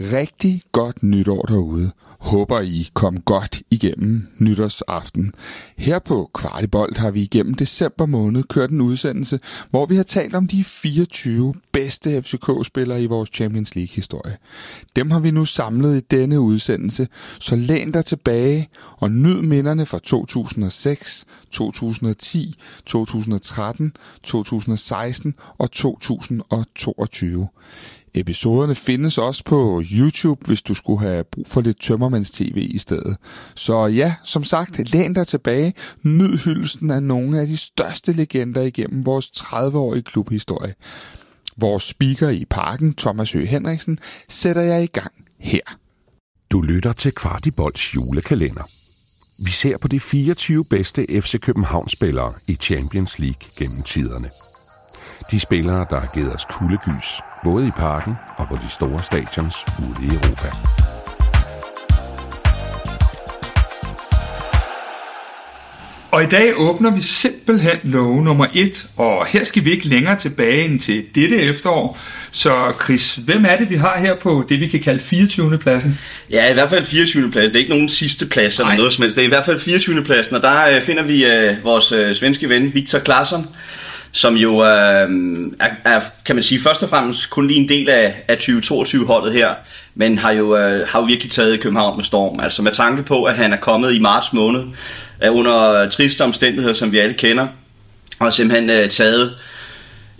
Rigtig godt nytår derude. Håber I kom godt igennem nytårsaften. Her på Kvartibolt har vi igennem december måned kørt en udsendelse, hvor vi har talt om de 24 bedste FCK-spillere i vores Champions League-historie. Dem har vi nu samlet i denne udsendelse, så læn dig tilbage og nyd minderne fra 2006, 2010, 2013, 2016 og 2022. Episoderne findes også på YouTube, hvis du skulle have brug for lidt tømmermands-tv i stedet. Så ja, som sagt, læn dig tilbage. Nyd hyldelsen af nogle af de største legender igennem vores 30-årige klubhistorie. Vores speaker i parken, Thomas Høgh Henriksen, sætter jeg i gang her. Du lytter til Kvartibolds julekalender. Vi ser på de 24 bedste FC København-spillere i Champions League gennem tiderne. De spillere, der har givet os kuldegys, både i parken og på de store stadions ude i Europa. Og i dag åbner vi simpelthen lov nummer 1, og her skal vi ikke længere tilbage end til dette efterår. Så Chris, hvem er det, vi har her på det, vi kan kalde 24. pladsen? Ja, i hvert fald 24. plads. Det er ikke nogen sidste plads eller noget som helst. Det er i hvert fald 24. pladsen, og der øh, finder vi øh, vores øh, svenske ven Victor Claesson, som jo øh, er, er, kan man sige, først og fremmest kun lige en del af, af 2022-holdet her, men har jo, øh, har jo virkelig taget København med storm. Altså med tanke på, at han er kommet i marts måned øh, under triste omstændigheder, som vi alle kender, og simpelthen øh, taget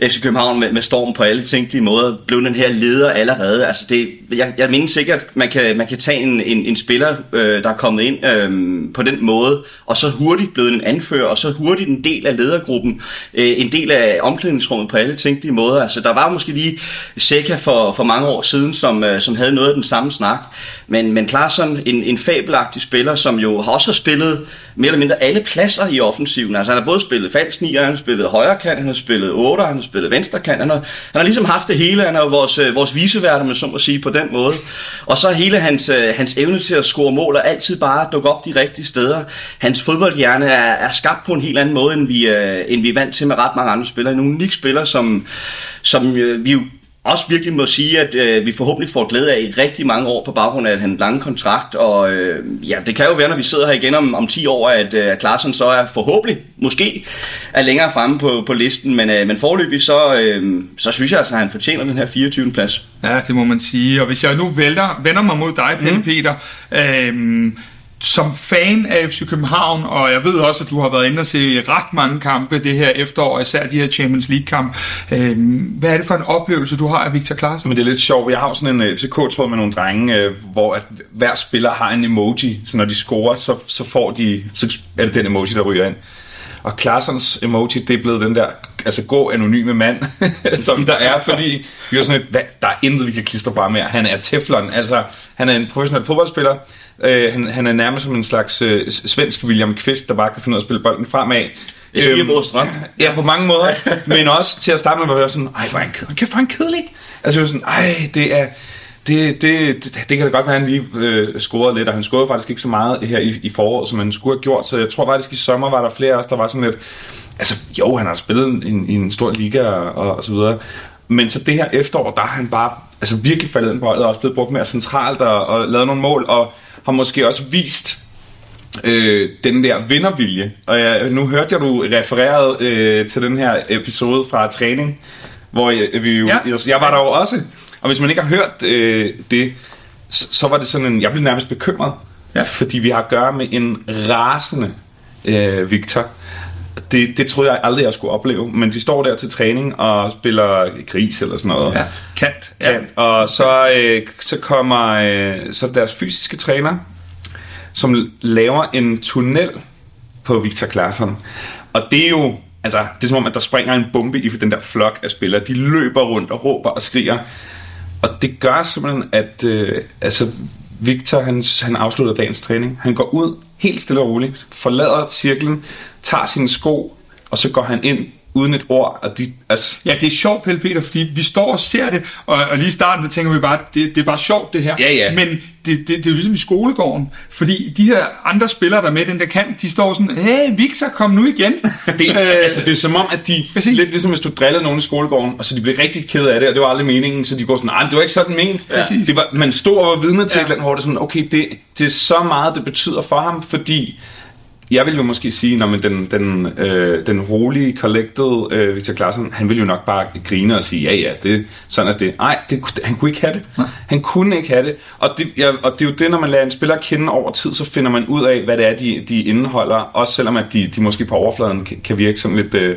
FC København med, med storm på alle tænkelige måder, blev den her leder allerede. Altså det, jeg, jeg mener sikkert, at man kan, man kan tage en, en, en spiller, øh, der er kommet ind øh, på den måde, og så hurtigt blevet en anfører, og så hurtigt en del af ledergruppen, øh, en del af omklædningsrummet på alle tænkelige måder. Altså der var måske lige Seca for, for mange år siden, som, øh, som havde noget af den samme snak, men, men Klaarsson, en, en fabelagtig spiller, som jo har også har spillet mere eller mindre alle pladser i offensiven. Altså han har både spillet falsk 9, han har spillet højre kant, han har spillet 8, han har spillet venstre kant. Han har, han har ligesom haft det hele. Han er jo vores, øh, vores viseværter, med så må sige, på den måde. Og så hele hans, øh, hans evne til at score mål, og altid bare dukke op de rigtige steder. Hans fodboldhjerne er, er skabt på en helt anden måde, end vi, øh, end vi er vant til med ret mange andre spillere. En unik spiller, som, som øh, vi jo også virkelig må sige, at øh, vi forhåbentlig får glæde af i rigtig mange år på baggrund af en lang kontrakt. Og øh, ja, det kan jo være, når vi sidder her igen om, om 10 år, at øh, Klaassen så er forhåbentlig, måske, er længere fremme på, på listen. Men, øh, men forløbig, så, øh, så synes jeg altså, at han fortjener den her 24. plads. Ja, det må man sige. Og hvis jeg nu vælter, vender mig mod dig, Pelle mm. Peter, øh, som fan af FC København, og jeg ved også, at du har været inde og se ret mange kampe det her efterår, især de her Champions League-kamp. Øh, hvad er det for en oplevelse, du har af Victor Klaassen? Men det er lidt sjovt. Jeg har jo sådan en øh, FCK-tråd med nogle drenge, øh, hvor at hver spiller har en emoji, så når de scorer, så, så får de, så er det den emoji, der ryger ind. Og Klaarsens emoji, det er blevet den der, altså gå anonyme mand, som der er, fordi vi er sådan et, hvad, der er intet, vi kan klistre bare mere. Han er teflon, altså han er en professionel fodboldspiller, Øh, han, han er nærmest som en slags øh, svensk William Kvist, der bare kan finde ud af at spille bolden fremad. Øhm. Ja, på mange måder. men også til at starte med, var jeg sådan, ej, hvor er han kedelig. Kæft, hvor er han kedelig. Altså, jeg var sådan, ej, det er... Det, det, det, det kan da godt være, at han lige øh, scorede lidt, og han scorede faktisk ikke så meget her i, i foråret, som han skulle have gjort, så jeg tror faktisk, i sommer var der flere af os, der var sådan lidt, altså jo, han har spillet i en, en stor liga og, og så videre, men så det her efterår, der har han bare altså virkelig faldet ind på holdet, og også blevet brugt mere centralt og, og lavet nogle mål, og har måske også vist øh, den der vindervilje. Og jeg, nu hørte jeg, du refererede øh, til den her episode fra træning, hvor jeg, vi jo, ja. jeg, jeg var der jo også. Og hvis man ikke har hørt øh, det, så, så var det sådan en, jeg blev nærmest bekymret, ja. fordi vi har at gøre med en rasende øh, Victor. Det, det troede jeg aldrig, jeg skulle opleve. Men de står der til træning og spiller gris eller sådan noget. Ja, kant. kant. Ja. Og så, øh, så kommer øh, så deres fysiske træner, som laver en tunnel på Victor Claesson. Og det er jo, altså, det er som om, at der springer en bombe i den der flok af spillere. De løber rundt og råber og skriger. Og det gør simpelthen, at øh, altså, Victor, han, han afslutter dagens træning. Han går ud helt stille og roligt, forlader cirklen, tager sine sko, og så går han ind uden et ord. Og de, altså, Ja, det er sjovt, Pelle Peter, fordi vi står og ser det, og, og lige i starten, der tænker vi bare, det, det er bare sjovt det her. Ja, ja. Men det, det, det er jo ligesom i skolegården, fordi de her andre spillere, der er med den der kant, de står sådan, hey Victor, kom nu igen. det, øh, altså, det er som om, at de, Præcis. lidt ligesom hvis du drillede nogen i skolegården, og så de blev rigtig ked af det, og det var aldrig meningen, så de går sådan, nej, det var ikke sådan ment. Præcis. Det var, man stod og var vidne til Ja. ja. et eller andet, hvor det er sådan, okay, det, det er så meget, det betyder for ham, fordi jeg vil jo måske sige, når man den, den, øh, den rolige, collected øh, Victor Clausen, han vil jo nok bare grine og sige, ja ja, det, sådan er det. Nej, det, han kunne ikke have det. Han kunne ikke have det. Og det, ja, og det er jo det, når man lader en spiller kende over tid, så finder man ud af, hvad det er, de, de indeholder. Også selvom at de, de måske på overfladen kan, kan virke sådan lidt, øh,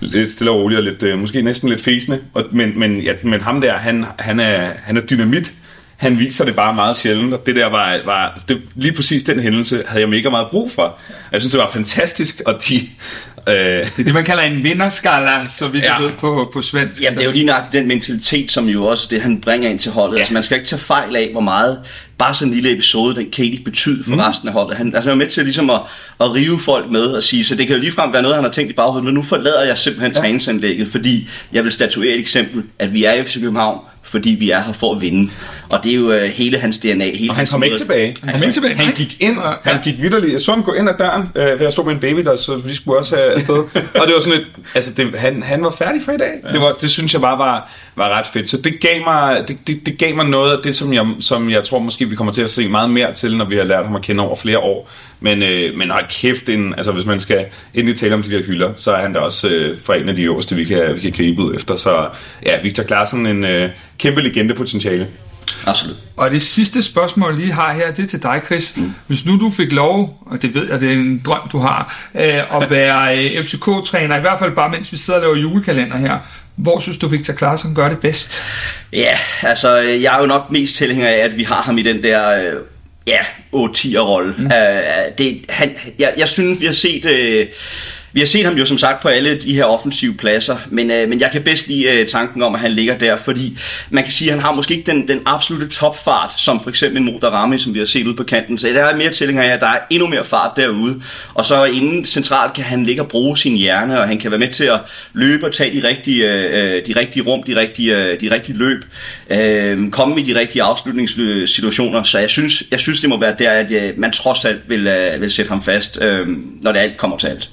lidt stille og roligt, og lidt, øh, måske næsten lidt fæsende. Og, men, men, ja, men ham der, han, han, er, han er dynamit han viser det bare meget sjældent, og det der var, var det, lige præcis den hændelse havde jeg mega meget brug for. Jeg synes, det var fantastisk, og de... Øh, Det er det, man kalder en vinderskala, så vi ja. Ja. ved på, på svensk. Jamen, det er jo lige nøjagtigt den mentalitet, som jo også det, han bringer ind til holdet. Ja. Altså, man skal ikke tage fejl af, hvor meget bare sådan en lille episode, den Katie betyder for mm. resten af holdet. Han, altså, han er med til ligesom at, at rive folk med og sige, så det kan jo ligefrem være noget, han har tænkt i baghovedet, men nu forlader jeg simpelthen ja. træningsanlægget, fordi jeg vil statuere et eksempel, at vi er i FC København, fordi vi er her for at vinde. Og det er jo uh, hele hans DNA. Hele og han kom ikke tilbage. kom ikke tilbage, Han gik ind, Ja. han gik vidderligt. Jeg så ham gå ind ad døren, øh, for jeg stod med en baby der, så de skulle også have afsted. og det var sådan lidt, altså det, han, han var færdig for i dag. Ja. Det, var, det synes jeg bare var, var ret fedt. Så det gav mig, det, det, det gav mig noget af det, som jeg, som jeg tror måske vi kommer til at se meget mere til, når vi har lært ham at kende over flere år. Men, øh, men hold kæft, en, altså hvis man skal endelig tale om de der hylder, så er han da også øh, for en af de øverste, vi kan, vi kan gribe ud efter. Så ja, Victor Klaassen, en øh, kæmpe legendepotentiale. Absolut. Og det sidste spørgsmål, jeg lige har her, det er til dig, Chris. Mm. Hvis nu du fik lov, og det ved jeg, det er en drøm, du har, øh, at være øh, FCK-træner, i hvert fald bare mens vi sidder og laver julekalender her, hvor synes du, Victor Claesson gør det bedst? Ja, altså jeg er jo nok mest tilhænger af, at vi har ham i den der øh, ja, 8-10'er-rolle. Mm. Uh, det, han, jeg, jeg synes, vi har set... Uh, vi har set ham jo som sagt på alle de her offensive pladser, men, øh, men jeg kan bedst lide øh, tanken om, at han ligger der, fordi man kan sige, at han har måske ikke den, den absolute topfart, som for eksempel Modarami, som vi har set ude på kanten. Så der er mere tilhænger af, at der er endnu mere fart derude. Og så inden centralt kan han ligge og bruge sin hjerne, og han kan være med til at løbe og tage de rigtige, øh, øh de rigtige rum, de rigtige, øh, de rigtige løb, øh, komme i de rigtige afslutningssituationer. Så jeg synes, jeg synes det må være der, at øh, man trods alt vil, øh, vil sætte ham fast, øh, når det alt kommer til alt.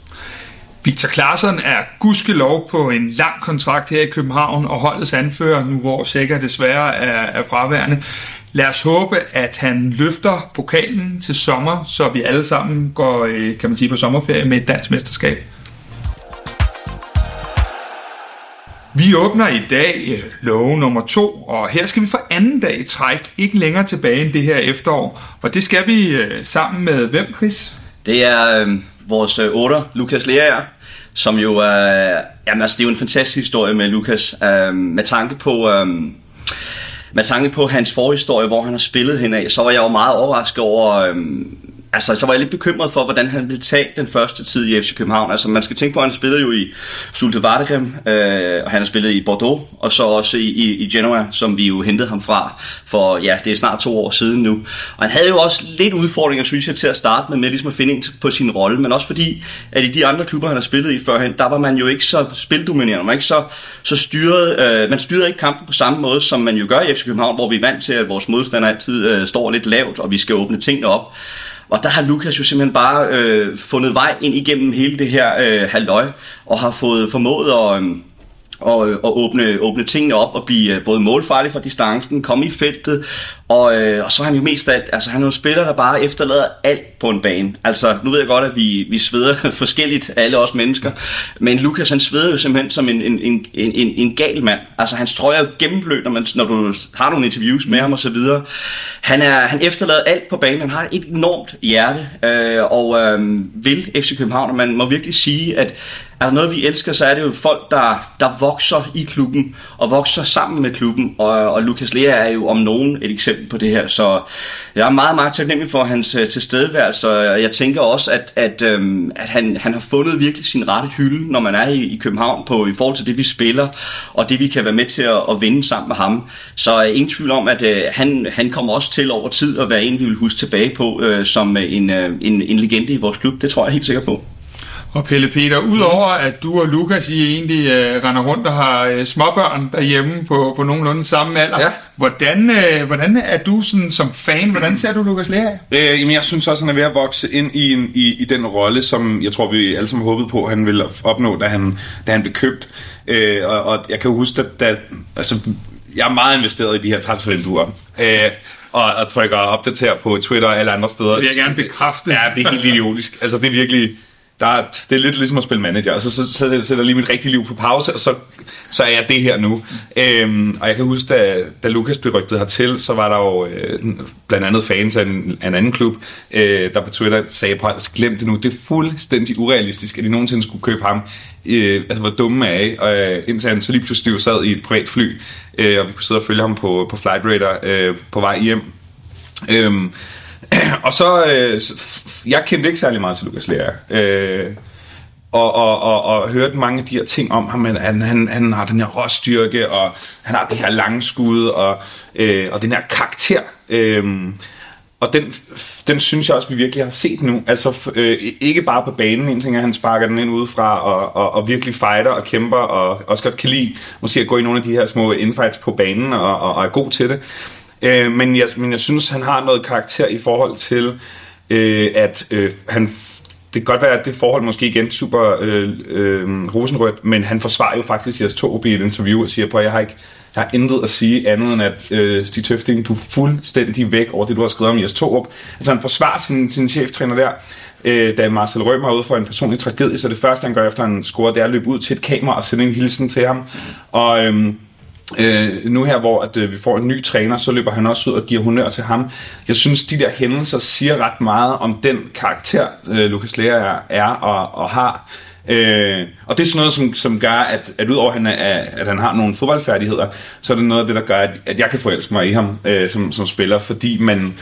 Victor Claesson er gudskelov på en lang kontrakt her i København, og holdets anfører, nu hvor Sækker desværre er, er fraværende. Lad os håbe, at han løfter pokalen til sommer, så vi alle sammen går øh, kan man sige, på sommerferie med et dansk mesterskab. Vi åbner i dag øh, lov nummer to, og her skal vi for anden dag i træk, ikke længere tilbage end det her efterår. Og det skal vi øh, sammen med hvem, Chris? Det er øh, vores otter, Lukas Lerager, som jo er... Øh, jamen, altså, det er jo en fantastisk historie med Lukas, øh, med tanke på... Øh, med tanke på hans forhistorie, hvor han har spillet henad, så var jeg jo meget overrasket over... Øh, altså, så var jeg lidt bekymret for, hvordan han ville tage den første tid i FC København. Altså, man skal tænke på, at han spillede jo i Sulte Vardegrim, øh, og han har spillet i Bordeaux, og så også i, i, i Genoa, som vi jo hentede ham fra for, ja, det er snart to år siden nu. Og han havde jo også lidt udfordringer, synes jeg, til at starte med, med ligesom at finde ind på sin rolle, men også fordi, at i de andre klubber, han har spillet i førhen, der var man jo ikke så spildominerende, man ikke så, så styret, øh, man styrede ikke kampen på samme måde, som man jo gør i FC København, hvor vi er vant til, at vores modstander altid øh, står lidt lavt, og vi skal åbne tingene op. Og der har Lukas jo simpelthen bare øh, fundet vej ind igennem hele det her øh, halvøj, og har fået formået at, øhm, øh, og, og åbne, åbne tingene op og blive øh, både målfarlig fra distancen, komme i feltet, og, øh, og så er han jo mest af alt, altså han er jo en spiller, der bare efterlader alt på en bane. Altså, nu ved jeg godt, at vi, vi sveder forskelligt, alle os mennesker, men Lukas han sveder jo simpelthen som en, en, en, en, en gal mand. Altså, hans trøje er jo gennemblødt, når, man, når du har nogle interviews med ham og så videre. Han, er, han efterlader alt på banen, han har et enormt hjerte, øh, og øh, vil FC København, og man må virkelig sige, at er der noget, vi elsker, så er det jo folk, der, der vokser i klubben, og vokser sammen med klubben, og, og Lukas Lea er jo om nogen et eksempel på det her, så jeg er meget, meget taknemmelig for hans øh, tilstedeværelse, og jeg tænker også, at, at, øh, at han, han har fundet virkelig sin rette hylde, når man er i, i København, på, i forhold til det, vi spiller, og det, vi kan være med til at, at vinde sammen med ham. Så øh, ingen tvivl om, at øh, han, han kommer også til over tid at være en, vi vil huske tilbage på, øh, som øh, en, øh, en, en legende i vores klub, det tror jeg helt sikkert på. Og Pelle Peter, udover at du og Lukas I egentlig øh, render rundt og har øh, småbørn derhjemme på, på nogenlunde samme alder, Ja. hvordan, øh, hvordan er du sådan, som fan, hvordan ser du Lukas Lea? Øh, jamen, jeg synes også, han er ved at vokse ind i, en, i, i den rolle, som jeg tror, vi alle sammen håbede på, han ville opnå, da han, da han blev købt. Øh, og, og jeg kan huske, at da, altså, jeg er meget investeret i de her transfervinduer. Øh, og, og trykker og opdaterer på Twitter og alle andre steder. Det vil jeg gerne bekræfte. Ja, det er helt idiotisk. Altså, det er virkelig... Der er, det er lidt ligesom at spille manager, og så, så, så sætter jeg lige mit rigtige liv på pause, og så, så er jeg det her nu. Øhm, og jeg kan huske, da, da Lukas blev rygtet hertil, så var der jo øh, blandt andet fans af en, af en anden klub, øh, der på Twitter sagde, prøv glem det nu, det er fuldstændig urealistisk, at de nogensinde skulle købe ham. Øh, altså, hvor dumme er I? Og øh, indtil han så lige pludselig jo sad i et privat fly, øh, og vi kunne sidde og følge ham på, på Flight Radar øh, på vej hjem. Øh, og så, øh, jeg kendte ikke særlig meget til Lukas Lea. Øh, og, og, og, og hørte mange af de her ting om ham, at han, han, han har den her råstyrke, og han har det her lange skud, og, øh, og den her karakter. Øh, og den, den synes jeg også, vi virkelig har set nu. Altså øh, ikke bare på banen, en ting er, at han sparker den ind udefra, og, og, og virkelig fighter og kæmper, og også godt kan lide måske at gå i nogle af de her små infights på banen, og, og, og er god til det. Øh, men, jeg, men jeg synes, han har noget karakter i forhold til, øh, at øh, han det kan godt være, at det forhold måske igen super øh, øh, rosenrødt, men han forsvarer jo faktisk Jes Torup i et interview og siger, på, jeg har ikke jeg har intet at sige andet end, at øh, Stig Tøfting, du er fuldstændig væk over det, du har skrevet om Jes Torup. Altså han forsvarer sin, sin cheftræner der, øh, da Marcel Rømer er ude for en personlig tragedie, så det første, han gør efter han scorer, det er at løbe ud til et kamera og sende en hilsen til ham. Og Øh, Øh, nu her, hvor at, øh, vi får en ny træner, så løber han også ud og giver honør til ham. Jeg synes, de der hændelser siger ret meget om den karakter, øh, Lukas Lea er, er og, og har. Øh, og det er sådan noget, som, som gør, at, at udover at han, er, at han har nogle fodboldfærdigheder, så er det noget af det, der gør, at, at jeg kan forelske mig i ham øh, som, som spiller, fordi man,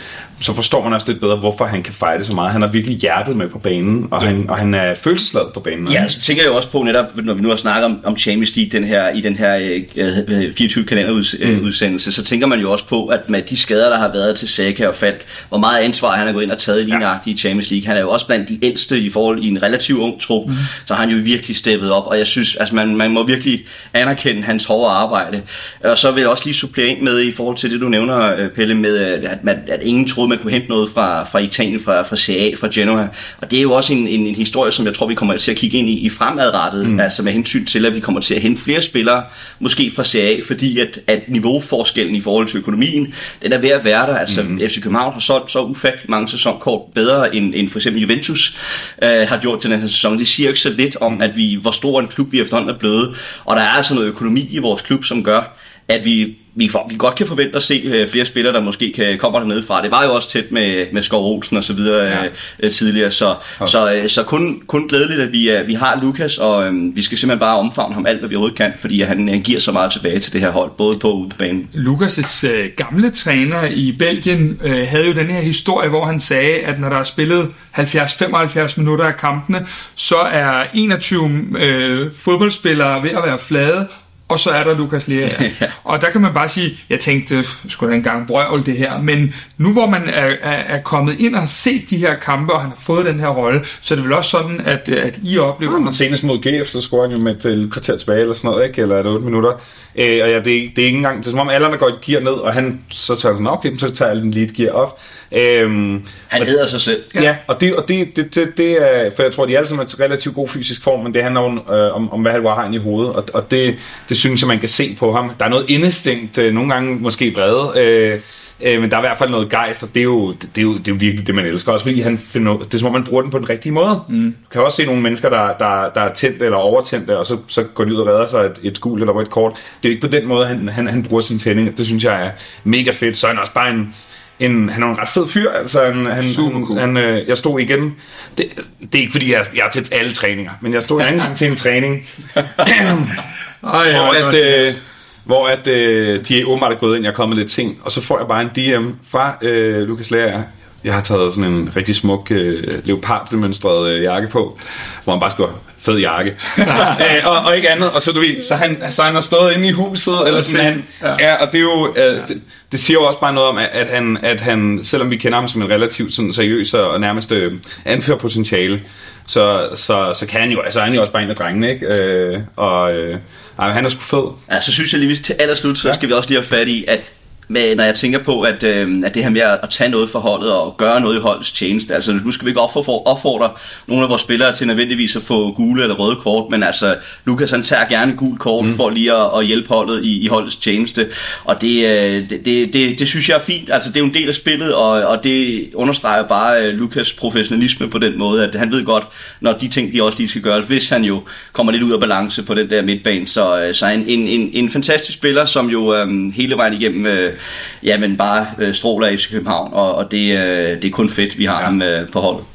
så forstår man også lidt bedre, hvorfor han kan fighte så meget. Han har virkelig hjertet med på banen, og, ja. han, og han er følelsesladet på banen. Ja, så tænker jeg jo også på netop, når vi nu har snakket om, om Champions League den her, i den her øh, 24 kalenderudsendelse, mm. så tænker man jo også på, at med de skader, der har været til Saka og Falk, hvor meget ansvar han har gået ind og taget i lige nøjagtigt i Champions League. Han er jo også blandt de ældste i forhold i en relativt ung trup, mm. så har han jo virkelig steppet op, og jeg synes, altså man, man må virkelig anerkende hans hårde arbejde. Og så vil jeg også lige supplere ind med i forhold til det, du nævner, øh, Pelle, med at, man, at ingen troede, man kunne hente noget fra, fra Italien, fra, fra CA, fra Genoa. Og det er jo også en, en, en historie, som jeg tror, vi kommer til at kigge ind i, i fremadrettet, mm. altså med hensyn til, at vi kommer til at hente flere spillere, måske fra CA, fordi at, at niveauforskellen i forhold til økonomien, den er ved at være der. Altså mm. FC København har solgt så ufattelig mange sæsonkort bedre, end, end for eksempel Juventus øh, har gjort til den her sæson. Det siger jo ikke så lidt om, at vi, hvor stor en klub vi efterhånden er blevet, og der er altså noget økonomi i vores klub, som gør, at vi, vi, vi godt kan forvente at se øh, flere spillere, der måske kan, kommer dernede fra. Det var jo også tæt med, med Skov Olsen og så videre ja. øh, tidligere, så, okay. så, øh, så kun, kun glædeligt, at vi, øh, vi har Lukas, og øh, vi skal simpelthen bare omfavne ham alt, hvad vi overhovedet kan, fordi han, han giver så meget tilbage til det her hold, både på og ude på banen. Lukas' øh, gamle træner i Belgien øh, havde jo den her historie, hvor han sagde, at når der er spillet 70-75 minutter af kampene, så er 21 øh, fodboldspillere ved at være flade, og så er der Lukas Lea. ja. Og der kan man bare sige, jeg tænkte, skulle da engang brøvl det her, men nu hvor man er, er, er kommet ind og har set de her kampe, og han har fået den her rolle, så er det vel også sådan, at, at I oplever... Ja, senest mod GF, så scorer han jo med et kvarter tilbage, eller sådan noget, ikke? eller er det 8 minutter. Øh, og ja, det, er, det er ikke engang, det er som om alle andre går et gear ned, og han så tager sådan, okay, så tager jeg den lige et gear op. Øhm, han hedder sig selv. Ja, ja og, det, og det, det, det, det er, for jeg tror, de alle sammen er relativt god fysisk form, men det handler om, øh, om, om hvad han har i hovedet, og, og det, det synes jeg, man kan se på ham. Der er noget indestængt, øh, nogle gange måske vrede, øh, øh, men der er i hvert fald noget gejst, og det er, jo, det, er jo, det er jo virkelig det, man elsker. Også fordi han finder, det er som om, man bruger den på den rigtige måde. Mm. Du kan også se nogle mennesker, der, der, der er tændt eller overtændte, og så, så går de ud og redder sig et, et gult eller rødt kort. Det er jo ikke på den måde, han, han, han bruger sin tænding. Det synes jeg er mega fedt. Så er han også bare en en, han er en ret fed fyr, altså han, han, Super cool. han, øh, jeg stod igen, det, det er ikke fordi, jeg, jeg er til alle træninger, men jeg stod en anden gang til en træning, Ej, hvor at, øh, hvor at øh, de åbenbart er gået ind, jeg er kommet lidt ting, og så får jeg bare en DM fra øh, Lukas Lea, jeg har taget sådan en rigtig smuk øh, leopardmønstret øh, jakke på, hvor han bare skulle fed jakke. øh, og, og, ikke andet. Og så, du ved, så, han, så han har stået inde i huset, eller sådan, han, ja. ja. og det er jo, øh, det, det, siger jo også bare noget om, at, at, han, at han, selvom vi kender ham som en relativt sådan, seriøs og nærmest øh, anfører potentiale, så, så, så kan han jo, altså han er jo også bare en af drengene, ikke? Øh, og øh, han er sgu fed. Ja, så synes jeg lige, til allerslut, så ja. skal vi også lige have fat i, at men når jeg tænker på, at, øh, at det her med at tage noget for holdet og gøre noget i holdets tjeneste, altså nu skal vi ikke opfordre, opfordre nogle af vores spillere til nødvendigvis at få gule eller røde kort, men altså Lukas han tager gerne gul kort mm. for lige at, at hjælpe holdet i, i holdets tjeneste, og det, øh, det, det, det, det synes jeg er fint, altså det er jo en del af spillet, og, og det understreger bare øh, Lukas professionalisme på den måde, at han ved godt, når de ting de også lige skal gøres, hvis han jo kommer lidt ud af balance på den der midtbane, så, øh, så en, en, en, en fantastisk spiller, som jo øh, hele vejen igennem øh, ja, men bare øh, stråler FC København, og, og det, øh, det er kun fedt, vi har ja. ham øh, på holdet.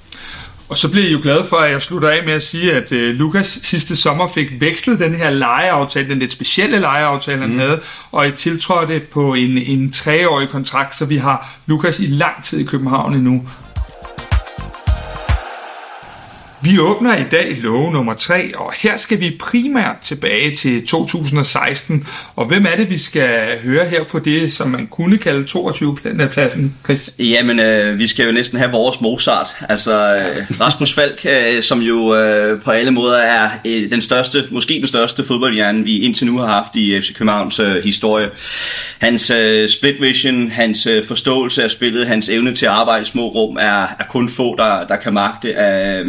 Og så bliver jeg jo glad for, at jeg slutter af med at sige, at øh, Lukas sidste sommer fik vekslet den her lejeaftale, den lidt specielle lejeaftale, han mm. havde, og I tiltrådte på en, en treårig kontrakt, så vi har Lukas i lang tid i København endnu. Vi åbner i dag lov nummer 3, og her skal vi primært tilbage til 2016. Og hvem er det, vi skal høre her på det, som man kunne kalde 22-pladsen, Chris? Jamen, øh, vi skal jo næsten have vores Mozart. Altså, øh, Rasmus Falk, øh, som jo øh, på alle måder er øh, den største, måske den største fodboldhjerne, vi indtil nu har haft i FC Københavns øh, historie. Hans øh, split vision, hans øh, forståelse af spillet, hans evne til at arbejde i små rum, er, er kun få, der, der kan magte. Øh,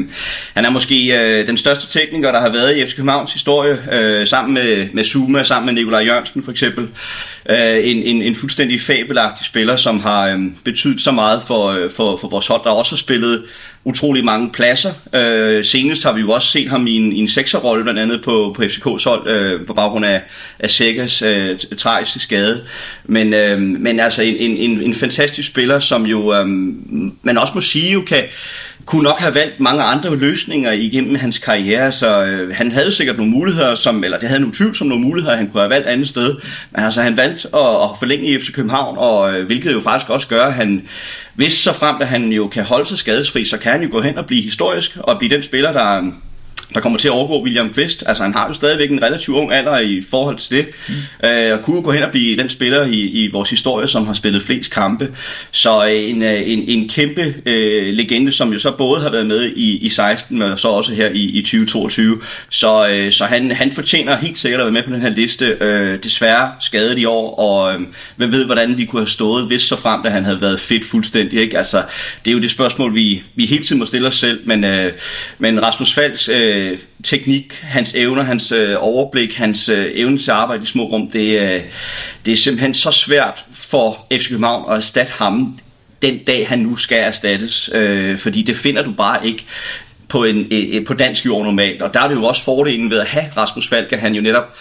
han er måske øh, den største tekniker, der har været i FC Københavns historie, øh, sammen med, med Zuma, sammen med Nikolaj Jørgensen for eksempel. Øh, en, en, en fuldstændig fabelagtig spiller, som har øh, betydet så meget for, øh, for, for vores hold, der også har spillet utrolig mange pladser. Øh, senest har vi jo også set ham i en, i en sekserrolle, blandt andet på, på FCK's hold, øh, på baggrund af, af Sækkers øh, tragiske skade. Men, øh, men altså en, en, en fantastisk spiller, som jo øh, man også må sige jo kan kunne nok have valgt mange andre løsninger igennem hans karriere, så øh, han havde sikkert nogle muligheder, som, eller det havde nogle tvivl som nogle muligheder, han kunne have valgt andet sted. Men altså, han valgte at, at forlænge i FC København, og øh, hvilket jo faktisk også gør, at han, hvis så frem, at han jo kan holde sig skadesfri, så kan han jo gå hen og blive historisk, og blive den spiller, der der kommer til at overgå William Kvist. Altså han har jo stadigvæk en relativt ung alder i forhold til det. Mm. Øh, og kunne gå hen og blive den spiller i, i vores historie, som har spillet flest kampe. Så en, øh, en, en kæmpe øh, legende, som jo så både har været med i, i 16, men så også her i, i 2022. Så, øh, så han, han fortjener helt sikkert at være med på den her liste. Øh, desværre skadet i år, og øh, hvem ved, hvordan vi kunne have stået, hvis så frem, at han havde været fedt fuldstændig. Ikke? Altså, det er jo det spørgsmål, vi, vi hele tiden må stille os selv, men, øh, men Rasmus Falks øh, øh, teknik, hans evner, hans øh, overblik, hans øh, evne til at arbejde i små rum, det, øh, det er simpelthen så svært for FC København at erstatte ham den dag, han nu skal erstattes, øh, fordi det finder du bare ikke på, en, øh, på dansk jord normalt. Og der er det jo også fordelen ved at have Rasmus Falk, at han jo netop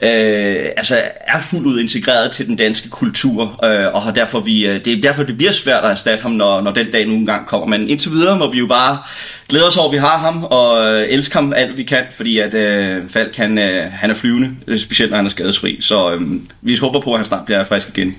øh, altså er fuldt ud integreret til den danske kultur, øh, og har derfor vi, øh, det er derfor, det bliver svært at erstatte ham, når, når den dag nu engang kommer. Men indtil videre må vi jo bare glæde os over, at vi har ham, og øh, elske ham alt vi kan, fordi at øh, Falk han, øh, han er flyvende, specielt når han er skadesfri. Så øh, vi håber på, at han snart bliver frisk igen.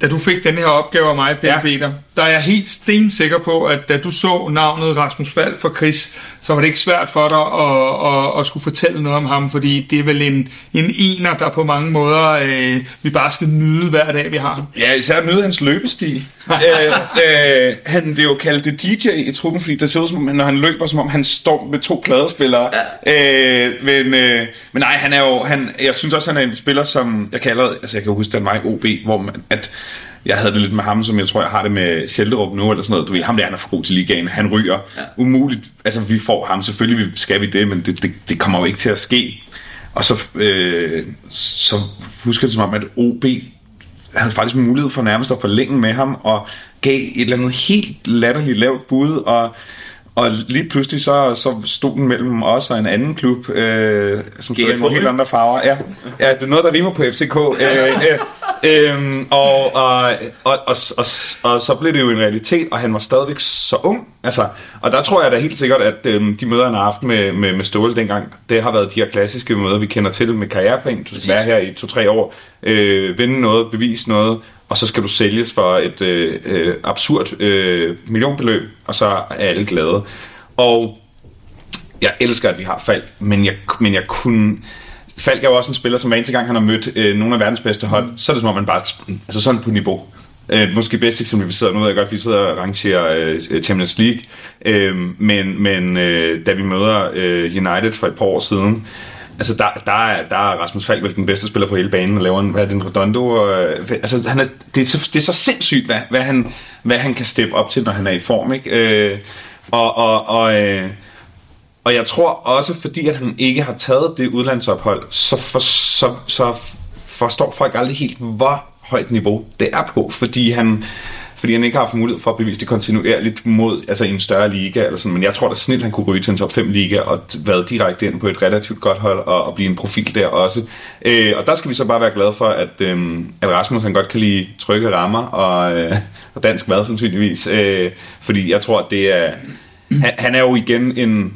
Da du fik den her opgave af mig, Peter, ja. Peter, der er jeg helt stensikker på, at da du så navnet Rasmus Fald for Chris, så var det ikke svært for dig at, at, at skulle fortælle noget om ham, fordi det er vel en, en ener, der på mange måder øh, vi bare skal nyde hver dag, vi har ham. Ja, især nyde hans løbestil. øh, øh, han det jo kaldt DJ i truppen, fordi det ser ud som om, når han løber, som om han står med to pladespillere. Ja. Øh, men, øh, men nej, han er jo, han, jeg synes også, han er en spiller, som jeg kalder, altså jeg kan huske, den var i OB, hvor man, at jeg havde det lidt med ham, som jeg tror, jeg har det med Schelderup nu, eller sådan noget. Du ved, ham der, han er for god til ligaen. Han ryger. Ja. Umuligt. Altså, vi får ham. Selvfølgelig skal vi det, men det, det, det kommer jo ikke til at ske. Og så, øh, så husker jeg det som om, at OB havde faktisk mulighed for nærmest at forlænge med ham, og gav et eller andet helt latterligt lavt bud, og og lige pludselig så, så stod den mellem os og en anden klub, øh, som stod i nogle helt andre farver. Ja, ja, det er noget, der rimer på FCK. øh, øh, øhm, og, og, og, og, og, og så blev det jo en realitet, og han var stadigvæk så ung. Altså, og der tror jeg da helt sikkert, at øhm, de møder, han har haft med, med, med Ståle dengang, det har været de her klassiske møder, vi kender til med karriereplan. Du skal være her i to-tre år, øh, vinde noget, bevise noget, og så skal du sælges for et øh, øh, absurd øh, millionbeløb, og så er alle glade. Og jeg elsker, at vi har fald, men jeg, men jeg kunne... Falk er jo også en spiller, som hver eneste gang han har mødt øh, nogle af verdens bedste hold, så er det som om man bare... Altså sådan på niveau. Øh, måske bedst eksemplificeret, nu ved jeg godt, at vi sidder og rangerer øh, Champions League, øh, men, men øh, da vi møder øh, United for et par år siden, altså der, der, er, der er Rasmus Falk vel den bedste spiller på hele banen, og laver en, hvad er det, en redondo, øh, og, altså han er, det, er så, det er så sindssygt, hvad, hvad, han, hvad han kan steppe op til, når han er i form, ikke? Øh, og, og, og øh, og jeg tror også, fordi at han ikke har taget det udlandsophold, så, for, så, så forstår folk aldrig helt, hvor højt niveau det er på, fordi han, fordi han ikke har haft mulighed for at bevise det kontinuerligt mod, altså i en større liga eller sådan. Men jeg tror da snilt, han kunne ryge til en top 5 liga og være direkte ind på et relativt godt hold og, og blive en profil der også. Øh, og der skal vi så bare være glade for, at, øh, at Rasmus han godt kan lide trygge rammer og, øh, og dansk mad sandsynligvis. Øh, fordi jeg tror, at det er... Han, han er jo igen en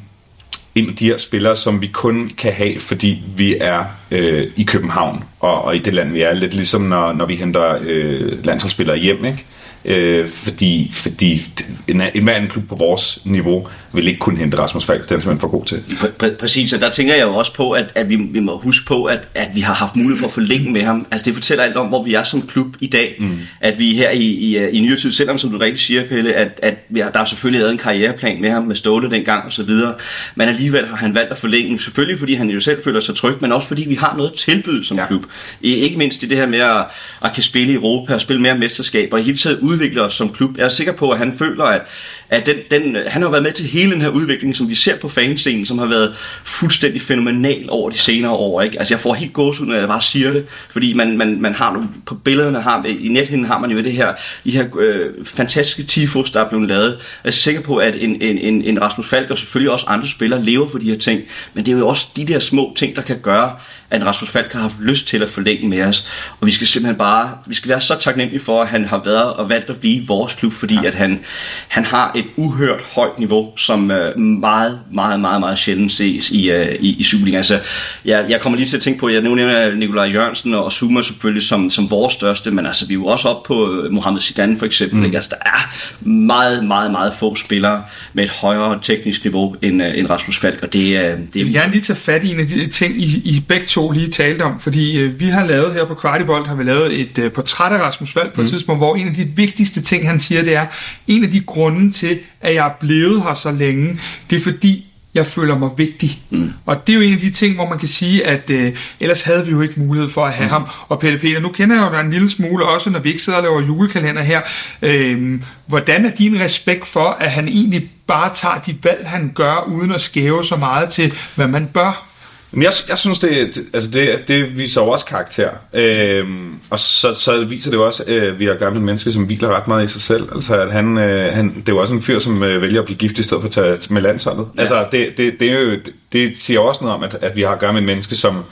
en af de her spillere, som vi kun kan have, fordi vi er øh, i København og, og i det land, vi er. Lidt ligesom når, når vi henter øh, landsholdsspillere hjem, ikke? Øh, fordi fordi en, en anden klub på vores niveau vil ikke kunne hente Rasmus Falk, den er simpelthen for god til. Pr- præcis, og der tænker jeg jo også på, at, at vi, vi må huske på, at, at vi har haft mulighed for at forlænge med ham. Altså det fortæller alt om, hvor vi er som klub i dag. Mm. At vi her i, i, i nyere tid, selvom som du rigtig siger, Pelle, at, at vi har, der er selvfølgelig lavet en karriereplan med ham med Ståle dengang og så videre, men alligevel har han valgt at forlænge, selvfølgelig fordi han jo selv føler sig tryg, men også fordi vi har noget tilbud som ja. klub. Ikke mindst i det her med at, at kan spille i Europa og spille mere mesterskaber og hele tiden udvikle os som klub. Jeg er sikker på, at han føler, at, at den, den, han har været med til hele den her udvikling, som vi ser på fanscenen, som har været fuldstændig fænomenal over de senere år. Ikke? Altså jeg får helt gås ud, når jeg bare siger det, fordi man, man, man har nu, på billederne, har, i nethinden har man jo det her, de her øh, fantastiske tifos, der er blevet lavet. Jeg er sikker på, at en, en, en, en Rasmus Falk og selvfølgelig også andre spillere lever for de her ting, men det er jo også de der små ting, der kan gøre, at Rasmus Falk har haft lyst til at forlænge med os. Og vi skal simpelthen bare, vi skal være så taknemmelige for, at han har været og valgt at blive vores klub, fordi ja. at han, han har et uhørt højt niveau, som uh, meget, meget, meget, meget sjældent ses i, uh, i, i Superligaen. Altså, jeg, jeg kommer lige til at tænke på, jeg nu nævner Nikolaj Jørgensen og Zuma selvfølgelig som, som vores største, men altså, vi er jo også op på Mohamed Zidane for eksempel. Mm. Ikke? Altså, der er meget, meget, meget få spillere med et højere teknisk niveau end, uh, end Rasmus Falk, og det, det er... Jeg vil gerne lige tage fat i en af de ting, I, I begge to lige talte om, fordi øh, vi har lavet her på Kvartibolt, har vi lavet et øh, portræt af Rasmus Falk på mm. et tidspunkt, hvor en af de vigtigste ting, han siger, det er, en af de grunde til, at jeg er blevet her så længe, det er fordi, jeg føler mig vigtig. Mm. Og det er jo en af de ting, hvor man kan sige, at øh, ellers havde vi jo ikke mulighed for at have mm. ham. Og Pelle Peter, nu kender jeg jo dig en lille smule, også når vi ikke sidder og laver julekalender her. Øh, hvordan er din respekt for, at han egentlig bare tager de valg, han gør, uden at skæve så meget til, hvad man bør? Men jeg, jeg synes, det, altså det, det viser jo også karakter. Øhm, og så, så viser det jo også, at øh, vi har gamle mennesker, som hviler ret meget i sig selv. Altså, at han, øh, han, det er jo også en fyr, som øh, vælger at blive gift i stedet for at tage med landsholdet. Ja. Altså, det, det, det, er jo, det, det siger også noget om, at, at vi har at gøre med et menneske, som,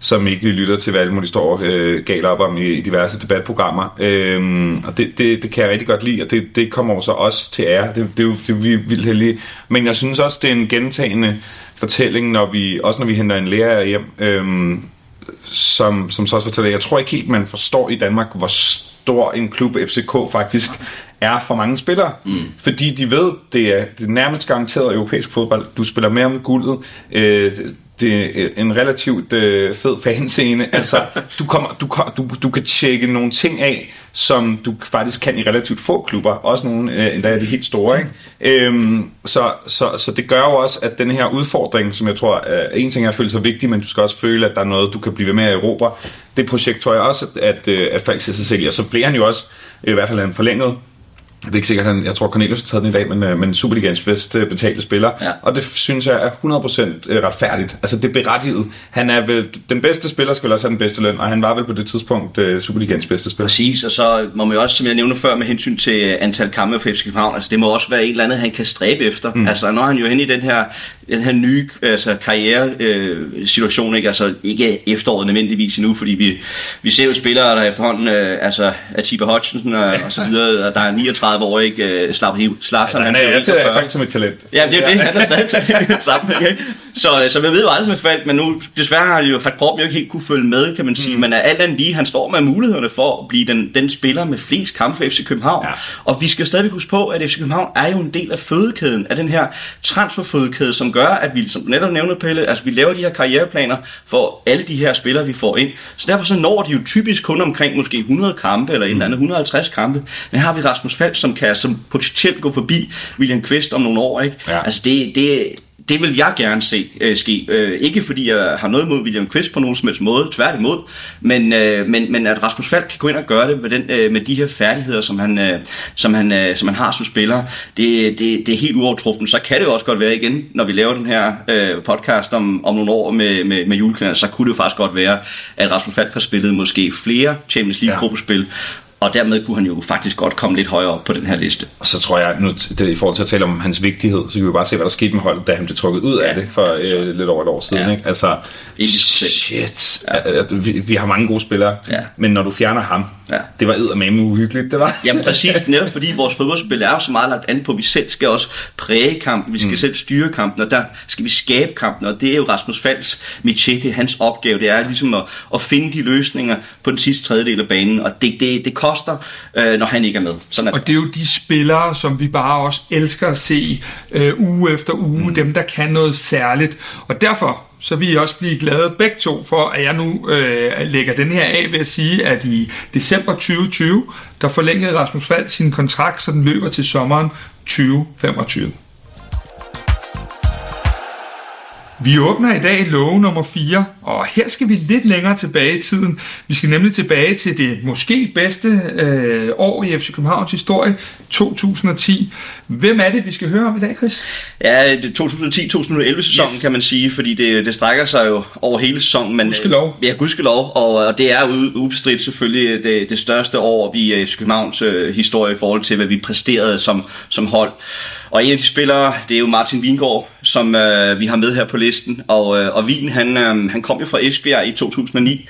som ikke lytter til, hvad alle mulige står øh, galt op om i, i diverse debatprogrammer. Øhm, og det, det, det kan jeg rigtig godt lide, og det, det kommer jo så også til ære. Det, det, det, det er vi vildt heldige. Men jeg synes også, det er en gentagende fortælling, når vi, også når vi henter en lærer hjem, øhm, som, som så også fortæller, jeg tror ikke helt, man forstår i Danmark, hvor stor en klub FCK faktisk er for mange spillere. Mm. Fordi de ved, det er, det er nærmest garanteret europæisk fodbold. Du spiller mere om guldet. Øh, det er en relativt øh, fed fanscene. Altså, du, kommer, du, du, du kan tjekke nogle ting af, som du faktisk kan i relativt få klubber. Også nogle, øh, endda er de helt store. Ikke? Øhm, så, så, så det gør jo også, at den her udfordring, som jeg tror, øh, en ting er at føle sig vigtig, men du skal også føle, at der er noget, du kan blive ved med at erobre. Det projekt tror jeg også, at, at, øh, at Falk sig selv og så bliver han jo også, i hvert fald en forlænget det er ikke sikkert, han, jeg tror Cornelius har taget den i dag, men, øh, men Superligans bedst øh, betalte spiller. Ja. Og det synes jeg er 100% øh, retfærdigt. Altså det er berettiget. Han er vel, den bedste spiller skal vel også have den bedste løn, og han var vel på det tidspunkt uh, Superligans bedste spiller. Præcis, og så må man jo også, som jeg nævnte før, med hensyn til antal kampe for FC København, altså det må også være en eller andet, han kan stræbe efter. Mm. Altså når han jo hen i den her den her nye altså, karriere-situation, øh, ikke? Altså, ikke efteråret nødvendigvis endnu, fordi vi, vi ser jo spillere, der efterhånden, øh, altså Atiba Hutchinson og, og så videre, og der er 39 år, ikke? Slap, slap, altså, han er, ser faktisk som et talent. Ja, det er jo ja. det, han er stadig talent. ikke? så, så vi ved jo aldrig med Falk, men nu desværre har, jo, har kroppen jo ikke helt kunne følge med, kan man sige. Mm. Men alt andet lige, han står med mulighederne for at blive den, den spiller med flest kampe for FC København. Ja. Og vi skal stadig huske på, at FC København er jo en del af fødekæden, af den her transferfødekæde, som gør, at vi, som netop nævnte Pelle, altså vi laver de her karriereplaner for alle de her spillere, vi får ind. Så derfor så når de jo typisk kun omkring måske 100 kampe, eller en eller anden 150 kampe. Men har vi Rasmus Falk, som kan som potentielt gå forbi William Quist om nogle år. Ikke? Ja. Altså det, det, det vil jeg gerne se øh, ske. Øh, ikke fordi jeg har noget mod William Quist på nogen som helst måde, tværtimod, men, øh, men, men at Rasmus Falk kan gå ind og gøre det med, den, øh, med de her færdigheder, som han, øh, som han, øh, som han har som spiller, det, det, det er helt uovertruffen. Så kan det også godt være igen, når vi laver den her øh, podcast om, om nogle år med, med, med julekalender, så kunne det faktisk godt være, at Rasmus Falk har spillet måske flere Champions League-gruppespil, og dermed kunne han jo faktisk godt komme lidt højere op på den her liste. Og så tror jeg, nu det, i forhold til at tale om hans vigtighed, så kan vi bare se, hvad der skete med holdet, da han blev trukket ud ja, af det for øh, lidt over et år siden. Ja. Ikke? Altså, shit. Ja. Vi, vi har mange gode spillere, ja. men når du fjerner ham, ja. det var eddermame uhyggeligt, det var. Jamen præcis, netop fordi vores fodboldspil er jo så meget lagt an på, at vi selv skal også præge kampen, vi skal mm. selv styre kampen, og der skal vi skabe kampen, og det er jo Rasmus det er hans opgave, det er ligesom at, at finde de løsninger på den sidste tredjedel af banen, og det, det, det koster, øh, når han ikke er med. Sådan er og det er jo de spillere, som vi bare også elsker at se øh, uge efter uge, mm. dem der kan noget særligt. Og derfor så vil I også blive glade begge to for, at jeg nu øh, lægger den her af ved at sige, at i december 2020, der forlængede Rasmus Fald sin kontrakt, så den løber til sommeren 2025. Vi åbner i dag love nummer 4, og her skal vi lidt længere tilbage i tiden. Vi skal nemlig tilbage til det måske bedste øh, år i FC Københavns historie, 2010. Hvem er det, vi skal høre om i dag, Chris? Ja, 2010-2011 sæsonen yes. kan man sige, fordi det, det strækker sig jo over hele sæsonen. Men, gudskelov. Ja, gudskelov, og, og det er ubestridt selvfølgelig det, det største år i FC Københavns øh, historie i forhold til, hvad vi præsterede som, som hold. Og en af de spillere, det er jo Martin Vingård, som øh, vi har med her på listen. Og, øh, og Vin, han, øh, han kom jo fra Esbjerg i 2009,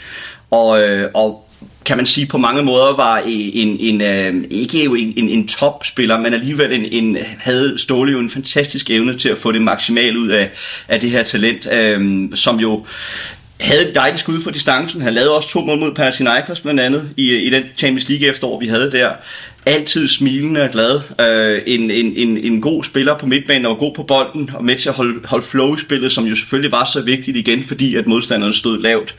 og, øh, og kan man sige på mange måder var en, en, øh, ikke jo en, en, en topspiller, men alligevel en, en, havde Ståle jo en fantastisk evne til at få det maksimalt ud af, af det her talent, øh, som jo havde et dejligt skud for distancen. Han lavede også to mål mod Panathinaikos blandt andet i, i den Champions League efterår, vi havde der altid smilende og glad. Øh, en, en, en, en god spiller på midtbanen og god på bolden og med til at holde, holde flow i spillet, som jo selvfølgelig var så vigtigt igen, fordi at modstanderen stod lavt.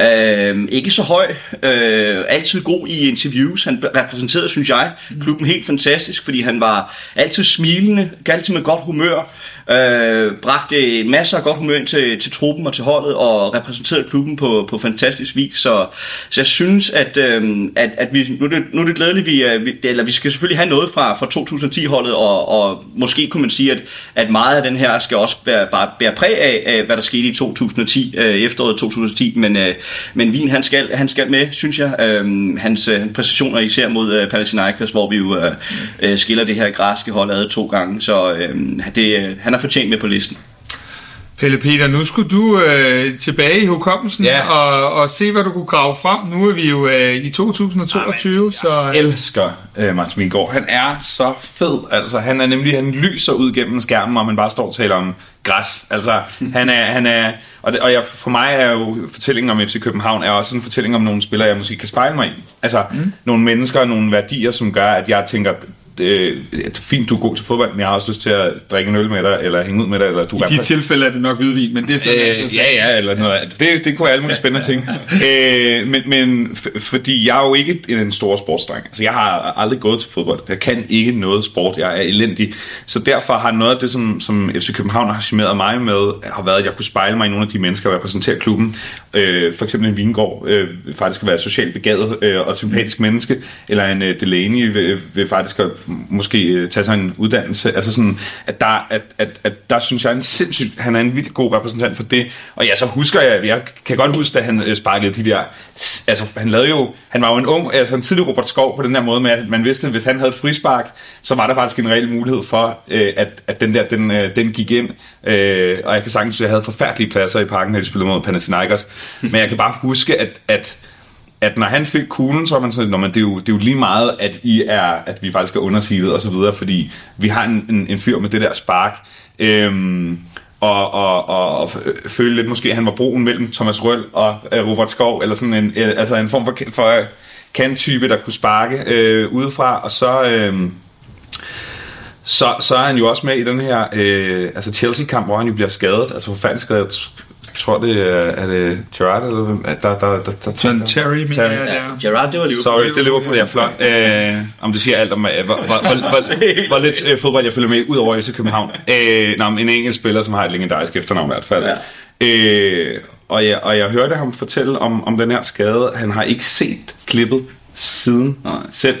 Øh, ikke så høj. Øh, altid god i interviews. Han repræsenterede, synes jeg, klubben helt fantastisk, fordi han var altid smilende, altid med godt humør. Øh, bragte masser af godt humør ind til, til truppen og til holdet og repræsenterede klubben på, på fantastisk vis. Så, så jeg synes, at, øh, at, at vi, nu, er det, nu er det glædeligt, vi, øh, vi, eller vi skal selvfølgelig have noget fra, fra 2010-holdet, og, og måske kunne man sige, at, at meget af den her skal også bære, bare bære præg af, af, hvad der skete i 2010, øh, efteråret 2010, men, øh, men Wien, han skal, han skal med, synes jeg. Øh, hans øh, præstationer især mod øh, Panathinaikos, hvor vi jo øh, øh, skiller det her græske hold ad to gange, så øh, det, øh, han har fortjent med på listen. Pelle Peter, nu skulle du øh, tilbage i hukommelsen ja. og, og se, hvad du kunne grave frem. Nu er vi jo øh, i 2022, Amen, så... Jeg elsker øh, Martin Vingård. Han er så fed. Altså, han er nemlig, han lyser ud gennem skærmen, og man bare står og taler om græs. Altså, han er, han er og, det, og jeg, for mig er jo fortællingen om FC København er også en fortælling om nogle spillere, jeg måske kan spejle mig i. Altså, mm. nogle mennesker og nogle værdier, som gør, at jeg tænker, er fint, du er god til fodbold, men jeg har også lyst til at drikke en øl med dig, eller hænge ud med dig. Eller du I de tilfælde er det nok hvidvin, men det er sådan, øh, Ja, ja, eller noget. Det, det kunne være alle mulige spændende ting. øh, men men fordi jeg er jo ikke en stor sportsdreng. Altså, jeg har aldrig gået til fodbold. Jeg kan ikke noget sport. Jeg er elendig. Så derfor har noget af det, som, som FC København har charmeret mig med, har været, at jeg kunne spejle mig i nogle af de mennesker, der repræsenterer klubben. Øh, for eksempel en Vingård øh, faktisk være socialt begavet øh, og sympatisk menneske, eller en øh, Delaney vil, vil faktisk måske øh, tage sig en uddannelse. Altså sådan, at der, at, at, at der synes jeg, en sindssygt, han er en vildt god repræsentant for det. Og ja, så husker jeg, jeg kan godt huske, at han øh, sparkede de der, altså han lavede jo, han var jo en ung, altså en tidlig Robert Skov på den der måde med, at man vidste, at hvis han havde et frispark, så var der faktisk en reel mulighed for, øh, at, at den der, den, øh, den gik ind. og jeg kan sagtens, at jeg havde forfærdelige pladser i parken, når de spillede mod Panathinaikos. Men jeg kan bare huske, at, at at når han fik kuglen, så var man sådan, man, det, er jo, det er jo lige meget, at, I er, at vi faktisk er undersilet og så videre, fordi vi har en, en, en fyr med det der spark. Øhm, og, og, og, og føle lidt måske, at han var broen mellem Thomas Røll og øh, Robert Skov, eller sådan en, øh, altså en form for, for øh, kanttype, der kunne sparke øh, udefra, og så... Øh, så, så er han jo også med i den her øh, altså Chelsea-kamp, hvor han jo bliver skadet, altså forfærdeligt skadet. Jeg tror, det er, er det Gerard, eller hvem? Der, der, der, der, der, John Terry, mener jeg, ja. Gerard, det var Liverpool. Sorry, det er Liverpool, ja, flot. Øh, om det siger alt om, hvor, hvor, hvor, hvor, hvor lidt øh, fodbold jeg følger med, ud over FC København. Øh, nå, en engelsk spiller, som har et legendarisk efternavn i hvert fald. Ja. Øh, og, jeg, og jeg hørte ham fortælle om, om den her skade. Han har ikke set klippet siden Nej. selv,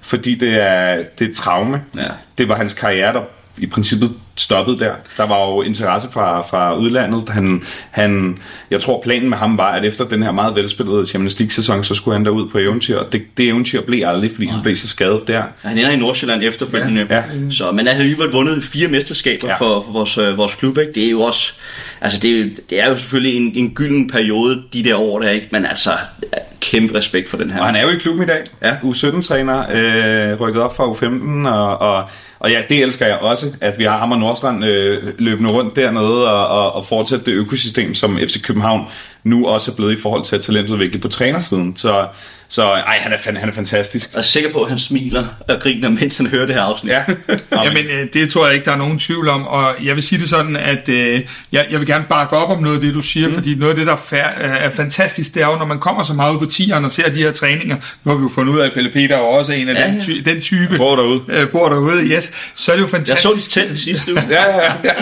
fordi det er, det er traume. Ja. Det var hans karriere, der i princippet stoppet der. Der var jo interesse fra, fra udlandet. Han, han, jeg tror, planen med ham var, at efter den her meget velspillede Champions League-sæson, så skulle han derud på eventyr. Og det, det eventyr blev aldrig, fordi ja. han blev så skadet der. Han ender i Nordsjælland efterfølgende. Ja. Ja. Så, men han har alligevel vundet fire mesterskaber ja. for, for vores, øh, vores klub. Ikke? Det er jo også... Altså, det det er jo selvfølgelig en, en gylden periode, de der år der, ikke? Men altså, kæmpe respekt for den her. Og han er jo i klubben i dag. Ja. U17-træner, øh, rykket op fra U15, og, og, og ja, det elsker jeg også, at vi har ham og Nordstrand øh, løbende rundt dernede og, og, og fortsætte det økosystem, som FC København nu også er blevet i forhold til at talentudvikle på trænersiden. Så, så ej, han er, han er fantastisk. Jeg er sikker på, at han smiler og griner, mens han hører det her afsnit. Ja. Jamen, øh, det tror jeg ikke, der er nogen tvivl om. Og jeg vil sige det sådan, at øh, jeg, jeg vil gerne bakke op om noget af det, du siger, mm. fordi noget af det, der er, er fantastisk, det er jo, når man kommer så meget ud på tieren og ser de her træninger, nu har vi jo fundet ud af, at Pelle Peter er også en af ja, den, ty, den type. Bor derude. Øh, bor derude, yes. Så er det jo fantastisk. Jeg så det til sidste uge. ja, ja, ja.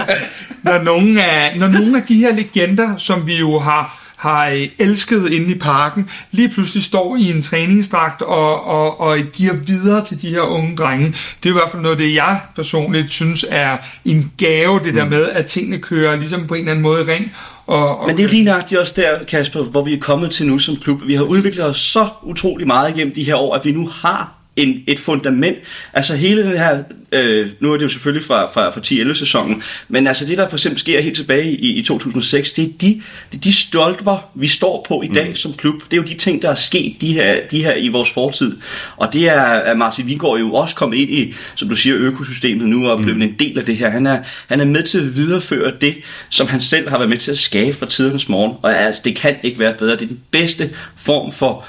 når, nogle af, når nogle af de her legender, som vi jo har har elsket inde i parken, lige pludselig står i en træningsdragt og, og, og giver videre til de her unge drenge. Det er i hvert fald noget det, jeg personligt synes er en gave, det der mm. med, at tingene kører ligesom på en eller anden måde i ring. Og, og Men det er jo lige nøjagtigt også der, Kasper, hvor vi er kommet til nu som klub. Vi har udviklet os så utrolig meget igennem de her år, at vi nu har en, et fundament. Altså hele den her, øh, nu er det jo selvfølgelig fra, fra, fra 10-11 sæsonen, men altså det der for eksempel sker helt tilbage i, i 2006, det er, de, det er de stolper, vi står på i dag mm. som klub. Det er jo de ting, der er sket de her, de her i vores fortid. Og det er, at Martin Vingård jo også kommet ind i, som du siger, økosystemet nu og blevet mm. en del af det her. Han er, han er med til at videreføre det, som han selv har været med til at skabe fra tidernes morgen. Og altså, det kan ikke være bedre. Det er den bedste form for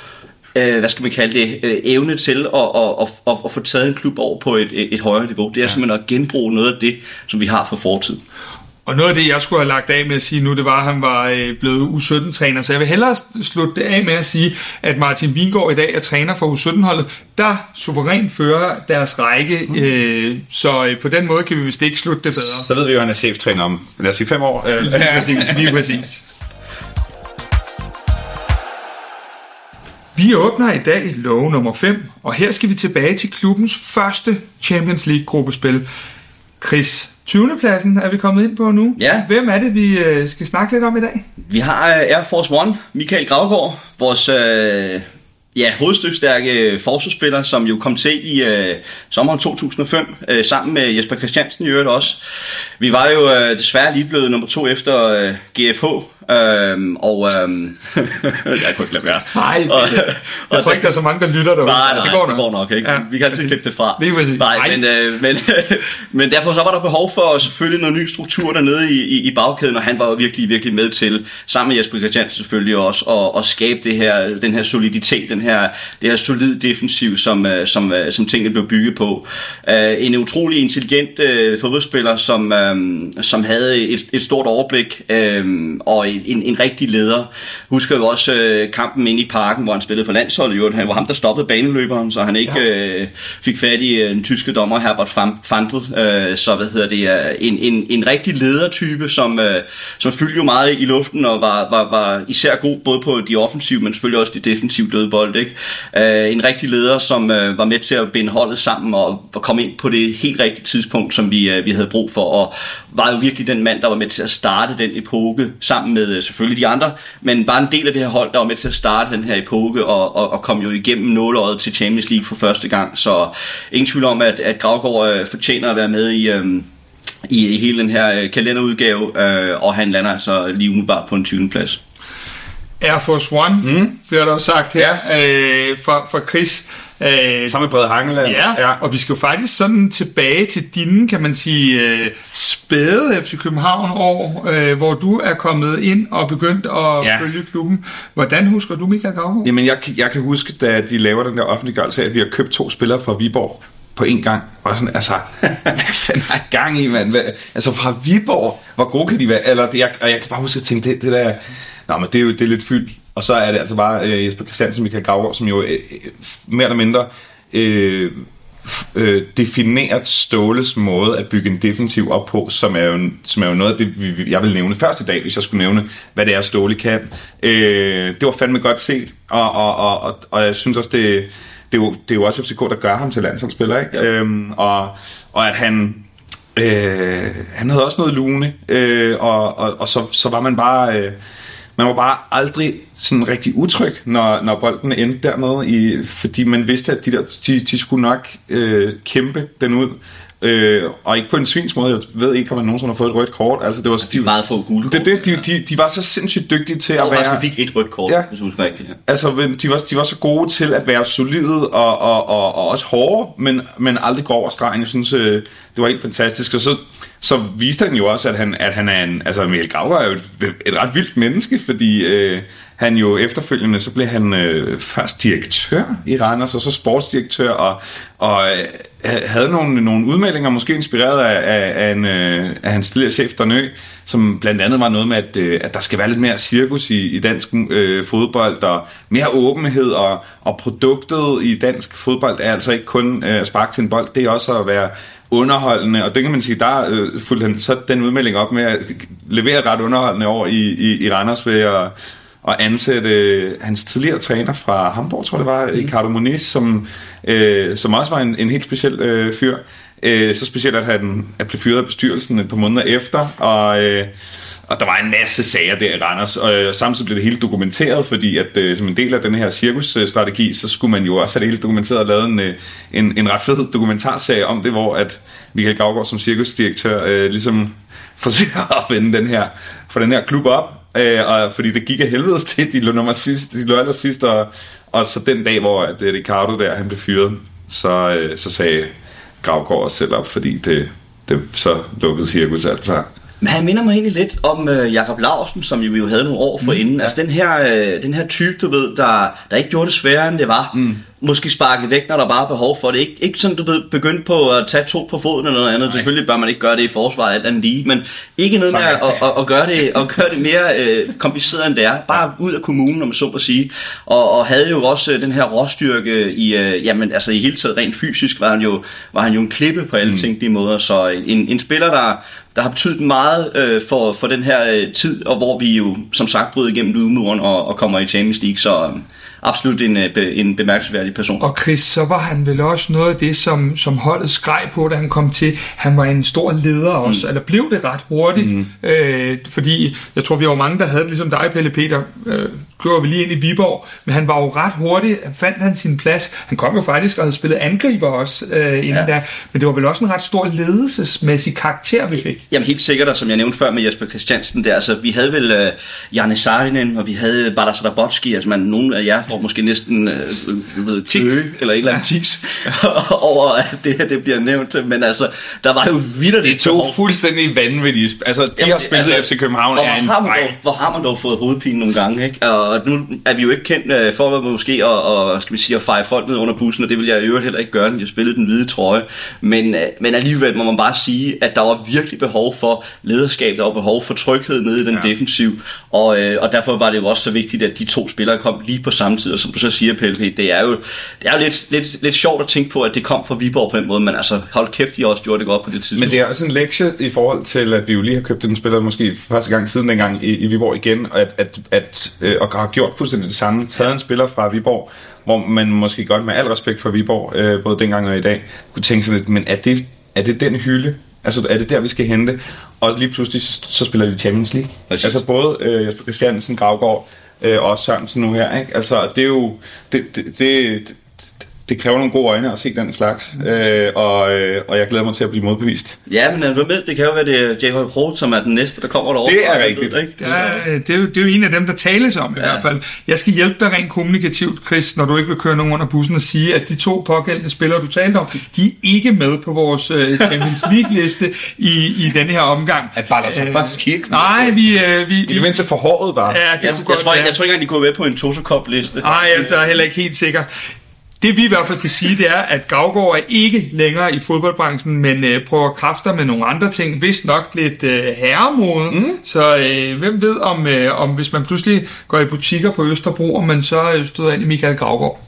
øh, hvad skal man kalde det, øh, evne til at, at, at, at, at få taget en klub over på et, et, et højere niveau. Det er ja. simpelthen at genbruge noget af det, som vi har fra fortid. Og noget af det, jeg skulle have lagt af med at sige nu, det var, at han var øh, blevet U17-træner. Så jeg vil hellere slutte det af med at sige, at Martin Vingård i dag er træner for U17-holdet, der suverænt fører deres række. Mm. Øh, så øh, på den måde kan vi vist ikke slutte det bedre. Så ved vi jo, at han er cheftræner om, lad os sige, fem år. Øh, ja, lige præcis. Vi åbner i dag lov nummer 5, og her skal vi tilbage til klubbens første Champions League gruppespil. Chris, 20. pladsen er vi kommet ind på nu. Ja. Hvem er det, vi øh, skal snakke lidt om i dag? Vi har øh, Air Force One, Michael Gravgaard, vores øh, ja, hovedstykstærke forsvarsspiller, som jo kom til i øh, sommeren 2005, øh, sammen med Jesper Christiansen i øvrigt også. Vi var jo øh, desværre lige blevet nummer to efter øh, GFH, Øhm, og øhm, jeg kunne ikke lade være. Nej, og, jeg tror ikke, der er så mange, der lytter derude. Nej, nej, det går nok, det går nok ikke. Ja. Vi kan altid klippe det fra. Lige præcis. Nej, men, øh, men, men derfor så var der behov for selvfølgelig noget ny struktur dernede i, i, i bagkæden, og han var jo virkelig, virkelig med til, sammen med Jesper Christiansen selvfølgelig også, at, at skabe det her, den her soliditet, den her, det her solid defensiv, som, øh, som, øh, som tingene blev bygget på. Uh, en utrolig intelligent uh, fodboldspiller, som, um, som havde et, et stort overblik, um, og en, en rigtig leder. Husker jo også øh, kampen inde i parken, hvor han spillede for landsholdet. Jo. Han var ham, der stoppede baneløberen, så han ikke ja. øh, fik fat i øh, en tyske dommer, Herbert Fandl. Øh, så hvad hedder det, øh, en, en, en rigtig ledertype, som, øh, som fyldte jo meget i luften og var, var, var især god både på de offensive, men selvfølgelig også de defensive dødbold. Ikke? Øh, en rigtig leder, som øh, var med til at binde holdet sammen og, og komme ind på det helt rigtige tidspunkt, som vi, øh, vi havde brug for, og var jo virkelig den mand, der var med til at starte den epoke sammen med Øh, selvfølgelig de andre, men bare en del af det her hold, der var med til at starte den her epoke og, og, og kom jo igennem nåleåret til Champions League for første gang. Så ingen tvivl om, at, at Gravgaard øh, fortjener at være med i... Øh, i, i hele den her øh, kalenderudgave, øh, og han lander altså lige umiddelbart på en 20. plads. Air Force One, mm. bliver der sagt her, ja. øh, fra, fra Chris. Øh, Sammen med Brede Hangeland. Ja, ja, og vi skal jo faktisk sådan tilbage til dine, kan man sige, øh, spæde FC København år, øh, hvor du er kommet ind og begyndt at Ja. følge klubben. Hvordan husker du Michael Gravgaard? Jamen, jeg, kan- jeg kan huske, da de laver den der offentliggørelse af, at vi har købt to spillere fra Viborg på en gang. Og sådan, altså, hvad fanden er jeg gang i, mand? Hvad, altså, fra Viborg, hvor gode kan de være? Eller, jeg, og jeg kan bare huske at tænke, det, det der, nå, men det er jo det er lidt fyldt. Og så er det altså bare øh, Jesper Christiansen Michael Gravgaard, som jo øh, øh, mere eller mindre øh, øh, defineret Ståles måde at bygge en defensiv op på, som er jo, som er jo noget af det, vi, jeg vil nævne først i dag, hvis jeg skulle nævne, hvad det er, Ståle kan. Øh, det var fandme godt set, og, og, og, og, og jeg synes også, det, det, er jo, det er jo også FCK, der gør ham til landsholdsspiller, ikke? Øhm, og, og at han... Øh, han havde også noget lune, øh, og, og, og så, så var man bare... Øh, man var bare aldrig sådan rigtig utryg, når, når bolden endte dernede, i, fordi man vidste, at de, der, de, de skulle nok øh, kæmpe den ud. Øh, og ikke på en svins måde. Jeg ved ikke, om man nogensinde har fået et rødt kort. Altså, det var, de, Meget få gule det, det, de, de, de var så sindssygt dygtige til Jeg at være... vi fik et rødt kort, Ja. hvis du husker rigtigt. Ja. Altså, de var, de var så gode til at være solide og, og, og, og også hårde, men, men aldrig gå over stregen. Jeg synes, øh, det var helt fantastisk. Og så, så viste han jo også, at han, at han er en... Altså, Michael Grauer er jo et, et ret vildt menneske, fordi øh, han jo efterfølgende, så blev han øh, først direktør i Randers, og så sportsdirektør, og, og øh, havde nogle, nogle udmeldinger, måske inspireret af, af, af, en, øh, af hans tidligere chef, Dernø, som blandt andet var noget med, at, øh, at der skal være lidt mere cirkus i, i dansk øh, fodbold, og mere åbenhed, og, og produktet i dansk fodbold er altså ikke kun øh, at sparke til en bold, det er også at være underholdende, og det kan man sige, der øh, fulgte han så den udmelding op med at levere ret underholdende over i, i, i Randers ved at, at ansætte øh, hans tidligere træner fra Hamburg, tror jeg det var, mm. Ricardo Moniz, som, øh, som også var en, en helt speciel øh, fyr. Øh, så specielt, at han at blev fyret af bestyrelsen et par måneder efter, og... Øh, og der var en masse sager der i Randers, og øh, samtidig blev det hele dokumenteret, fordi at øh, som en del af den her cirkusstrategi, så skulle man jo også have det hele dokumenteret og lavet en, øh, en, en ret fed dokumentarserie om det, hvor at Michael Gavgaard som cirkusdirektør øh, ligesom forsøger at vende den her, få den her klub op, øh, og fordi det gik af helvedes til, de lå nummer sidst, de lå aller sidst, og, og så den dag, hvor at, øh, Ricardo der, han blev fyret, så, øh, så sagde Gravgaard også selv op, fordi det, det så lukkede cirkus altså. Men han minder mig egentlig lidt om øh, Jakob Larsen, som jo, vi jo havde nogle år for inden. Mm, ja. Altså den her, øh, den her type, du ved, der, der ikke gjorde det sværere, end det var. Mm. Måske sparket væk, når der bare er behov for det. Ikke, ikke sådan, du ved, begyndt på at tage to på foden eller noget andet. Nej. Selvfølgelig bør man ikke gøre det i forsvaret, alt andet lige. Men ikke noget med at, at, at, gøre det, at gøre det mere øh, kompliceret, end det er. Bare ud af kommunen, om man så må sige. Og, og havde jo også øh, den her råstyrke i, øh, jamen altså i hele taget rent fysisk, var han jo, var han jo en klippe på alle mm. tænkelige måder. Så en, en spiller, der, der har betydet meget øh, for, for den her øh, tid, og hvor vi jo som sagt bryder igennem lydmuren og, og kommer i Champions League, så øh, absolut en, øh, en bemærkelsesværdig person. Og Chris, så var han vel også noget af det, som, som holdet skreg på, da han kom til. Han var en stor leder også, mm. eller blev det ret hurtigt. Mm. Øh, fordi jeg tror, vi var mange, der havde det ligesom dig, Pelle Peter. Øh, kører vi lige ind i Viborg, men han var jo ret hurtig. Fandt han sin plads. Han kom jo faktisk og havde spillet angriber også øh, inden ja. da. Men det var vel også en ret stor ledelsesmæssig karakter, vi fik. Jamen helt sikkert, og som jeg nævnte før med Jesper Christiansen, der, altså, vi havde vel uh, Janne Sarinen, og vi havde Balas Rabotski, altså man, nogle af jer får måske næsten jeg ved, Tics. tø, eller et eller andet tics, over at det her det bliver nævnt, men altså, der var jo videre det To fuldstændig vanvittige... Altså, de Jamen, har spillet altså, FC København hvor er en dog, Hvor har man dog fået hovedpine nogle gange, ikke? Og nu er vi jo ikke kendt uh, for at måske at, og, skal vi sige, at feje folk ned under bussen, og det vil jeg i øvrigt heller ikke gøre, når jeg spillede den hvide trøje. Men, uh, men alligevel må man bare sige, at der var virkelig behov for lederskab, der var behov for tryghed nede i den ja. defensiv, og, uh, og derfor var det jo også så vigtigt, at de to spillere kom lige på samme tid, og som du så siger, PLP, det er jo, det er jo lidt, lidt, lidt sjovt at tænke på, at det kom fra Viborg på den måde, men altså hold kæft, de også gjorde det godt på det tidspunkt. Men det er også en lektie i forhold til, at vi jo lige har købt den spiller måske første gang siden dengang i, i Viborg igen, og, at, at, at, øh, og har gjort fuldstændig det samme. Taget en spiller fra Viborg, hvor man måske godt med al respekt for Viborg, øh, både dengang og i dag, kunne tænke sig lidt, men er det, er det den hylde? Altså er det der, vi skal hente? Og lige pludselig, så, så spiller vi Champions League. Præcis. Altså både øh, Jesper Christiansen, Gravgaard øh, og Sørensen nu her. Ikke? Altså det er jo... Det, det, det, det, kræver nogle gode øjne at se den slags, øh, og, øh, og jeg glæder mig til at blive modbevist. Ja, men du med, det kan jo være, det er J.H. Roth, som er den næste, der kommer derovre. Det er rigtigt. ved, ikke? Det er, det, er jo, det er jo en af dem, der tales om i ja. hvert fald. Jeg skal hjælpe dig rent kommunikativt, Chris, når du ikke vil køre nogen under bussen og sige, at de to pågældende spillere, du talte om, de er ikke med på vores uh, Champions League-liste i, i denne her omgang. At bare lade sig Øh, faktisk ikke med. Nej, vi... Uh, vi, I det vi mindste for håret bare. ja, det Jeg, kunne jeg, godt tror, jeg, jeg tror ikke engang, de kunne være på en Toto Cup-liste. Nej, jeg er heller ikke helt sikker. Det vi i hvert fald kan sige, det er, at Gravgaard er ikke længere i fodboldbranchen, men øh, prøver kræfter med nogle andre ting. Vist nok lidt øh, herremode. Mm. Så øh, hvem ved, om, øh, om hvis man pludselig går i butikker på Østerbro, om man så øh, støder ind i Michael Gravgaard.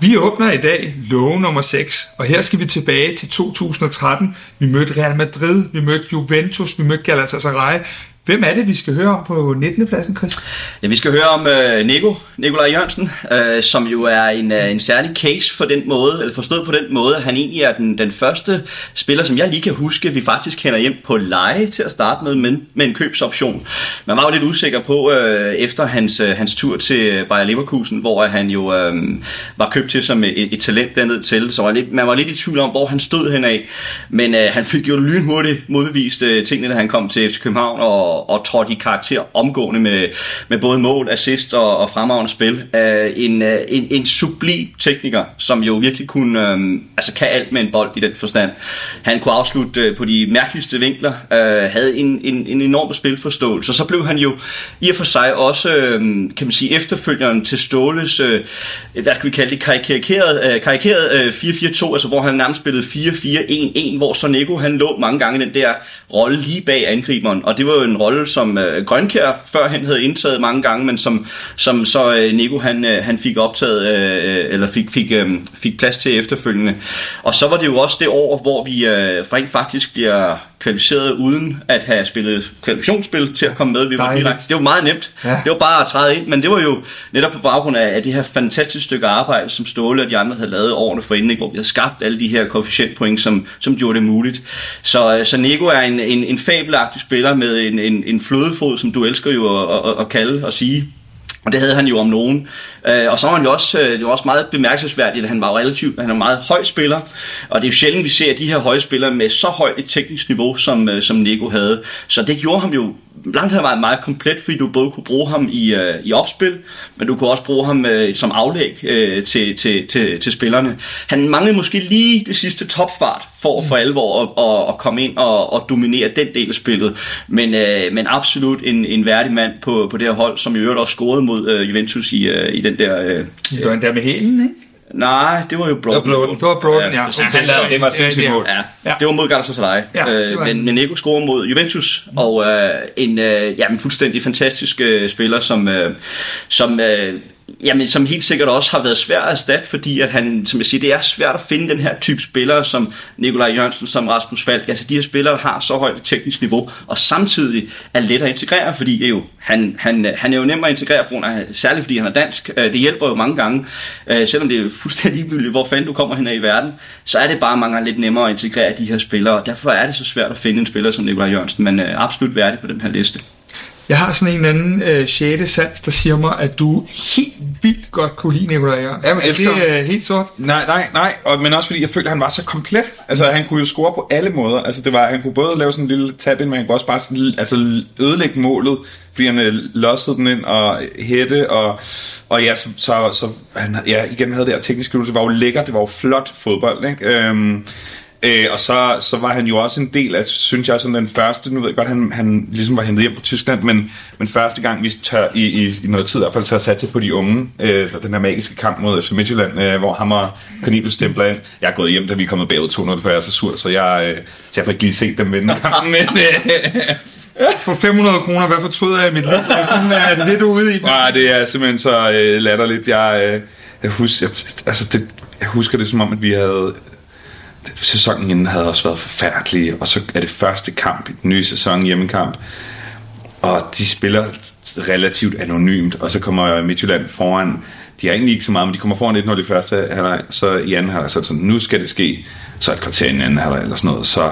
Vi åbner i dag låge nummer 6, og her skal vi tilbage til 2013. Vi mødte Real Madrid, vi mødte Juventus, vi mødte Galatasaray. Hvem er det, vi skal høre om på 19. pladsen, Chris? Ja, vi skal høre om øh, Nico, Nikolaj Jørgensen, øh, som jo er en, øh, en særlig case for den måde, eller forstået på den måde, at han egentlig er den, den første spiller, som jeg lige kan huske, vi faktisk kender hjem på leje til at starte med, men med en købsoption. Man var jo lidt usikker på, øh, efter hans, øh, hans tur til Bayer Leverkusen, hvor han jo øh, var købt til som et, et talent dernede til, så var lidt, man var lidt i tvivl om, hvor han stod henad. Men øh, han fik jo lynhurtigt modbevist øh, tingene, da han kom til FC København og, og trådte i karakter omgående med, med både mål, assist og, og fremragende spil. Øh, en, øh, en, en sublim tekniker, som jo virkelig kunne, øh, altså kan alt med en bold i den forstand. Han kunne afslutte øh, på de mærkeligste vinkler, øh, havde en, en, en enorm spilforståelse, og så blev han jo i og for sig også, øh, kan man sige, efterfølgeren til Ståles, øh, hvad skal vi kalde det, karikeret, øh, karikeret øh, 4-4-2, altså hvor han nærmest spillede 4-4-1-1, hvor Sonego han lå mange gange i den der rolle lige bag angriberen, og det var jo en rolle, som øh, Grønkær førhen havde indtaget mange gange, men som, som så øh, Nico han, øh, han fik optaget, øh, øh, eller fik, fik, øh, fik plads til efterfølgende. Og så var det jo også det år, hvor vi øh, rent faktisk bliver kvalificeret uden at have spillet kvalifikationsspil til at komme med. Vi var direkte. Det var meget nemt. Ja. Det var bare at træde ind, men det var jo netop på baggrund af, af det her fantastiske stykke arbejde, som Ståle og de andre havde lavet årene forinden, ikke? hvor vi havde skabt alle de her koefficientpoint, som, som gjorde det muligt. Så, øh, så Nico er en, en, en fabelagtig spiller med en, en, en flødefod, som du elsker jo at, at, at kalde og sige. Og det havde han jo om nogen. Øh, og så var han jo også, øh, det var også meget bemærkelsesværdigt, at han var relativt, han er en meget høj spiller. Og det er jo sjældent, vi ser de her høje spillere med så højt et teknisk niveau, som, øh, som Nico havde. Så det gjorde ham jo langt hen vejen meget komplet, fordi du både kunne bruge ham i, øh, i opspil, men du kunne også bruge ham øh, som aflæg øh, til, til, til, til spillerne. Han manglede måske lige det sidste topfart for for alvor at, at, at komme ind og, og dominere den del af spillet. Men, øh, men absolut en, en værdig mand på, på det her hold, som i øvrigt også scorede mod øh, Juventus i, øh, i den der... Øh, Det var en der med hælen, ikke? Nej, det var jo Broden. Det var Broden. Det var Broden, ja. præcis. ja han lavede det var sindssygt ja, mål. Ja, Ja. ja, det var mod Galatasaray. Ja, Ja, det øh, men, men Nico scorer mod Juventus, mm. og øh, en øh, jamen, fuldstændig fantastisk øh, spiller, som, øh, som, øh, jamen, som helt sikkert også har været svært at erstatte, fordi at han, som jeg siger, det er svært at finde den her type spillere, som Nikolaj Jørgensen, som Rasmus Falk. Altså de her spillere har så højt teknisk niveau, og samtidig er let at integrere, fordi det jo, han, han, han er jo nem at integrere, for, grund særligt fordi han er dansk. Øh, det hjælper jo mange gange, øh, selvom det er fuldstændig ligegyldigt, hvor fanden du kommer hen i verden, så er det bare mange gange lidt nemmere at integrere de her spillere, og derfor er det så svært at finde en spiller som Nikolaj Jørgensen, men øh, absolut værdig på den her liste. Jeg har sådan en eller anden øh, 6. sans, der siger mig, at du helt vildt godt kunne lide Nikolaj Jørgensen. Jamen, er elsker det øh, helt sort? Nej, nej, nej, og, men også fordi jeg følte, at han var så komplet. Altså, han kunne jo score på alle måder. Altså, det var, han kunne både lave sådan en lille tab ind, men han kunne også bare sådan, altså, ødelægge målet, fordi han øh, lossede den ind og hætte, og, og ja, så, så, så han, ja, igen havde det her tekniske det var jo lækkert, det var jo flot fodbold, ikke? Øhm, Øh, og så, så var han jo også en del af, synes jeg, sådan den første, nu ved jeg godt, han, han ligesom var hentet hjem fra Tyskland, men, men første gang vi tør, i, i, i noget tid i hvert fald tør satse på de unge, øh, den her magiske kamp mod FC Midtjylland, øh, hvor ham og Cornelius stempler ind. Jeg er gået hjem, da vi er kommet bagud 2-0, for jeg er så sur, så jeg, øh, så jeg får ikke lige set dem vinde kampen, men øh, For 500 kroner, hvad fortryder jeg i mit liv? Er det sådan, er det det, er ude i? nej, det er simpelthen så øh, latterligt. Jeg, øh, jeg, husker, jeg, altså det, jeg husker det som om, at vi havde sæsonen inden havde også været forfærdelig, og så er det første kamp i den nye sæson, hjemmekamp, og de spiller relativt anonymt, og så kommer Midtjylland foran, de har egentlig ikke så meget, men de kommer foran 1-0 i første halvleg, så i anden halvleg, så er det sådan, nu skal det ske, så et kvarter i anden halvleg, eller sådan noget, så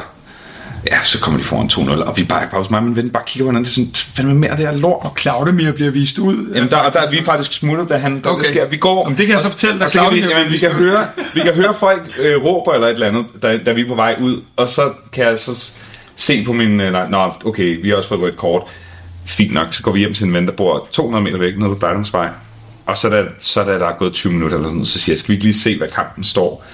Ja, så kommer de foran 2-0, og vi bare, hos mig, men ven, bare kigger på hinanden, det er sådan, fandme mere det her lort. Og Claudemir bliver vist ud. Jamen, der, der, er vi faktisk smuttet, da han, der, Okay. sker. Vi går, Jamen, det kan jeg så fortælle dig, kan vi, jamen, vi, kan høre, vi kan høre folk øh, råber eller et eller andet, da, da vi er på vej ud, og så kan jeg så se på min, øh, nej, nå, okay, vi har også fået et rødt kort. Fint nok, så går vi hjem til en ven, der bor 200 meter væk, nede på Bærdomsvej. Og så da, så da der er gået 20 minutter eller sådan så siger jeg, skal vi ikke lige se, hvad kampen står?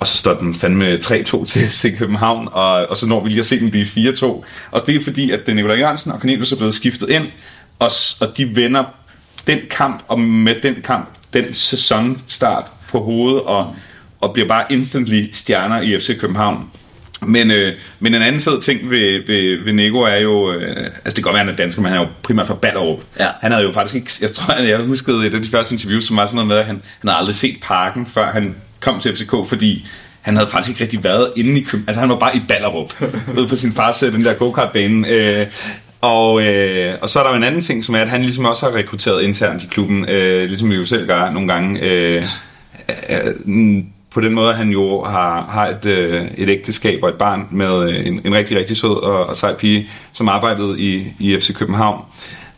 Og så står den fandme 3-2 til FC København, og, og så når vi lige at se den blive 4-2. Og det er fordi, at Nikolaj Jørgensen og Cornelius er blevet skiftet ind, og, og de vender den kamp, og med den kamp, den sæsonstart på hovedet, og, og bliver bare instantly stjerner i FC København. Men, øh, men en anden fed ting ved, ved, ved Nico er jo, øh, altså det kan godt være, han er dansker, men han er jo primært fra Ballerup. Ja. Han havde jo faktisk ikke, jeg tror, jeg huskede et af de første interviews, som var sådan noget med, at han, han havde aldrig set parken, før han kom til FCK, fordi han havde faktisk ikke rigtig været inde i København. Altså han var bare i Ballerup, ude på sin fars, øh, den der go-kart-bane. Øh, og, øh, og så er der jo en anden ting, som er, at han ligesom også har rekrutteret internt i klubben, øh, ligesom vi jo selv gør nogle gange. Øh, øh, mm, på den måde, han jo har, har et, øh, et ægteskab og et barn med øh, en, en rigtig, rigtig sød og, og sej pige, som arbejdede i, i FC København.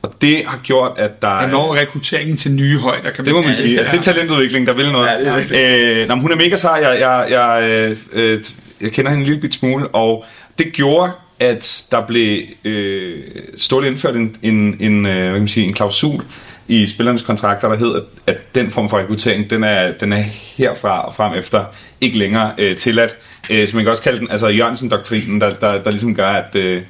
Og det har gjort, at der... Der når rekrutteringen til nye højder, kan Det må man sige. Altså, det er talentudvikling, der vil noget. Ja, det er øh, nå, hun er mega sej. Jeg, jeg, jeg, øh, øh, jeg kender hende en lille bit smule, og det gjorde, at der blev øh, stort indført en, en, en, øh, hvad kan man sige, en klausul i spillernes kontrakter, der hedder, at den form for rekruttering, den er, den er herfra og frem efter ikke længere øh, tilladt. Øh, så man kan også kalde den altså Jørgensen-doktrinen, der, der, der ligesom gør, at, øh,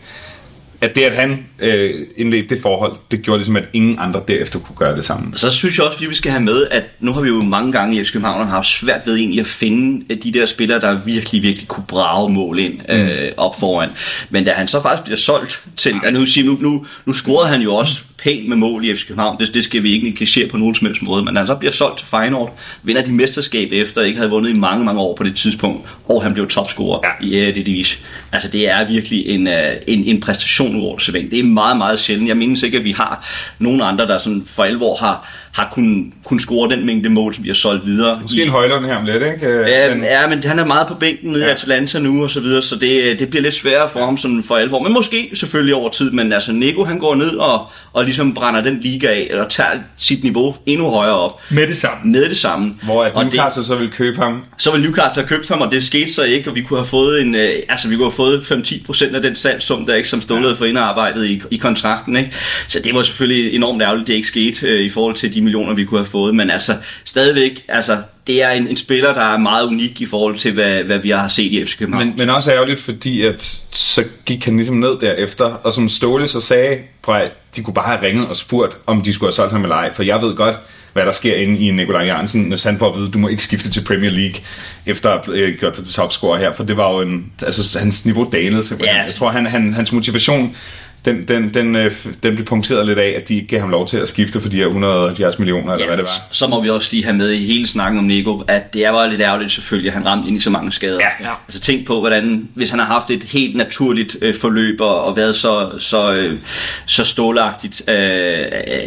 at det, at han øh, indledte det forhold, det gjorde ligesom, at ingen andre derefter kunne gøre det samme. Så synes jeg også, at vi skal have med, at nu har vi jo mange gange i FC København haft svært ved egentlig at finde øh, de der spillere, der virkelig, virkelig kunne brage mål ind øh, op foran. Men da han så faktisk bliver solgt til, ja, nu, nu, nu, nu scorede han jo også pænt med mål i FC København, det, det skal vi ikke negligere på nogen som helst måde, men da han så bliver solgt til Feyenoord, vinder de mesterskab efter, ikke havde vundet i mange, mange år på det tidspunkt, og han blev topscorer ja. i Eredivisie. Altså det er virkelig en, øh, en, en præstation over det. Det er meget, meget sjældent. Jeg mindes ikke, at vi har nogen andre, der sådan for alvor har, har kunnet kun score den mængde mål, som vi har solgt videre. Måske en højlund her om lidt, ikke? Øh, Ja, men- ja, men han er meget på bænken nede ja. i Atalanta nu og så videre, så det, det bliver lidt sværere for ham sådan for alvor. Men måske selvfølgelig over tid, men altså Nico han går ned og, og ligesom brænder den liga af, eller tager sit niveau endnu højere op Med det samme. med det samme. Hvor at Og det- Newcastle så vil købe ham. så ville Newcastle have købt ham, og det skete så ikke, og vi kunne have fået en, øh, altså vi kunne have fået 5-10% af den salgssum, der ikke som Ståle havde fået indarbejdet i, i kontrakten, ikke? Så det var selvfølgelig enormt ærgerligt, det ikke skete øh, i forhold til de millioner, vi kunne have fået, men altså stadigvæk, altså det er en, en spiller, der er meget unik i forhold til, hvad, hvad vi har set i FC København. Men, men også ærgerligt, fordi at så gik han ligesom ned derefter, og som Ståle så sagde, at de kunne bare have ringet og spurgt, om de skulle have solgt ham eller ej, for jeg ved godt, hvad der sker inde i Nikolaj Jørgensen, hvis han får at vide, du må ikke skifte til Premier League, efter at have øh, gjort det til topscorer her, for det var jo en, altså hans niveau dalede simpelthen. Ja. Jeg tror, han, han, hans motivation, den, den, den, øh, den blev punkteret lidt af, at de ikke gav ham lov til at skifte for de her 170 millioner, eller hvad det var. Så må vi også lige have med i hele snakken om Nico, at det er bare lidt ærgerligt selvfølgelig, at han ramte ind i så mange skader. Ja, ja. Altså tænk på, hvordan, hvis han har haft et helt naturligt øh, forløb og, og været så, så, øh, så stålagtigt, øh,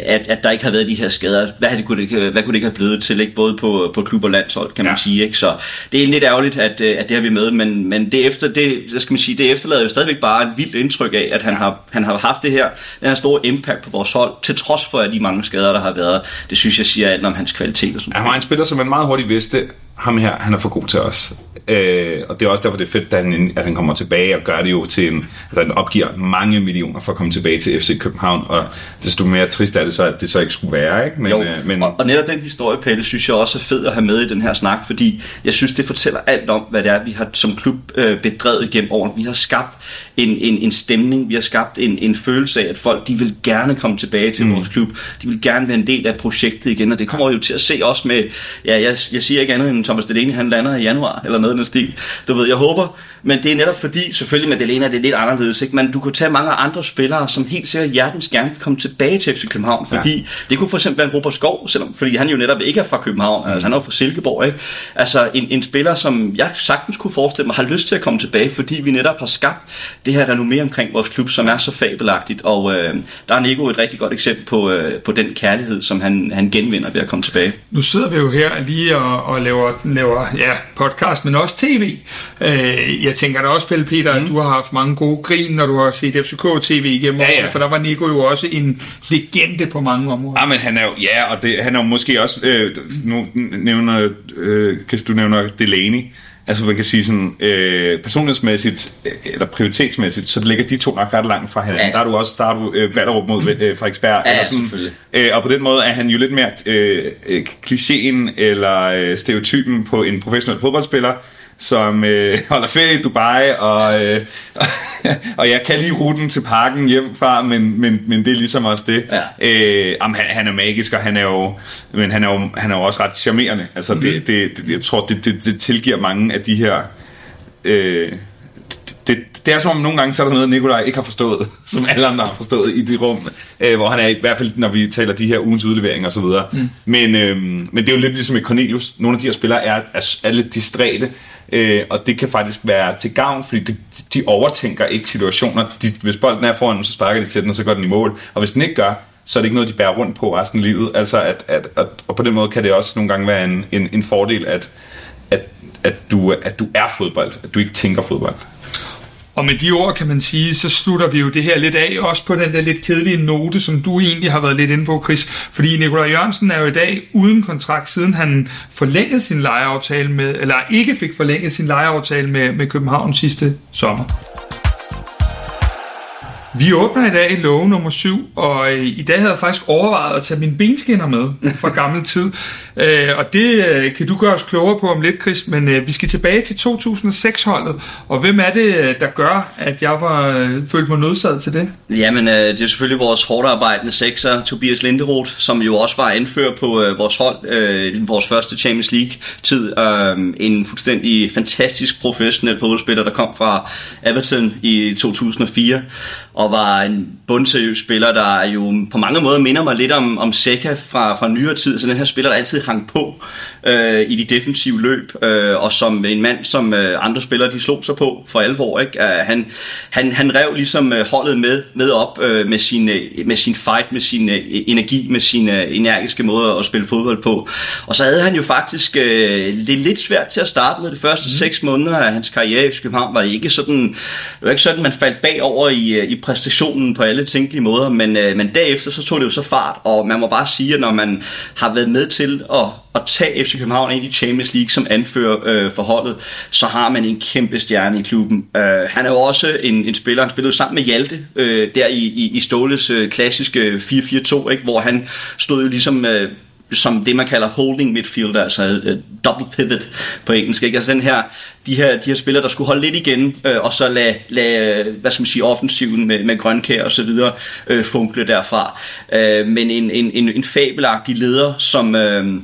at, at der ikke har været de her skader, hvad, havde det, kunne, det, ikke- hvad kunne det ikke have blevet til, ikke? både på, på klub og landshold, kan man Ja. sige. Ikke? Så det er lidt ærgerligt, at, øh, at det har vi med, men, men det, efter, det, skal man sige, det efterlader jo stadigvæk bare et vildt indtryk af, at han har, han har haft det her, den her store impact på vores hold, til trods for at de mange skader, der har været. Det synes jeg siger alt om hans kvalitet. Og sådan. Han var en spiller, som man meget hurtigt vidste, ham her, han er for god til os. Øh, og det er også derfor, det er fedt, at han, at han kommer tilbage og gør det jo til en... Altså, han opgiver mange millioner for at komme tilbage til FC København, og desto mere trist er det så, at det så ikke skulle være, ikke? Men, Jo, øh, men og, og netop den historie, Pelle, synes jeg også er fed at have med i den her snak, fordi jeg synes, det fortæller alt om, hvad det er, vi har som klub øh, bedrevet gennem årene. Vi har skabt en, en, en stemning, vi har skabt en, en følelse af, at folk de vil gerne komme tilbage til mm. vores klub. De vil gerne være en del af projektet igen, og det kommer jo til at se også med, ja, jeg, jeg siger ikke andet end Thomas Delaney, han lander i januar, eller noget i den stil. Du ved, jeg håber, men det er netop fordi, selvfølgelig med Delena, det er lidt anderledes, ikke? men du kunne tage mange andre spillere, som helt sikkert hjertens gerne kan komme tilbage til FC København, fordi ja. det kunne for eksempel være en Robert Skov, selvom, fordi han jo netop ikke er fra København, mm. altså han er jo fra Silkeborg, ikke? Altså en, en spiller, som jeg sagtens kunne forestille mig, har lyst til at komme tilbage, fordi vi netop har skabt det her renommé omkring vores klub, som er så fabelagtigt, og øh, der er Nico et rigtig godt eksempel på, øh, på den kærlighed, som han, han genvinder ved at komme tilbage. Nu sidder vi jo her lige og, og laver laver ja, podcast, men også tv. Øh, jeg tænker da også, Pelle Peter, mm. at du har haft mange gode grin, når du har set FCK-tv igennem ja, ja. for der var Nico jo også en legende på mange områder. Ja, men han er jo, ja, og det, han er jo måske også, øh, nu nævner, øh, kan du nævner Delaney, Altså man kan sige sådan, øh, personlighedsmæssigt øh, eller prioritetsmæssigt, så ligger de to nok ret langt fra hinanden. Ja. Der er du også, der er du øh, Ballerup mod øh, Frederiksberg. Ja, eller sådan, øh, og på den måde er han jo lidt mere øh, øh, klichéen eller øh, stereotypen på en professionel fodboldspiller, som øh, holder ferie i Dubai, og, øh, og jeg kan lige ruten til parken hjem fra, men, men, men det er ligesom også det. Ja. Øh, jamen, han, han er magisk, og han er jo, men han er jo, han er jo også ret charmerende. Altså, mm. det, det, det, jeg tror, det, det, det tilgiver mange af de her... Øh, det, det er som om nogle gange, så er der noget, Nikolaj ikke har forstået, som alle andre har forstået i det rum, øh, hvor han er i hvert fald, når vi taler de her ugens udleveringer og så videre. Mm. Men, øh, men det er jo lidt ligesom i Cornelius. Nogle af de her spillere er, er, er lidt distræte, øh, og det kan faktisk være til gavn, fordi de, de overtænker ikke situationer. De, hvis bolden er foran dem, så sparker de til den, og så går den i mål. Og hvis den ikke gør, så er det ikke noget, de bærer rundt på resten af livet. Altså at, at, at, og på den måde kan det også nogle gange være en, en, en fordel, at, at, at, du, at du er fodbold, at du ikke tænker fodbold. Og med de ord kan man sige, så slutter vi jo det her lidt af, også på den der lidt kedelige note, som du egentlig har været lidt inde på, Chris. Fordi Nikolaj Jørgensen er jo i dag uden kontrakt, siden han forlængede sin lejeaftale med, eller ikke fik forlænget sin lejeaftale med, med København sidste sommer. Vi åbner i dag lov nummer 7, og øh, i dag havde jeg faktisk overvejet at tage mine benskinner med fra gammel tid. Øh, og det øh, kan du gøre os klogere på om lidt, Chris, men vi skal tilbage til 2006-holdet. Og hvem er det, der gør, at jeg var følt mig nødsaget til det? Jamen, det er selvfølgelig vores hårdt arbejdende sekser, Tobias Linderoth, som jo også var anfører på vores hold, vores første Champions League-tid. En fuldstændig fantastisk professionel fodboldspiller, der kom fra Everton i 2004 og var en bundseriøs spiller, der jo på mange måder minder mig lidt om, om Seca fra, fra nyere tid. Så den her spiller, der altid hang på øh, i de defensive løb, øh, og som en mand, som øh, andre spillere de slog sig på for alvor. Ikke? Uh, han, han, han rev ligesom øh, holdet med, med op øh, med, sin, øh, med sin fight, med sin øh, energi, med sin øh, energiske måde at spille fodbold på. Og så havde han jo faktisk øh, det lidt svært til at starte med. De første mm. seks måneder af hans karriere i København var det ikke sådan, det var ikke sådan, man faldt bagover i, i præstationen på alle tænkelige måder, men, øh, men derefter så tog det jo så fart, og man må bare sige, at når man har været med til at, at tage FC København ind i Champions League som anfører øh, for holdet, så har man en kæmpe stjerne i klubben. Øh, han er jo også en, en spiller, han spillede sammen med Hjalte, øh, der i, i, i Ståles øh, klassiske 4-4-2, ikke, hvor han stod jo ligesom... Øh, som det, man kalder holding midfielder, altså uh, double pivot på engelsk. Ikke? Altså den her, de, her, de her spillere, der skulle holde lidt igen, øh, og så lade, lade, øh, hvad skal man sige, offensiven med, med grønkær og så videre øh, funkle derfra. Øh, men en, en, en, en fabelagtig leder, som... Øh,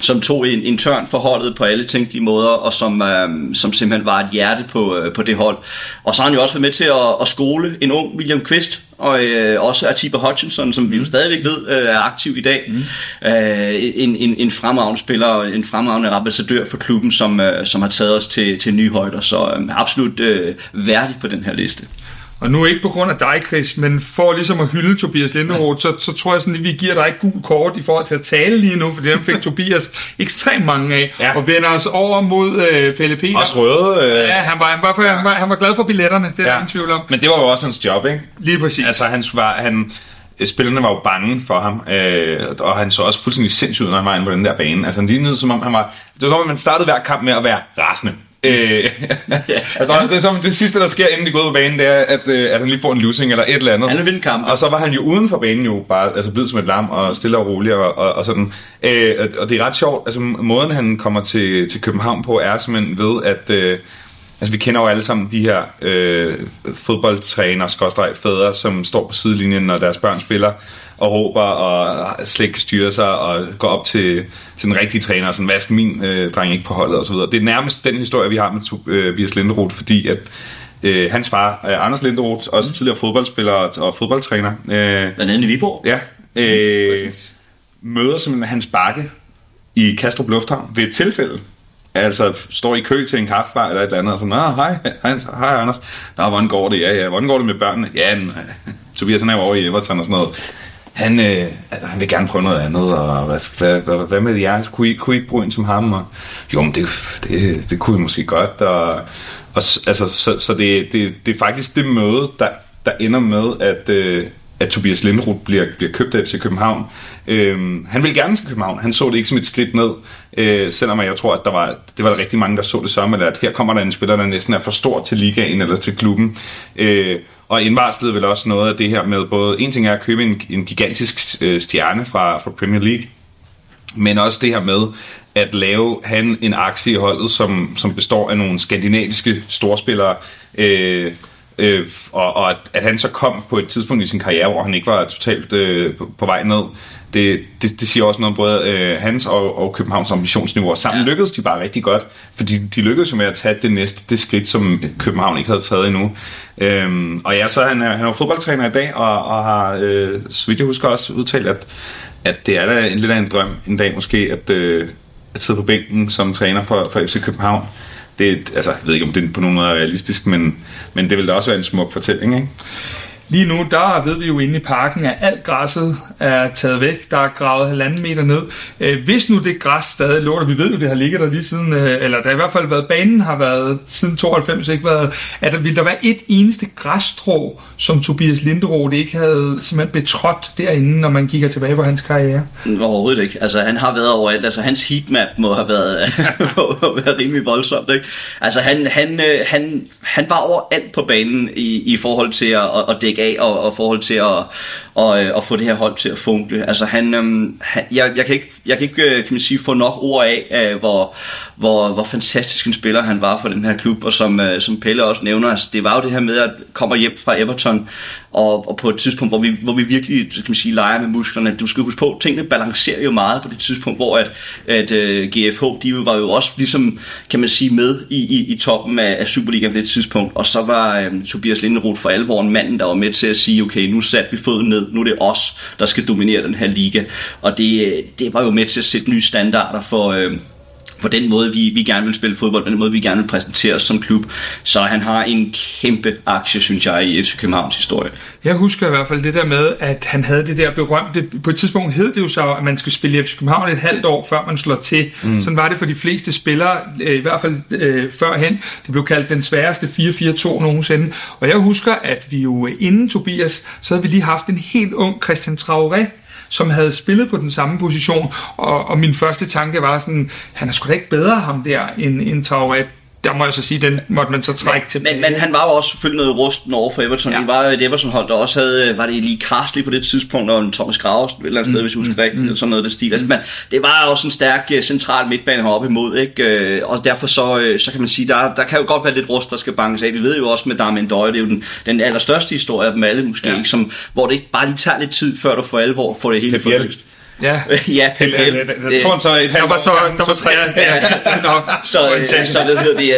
som tog en, en tørn for holdet på alle tænkelige måder, og som, øh, som simpelthen var et hjerte på, øh, på det hold. Og så har han jo også været med til at, at skole en ung William Quist, og øh, også Atiba Hutchinson, som vi jo mm. stadigvæk ved øh, er aktiv i dag. Mm. Øh, en, en, en fremragende spiller og en fremragende ambassadør for klubben, som, øh, som har taget os til, til nye højder, så øh, absolut øh, værdig på den her liste. Og nu ikke på grund af dig, Chris, men for ligesom at hylde Tobias Linderoth, så, så tror jeg sådan, at vi giver dig et gul kort i forhold til at tale lige nu, for den fik Tobias ekstremt mange af, ja. og vender os over mod øh, Pelle Peter. Også røde. Øh... Ja, han var, han, var, han, var, han var glad for billetterne, det er ja. ingen tvivl om. Men det var jo også hans job, ikke? Lige præcis. Altså, han var, han, spillerne var jo bange for ham, øh, og han så også fuldstændig sindssygt, når han var inde på den der bane. Altså, han lignede som om han var... Det var som om, man startede hver kamp med at være rasende. Øh, altså, det er som det sidste, der sker, inden de går ud på banen, det er, at, øh, at han lige får en losing eller et eller andet. Han er kamp. Og så var han jo uden for banen jo bare altså blevet som et lam og stille og rolig og, og, og sådan. Øh, og det er ret sjovt. Altså måden han kommer til, til København på er simpelthen ved, at øh, Altså, vi kender jo alle sammen de her øh, fodboldtræner, skorstræk fædre, som står på sidelinjen, når deres børn spiller, og råber og slet ikke styre sig, og går op til, til den rigtige træner, og sådan, hvad skal min øh, dreng ikke på holdet, og så videre. Det er nærmest den historie, vi har med øh, Linderoth, fordi at øh, hans far, øh, Anders Linderoth, også mm. tidligere fodboldspiller og, og fodboldtræner. Øh, Blandt andet i Viborg. Ja. Øh, mm, møder simpelthen hans bakke i Kastrup Lufthavn ved et tilfælde, altså står i kø til en kaffebar eller et eller andet, og så, Nå, hej, hej, hej Anders. Nå, hvordan går det? Ja, ja, hvordan går det med børnene? Ja, den, Tobias han er jo over i Everton og sådan noget han, øh, altså, han vil gerne prøve noget andet, og hvad, hvad, hvad, hvad med jer? Kunne I, kunne I ikke bruge en som ham? Og, jo, men det, det, det kunne I måske godt, og, og altså, så, så det, det, det er faktisk det møde, der, der ender med, at, øh, at Tobias Lindrup bliver, bliver købt af FC København. Øhm, han vil gerne til København. Han så det ikke som et skridt ned, øh, selvom jeg tror, at der var, det var der rigtig mange, der så det som, eller at her kommer der en spiller, der næsten er for stor til ligaen eller til klubben. Øh, og indvarslede vel også noget af det her med både, en ting er at købe en, en gigantisk øh, stjerne fra, fra Premier League, men også det her med at lave han en aktie i holdet, som, som består af nogle skandinaviske storspillere, øh, øh, og, og at, at han så kom på et tidspunkt i sin karriere, hvor han ikke var totalt øh, på, på vej ned, det, det, det siger også noget om både øh, hans og, og Københavns ambitionsniveau. Og sammen ja. lykkedes de bare rigtig godt, fordi de lykkedes jo med at tage det næste det skridt, som København ikke havde taget endnu. Øhm, og ja, så er han, han er fodboldtræner i dag, og, og har, øh, så vidt jeg husker, også udtalt, at, at det er da en lidt af en drøm en dag måske, at, øh, at sidde på bænken som træner for, for FC København. Det, altså, jeg ved ikke, om det på nogen måde er realistisk, men, men det vil da også være en smuk fortælling, ikke? Lige nu, der ved vi jo inde i parken, at alt græsset er taget væk. Der er gravet halvanden meter ned. Øh, hvis nu det græs stadig lå der, vi ved jo, det har ligget der lige siden, øh, eller der i hvert fald været, banen har været siden 92, ikke været, at der ville der være et eneste græsstrå, som Tobias Linderoth ikke havde simpelthen betrådt derinde, når man kigger tilbage på hans karriere? Overhovedet ikke. Altså, han har været overalt. Altså, hans heatmap må have været, må have været rimelig voldsomt. Ikke? Altså, han, han, øh, han, han var overalt på banen i, i forhold til at, at dække af, og, og forhold til at, og, øh, og få det her hold til at funkle. Altså han, øhm, han jeg, jeg, kan ikke, jeg kan ikke øh, kan man sige, få nok ord af, øh, hvor, hvor, hvor fantastisk en spiller han var for den her klub, og som, øh, som Pelle også nævner, altså, det var jo det her med at komme hjem fra Everton, og, og på et tidspunkt, hvor vi, hvor vi virkelig kan man sige, leger med musklerne. Du skal huske på, tingene balancerer jo meget på det tidspunkt, hvor at, at øh, GFH, de var jo også ligesom, kan man sige, med i, i, i toppen af, af Superligaen på det tidspunkt, og så var øh, Tobias Linderoth for alvor en mand, der var med til at sige, okay, nu satte vi foden ned, nu er det os, der skal dominere den her liga, og det, øh, det var jo med til at sætte nye standarder for, øh, for den måde, vi, vi gerne vil spille fodbold, den måde, vi gerne vil præsentere os som klub. Så han har en kæmpe aktie, synes jeg, i FC Københavns historie. Jeg husker i hvert fald det der med, at han havde det der berømte, på et tidspunkt hed det jo så, at man skal spille i FC København et halvt år, før man slår til. Mm. Sådan var det for de fleste spillere, øh, i hvert fald øh, førhen. Det blev kaldt den sværeste 4-4-2 nogensinde. Og jeg husker, at vi jo inden Tobias, så havde vi lige haft en helt ung Christian Traoré, som havde spillet på den samme position, og, og min første tanke var sådan, han er sgu da ikke bedre ham der, end, end Traoré der må jeg så sige, den måtte man så trække til. Men, men han var jo også selvfølgelig noget rusten over for Everton. Ja. Det var et Everton-hold, der også havde, var det lige Carsley på det tidspunkt, og en Thomas Graves et eller andet sted, mm, hvis jeg husker mm, rigtigt, mm. eller sådan noget af det stil. Altså, men det var også en stærk øh, central midtbane heroppe imod, ikke? Øh, og derfor så, øh, så kan man sige, der, der kan jo godt være lidt rust, der skal banges af. Vi ved jo også med Darmin Døje, det er jo den, den allerstørste historie af dem alle måske, ja. ikke? Som, hvor det ikke bare lige tager lidt tid, før du for alvor får det hele forløst. Ja, ja Pep Jeg tror så et halvt år. Så, der var tre. Ja, ja. Nå, så, øh, så, hvad hedder det,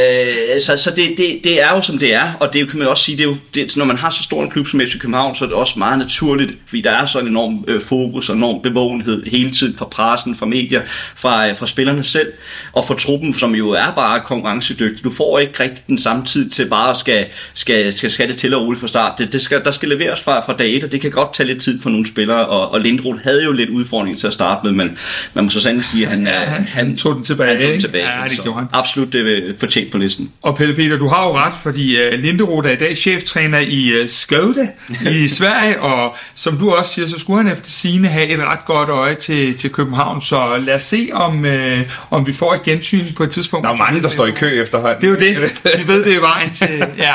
øh, så, så det, det, det er jo som det er, og det kan man også sige, det er jo, det, når man har så stor en klub som FC København, så er det også meget naturligt, fordi der er så en enorm øh, fokus og enorm bevågenhed hele tiden fra pressen, fra medier, fra, øh, fra spillerne selv, og fra truppen, som jo er bare konkurrencedygtig. Du får ikke rigtig den samme tid til bare at skal, skal, skal, skal det til at rulle fra start. Det, det skal, der skal leveres fra, fra dag et, og det kan godt tage lidt tid for nogle spillere, og, og Lindroth havde jo lidt udfordring udfordring til at starte med, men man må så sandelig sige, at han, ja, han, han tog den tilbage. Han tog den tilbage. Ja, det gjorde han. Absolut det fortjent på listen. Og Pelle Peter, du har jo ret, fordi uh, Linderoth er i dag cheftræner i uh, Skövde i Sverige, og som du også siger, så skulle han efter sine have et ret godt øje til, til København, så lad os se, om, uh, om vi får et gensyn på et tidspunkt. Der er mange, der står i kø efterhånden. Det er jo det. Vi ved, det er vejen til... Ja.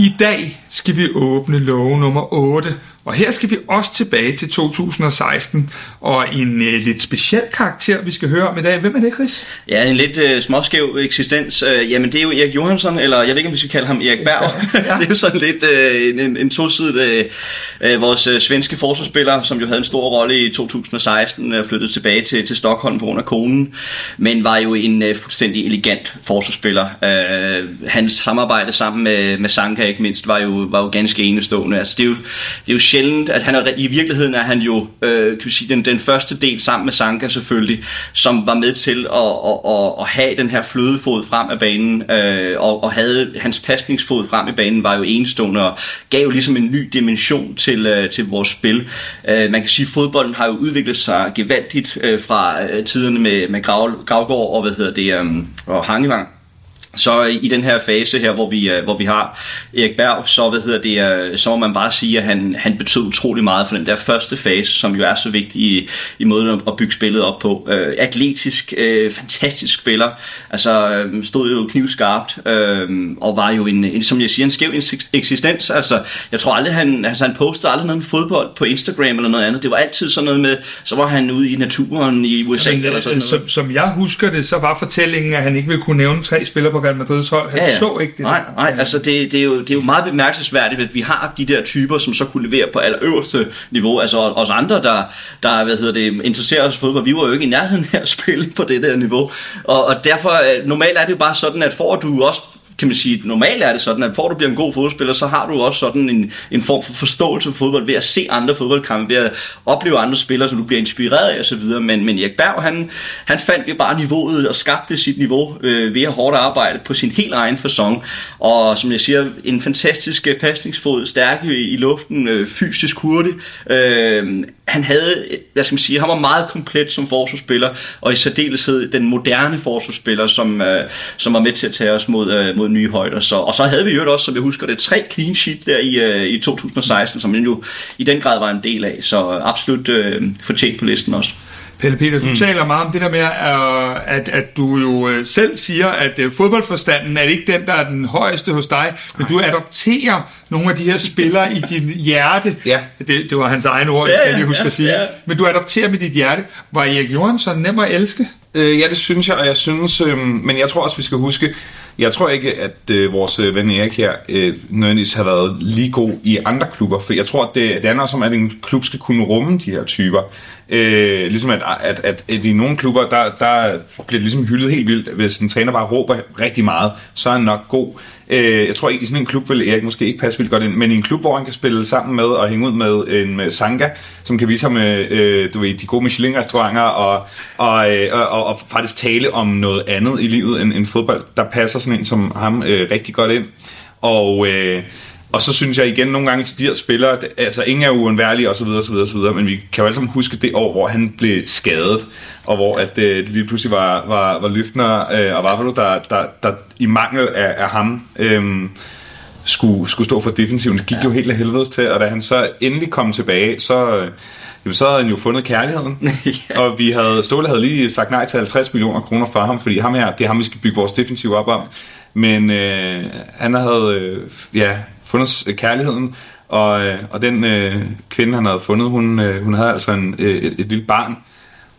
I dag skal vi åbne lov nummer 8, og her skal vi også tilbage til 2016, og en øh, lidt speciel karakter, vi skal høre om i dag. Hvem er det, Chris? Ja, en lidt øh, småskæv eksistens. Øh, jamen, det er jo Erik Johansson, eller jeg ved ikke, om vi skal kalde ham Erik Berg. Ja. det er jo sådan lidt øh, en, en tosidig øh, øh, vores øh, svenske forsvarsspiller, som jo havde en stor rolle i 2016, øh, flyttede tilbage til, til Stockholm på grund af konen, men var jo en øh, fuldstændig elegant forsvarsspiller. Øh, hans samarbejde sammen med, med Sanka, ikke mindst, var jo, var jo ganske enestående. Altså, det er jo, det er jo sjældent, at han er, i virkeligheden er han jo øh, kan vi sige, den, den første del sammen med Sanka selvfølgelig, som var med til at, at, at, at have den her flødefod frem af banen, øh, og, og havde hans pasningsfod frem i banen var jo enestående og gav jo ligesom en ny dimension til, øh, til vores spil. Øh, man kan sige, at fodbolden har jo udviklet sig gevaldigt øh, fra øh, tiderne med, med Grav, Gravgaard og, hvad hedder det, øh, og Hangevang så i den her fase her, hvor vi, øh, hvor vi har Erik Berg, så, hvad hedder det, øh, så må man bare sige, at han, han betød utrolig meget for den der første fase, som jo er så vigtig i, i måden at bygge spillet op på. Uh, atletisk, uh, fantastisk spiller, altså uh, stod jo knivskarpt, uh, og var jo en, en, som jeg siger, en skæv eksistens. Altså, jeg tror aldrig, han, altså, han postede aldrig noget med fodbold på Instagram eller noget andet. Det var altid sådan noget med, så var han ude i naturen i USA Jamen, eller sådan noget. Som, som jeg husker det, så var fortællingen, at han ikke ville kunne nævne tre spillere på Real Madrids hold. Han ja, ja. så ikke det. Nej, nej altså det, det, er jo, det er jo meget bemærkelsesværdigt, at vi har de der typer, som så kunne levere på allerøverste niveau. Altså os andre, der, der hvad hedder det, interesserer os for fodbold, vi var jo ikke i nærheden af at spille på det der niveau. Og, og derfor, øh, normalt er det jo bare sådan, at får du også kan man sige, normalt er det sådan, at for at du bliver en god fodboldspiller, så har du også sådan en, en form for forståelse for fodbold ved at se andre fodboldkampe, ved at opleve andre spillere, som du bliver inspireret af osv. Men, men Erik Berg, han, han fandt jo bare niveauet og skabte sit niveau øh, ved at hårdt arbejde på sin helt egen fasong. Og som jeg siger, en fantastisk øh, pasningsfod, stærk i, i luften, øh, fysisk hurtig. Øh, han havde, hvad skal man sige, han var meget komplet som forsvarsspiller, og i særdeleshed den moderne forsvarsspiller, som, øh, som var med til at tage os mod, øh, mod nye højder. Så, og så havde vi jo også, som jeg husker det, tre clean sheet der i, øh, i 2016, som jo i den grad var en del af, så absolut øh, fortjent på listen også. Pelle Peter, du mm. taler meget om det der med, at, at du jo øh, selv siger, at øh, fodboldforstanden er ikke den, der er den højeste hos dig, men du adopterer nogle af de her spillere i dit hjerte. Ja. Det, det var hans egen ord, det skal jeg lige huske ja, at sige. Ja. Men du adopterer med dit hjerte. Var Erik Johansson nem at elske? Øh, ja, det synes jeg, og jeg synes, øh, men jeg tror også, vi skal huske, jeg tror ikke, at øh, vores øh, ven Erik her øh, nødvendigvis har været lige god i andre klubber, for jeg tror, at det, det handler også om, at en klub skal kunne rumme de her typer. Øh, ligesom at, at, at, at i nogle klubber, der, der bliver det ligesom hyldet helt vildt. Hvis en træner bare råber rigtig meget, så er han nok god. Øh, jeg tror ikke, i sådan en klub vil Erik måske ikke passe vildt godt ind, men i en klub, hvor han kan spille sammen med og hænge ud med en øh, med Sanga, som kan vise ham øh, øh, du ved, de gode Michelin-restauranter og, og, øh, og, og, faktisk tale om noget andet i livet end, end fodbold, der passer sådan en som ham øh, rigtig godt ind. Og... Øh, og så synes jeg igen nogle gange til de her spillere, altså ingen er uundværlige osv. osv. osv. Men vi kan jo alle sammen huske det år, hvor han blev skadet, og hvor at, øh, det lige pludselig var, var, var Lyftner øh, og Vavalo, der, der, der i mangel af, af ham øh, skulle, skulle stå for defensiven. Det gik ja. jo helt af helvedes til, og da han så endelig kom tilbage, så... Øh, jamen, så havde han jo fundet kærligheden. ja. Og vi havde, Ståle havde lige sagt nej til 50 millioner kroner for ham, fordi ham her, det er ham, vi skal bygge vores defensiv op om. Men øh, han havde øh, ja, fundet kærligheden, og, øh, og den øh, kvinde, han havde fundet, hun, øh, hun havde altså en, øh, et, et lille barn,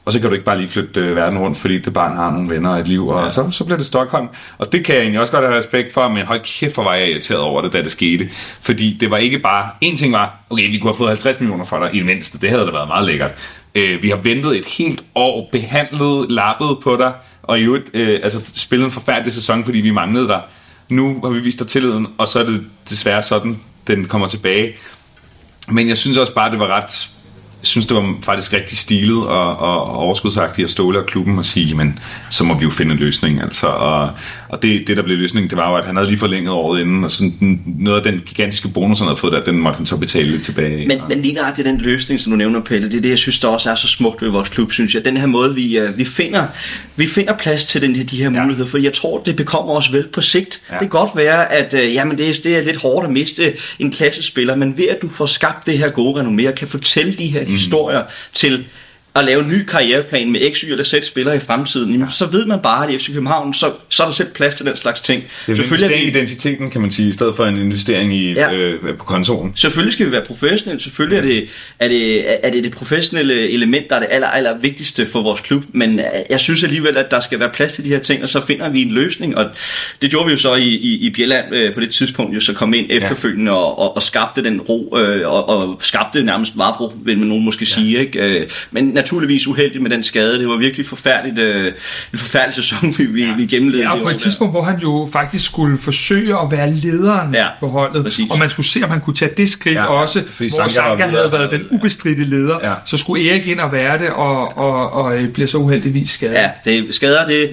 og så kan du ikke bare lige flytte øh, verden rundt, fordi det barn har nogle venner og et liv, og ja. så, så bliver det Stockholm. Og det kan jeg egentlig også godt have respekt for, men hold kæft, hvor var jeg irriteret over det, da det skete. Fordi det var ikke bare, en ting var, okay, vi kunne have fået 50 millioner for dig i det mindste, det havde da været meget lækkert. Øh, vi har ventet et helt år, behandlet, lappet på dig, og i øvrigt øh, altså, spillet en forfærdelig sæson, fordi vi manglede dig nu har vi vist dig tilliden, og så er det desværre sådan, den kommer tilbage. Men jeg synes også bare, det var ret synes, det var faktisk rigtig stilet og, og, og overskudsagtigt at ståle af klubben og sige, men så må vi jo finde en løsning. Altså. Og, og det, det, der blev løsningen, det var jo, at han havde lige forlænget året inden, og sådan, noget af den gigantiske bonus, han havde fået der, den måtte han så betale lidt tilbage. Men, men lige nøjagtigt den løsning, som du nævner, Pelle, det er det, jeg synes, der også er så smukt ved vores klub, synes jeg. Den her måde, vi, uh, vi, finder, vi finder plads til den, de her muligheder, ja. for jeg tror, det bekommer os vel på sigt. Ja. Det kan godt være, at uh, jamen, det, er, det er lidt hårdt at miste en klassespiller, men ved at du får skabt det her gode renommé, og kan fortælle de her historier til at lave en ny karriereplan med X, Y eller Z spillere i fremtiden, jamen, så ved man bare, at i FC København, så, så er der selv plads til den slags ting. Det er Selvfølgelig investering i identiteten, kan man sige, i stedet for en investering i, ja. øh, på kontoren. Selvfølgelig skal vi være professionelle, selvfølgelig er det, er det, er det det professionelle element, der er det aller, aller vigtigste for vores klub, men jeg synes alligevel, at der skal være plads til de her ting, og så finder vi en løsning, og det gjorde vi jo så i, i, i Bjelland øh, på det tidspunkt, jo så kom ind efterfølgende ja. og, og, og skabte den ro, øh, og, og skabte nærmest Vavro, vil man nogen måske ja. sige, ikke? Øh, men naturligvis uheldig med den skade. Det var virkelig forfærdeligt, øh, en forfærdelig sæson, vi, vi, ja. vi gennemlevede. Ja, og på et tidspunkt, der. hvor han jo faktisk skulle forsøge at være lederen ja, på holdet, præcis. og man skulle se, om han kunne tage det skridt ja, også, hvor Sanka havde været den ubestridte leder, ja. så skulle Erik ind og være det, og, og, og, og bliver så uheldigvis skadet. Ja, det, skader, det,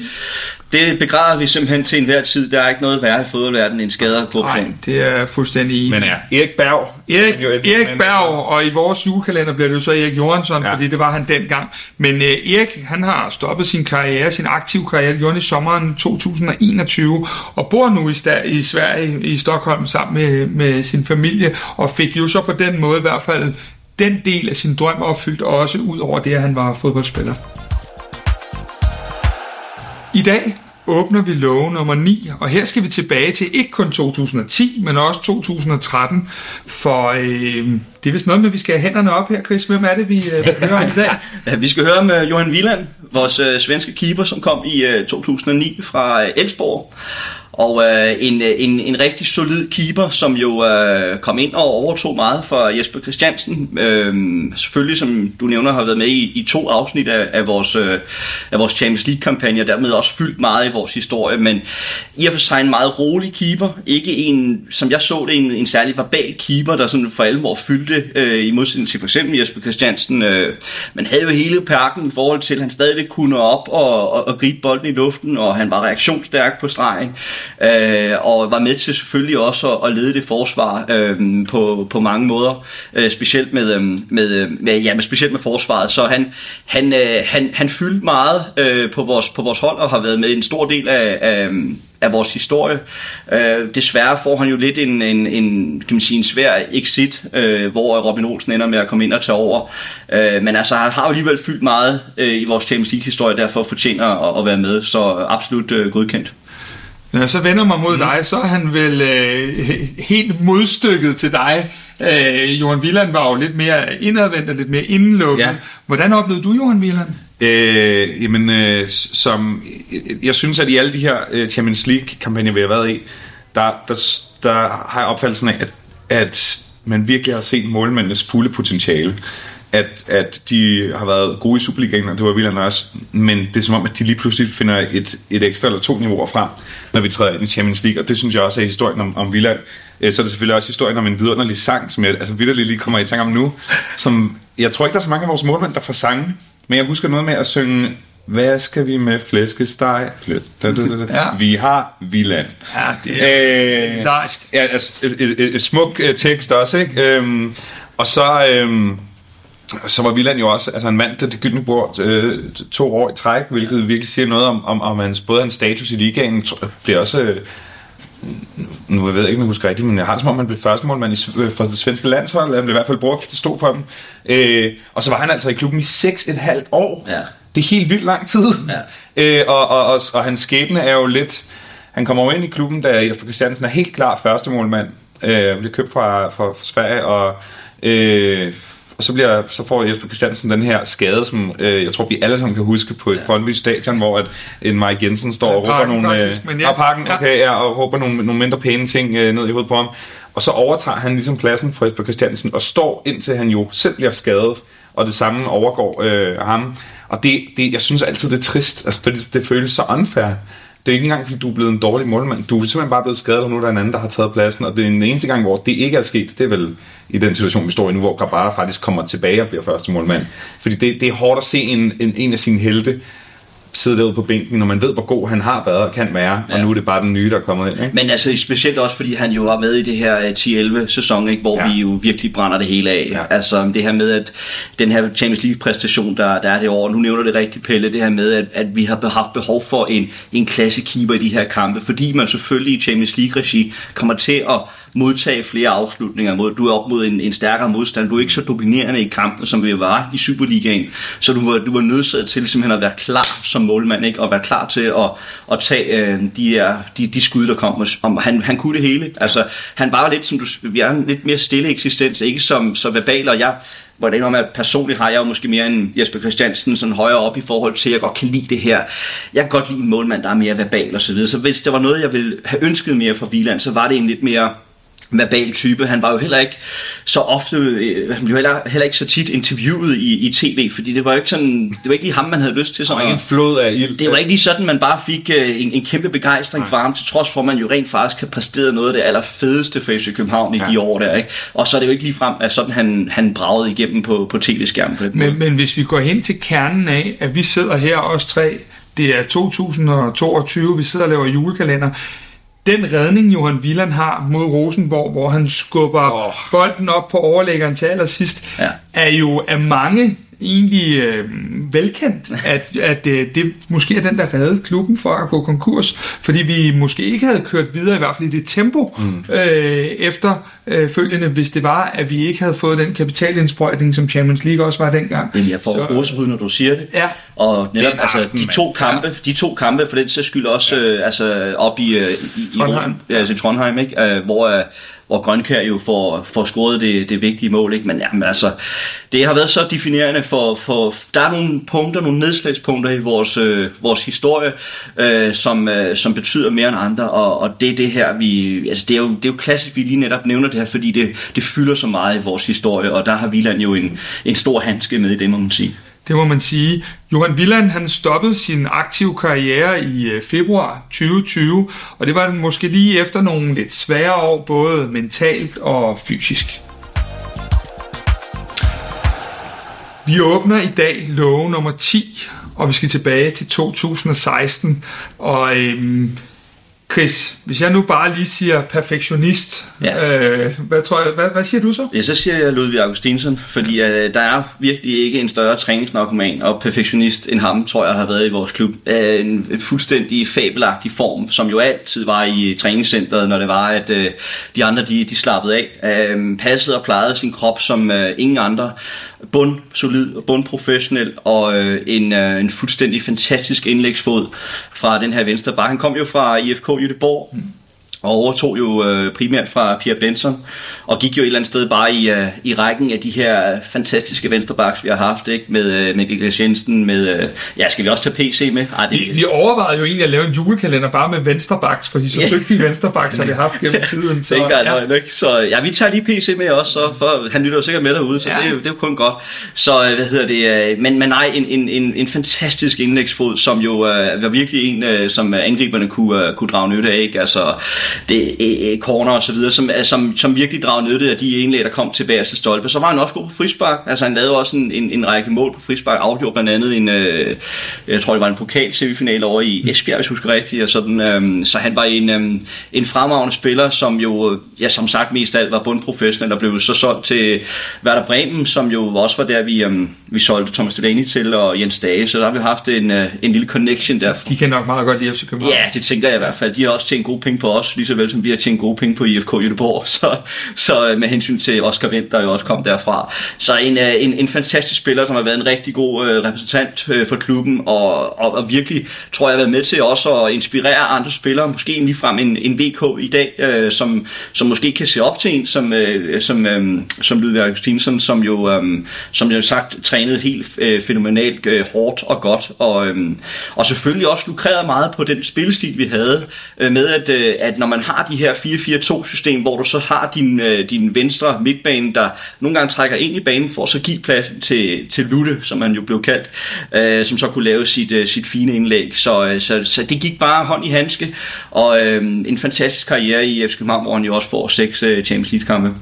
det begræder vi simpelthen til enhver tid. Der er ikke noget værre i fodboldverdenen end skader og korruption. Nej, det er fuldstændig Men ja, Erik Berg. Erik, Erik Berg, og i vores julekalender bliver det jo så Erik Johansson, ja. fordi det var han dengang. Men uh, Erik, han har stoppet sin karriere, sin aktive karriere, gjorde i sommeren 2021, og bor nu i, i Sverige, i Stockholm, sammen med, med sin familie, og fik jo så på den måde i hvert fald den del af sin drøm opfyldt, også ud over det, at han var fodboldspiller. I dag åbner vi lov nummer 9, og her skal vi tilbage til ikke kun 2010, men også 2013, for øh, det er vist noget med, at vi skal have hænderne op her, Chris. Hvem er det, vi øh, hører om i dag? ja, vi skal høre om øh, Johan Wieland, vores øh, svenske keeper, som kom i øh, 2009 fra øh, Elsborg. Og øh, en, øh, en, en rigtig solid keeper, som jo øh, kom ind og overtog meget for Jesper Christiansen. Øh, selvfølgelig, som du nævner, har været med i, i to afsnit af, af, vores, øh, af vores Champions League-kampagne, og dermed også fyldt meget i vores historie. Men i og for sig en meget rolig keeper. Ikke en, som jeg så det, en, en særlig verbal keeper, der sådan for alvor fyldte, øh, i modsætning til for eksempel Jesper Christiansen. Øh, man havde jo hele perken i forhold til, at han stadigvæk kunne op og, og, og gribe bolden i luften, og han var reaktionsstærk på stregen øh, og var med til selvfølgelig også at, at lede det forsvar øh, på, på mange måder, øh, specielt med, øh, med, med ja, med specielt med forsvaret. Så han han øh, han, han fyldte meget øh, på vores på vores hold og har været med en stor del af, af af vores historie. Øh, desværre får han jo lidt en, en, en, kan man sige, en svær exit, øh, hvor Robin Olsen ender med at komme ind og tage over. Øh, men altså, han har jo alligevel fyldt meget øh, i vores Champions League-historie, derfor fortjener at, at være med, så absolut øh, godkendt. Når jeg så vender mig mod mm. dig, så er han vel øh, helt modstykket til dig. Øh, Johan Wieland var jo lidt mere indadvendt og lidt mere indelukket. Ja. Hvordan oplevede du Johan Wieland? Øh, jamen, øh, som, jeg synes, at i alle de her øh, Champions League-kampagner, vi har været i, der, der, der har jeg opfattelsen af, at, at man virkelig har set målmændenes fulde potentiale at, at de har været gode i Superligaen, og det var William også, men det er som om, at de lige pludselig finder et, et ekstra eller to niveauer frem, når vi træder ind i Champions League, og det synes jeg også er historien om, om Villand. Øh, så er det selvfølgelig også historien om en vidunderlig sang, som jeg altså vidderligt lige kommer i tanke om nu, som jeg tror ikke, der er så mange af vores målmænd, der får sange, men jeg husker noget med at synge hvad skal vi med flæskesteg? Flyt. Da, da, da, da. Ja. Vi har Villand. Ja, det er øh, Ja, altså, et, et, et, et smuk uh, tekst også, ikke? Øhm, og så... Øhm, så var Villand jo også altså en mand, der det gyldne bord øh, to år i træk, hvilket virkelig siger noget om, om, om hans, både hans status i ligaen, bliver også... Øh, nu jeg ved jeg ikke, om jeg husker rigtigt, men jeg har det som om, han blev første målmand i, øh, for det svenske landshold, han blev i hvert fald brugt, det stod for dem. Øh, og så var han altså i klubben i 6,5 år. Ja. Det er helt vildt lang tid. Ja. Øh, og, og, og, og hans skæbne er jo lidt... Han kommer jo ind i klubben, da Jesper Christiansen er helt klar første målmand. Øh, bliver købt fra, fra, fra Sverige, og... Øh, og så, bliver, så får Jesper Christiansen den her skade, som øh, jeg tror, vi alle sammen kan huske på et ja. Brøndby Stadion, hvor at en Mike Jensen står og råber nogle... Faktisk, øh, ja. parken, okay, ja, og råber nogle, nogle mindre pæne ting øh, ned i hovedet på ham. Og så overtager han ligesom pladsen for Jesper Christiansen, og står indtil han jo selv bliver skadet, og det samme overgår øh, ham. Og det, det, jeg synes altid, det er trist, altså, fordi det føles så unfair. Det er ikke engang, fordi du er blevet en dårlig målmand. Du er simpelthen bare blevet skadet, og nu er der en anden, der har taget pladsen. Og det er den eneste gang, hvor det ikke er sket, det er vel i den situation, vi står i nu, hvor Grabara faktisk kommer tilbage og bliver første målmand. Fordi det, det er hårdt at se en, en, en af sine helte sidde derude på bænken, når man ved, hvor god han har været og kan være, ja. og nu er det bare den nye, der er kommet ind. Ikke? Men altså specielt også, fordi han jo var med i det her 10-11 øh, sæson, ikke, hvor ja. vi jo virkelig brænder det hele af. Ja. Altså det her med, at den her Champions League-præstation, der, der er det år, nu nævner det rigtigt, Pelle, det her med, at, at vi har haft behov for en, en klasse keeper i de her kampe, fordi man selvfølgelig i Champions League-regi kommer til at modtage flere afslutninger. Mod, du er op mod en, en stærkere modstand. Du er ikke så dominerende i kampen, som vi var i Superligaen. Så du var, du var nødsaget til simpelthen at være klar som målmand, ikke? og være klar til at, at tage øh, de, her, de, de skud, der kom. Om, han, han kunne det hele. Altså, han var lidt, som du, vi er en lidt mere stille eksistens, ikke som så verbal, og jeg, hvor om at personligt har jeg jo måske mere en Jesper Christiansen sådan højere op i forhold til, at jeg godt kan lide det her. Jeg kan godt lide en målmand, der er mere verbal og så videre. Så hvis der var noget, jeg ville have ønsket mere fra Viland, så var det en lidt mere verbal type. Han var jo heller ikke så ofte, øh, han blev heller, heller ikke så tit interviewet i, i tv, fordi det var jo ikke sådan, det var ikke lige ham, man havde lyst til. Sådan ikke en flod af ild. Det var ikke lige sådan, man bare fik øh, en, en kæmpe begejstring Nej. for ham, til trods for, at man jo rent faktisk har præsteret noget af det allerfedeste for FC København i ja. de år der. Ikke? Og så er det jo ikke lige frem, at sådan han, han bragede igennem på, på tv-skærmen. men, men hvis vi går hen til kernen af, at vi sidder her os tre, det er 2022, vi sidder og laver julekalender, den redning, Johan Wieland har mod Rosenborg, hvor han skubber oh. bolden op på overlæggeren til allersidst, ja. er jo af mange egentlig øh, velkendt, at, at øh, det måske er den, der reddede klubben for at gå konkurs, fordi vi måske ikke havde kørt videre, i hvert fald i det tempo, mm. øh, efter øh, følgende, hvis det var, at vi ikke havde fået den kapitalindsprøjtning, som Champions League også var dengang. Men jeg får gåsehud, når du siger det. Ja. Og netop altså, aften, de to kampe, ja. de to kampe for den sags skyld også ja. øh, altså, op i, øh, i, Trondheim, i, altså, i Trondheim ikke? Øh, hvor øh, hvor Grønkær jo får, får scoret det, det vigtige mål. Ikke? Men jamen, altså, det har været så definerende for, for der er nogle punkter, nogle nedslagspunkter i vores, øh, vores historie, øh, som, øh, som betyder mere end andre, og, og det er det her, vi, altså det er, jo, det er jo klassisk, vi lige netop nævner det her, fordi det, det fylder så meget i vores historie, og der har Viland jo en, en stor handske med i det, må man sige. Det må man sige. Johan Villand han stoppede sin aktive karriere i øh, februar 2020, og det var måske lige efter nogle lidt svære år, både mentalt og fysisk. Vi åbner i dag lov nummer 10, og vi skal tilbage til 2016. Og øhm, Chris, hvis jeg nu bare lige siger perfektionist, ja. øh, hvad, tror jeg, hvad, hvad siger du så? Ja, så siger jeg Ludvig Augustinsson, fordi øh, der er virkelig ikke en større træningsnarkoman og perfektionist end ham, tror jeg har været i vores klub. Øh, en fuldstændig fabelagtig form, som jo altid var i træningscenteret, når det var, at øh, de andre de, de slappede af. Øh, passede og plejede sin krop som øh, ingen andre bund solid og bund professionel og øh, en, øh, en fuldstændig fantastisk indlægsfod fra den her venstre bak. Han kom jo fra IFK Göteborg, mm og overtog jo øh, primært fra Pierre Benson, og gik jo et eller andet sted bare i, øh, i rækken af de her fantastiske venstrebacks, vi har haft, ikke? med, øh, med Niklas Jensen, med, øh, ja, skal vi også tage PC med? Ej, det, vi, vi overvejede jo egentlig at lave en julekalender bare med venstrebacks, fordi så yeah. vi venstrebacks har vi haft gennem tiden. Så, det er ikke ja. ikke? så ja, vi tager lige PC med også, så, for han lytter jo sikkert med derude, så ja. det, er, det er jo kun godt. Så øh, hvad hedder det, øh, men, men nej, en, en, en, en fantastisk indlægsfod, som jo øh, var virkelig en, øh, som angriberne kunne, øh, kunne drage nytte af, ikke? Altså, det, øh, corner og så videre, som, som, som virkelig dragede nytte af de indlæg, der kom til bagerste stolpe. Så var han også god på frispark. Altså han lavede også en, en, en række mål på frispark, afgjorde blandt andet en, øh, jeg tror det var en pokal semifinale over i Esbjerg, hvis jeg husker rigtigt. Og sådan, øh, så han var en, øh, en fremragende spiller, som jo, ja som sagt mest af alt var bundprofessionel og blev så solgt til Werder Bremen, som jo også var der, vi, øh, vi solgte Thomas Delaney til og Jens Dage, så der har vi haft en, øh, en lille connection der. De kan nok meget godt lide FC København. Ja, det tænker jeg i hvert fald. De har også tjent gode penge på os, lige så vel som vi har tjent gode penge på IFK Göteborg, så, så øh, med hensyn til Oscar Wendt, der jo også kom derfra. Så en, øh, en, en fantastisk spiller, som har været en rigtig god øh, repræsentant øh, for klubben, og, og, og virkelig, tror jeg, har været med til også at inspirere andre spillere, måske lige frem en, en VK i dag, øh, som, som måske kan se op til en, som, øh, som, øh, som Ludvig Augustinsson, som jo, øh, som jeg har sagt, trænede helt øh, fænomenalt øh, hårdt og godt, og, øh, og selvfølgelig også lukrerede meget på den spillestil, vi havde, øh, med at, øh, at når man har de her 4-4-2-system, hvor du så har din, øh, din venstre midtbane, der nogle gange trækker ind i banen for at så give plads til, til Lutte, som han jo blev kaldt, øh, som så kunne lave sit, øh, sit fine indlæg. Så, øh, så, så det gik bare hånd i handske, og øh, en fantastisk karriere i FC København, hvor han jo også får seks øh, Champions League-kampe.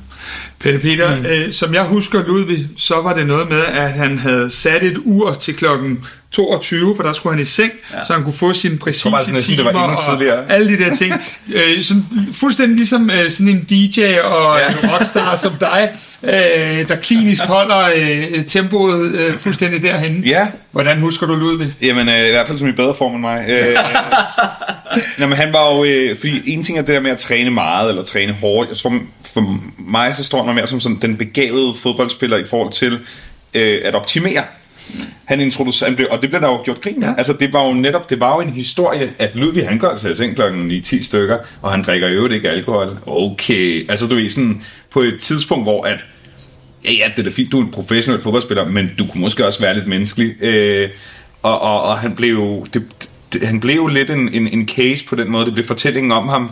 Peter Peter, mm. øh, som jeg husker Ludvig, så var det noget med, at han havde sat et ur til klokken 22, for der skulle han i seng, ja. så han kunne få sine præcise timer det var og alle de der ting. øh, sådan, fuldstændig ligesom øh, sådan en DJ og ja. en rockstar som dig, øh, der klinisk holder øh, tempoet øh, fuldstændig derhen. Ja. Hvordan husker du Ludvig? Jamen, øh, i hvert fald som i bedre form end mig. Øh, Nå, men han var jo... Øh, fordi en ting er det der med at træne meget, eller træne hårdt. Jeg tror, for mig så står han mere som sådan den begavede fodboldspiller i forhold til øh, at optimere han introducerede, og det blev der jo gjort grin ja. Altså det var jo netop, det var jo en historie, at Ludvig han går til seng klokken i 10 stykker, og han drikker jo ikke alkohol. Okay, altså du er sådan på et tidspunkt, hvor at, ja ja, det er da fint, du er en professionel fodboldspiller, men du kunne måske også være lidt menneskelig. Øh, og, og, og han blev det, det, han blev lidt en, en, en case på den måde, det blev fortællingen om ham,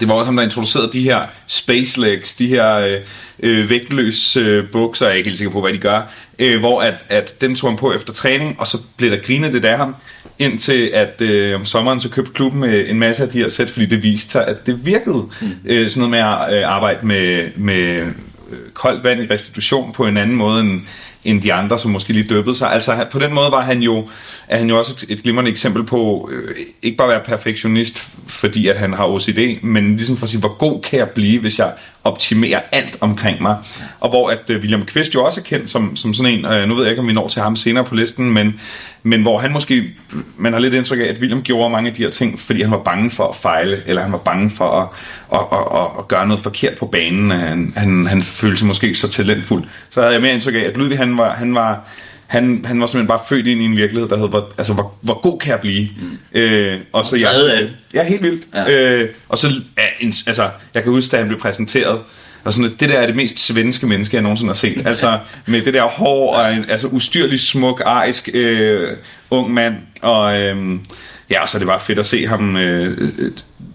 det var også ham, der introducerede de her space legs, de her øh, øh, vægtløse øh, bukser, jeg er ikke helt sikker på, hvad de gør, øh, hvor at, at den tog han på efter træning, og så blev der grinet det af ham, indtil at øh, om sommeren så købte klubben øh, en masse af de her sæt, fordi det viste sig, at det virkede. Mm. Øh, sådan noget med at øh, arbejde med, med øh, koldt vand i restitution på en anden måde end, end de andre, som måske lige døbede sig. Altså på den måde var han jo, er han jo også et, et glimrende eksempel på, øh, ikke bare at være perfektionist, fordi at han har OCD, men ligesom for at sige, hvor god kan jeg blive, hvis jeg optimerer alt omkring mig. Og hvor at øh, William Quist jo også er kendt som, som sådan en, øh, nu ved jeg ikke, om vi når til ham senere på listen, men, men hvor han måske, man har lidt indtryk af, at William gjorde mange af de her ting, fordi han var bange for at fejle, eller han var bange for at, at, at, at, at gøre noget forkert på banen. Han, han, han følte sig måske ikke så talentfuld. Så havde jeg mere indtryk af, at Ludvig han var, han var han, han var simpelthen bare født ind i en virkelighed, der hed, hvor, altså, hvor, hvor god kan jeg blive? Mm. Øh, og så jeg, af. ja, helt vildt. Ja. Øh, og så, ja, en, altså, jeg kan huske, da han blev præsenteret, og sådan, det der er det mest svenske menneske, jeg nogensinde har set. Altså med det der hår og en altså, ustyrlig smuk, arisk øh, ung mand. Og øh, ja, så er det bare fedt at se ham øh,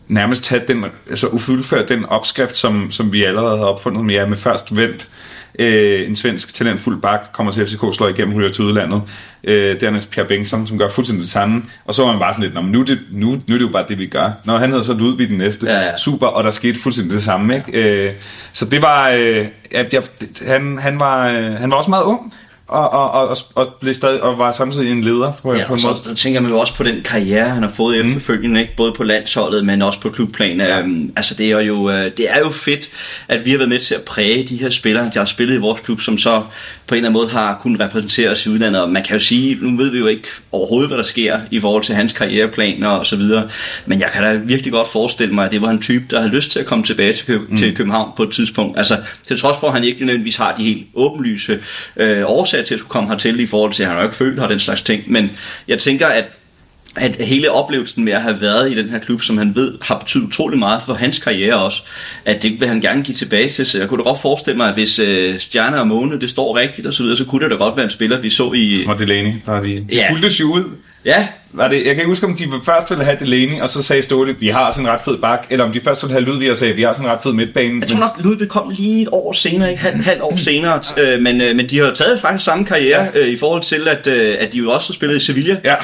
nærmest tage den, altså ufuldført den opskrift, som, som vi allerede har opfundet med, ja, med først vendt øh, en svensk talentfuld bak, kommer til FCK, slår igennem, ryger til udlandet. Øh, dernæst Pierre Bengtsson, som gør fuldstændig det samme. Og så var man bare sådan lidt, nu er, det, nu, nu er det jo bare det, vi gør. Når han hedder så Ludvig den næste. Ja, ja. Super, og der skete fuldstændig det samme. Ikke? Øh, så det var, øh, jeg, han, han, var, øh, han var også meget ung og, og, og, og, blev stadig, og var samtidig en leder på, ja, på en så, måde. Så tænker man jo også på den karriere, han har fået mm. efterfølgende, ikke? både på landsholdet, men også på klubplan. Ja. Um, altså det er, jo, uh, det er jo fedt, at vi har været med til at præge de her spillere, der har spillet i vores klub, som så på en eller anden måde har kunnet repræsentere os i udlandet. Og man kan jo sige, nu ved vi jo ikke overhovedet, hvad der sker i forhold til hans karriereplaner og så videre, men jeg kan da virkelig godt forestille mig, at det var en type, der havde lyst til at komme tilbage til, Køb- mm. til København på et tidspunkt. Altså til trods for, at han ikke nødvendigvis har de helt åbenlyse øh, årsager til at komme hertil i forhold til, at han har ikke følt og den slags ting, men jeg tænker, at at hele oplevelsen med at have været i den her klub, som han ved har betydet utrolig meget for hans karriere også, at det vil han gerne give tilbage til. Så jeg kunne da godt forestille mig, at hvis uh, Stjerne og Måne, det står rigtigt og så videre, så kunne det da godt være en spiller, vi så i... Og Delaney, der er de, de ja. fulgte sig ud. Ja, var det, jeg kan ikke huske, om de først ville have Delaney, og så sagde Ståle, vi har sådan en ret fed bak, eller om de først ville have Ludvig og sagde, vi har sådan en ret fed midtbane. Jeg tror nok, Ludvig kom lige et år senere, ikke halv, halv år senere, øh, men, øh, men de har taget faktisk samme karriere ja. øh, i forhold til, at, øh, at de jo også har spillet i Sevilla. Ja.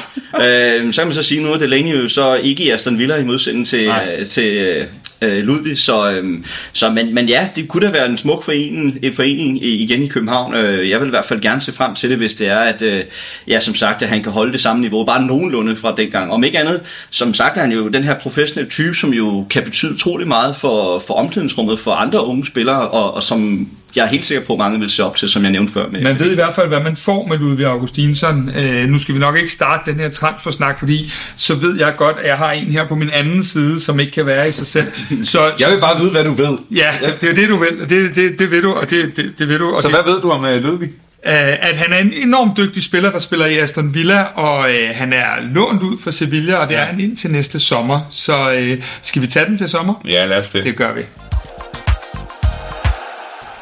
øh, så kan man så sige, nu er Delaney jo så ikke i Aston Villa i modsætning til, øh, til øh, Øh, Ludvig, så, øh, så men, men ja, det kunne da være en smuk forening, en forening igen i København. Øh, jeg vil i hvert fald gerne se frem til det, hvis det er, at øh, ja, som sagt, at han kan holde det samme niveau, bare nogenlunde fra dengang om ikke andet, som sagt er han jo den her professionelle type, som jo kan betyde utrolig meget for, for omklædningsrummet for andre unge spillere, og, og som jeg er helt sikker på, at mange vil se op til, som jeg nævnte før. Med. Man ved i hvert fald, hvad man får med Ludvig Augustinsson. Øh, nu skal vi nok ikke starte den her transfersnak, fordi så ved jeg godt, at jeg har en her på min anden side, som ikke kan være i sig selv. Så, jeg vil bare vide, hvad du ved. Ja, det er det, du vil. Det, det, det ved du, og det, det, det ved du. Og så det, hvad ved du om uh, Ludvig? at han er en enormt dygtig spiller, der spiller i Aston Villa, og øh, han er lånt ud fra Sevilla, og det ja. er han indtil næste sommer. Så øh, skal vi tage den til sommer? Ja, lad os det. Det gør vi.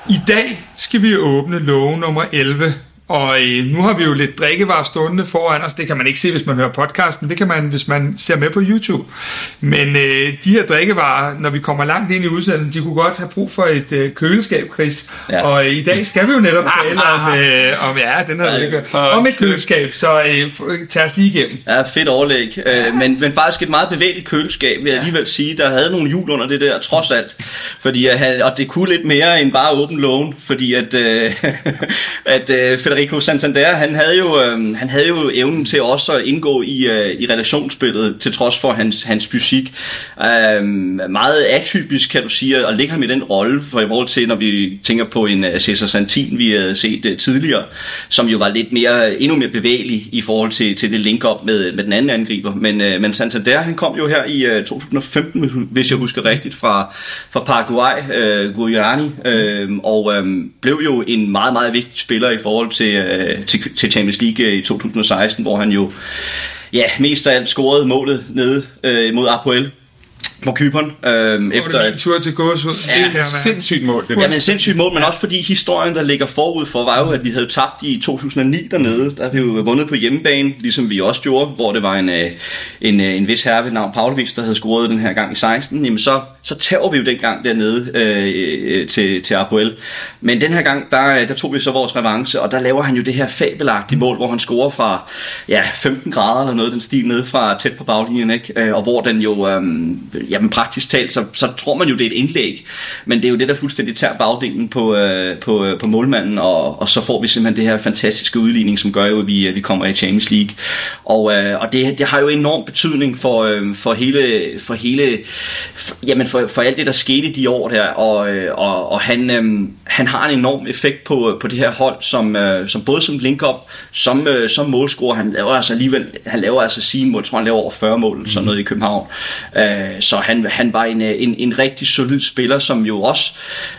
I dag skal vi åbne låge nummer 11 og øh, nu har vi jo lidt drikkevarer stående foran os. Det kan man ikke se, hvis man hører podcast, men det kan man, hvis man ser med på YouTube. Men øh, de her drikkevarer, når vi kommer langt ind i udsendelsen, de kunne godt have brug for et øh, køleskab, Chris. Ja. Og øh, i dag skal vi jo netop tale om, øh, om ja, den her ja, om et køleskab, så øh, tag os lige igennem. Ja, fedt overlæg. Øh, men, men faktisk et meget bevægeligt køleskab, vil jeg alligevel sige. Der havde nogle hjul under det der, trods alt. Fordi, og det kunne lidt mere end bare åben lågen, fordi at, øh, at øh, Federico Santander, han havde jo, øh, han havde jo evnen til også at indgå i, øh, i relationsspillet, til trods for hans, hans fysik. Øh, meget atypisk, kan du sige, at lægge ham i den rolle, for i forhold til, når vi tænker på en uh, Cesar Santin, vi havde set uh, tidligere, som jo var lidt mere, endnu mere bevægelig i forhold til, til det link-up med, med den anden angriber. Men, uh, men Santander, han kom jo her i uh, 2015, hvis jeg husker rigtigt, fra, fra Paraguay, uh, Guarani, uh, og uh, blev jo en meget, meget vigtig spiller i forhold til øh, til, til Champions League øh, i 2016, hvor han jo ja, mest af alt scorede målet nede øh, mod Apoel på Kyberen. Øh, efter at... tur til gås. Ja, sindssygt mål. Det ja, men sindssygt mål, men også fordi historien, der ligger forud for, var jo, at vi havde tabt i 2009 dernede. Der havde vi jo vundet på hjemmebane, ligesom vi også gjorde, hvor det var en, øh, en, øh, en vis herre ved navn Pavlovic, der havde scoret den her gang i 16. Jamen så, så tager vi jo dengang dernede øh, til, til Apoel. Men den her gang, der, der tog vi så vores revanche, og der laver han jo det her fabelagtige mål, hvor han scorer fra ja, 15 grader eller noget den stil ned fra tæt på baglinjen, ikke? og hvor den jo, øh, jamen praktisk talt, så, så tror man jo, det er et indlæg, men det er jo det, der fuldstændig tager bagdelen på, øh, på, øh, på målmanden, og, og så får vi simpelthen det her fantastiske udligning, som gør jo, at vi, øh, vi kommer i Champions League. Og, øh, og det, det har jo enorm betydning for, øh, for hele, for hele for, jamen for, for alt det, der skete de år der, og, øh, og, og han, øh, han har en enorm effekt på, øh, på det her hold, som, øh, som både som link-up, som, øh, som målscorer, han laver altså alligevel, han laver altså sine mål, tror han laver over 40 mål, mm. sådan noget i København. Øh, så han, han var en, en, en rigtig solid spiller, som jo også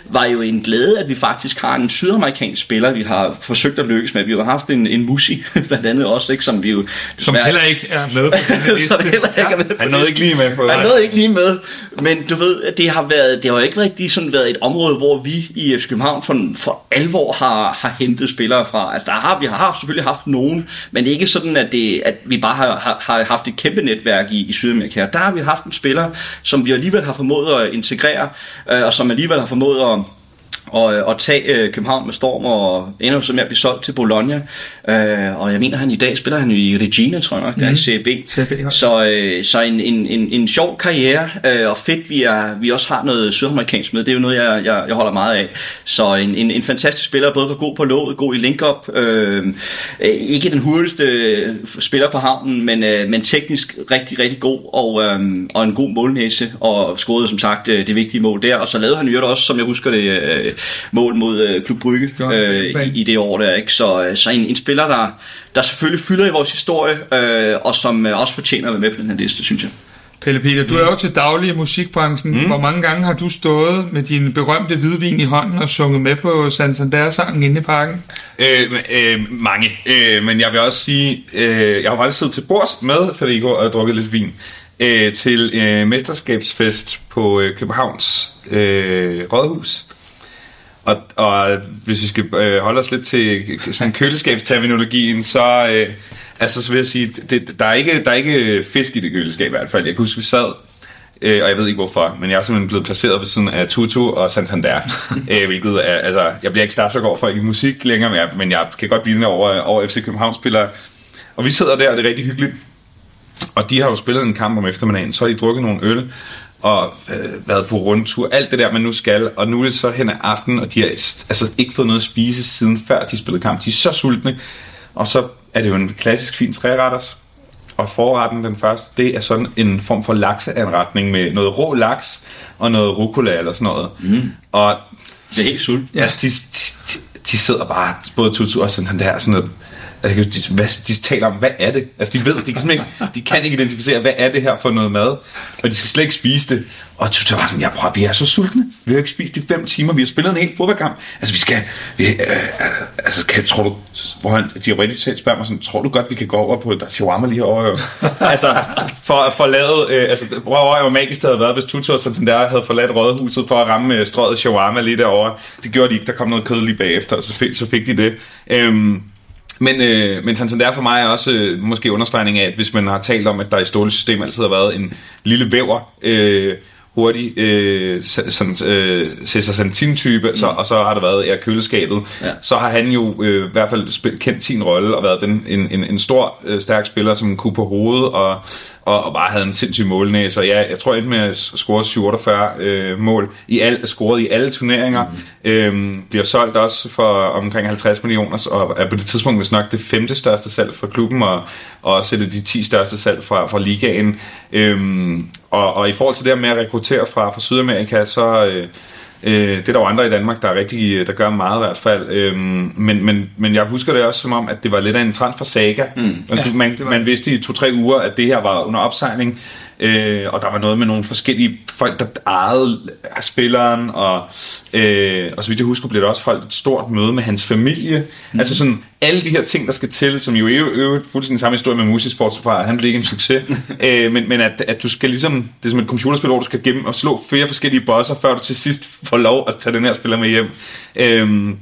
var jo en glæde, at vi faktisk har en sydamerikansk spiller, vi har forsøgt at lykkes med. Vi har haft en, en Musi, blandt andet også, ikke, som vi jo... Som heller ikke er med på den liste. som heller ikke er med på Han nåede ikke lige med på Han nåede ikke lige med, men du ved, det har været, det har jo ikke rigtig sådan været et område, hvor vi i FC København for, for alvor har, har hentet spillere fra. Altså, der har, vi har selvfølgelig haft nogen, men det er ikke sådan, at, det, at vi bare har, har, har haft et kæmpe netværk i, i Sydamerika. Der har vi haft en spiller, som vi alligevel har formået at integrere, øh, og som alligevel har formået at og, og tage øh, København med storm og ender så med at blive solgt til Bologna. Øh, og jeg mener, han i dag spiller han i Regina, tror jeg nok, mm. der i CB. CB så øh, så en, en, en, en sjov karriere, øh, og fedt, vi, er, vi også har noget sydamerikansk med. Det er jo noget, jeg, jeg, jeg holder meget af. Så en, en, en fantastisk spiller, både for god på låget, god i link-up. Øh, ikke den hurtigste øh, spiller på havnen, men, øh, men teknisk rigtig, rigtig god, og, øh, og en god målnæse, og scorede som sagt øh, det vigtige mål der. Og så lavede han jo også, som jeg husker det, øh, mål mod øh, Klub Brygge øh, i, i det år der. Ikke? Så, øh, så en, en spiller, der, der selvfølgelig fylder i vores historie, øh, og som øh, også fortjener at være med på den her liste, synes jeg. Pelle Peter, du er jo til daglig i musikbranchen. Mm. Hvor mange gange har du stået med din berømte hvidvin i hånden og sunget med på Santander-sangen inde i parken? Øh, øh, mange. Øh, men jeg vil også sige, øh, jeg har faktisk siddet til bords med Federico og drukket lidt vin øh, til øh, mesterskabsfest på øh, Københavns øh, Rådhus. Og, og hvis vi skal øh, holde os lidt til sådan køleskabsterminologien, så, øh, altså, så vil jeg sige, det, der, er ikke, der er ikke fisk i det køleskab i hvert fald. Jeg kan huske, vi sad, øh, og jeg ved ikke hvorfor, men jeg er simpelthen blevet placeret ved siden af Tutu og Santander, øh, hvilket er, altså, jeg bliver ikke startsok over for ikke musik længere, men jeg, men jeg kan godt blive over, over FC København-spillere. Og vi sidder der, og det er rigtig hyggeligt. Og de har jo spillet en kamp om eftermiddagen, så har de drukket nogle øl, og øh, været på rundtur, alt det der, man nu skal, og nu er det så hen ad aften, og de har altså ikke fået noget at spise siden før de spillede kamp. De er så sultne, og så er det jo en klassisk fin træretters, og forretten, den første, det er sådan en form for lakseanretning med noget rå laks og noget rucola eller sådan noget. Mm. Og det er helt sult. Ja, de, de, de sidder bare, både Tutu og sådan der, sådan noget Altså, de, hvad, de taler om, hvad er det? Altså, de ved, de kan, ikke, de kan ikke identificere, hvad er det her for noget mad? Og de skal slet ikke spise det. Og så var sådan, ja, prøv, vi er så sultne. Vi har ikke spist i fem timer. Vi har spillet en helt fodboldkamp. Altså, vi skal... Vi, øh, øh, altså, kan, tror du... Hvor han, de har rigtig talt spørger mig sådan, tror du godt, vi kan gå over på... Der shawarma lige over. altså, for, at forlade... Øh, altså, hvor over var magisk, det havde været, hvis Tutu og sådan der havde forladt rådhuset for at ramme øh, strøget shawarma lige derovre. Det gjorde de ikke. Der kom noget kød lige bagefter, og så fik, så fik de det. Øhm, men, øh, men Santander for mig er også øh, måske understregning af, at hvis man har talt om, at der i stålsystem altid har været en lille væver, øh, hurtig øh, sådan, øh, Cesar Santin-type, mm. så, og så har der været ja, køleskabet. Ja. Så har han jo øh, i hvert fald spil, kendt sin rolle og været den, en, en, en stor, øh, stærk spiller, som kunne på hovedet og og, og bare havde en sindssyg målnæse. Og ja, jeg tror endte med at score 47 øh, mål, i al, scoret i alle turneringer. Mm. Øhm, bliver solgt også for omkring 50 millioner, og er på det tidspunkt hvis nok det femte største salg for klubben, og, og også det de 10 største salg fra, fra ligaen. Øhm, og, og i forhold til det med at rekruttere fra, fra Sydamerika, så... Øh, Øh, det er der jo andre i Danmark, der er rigtig, der gør meget i hvert fald. Øhm, men, men, men jeg husker det også som om, at det var lidt af en transfer saga. Mm. Ja, man, man vidste i to-tre uger, at det her var under opsejling. Øh, og der var noget med nogle forskellige folk, der ejede spilleren, og, øh, og så vidt jeg husker, blev der også holdt et stort møde med hans familie. Mm. Altså sådan alle de her ting, der skal til, som jo jo fuldstændig samme historie med Musisport, han blev ikke en succes, øh, men, men at, at du skal ligesom, det er som et computerspil, hvor du skal gennem og slå flere forskellige bosser, før du til sidst får lov at tage den her spiller med hjem. Øh,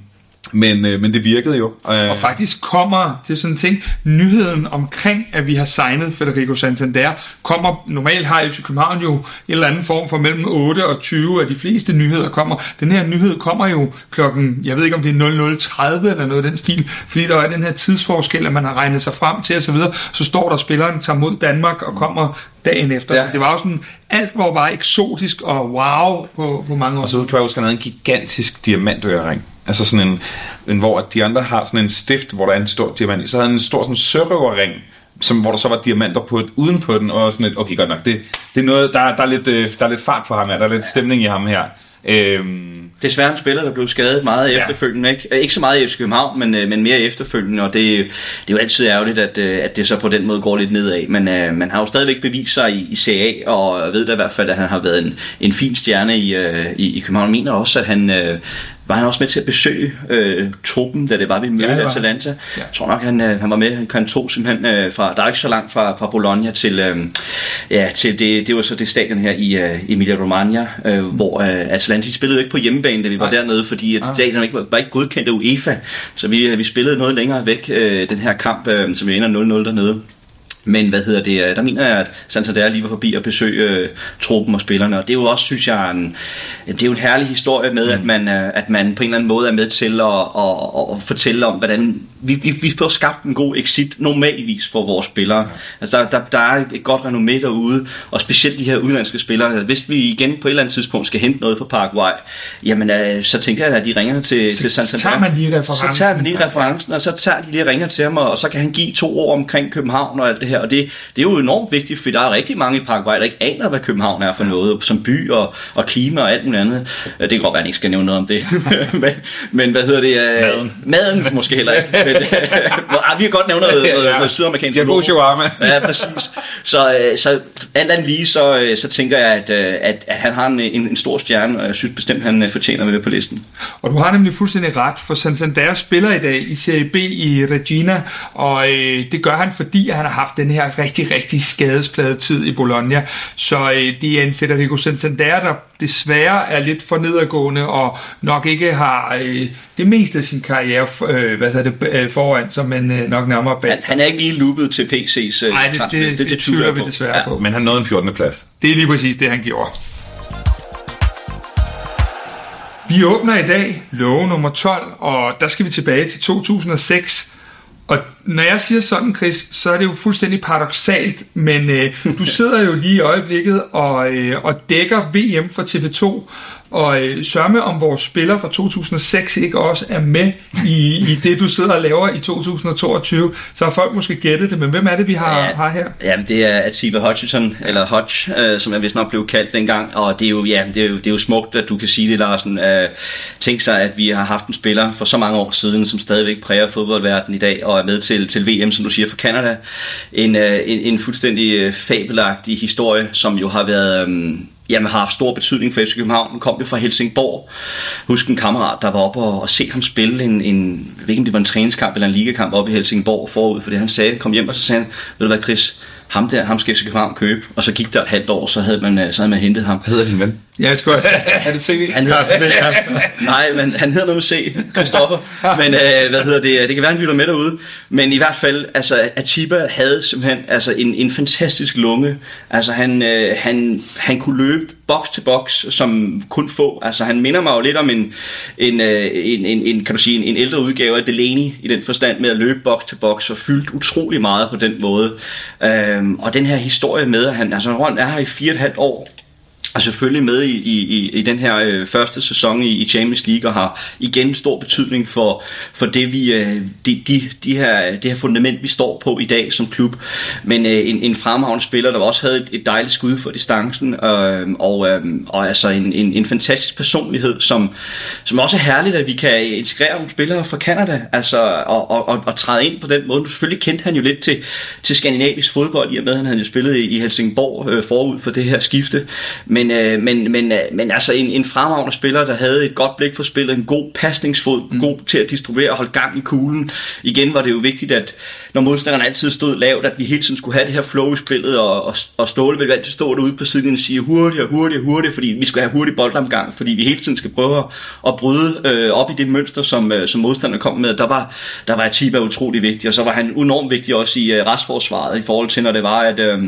men, øh, men det virkede jo. Øh. Og faktisk kommer til sådan en ting, nyheden omkring, at vi har signet Federico Santander, kommer, normalt har FC København jo en eller anden form for mellem 8 og 20 af de fleste nyheder kommer. Den her nyhed kommer jo klokken, jeg ved ikke om det er 00.30 eller noget af den stil, fordi der er den her tidsforskel, at man har regnet sig frem til osv., så, så står der, spilleren tager mod Danmark og kommer dagen efter. Ja. Så det var jo sådan, alt var bare eksotisk og wow på, på mange år. Og så kan jeg huske, at han havde en gigantisk diamantørering. Altså sådan en, en, hvor de andre har sådan en stift, hvor der er en stor diamant. Så havde han en stor sådan sørøverring, som, hvor der så var diamanter på et, uden på den, og sådan et, okay, godt nok, det, det er noget, der, der, er lidt, øh, der er lidt fart på ham her, der er lidt stemning i ham her. Øhm, Desværre en spiller, der blev skadet meget ja. efterfølgende. Ikke? Ikke så meget i FC København, men, øh, men mere efterfølgende, og det, det er jo altid ærgerligt, at, øh, at det så på den måde går lidt nedad. Men uh, man har jo stadigvæk bevist sig i, i CA, og ved da i hvert fald, at han har været en, en fin stjerne i, uh, i, i København. Jeg mener også, at han, uh, var han også med til at besøge øh, truppen, da det var, vi mødte ja, Atalanta. Ja. Jeg tror nok, han, øh, han var med. Han tog simpelthen øh, fra, der er ikke så langt fra, fra Bologna til, øh, ja, til det, det var så det stadion her i øh, Emilia Romagna, øh, hvor øh, Atalanta spillede ikke på hjemmebane, da vi var Nej. dernede, fordi at ah. stadion ikke var, var ikke godkendt af UEFA. Så vi, vi spillede noget længere væk, øh, den her kamp, øh, som vi ender 0-0 dernede. Men hvad hedder det, øh, der mener jeg, at Santander lige var forbi og besøge øh, truppen og spillerne, og det er jo også, synes jeg, en, det er jo en herlig historie med, mm. at, man, øh, at man på en eller anden måde er med til at, at, at fortælle om, hvordan vi, vi, vi får skabt en god exit normalvis for vores spillere. Ja. Altså der, der, der er et godt renommé derude, og specielt de her udenlandske spillere. Altså, hvis vi igen på et eller andet tidspunkt skal hente noget fra Paraguay, jamen øh, så tænker jeg, at de ringer til, så, til Santander. Så tager man lige referencen. Så tager man lige referencen, og så tager de lige ringer til ham, og, og så kan han give to ord omkring København og alt det her. Og det, det er jo enormt vigtigt, for der er rigtig mange i Paraguay, der ikke aner, hvad København er for noget, som by og, og klima og alt muligt andet. Det kan godt være, at jeg ikke skal nævne noget om det. men, men hvad hedder det? Maden. Maden måske heller ikke. Men, ah, vi kan godt nævne noget, noget, noget sydamerikansk. Det er shawarma. ja, præcis. Så, øh, så alt andet lige, så, øh, så tænker jeg, at, øh, at, at han har en, en, en stor stjerne, og jeg synes bestemt, han fortjener at være på listen. Og du har nemlig fuldstændig ret, for Santander spiller i dag i Serie B i Regina, og øh, det gør han, fordi han har haft den her rigtig, rigtig skadespladet tid i Bologna. Så øh, det er en Federico Santander, der desværre er lidt for nedadgående, og nok ikke har øh, det meste af sin karriere øh, hvad hedder det, øh, foran sig, men øh, nok nærmere bag. Han, han er ikke lige loopet til PC's øh, Nej, det, det, det, det, det tvivler vi desværre ja. på. Men han nåede en 14. plads. Det er lige præcis det, han gjorde. Vi åbner i dag lov nummer 12, og der skal vi tilbage til 2006. Og når jeg siger sådan, Chris, så er det jo fuldstændig paradoxalt, men øh, du sidder jo lige i øjeblikket og, øh, og dækker VM for TV2, og øh, sørme om vores spiller fra 2006 ikke også er med i, i det, du sidder og laver i 2022. Så har folk måske gættet det, men hvem er det, vi har, ja, har her? Ja, det er Atiba Hodgson, eller Hodge, øh, som jeg vist nok blev kaldt dengang. Og det er jo, ja, det er jo, det er jo smukt, at du kan sige det, Larsen. Øh, tænk sig, at vi har haft en spiller for så mange år siden, som stadigvæk præger fodboldverdenen i dag, og er med til, til VM, som du siger, for Canada. En, øh, en, en fuldstændig øh, fabelagtig historie, som jo har været... Øh, jamen, har haft stor betydning for FC København. Han kom jo fra Helsingborg. Husk en kammerat, der var oppe og, og se ham spille en, en, jeg ved ikke om det var en træningskamp eller en ligakamp oppe i Helsingborg forud, det han sagde, kom hjem og så sagde han, ved du hvad Chris, ham der, ham skal FC København købe, og så gik der et halvt år, så havde man, øh, så havde man hentet ham. Hvad hedder din ven? Ja, jeg skulle Er det CV? Han hedder, nej, men han hedder noget med C, Christoffer. Men øh, hvad hedder det? Det kan være, han lytter med derude. Men i hvert fald, altså, Atiba havde simpelthen altså, en, en fantastisk lunge. Altså, han, øh, han, han kunne løbe boks til boks, som kun få. Altså, han minder mig jo lidt om en, en, øh, en, en, en kan du sige, en, en ældre udgave af Delaney i den forstand med at løbe boks til boks og fyldt utrolig meget på den måde. Øhm, og den her historie med, at han, altså, han er her i fire og et halvt år, er selvfølgelig med i, i, i den her øh, første sæson i, i Champions League og har igen stor betydning for, for det, vi, øh, de, de, de her, det her fundament, vi står på i dag som klub. Men øh, en, en fremragende spiller, der også havde et, et dejligt skud for distancen, øh, og, øh, og altså en, en, en fantastisk personlighed, som, som også er herligt, at vi kan integrere nogle spillere fra Canada, altså, og, og, og, og træde ind på den måde. Nu selvfølgelig kendte han jo lidt til, til skandinavisk fodbold, i og med at han havde jo spillet i, i Helsingborg øh, forud for det her skifte. Men, øh, men, men, øh, men altså en, en fremragende spiller, der havde et godt blik for spillet, en god pasningsfod, mm. god til at distribuere og holde gang i kuglen. Igen var det jo vigtigt, at når modstanderen altid stod lavt, at vi hele tiden skulle have det her flow i spillet, og, og, og Ståle ville altid stå derude på siden og sige hurtigere, hurtigere, hurtigere, fordi vi skal have hurtig boldomgang, fordi vi hele tiden skal prøve at bryde øh, op i det mønster, som, øh, som modstanderen kom med. Der var, der var Atiba utrolig vigtig, og så var han enormt vigtig også i øh, restforsvaret, i forhold til, når det var, at, øh,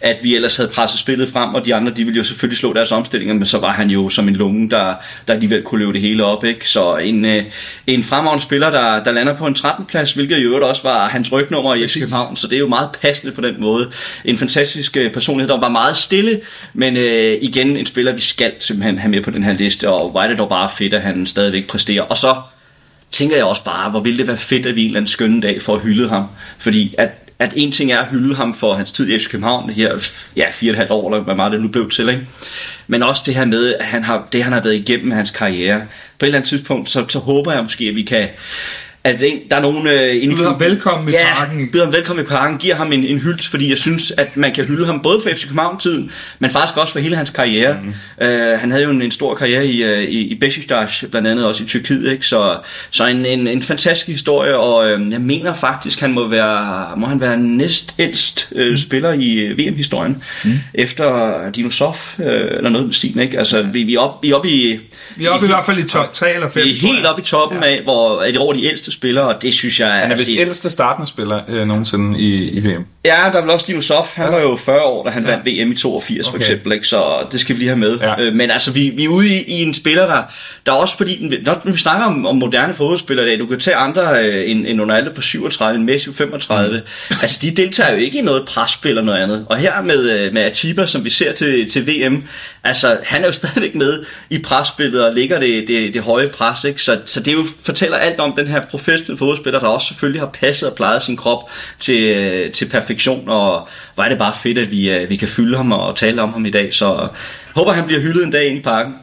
at vi ellers havde presset spillet frem, og de andre, de ville jo selvfølgelig slå deres omstillinger, men så var han jo som en lunge, der, der alligevel kunne løbe det hele op. Ikke? Så en, øh, en fremragende spiller, der, der lander på en 13. plads, hvilket jo også var hans rygnummer i FC København, så det er jo meget passende på den måde. En fantastisk øh, personlighed, der var meget stille, men øh, igen en spiller, vi skal simpelthen have med på den her liste, og hvor er det dog bare fedt, at han stadigvæk præsterer. Og så tænker jeg også bare, hvor ville det være fedt, at vi en eller anden skønne dag får hyldet ham. Fordi at, at en ting er at hylde ham for hans tid i FC København, det her ja, fire og et halvt år, eller hvad meget det nu blev til, ikke? men også det her med, at han har, det han har været igennem hans karriere. På et eller andet tidspunkt, så, så håber jeg måske, at vi kan at der er nogen... Øh, inde byder ham velkommen i ja, parken. byder ham velkommen i parken, giver ham en, en hyldt, fordi jeg synes, at man kan hylde ham både for FC København-tiden, men faktisk også for hele hans karriere. Mm. Øh, han havde jo en, en stor karriere i, øh, i, i Besiktas, blandt andet også i Tyrkiet, ikke? Så, så en, en, en fantastisk historie, og øh, jeg mener faktisk, han må være, må han være næst ældst øh, mm. spiller i øh, VM-historien, mm. efter Dinosov, øh, eller noget med stilen, ikke? Altså, vi, vi er oppe op i... Vi er oppe i, i hvert fald i top 3 eller 5. Vi er helt oppe i toppen ja. af, hvor er det over de ældste spillere, og det synes jeg... Han er vist det, ældste startende spiller øh, nogensinde i, i VM. Ja, der er vel også Dino Sof. Han ja. var jo 40 år, da han ja. vandt VM i 82 okay. for eksempel, ikke? så det skal vi lige have med. Ja. Øh, men altså, vi, vi er ude i, i en spiller, der, der er også fordi, når vi snakker om, om moderne fodboldspillere i dag, du kan tage andre øh, end, end Ronaldo på 37, en Messi på 35. Mm. Altså, de deltager jo ikke i noget presspil eller noget andet. Og her med, øh, med Atiba, som vi ser til, til VM, altså, han er jo stadigvæk med i presspillet og ligger det, det, det høje pres, ikke? Så, så det jo fortæller alt om den her professionelle fodboldspiller, der også selvfølgelig har passet og plejet sin krop til, til perfektion, og hvor er det bare fedt, at vi, øh, vi kan fylde ham og tale om ham i dag, så håber, han bliver hyldet en dag ind i parken.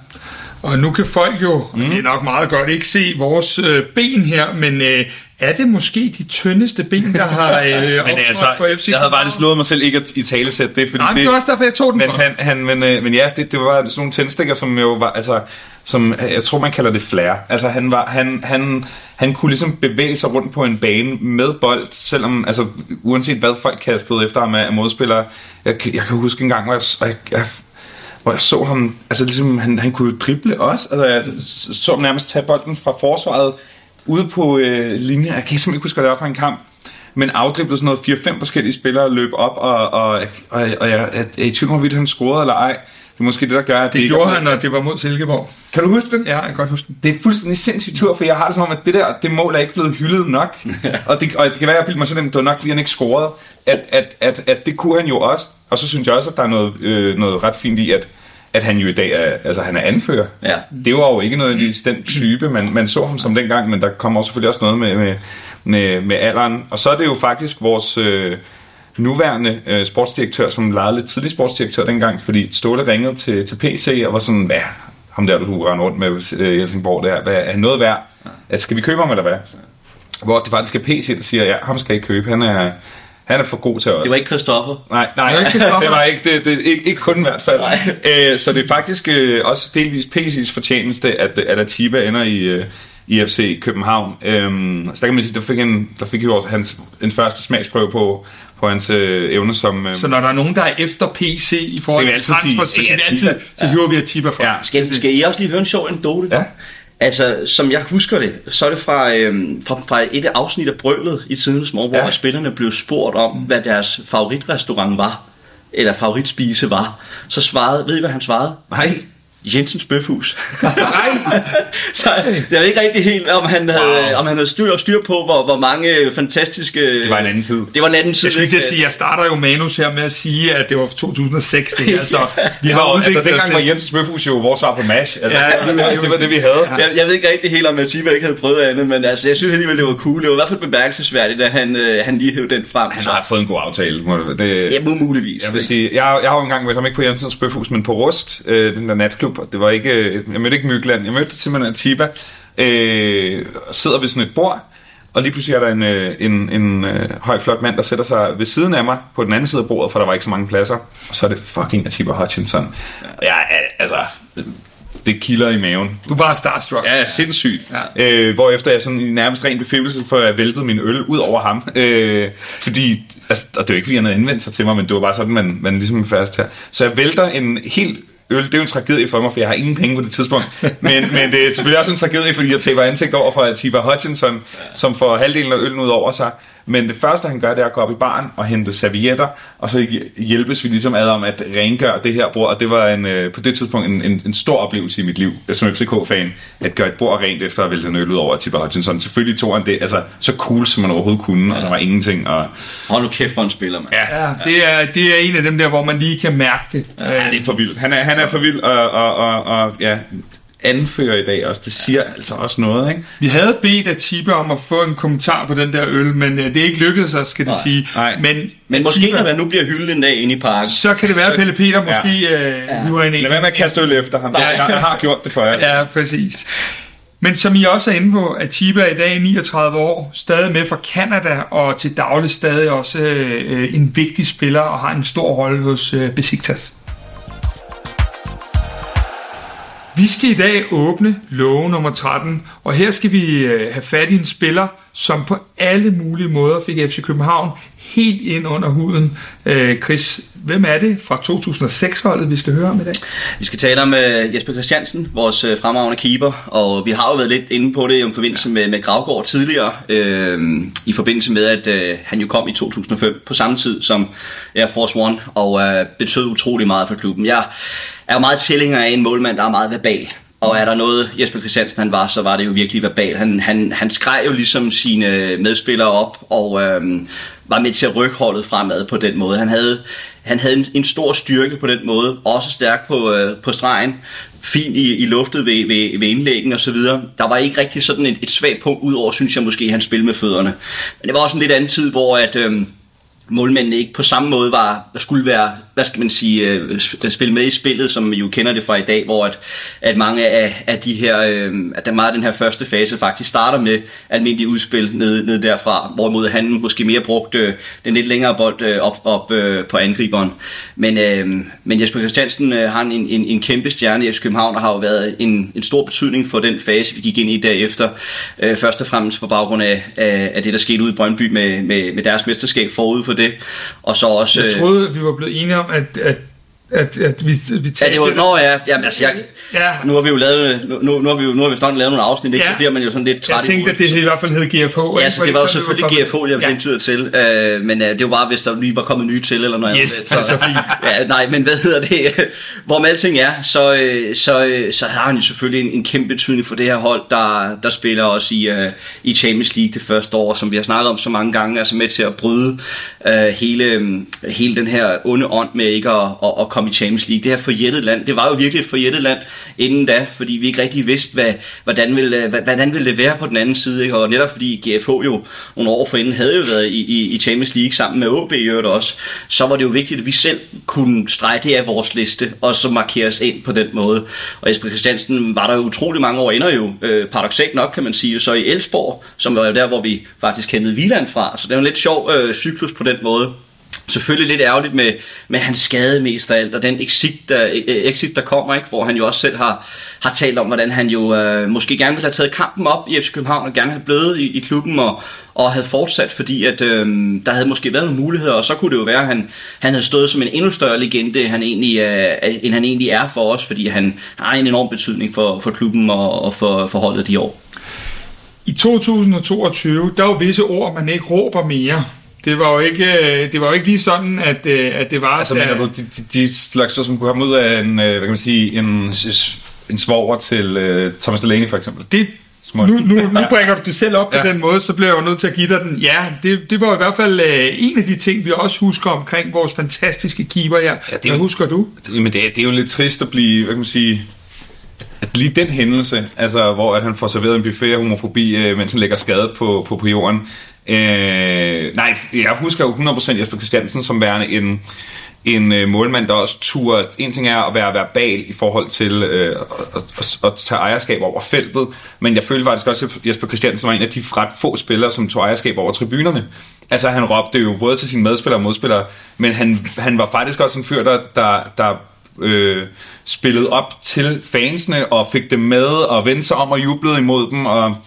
Og nu kan folk jo, mm. det er nok meget godt, ikke se vores øh, ben her, men øh, er det måske de tyndeste ben, der har øh, men altså, for FC Jeg havde bare slået mig selv ikke at i talesæt det, fordi Nej, det, det var også derfor, jeg tog den men, for. Han, han, men, øh, men ja, det, det var sådan nogle tændstikker, som jo var, altså, som, jeg tror man kalder det flair. Altså han var, han, han, han kunne ligesom bevæge sig rundt på en bane med bold, selvom, altså uanset hvad folk kastede efter ham af modspillere. Jeg, jeg kan huske en gang, hvor jeg, jeg, jeg hvor jeg så ham, altså ligesom, han, han kunne drible også, altså jeg så ham nærmest tage bolden fra forsvaret ude på øh, linjen, jeg kan simpelthen ikke huske, hvad det var for en kamp, men afdriblede sådan noget 4-5 forskellige spillere løb op, og, og, og, og, og jeg, jeg, er i tvivl om, hvorvidt han scorede eller ej. Det er måske det, der gør, at det, det gjorde han, når det var mod Silkeborg. Kan du huske den? Ja, jeg kan godt huske den. Det er fuldstændig sindssygt tur, for jeg har det som om, at det der, det mål er ikke blevet hyldet nok. og, det, og det kan være, at jeg mig sådan, at det var nok, fordi han ikke scorede. At, at, at, at det kunne han jo også. Og så synes jeg også, at der er noget, øh, noget ret fint i, at at han jo i dag er, altså han er anfører. Ja. Det var jo ikke noget den type, man, man så ham som dengang, men der kommer også selvfølgelig også noget med, med, med, med alderen. Og så er det jo faktisk vores øh, nuværende øh, sportsdirektør, som lejede lidt tidlig sportsdirektør dengang, fordi Ståle ringede til, til PC og var sådan, hvad, ham der, du rende rundt med øh, Helsingborg der, hvad, er han noget værd? Altså, skal vi købe ham, eller hvad? Hvor det faktisk er PC, der siger, ja, ham skal I købe, han er, han er for god til os. Det var ikke Christoffer. Nej, nej, det, det var ikke det, det ikke, ikke kun i hvert fald. Æ, så det er faktisk øh, også delvis PC's fortjeneste, at, at Atiba ender i, øh, i FC København. Øhm, så der kan man sige, der fik, en, der fik jo også hans, en første smagsprøve på, på hans øh, evne som... Øh, så når der er nogen, der er efter PC i forhold til transfer, så kan vi altid, så hiver vi Atiba fra. Ja. Skal, skal I også lige høre en sjov anekdote? Ja. Altså, som jeg husker det, så er det fra, øhm, fra, fra et af afsnit af Brølet i tidens morgen, ja. hvor spillerne blev spurgt om, hvad deres favoritrestaurant var, eller favoritspise var. Så svarede, ved I hvad han svarede? Nej. Jensens Bøfhus. Nej! så jeg ved ikke rigtig helt, om han havde, wow. om han havde styr, styr på, hvor, hvor mange fantastiske... Det var en anden tid. Det var en anden tid. Jeg skulle til at sige, jeg starter jo manus her med at sige, at det var 2006. Det, altså, vi har Nå, altså dengang var lidt. Jens Bøfhus jo vores svar på MASH. Altså, Ja, det, var, det var det, vi havde. Jeg, jeg ved ikke rigtig helt, om Atiba ikke havde prøvet andet, men altså, jeg synes alligevel, det var cool. Det var i hvert fald bemærkelsesværdigt, at han, øh, han lige hævde den frem. Han Så, har fået en god aftale. Må det, det, ja, mu- muligvis. Jeg vil sige, jeg, jeg har jo engang mødt ham ikke på Jensens Bøfhus, men på Rust, øh, den der natklub. Og Det var ikke, jeg mødte ikke Mygland, jeg mødte simpelthen Atiba. Øh, sidder ved sådan et bord, og lige pludselig er der en, øh, en, en øh, høj, flot mand, der sætter sig ved siden af mig på den anden side af bordet, for der var ikke så mange pladser. Og så er det fucking Atiba Hutchinson. Og jeg, altså, det kilder i maven. Du bare starstruck. Ja, sindssygt. Ja. Øh, hvorefter jeg sådan i nærmest ren befippelse, for at jeg væltede min øl ud over ham. Øh, fordi, altså, og det er jo ikke, fordi han havde indvendt sig til mig, men det var bare sådan, man, man ligesom fast her. Så jeg vælter en helt øl. Det er jo en tragedie for mig, for jeg har ingen penge på det tidspunkt. Men, men det er selvfølgelig også en tragedie, fordi jeg taber ansigt over for Atiba Hutchinson, som får halvdelen af øllen ud over sig. Men det første, han gør, det er at gå op i baren og hente servietter, og så hjælpes vi ligesom ad om at rengøre det her bord. Og det var en, øh, på det tidspunkt en, en, en stor oplevelse i mit liv som FCK-fan, at gøre et bord rent efter at vælte en øl ud over Atiba Hutchinson. Selvfølgelig tog han det altså, så cool, som man overhovedet kunne, og der var ingenting. Og, Hold nu kæft for en spiller, mand. Ja, det er, det er en af dem der, hvor man lige kan mærke det. Ja, det er for vildt. Han er, han er for vild, og, og, og, og ja, anfører i dag også. Det siger altså også noget, ikke? Vi havde bedt Atiba om at få en kommentar på den der øl, men øh, det er ikke lykkedes os, skal det Nej, sige. nej. Men, Men måske, Atiba, når man nu bliver hyldet en dag inde i parken. så kan det være, at Pelle Peter måske Ja. øh, hiver en Lad være med at kaste øl efter ham. Jeg, jeg har gjort det for jer. Ja, præcis. Men som I også er inde på, Atiba er i dag 39 år, stadig med fra Kanada, og til daglig stadig også øh, en vigtig spiller, og har en stor rolle hos øh, Besiktas. Vi skal i dag åbne låge nummer 13, og her skal vi øh, have fat i en spiller, som på alle mulige måder fik FC København helt ind under huden. Øh, Chris, hvem er det fra 2006-holdet, vi skal høre om i dag? Vi skal tale om uh, Jesper Christiansen, vores uh, fremragende keeper, og vi har jo været lidt inde på det i forbindelse med, med Gravgaard tidligere, øh, i forbindelse med, at øh, han jo kom i 2005 på samme tid som Air Force One, og øh, betød utrolig meget for klubben. Jeg er jo meget tilhænger af en målmand, der er meget verbal. Og er der noget Jesper Christiansen han var, så var det jo virkelig verbal. Han, han, han skreg jo ligesom sine medspillere op, og øhm, var med til at rykke holdet fremad på den måde. Han havde, han havde en, en stor styrke på den måde, også stærk på, øh, på stregen, fin i, i luftet ved, ved, ved indlæggen og så videre. Der var ikke rigtig sådan et, et svagt punkt, udover synes jeg måske, han spil med fødderne. Men det var også en lidt anden tid, hvor at... Øhm, målmændene ikke på samme måde var, skulle være, hvad skal man sige, øh, spille med i spillet, som vi jo kender det fra i dag, hvor at, at mange af, af de her, øh, at der meget af den her første fase faktisk starter med almindelige udspil ned, ned derfra, hvorimod han måske mere brugte øh, den lidt længere bold øh, op, op øh, på angriberen. Men, øh, men Jesper Christiansen øh, har en, en, en kæmpe stjerne i FC København, og har jo været en, en stor betydning for den fase, vi gik ind i derefter. Øh, først og fremmest på baggrund af, af, af det, der skete ude i Brøndby med, med, med deres mesterskab forud for det, og så også... Jeg troede, at vi var blevet enige om, at, at, at, at vi, vi Ja, det var, nå ja, jamen, altså, jeg, Ja. nu har vi jo lavet, nu, nu har vi jo, nu har vi lavet nogle afsnit, ikke? Ja. så bliver man jo sådan lidt træt Jeg i tænkte, at det i hvert fald hed GFH. Ja, så det var jo så selvfølgelig kommet- GFH, jeg Ja. hentyder til, øh, men øh, det var bare, hvis der lige var kommet nye til, eller noget Yes, andet. altså fint. ja, nej, men hvad hedder det? Hvorom alting er, så, øh, så, øh, så har han jo selvfølgelig en, en kæmpe betydning for det her hold, der, der spiller også i, øh, i Champions League det første år, som vi har snakket om så mange gange, altså med til at bryde øh, hele, øh, hele den her onde ånd med ikke at, at, at komme i Champions League. Det her forjættet land, det var jo virkelig et forjættet land inden da, fordi vi ikke rigtig vidste, hvad, hvordan, ville, øh, hvordan ville det være på den anden side, ikke? og netop fordi GFH jo nogle år forinden havde jo været i, i, i Champions League sammen med OB i øvrigt også, så var det jo vigtigt, at vi selv kunne strege det af vores liste, og så markere os ind på den måde. Og Jesper Christiansen var der jo utrolig mange år, ender jo øh, paradoxalt nok, kan man sige, så i Elsborg, som var jo der, hvor vi faktisk kendte Viland fra, så det er en lidt sjov øh, cyklus på den måde. Selvfølgelig lidt ærgerligt med, med hans skade mest af alt, og den exit der, eh, exit, der kommer, ikke, hvor han jo også selv har, har talt om, hvordan han jo øh, måske gerne ville have taget kampen op i FC København, og gerne have blevet i, i klubben, og, og havde fortsat, fordi at, øh, der havde måske været nogle muligheder, og så kunne det jo være, at han, han havde stået som en endnu større legende, han egentlig, øh, end han egentlig er for os, fordi han har en enorm betydning for, for klubben og, og for, for holdet de år. I 2022, der er jo visse ord, man ikke råber mere. Det var jo ikke, øh, det var jo ikke lige sådan, at, øh, at det var... Altså, mener du, de, de, de slags, som kunne komme ud af en, øh, hvad kan man sige, en, en svoger til uh, Thomas Delaney, for eksempel? Det, nu, nu, nu bringer du det selv op på ja. den måde, så bliver jeg jo nødt til at give dig den. Ja, det, det var i hvert fald øh, en af de ting, vi også husker omkring vores fantastiske keeper her. Ja, det Hvad jo, husker du? Men det, det er jo lidt trist at blive, hvad kan man sige, at lige den hændelse, altså hvor at han får serveret en buffet af homofobi, øh, mens han lægger skadet på, på, på jorden. Øh, nej, jeg husker jo 100% Jesper Christiansen som værende en, en øh, målmand, der også tur. En ting er at være verbal i forhold til øh, at, at, at tage ejerskab over feltet, men jeg følte faktisk også, at Jesper Christiansen var en af de ret få spillere, som tog ejerskab over tribunerne. Altså han råbte jo både til sine medspillere og modspillere, men han, han var faktisk også en fyr, der, der, der øh, spillede op til fansene og fik dem med og vendte sig om og jublede imod dem og,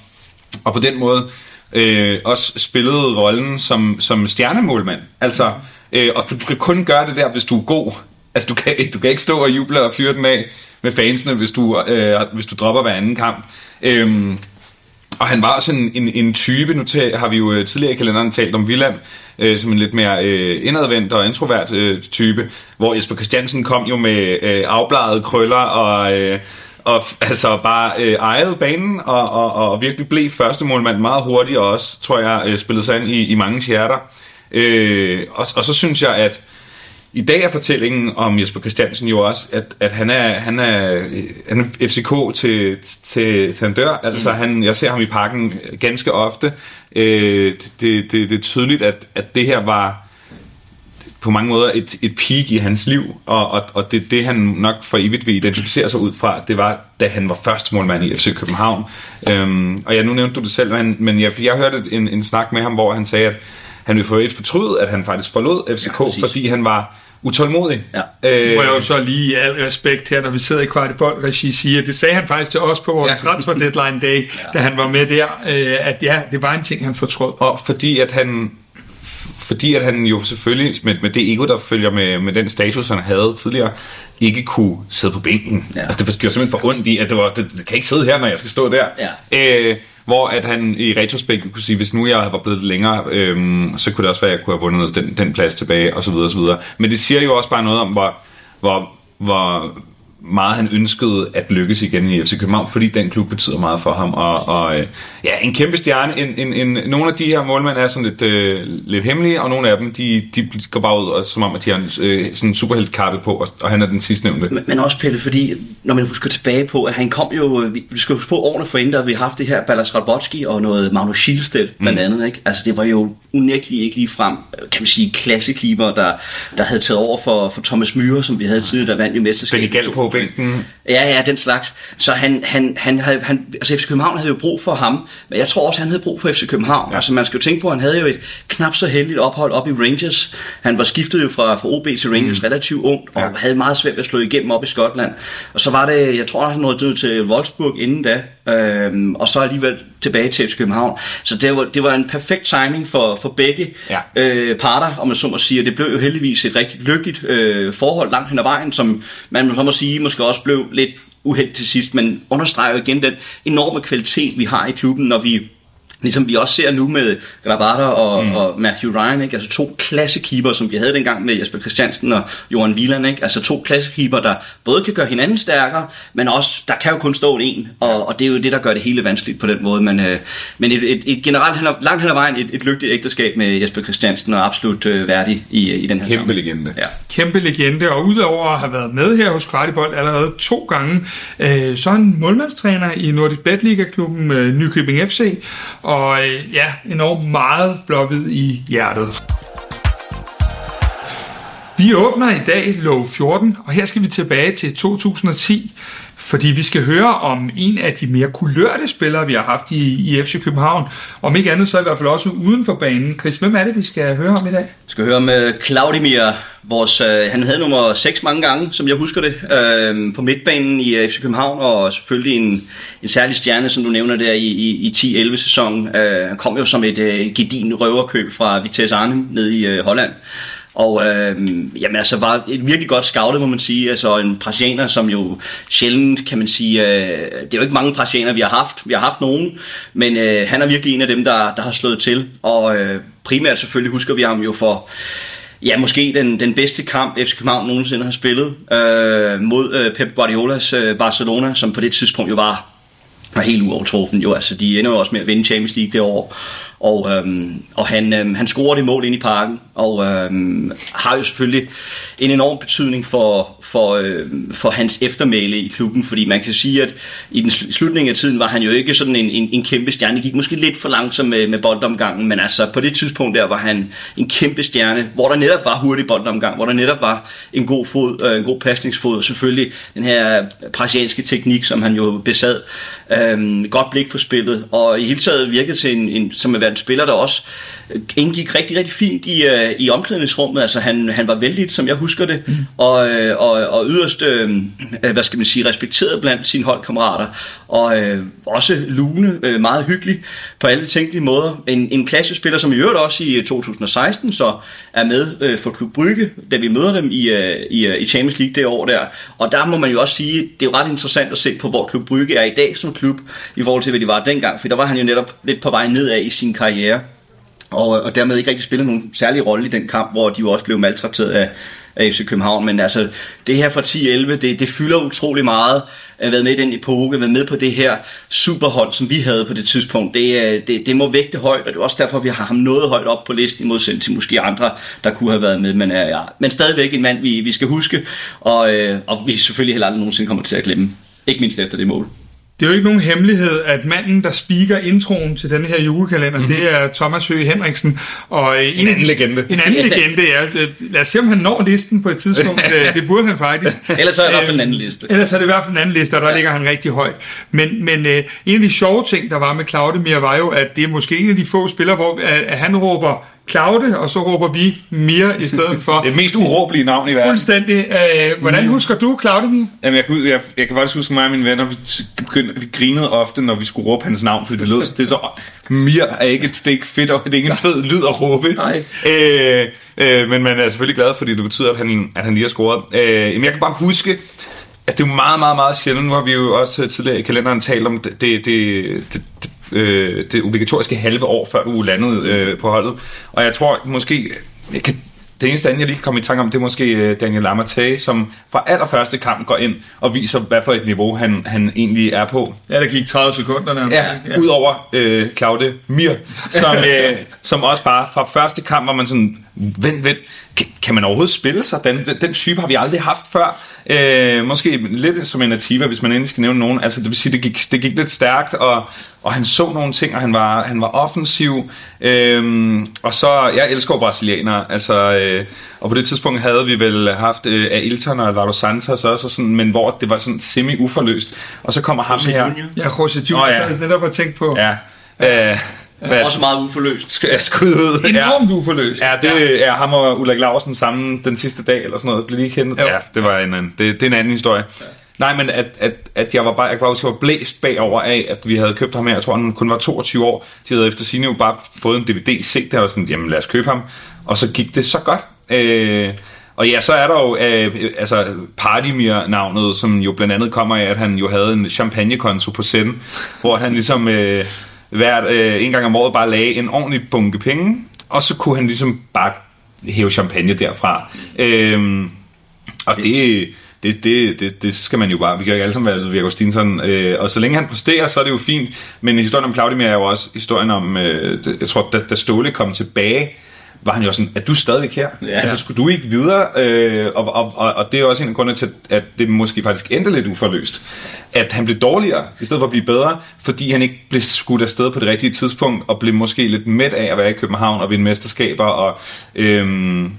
og på den måde øh, også spillede rollen som, som stjernemålmand. Altså, øh, og du kan kun gøre det der, hvis du er god. Altså, du kan, du kan ikke stå og juble og fyre den af med fansene, hvis du, øh, hvis du dropper hver anden kamp. Øh, og han var også en, en, en type, nu til, har vi jo øh, tidligere i kalenderen talt om Villand, øh, som en lidt mere øh, indadvendt og introvert øh, type, hvor Jesper Christiansen kom jo med øh, afbladede krøller og... Øh, og altså bare øh, ejede banen og, og, og virkelig blev første målmand meget hurtigt og også, tror jeg, øh, spillede sig ind i, i mange hjerter. Øh, og, og så synes jeg, at i dag er fortællingen om Jesper Christiansen jo også, at, at han, er, han, er, han er FCK til, til, til han dør. Altså, mm. han, jeg ser ham i parken ganske ofte. Øh, det, det, det er tydeligt, at, at det her var på mange måder et, et peak i hans liv, og, og, og det det, han nok for evigt vil identificere sig ud fra, det var, da han var første målmand i FC København. Øhm, og ja, nu nævnte du det selv, men, men jeg, jeg hørte en, en snak med ham, hvor han sagde, at han ville få et fortryde, at han faktisk forlod FCK, ja, fordi han var utålmodig. Ja. Øh, Må jeg jo så lige i al respekt her, når vi sidder i kvartibold regi siger, det sagde han faktisk til os på vores ja. transfer deadline day, ja. da han var med der, øh, at ja, det var en ting, han fortrød. Og fordi at han fordi at han jo selvfølgelig med, med det ego, der følger med, med den status, han havde tidligere, ikke kunne sidde på bænken. Ja. Altså det gjorde simpelthen for ondt i, at det, var, det, det kan ikke sidde her, når jeg skal stå der. Ja. Øh, hvor at han i retrospekt kunne sige, hvis nu jeg var blevet lidt længere, øhm, så kunne det også være, at jeg kunne have vundet den, den plads tilbage, og så videre, og så videre. Men det siger jo også bare noget om, hvor, hvor, hvor meget han ønskede at lykkes igen i FC København, fordi den klub betyder meget for ham. Og, og øh, ja, en kæmpe stjerne. En, en, en, nogle af de her målmænd er sådan lidt, øh, lidt hemmelige, og nogle af dem, de, de går bare ud, og, som om, at de har en øh, sådan superheltkappe på, og, og han er den sidste nævnte. Men, men også, Pelle, fordi når man husker tilbage på, at han kom jo, vi, vi skal huske på årene for inden, vi har haft det her Ballas Rabotski og noget Magnus Schielsted blandt mm. andet. Ikke? Altså, det var jo unægteligt ikke lige frem, kan man sige, klassekliber, der, der havde taget over for, for Thomas Myhre, som vi havde tidligere, der vandt i mesterskabet. Benny på bænken. Ja, ja, den slags. Så han, han, han havde, han, altså FC København havde jo brug for ham, men jeg tror også, han havde brug for FC København. Ja. Altså man skal jo tænke på, at han havde jo et knap så heldigt ophold op i Rangers. Han var skiftet jo fra, fra OB til Rangers mm. relativt ung, og ja. havde meget svært ved at slå igennem op i Skotland. Og så var det, jeg tror, han nåede til Wolfsburg inden da, øhm, og så alligevel tilbage til FC København. Så det var, det var en perfekt timing for, for begge ja. øh, parter, om man så må sige. Og det blev jo heldigvis et rigtig lykkeligt øh, forhold langt hen ad vejen, som man så må sige måske også blev lidt uheld til sidst, men understreger igen den enorme kvalitet, vi har i klubben, når vi Ligesom vi også ser nu med Grabata og, mm. og Matthew Ryan, ikke? altså to klassekeeper, som vi havde dengang med Jesper Christiansen og Johan Wieland, ikke? altså to klassekeeper, der både kan gøre hinanden stærkere, men også, der kan jo kun stå en, og, og det er jo det, der gør det hele vanskeligt på den måde, men, øh, men et, et, et generelt langt hen ad vejen et, et lykkeligt ægteskab med Jesper Christiansen, og absolut øh, værdig i, i den her Kæmpe sammen. legende. Ja. Kæmpe legende, og udover at have været med her hos Kvartibold allerede to gange, øh, så er han målmandstræner i Nordisk Betliga-klubben øh, Nykøbing FC, og øh, ja, enormt meget blåhvid i hjertet. Vi åbner i dag lov 14, og her skal vi tilbage til 2010, fordi vi skal høre om en af de mere kulørte spillere, vi har haft i, i FC København. Om ikke andet, så i hvert fald også uden for banen. Chris, hvem er det, vi skal høre om i dag? Vi skal høre med øh, Claudimir. Vores, øh, han havde nummer 6 mange gange, som jeg husker det, øh, på midtbanen i øh, FC København, og selvfølgelig en, en særlig stjerne, som du nævner der i, i, i 10-11 sæsonen. Øh, han kom jo som et øh, gedin røverkøb fra Vitesse Arnhem nede i øh, Holland. Og øh, jamen, altså var et virkelig godt scoutet, må man sige. Altså en brasilianer, som jo sjældent, kan man sige, øh, det er jo ikke mange brasilianer, vi har haft. Vi har haft nogen, men øh, han er virkelig en af dem, der, der har slået til. Og øh, primært selvfølgelig husker vi ham jo for ja, måske den, den bedste kamp, FC København nogensinde har spillet øh, mod øh, Pep Guardiolas øh, Barcelona, som på det tidspunkt jo var, var helt uovertruffen. Jo, altså, de ender jo også med at vinde Champions League det år. Og, øhm, og han, øhm, han scorer det mål ind i parken, og øh, har jo selvfølgelig en enorm betydning for, for, øh, for hans eftermæle i klubben, fordi man kan sige, at i den slutning af tiden var han jo ikke sådan en, en, en kæmpe stjerne. Det gik måske lidt for langsomt med, med boldomgangen, men altså på det tidspunkt der var han en kæmpe stjerne, hvor der netop var hurtig boldomgang, hvor der netop var en god fod, øh, en god pasningsfod, og selvfølgelig den her brasilianske teknik, som han jo besad. Øh, godt blik for spillet, og i hele taget virkede til en, en som at være en spiller, der også øh, indgik rigtig, rigtig fint i, øh, uh, i omklædningsrummet. Altså han, han var vældig, som jeg husker det, mm. og, øh, og, og yderst, uh, hvad skal man sige, respekteret blandt sine holdkammerater, og uh, også lune, uh, meget hyggelig på alle tænkelige måder. En, en klassespiller, som i øvrigt også i 2016 så er med uh, for Klub Brygge, da vi møder dem i, uh, i, uh, i Champions League det år der. Og der må man jo også sige, det er jo ret interessant at se på, hvor Klub Brygge er i dag som klub, i forhold til, hvad de var dengang, for der var han jo netop lidt på vej nedad i sin karriere og, og dermed ikke rigtig spillede nogen særlig rolle i den kamp, hvor de jo også blev maltrakteret af, af FC København. Men altså, det her fra 10-11, det, det fylder utrolig meget at været med i den epoke, været med på det her superhold, som vi havde på det tidspunkt. Det, øh, det, det må vægte højt, og det er også derfor, vi har ham noget højt op på listen, i modsætning til måske andre, der kunne have været med. Men, øh, ja, men stadigvæk en mand, vi, vi skal huske, og, øh, og vi selvfølgelig heller aldrig nogensinde kommer til at glemme. Ikke mindst efter det mål. Det er jo ikke nogen hemmelighed, at manden, der spiker introen til denne her julekalender, mm-hmm. det er Thomas Høgh Henriksen. Og en, en anden de, legende. En anden legende, ja. Lad os se, om han når listen på et tidspunkt. Det burde han faktisk. Ellers er det i hvert fald en anden liste. Ellers er det i hvert fald en anden liste, og der ja. ligger han rigtig højt. Men, men en af de sjove ting, der var med Claudemir, var jo, at det er måske en af de få spillere, hvor uh, han råber Claude, og så råber vi Mia i stedet for. det mest uråbelige navn i verden. Fuldstændig. Øh, hvordan mm. husker du Claude? Jamen, jeg, jeg, jeg kan faktisk huske mig og mine venner, vi, begyndte, vi grinede ofte, når vi skulle råbe hans navn, fordi det lød det er så... Mia er ikke, det er ikke fedt, og det er ikke en fed lyd at råbe. Nej. Øh, øh, men man er selvfølgelig glad, fordi det betyder, at han, at han lige har scoret. Øh, jamen, jeg kan bare huske, Altså, det er jo meget, meget, meget sjældent, hvor vi jo også tidligere i kalenderen talte om det, det, det, det, øh, det obligatoriske halve år, før du landede øh, på holdet. Og jeg tror måske, jeg kan, det eneste andet, jeg lige kan komme i tanke om, det er måske øh, Daniel Lamarté, som fra allerførste kamp går ind og viser, hvad for et niveau han, han egentlig er på. Ja, der gik 30 sekunder nærmest. Ja, ja. udover øh, Claude Mir, som, øh, som også bare fra første kamp var man sådan, vent, vent, kan, kan man overhovedet spille sig? Den, den, den type har vi aldrig haft før. Øh, måske lidt som en nativa, hvis man endelig skal nævne nogen. Altså, det vil sige, det gik, det gik lidt stærkt, og, og han så nogle ting, og han var, han var offensiv. Øh, og så, jeg elsker brasilianere, altså, øh, og på det tidspunkt havde vi vel haft øh, Ailton og Alvaro Santos også, og sådan, men hvor det var sådan semi-uforløst. Og så kommer ham her. Ja, José Junior, oh, ja. det der var tænkt på. Ja. Øh, hvad? Også meget uforløst. Skal jeg skud ud? Enormt ja. uforløst. Ja, det er ham og Ulrik Larsen sammen den sidste dag, eller sådan noget. Blev lige kendt? Ja, det var en, en, det, det er en anden historie. Ja. Nej, men at, at, at jeg var bare, jeg var, jeg var blæst bagover af, at vi havde købt ham her. Jeg tror, han kun var 22 år. De havde efter sine jo bare fået en DVD set der, og sådan, jamen lad os købe ham. Og så gik det så godt. Øh, og ja, så er der jo øh, altså Partymir-navnet, som jo blandt andet kommer af, at han jo havde en champagnekonto på Zen, hvor han ligesom... Øh, hver, øh, en gang om året bare lagde en ordentlig bunke penge, og så kunne han ligesom bare hæve champagne derfra. Øhm, og det, det, det, det, det skal man jo bare. Vi kan jo ikke alle sammen være Virgo Stinson. Øh, og så længe han præsterer, så er det jo fint. Men historien om Claudimir er jo også historien om, øh, jeg tror, da, da Ståle kom tilbage, var han jo sådan, at du stadigvæk her? Ja. Altså, skulle du ikke videre? Øh, og, og, og, og det er også en af grundene til, at det måske faktisk endte lidt uforløst. At han blev dårligere, i stedet for at blive bedre, fordi han ikke blev skudt afsted på det rigtige tidspunkt, og blev måske lidt mæt af at være i København og vinde mesterskaber. Og, øh,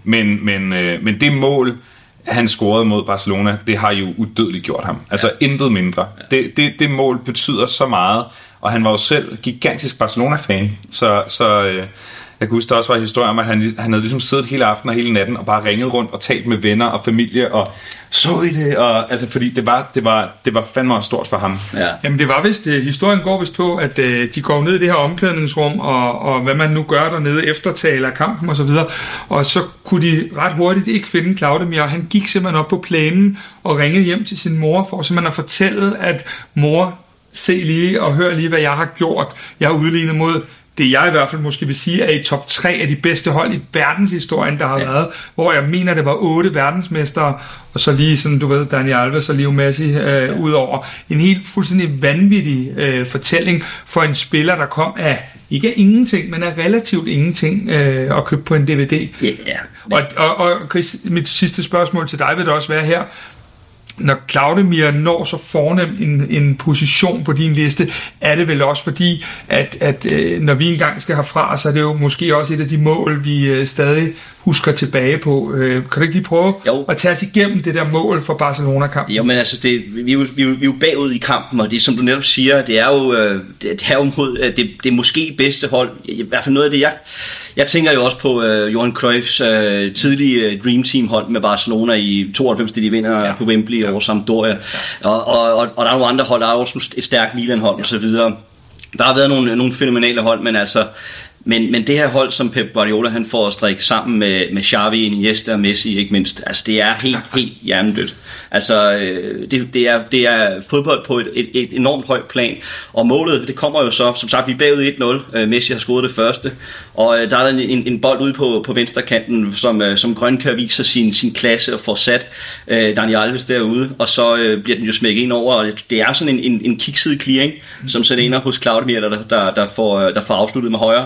men, men, øh, men det mål, han scorede mod Barcelona, det har jo udødeligt gjort ham. Altså ja. intet mindre. Ja. Det, det, det mål betyder så meget, og han var jo selv gigantisk Barcelona-fan, så, så øh, jeg kan huske, der også var en historie om, at han, han havde ligesom siddet hele aftenen og hele natten og bare ringet rundt og talt med venner og familie og så I det? Og, altså, fordi det var, det var, det var fandme stort for ham. Ja. Jamen det var vist, uh, historien går vist på, at uh, de går ned i det her omklædningsrum og, og hvad man nu gør dernede, eftertaler kampen osv. Og, og så kunne de ret hurtigt ikke finde Claudemir. Han gik simpelthen op på planen og ringede hjem til sin mor for simpelthen at fortælle, at mor, se lige og hør lige, hvad jeg har gjort. Jeg har udlignet mod det jeg i hvert fald måske vil sige, er i top 3 af de bedste hold i verdenshistorien, der har ja. været, hvor jeg mener, det var otte verdensmestre, og så lige sådan, du ved, Daniel Alves og Leo Messi øh, ud over. En helt fuldstændig vanvittig øh, fortælling for en spiller, der kom af, ikke af ingenting, men af relativt ingenting øh, og købt på en DVD. Ja. Yeah. Og, og, og Chris, mit sidste spørgsmål til dig vil det også være her når Claudemir når så fornem en, en position på din liste, er det vel også fordi, at, at øh, når vi engang skal herfra, så er det jo måske også et af de mål, vi øh, stadig husker tilbage på. Øh, kan du ikke lige prøve jo. at tage os igennem det der mål for Barcelona-kampen? Jo, men altså, det, vi, er jo, vi, er jo, vi er jo bagud i kampen, og det som du netop siger, det er jo, øh, det, er jo mod, det, det er måske bedste hold. I hvert fald noget af det, jeg, jeg tænker jo også på øh, Johan Cruyffs øh, tidlige øh, Dream Team hold med Barcelona i 92, det de vinder ja. på Wembley ja. over Sampdoria. Ja. Og, og, og, og der er nogle andre hold, der er også et stærkt Milan-hold ja. osv. Der har været nogle, nogle fænomenale hold, men altså men, men det her hold, som Pep Guardiola han får at strikke sammen med, med Xavi, Iniesta og Messi, ikke mindst, altså det er helt, helt hjernedødt. Altså, øh, det, det, er, det er fodbold på et, et, et enormt højt plan, og målet, det kommer jo så, som sagt, vi er bagud 1-0, øh, Messi har scoret det første, og øh, der er en, en, bold ude på, på venstre kanten, som, som Grønkær viser sin, sin klasse og får sat øh, Daniel Alves derude, og så øh, bliver den jo smækket ind over, og det er sådan en, en, en kikset clearing, som sætter ind hos Claudemir, der, der, der, får, der får afsluttet med højre,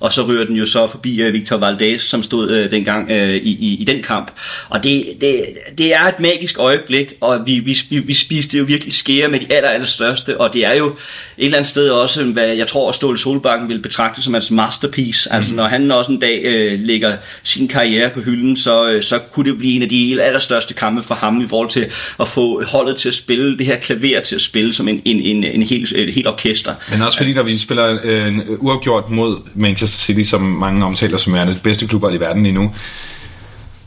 og så rører den jo så forbi uh, Victor Valdez, som stod uh, dengang uh, i, i, i den kamp. Og det, det, det er et magisk øjeblik, og vi, vi, vi spiste jo virkelig skære med de aller, aller største, og det er jo et eller andet sted også, hvad jeg tror, at Ståle Solbakken vil betragte som hans masterpiece. Mm. Altså når han også en dag uh, lægger sin karriere på hylden, så, uh, så kunne det blive en af de allerstørste kampe for ham i forhold til at få holdet til at spille, det her klaver til at spille som en, en, en, en helt, et helt orkester. Men også fordi, når vi spiller øh, uafgjort mod Manchester Manchester City, som mange omtaler som er det bedste klubber i verden lige nu,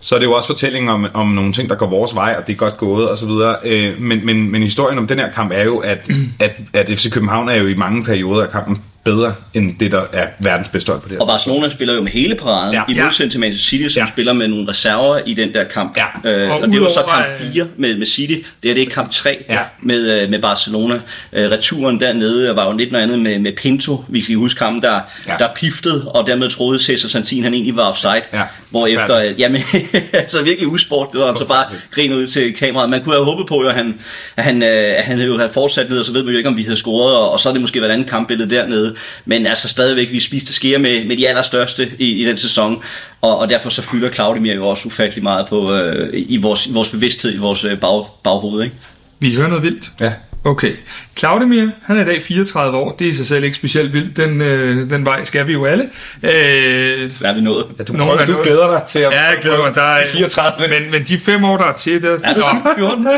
så er det jo også fortællingen om, om nogle ting, der går vores vej, og det er godt gået osv. Øh, men, men, men historien om den her kamp er jo, at, at, at FC København er jo i mange perioder af kampen bedre end det, der er verdens bedste hold på det her Og Barcelona spiller jo med hele paraden, ja. i modsætning til Manchester City, som ja. spiller med nogle reserver i den der kamp. Ja. Øh, og, og det var så kamp 4 med, med City, det er det kamp 3 ja. med, øh, med Barcelona. Øh, returen dernede var jo lidt noget andet med, med Pinto, vi kan huske ham, der, ja. der piftede, og dermed troede Cesar Santin, han egentlig var offside. Ja. Hvor efter, øh, jamen, altså virkelig usport, det var han så bare grine ud til kameraet. Man kunne have håbet på, at han, at han, at han jo havde fortsat ned, og så ved man jo ikke, om vi havde scoret, og, og så er det måske været et andet kampbillede dernede men altså stadigvæk, vi spiste skære med, med de allerstørste i, i den sæson, og, og derfor så fylder Claudemir jo også ufattelig meget på, øh, i, vores, i vores bevidsthed, i vores øh, bag, baghoved. Ikke? Vi hører noget vildt. Ja. Okay. Claudemir, han er i dag 34 år. Det er i sig selv ikke specielt vildt. Den, øh, den vej skal vi jo alle. Øh, så er vi nået. Ja, du, prøver, du glæder dig til at Ja, jeg glæder mig. Der er, 34. Men, men de fem år, der er til... Der, er du 14? Ja,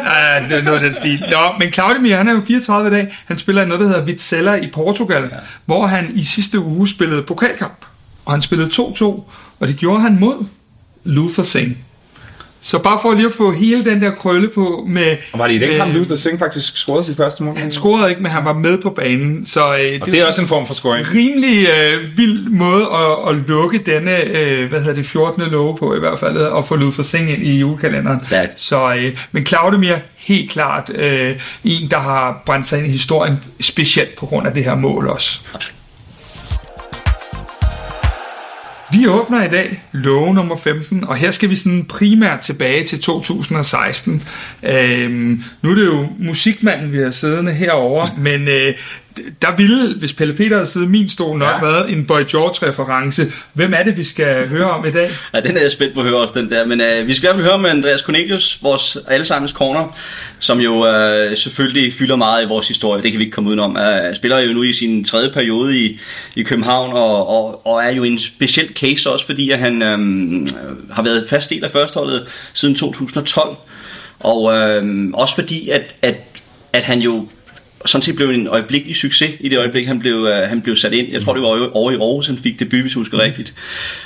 det er noget af den stil. Nå, men Claudemir, han er jo 34 i dag. Han spiller i noget, der hedder Vizela i Portugal, ja. hvor han i sidste uge spillede pokalkamp. Og han spillede 2-2, og det gjorde han mod Luther Singh. Så bare for lige at få hele den der krølle på med... Og var det i den kamp, Luther Singh faktisk scorede sit første mål? Han scorede ikke, men han var med på banen. Så, øh, det, det er også en form for scoring. rimelig øh, vild måde at, at lukke denne, øh, hvad hedder det, 14. love på i hvert fald, og få Luther Singh ind i julekalenderen. Stærkt. Så, øh, men Claudemir, helt klart øh, en, der har brændt sig ind i historien, specielt på grund af det her mål også. Absolut. Vi åbner i dag lov nummer 15, og her skal vi sådan primært tilbage til 2016. Øhm, nu er det jo musikmanden, vi har siddende herovre, men øh, der ville, hvis Pelle Peter havde siddet min stol, nok ja. været en Boy George-reference. Hvem er det, vi skal høre om i dag? Ja, den er jeg spændt på at høre også, den der. Men uh, vi skal i hvert fald høre med Andreas Cornelius, vores allesammens corner, som jo uh, selvfølgelig fylder meget i vores historie. Det kan vi ikke komme udenom. Uh, spiller jo nu i sin tredje periode i, i København, og, og, og er jo en speciel case også, fordi at han um, har været fast del af førsteholdet siden 2012. Og uh, også fordi, at, at, at han jo og sådan set blev en øjeblikkelig succes i det øjeblik, han blev, uh, han blev sat ind. Jeg tror, det var over i Aarhus, han fik debut, hvis jeg husker rigtigt.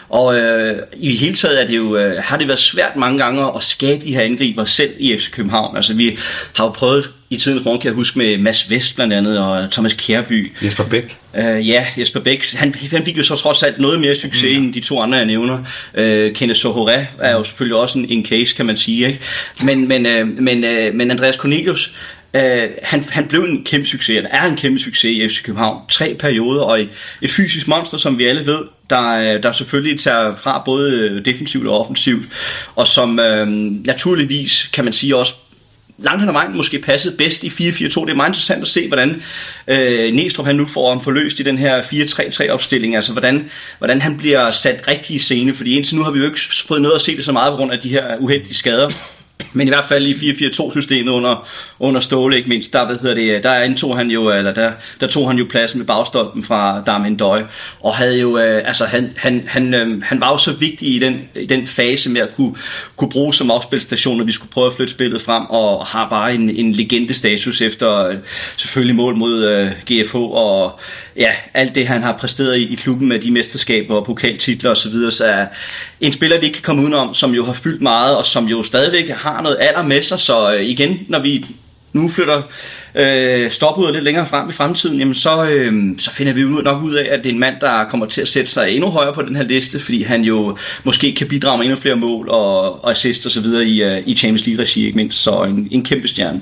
Og uh, i hele taget er det jo, uh, har det været svært mange gange at skabe de her angriber selv i FC København. Altså vi har jo prøvet i tidens morgen, kan jeg huske, med Mads Vest blandt andet, og Thomas Kærby. Jesper Bæk. Uh, ja, Jesper Bæk. Han, han fik jo så trods alt noget mere succes mm. end de to andre, jeg nævner. Uh, Kenneth Sohoré er jo selvfølgelig også en, en case, kan man sige. Ikke? Men, men, uh, men, uh, men Andreas Cornelius, Øh, han, han blev en kæmpe succes, eller er en kæmpe succes i FC København. Tre perioder, og et fysisk monster, som vi alle ved, der, øh, der selvfølgelig tager fra både øh, defensivt og offensivt, og som øh, naturligvis, kan man sige også, langt hen ad vejen måske passede bedst i 4-4-2. Det er meget interessant at se, hvordan øh, Næstrup han nu får ham forløst i den her 4-3-3 opstilling. Altså hvordan, hvordan han bliver sat rigtig i scene, fordi indtil nu har vi jo ikke fået noget at se det så meget på grund af de her uheldige skader. Men i hvert fald i 4-4-2-systemet under, under Ståle, ikke mindst, der, hvad hedder det, øh, der indtog han jo, eller der, der tog han jo pladsen med bagstolpen fra Darmin Døj, og havde jo, øh, altså han, han, han, øh, han var jo så vigtig i den, i den fase med at kunne, kunne bruge som afspilstation, når vi skulle prøve at flytte spillet frem, og har bare en, en legende-status efter øh, selvfølgelig mål mod øh, GFH, og ja, alt det han har præsteret i, i klubben med de mesterskaber og pokaltitler osv., så, videre, så er en spiller, vi ikke kan komme udenom, som jo har fyldt meget, og som jo stadigvæk har noget alder med sig, så øh, igen, når vi nu flytter øh, stopudet lidt længere frem i fremtiden, jamen så, øh, så finder vi jo nok ud af, at det er en mand, der kommer til at sætte sig endnu højere på den her liste, fordi han jo måske kan bidrage med endnu flere mål og, og assist og så videre i, uh, i Champions League-regi, ikke mindst, så en, en kæmpe stjerne.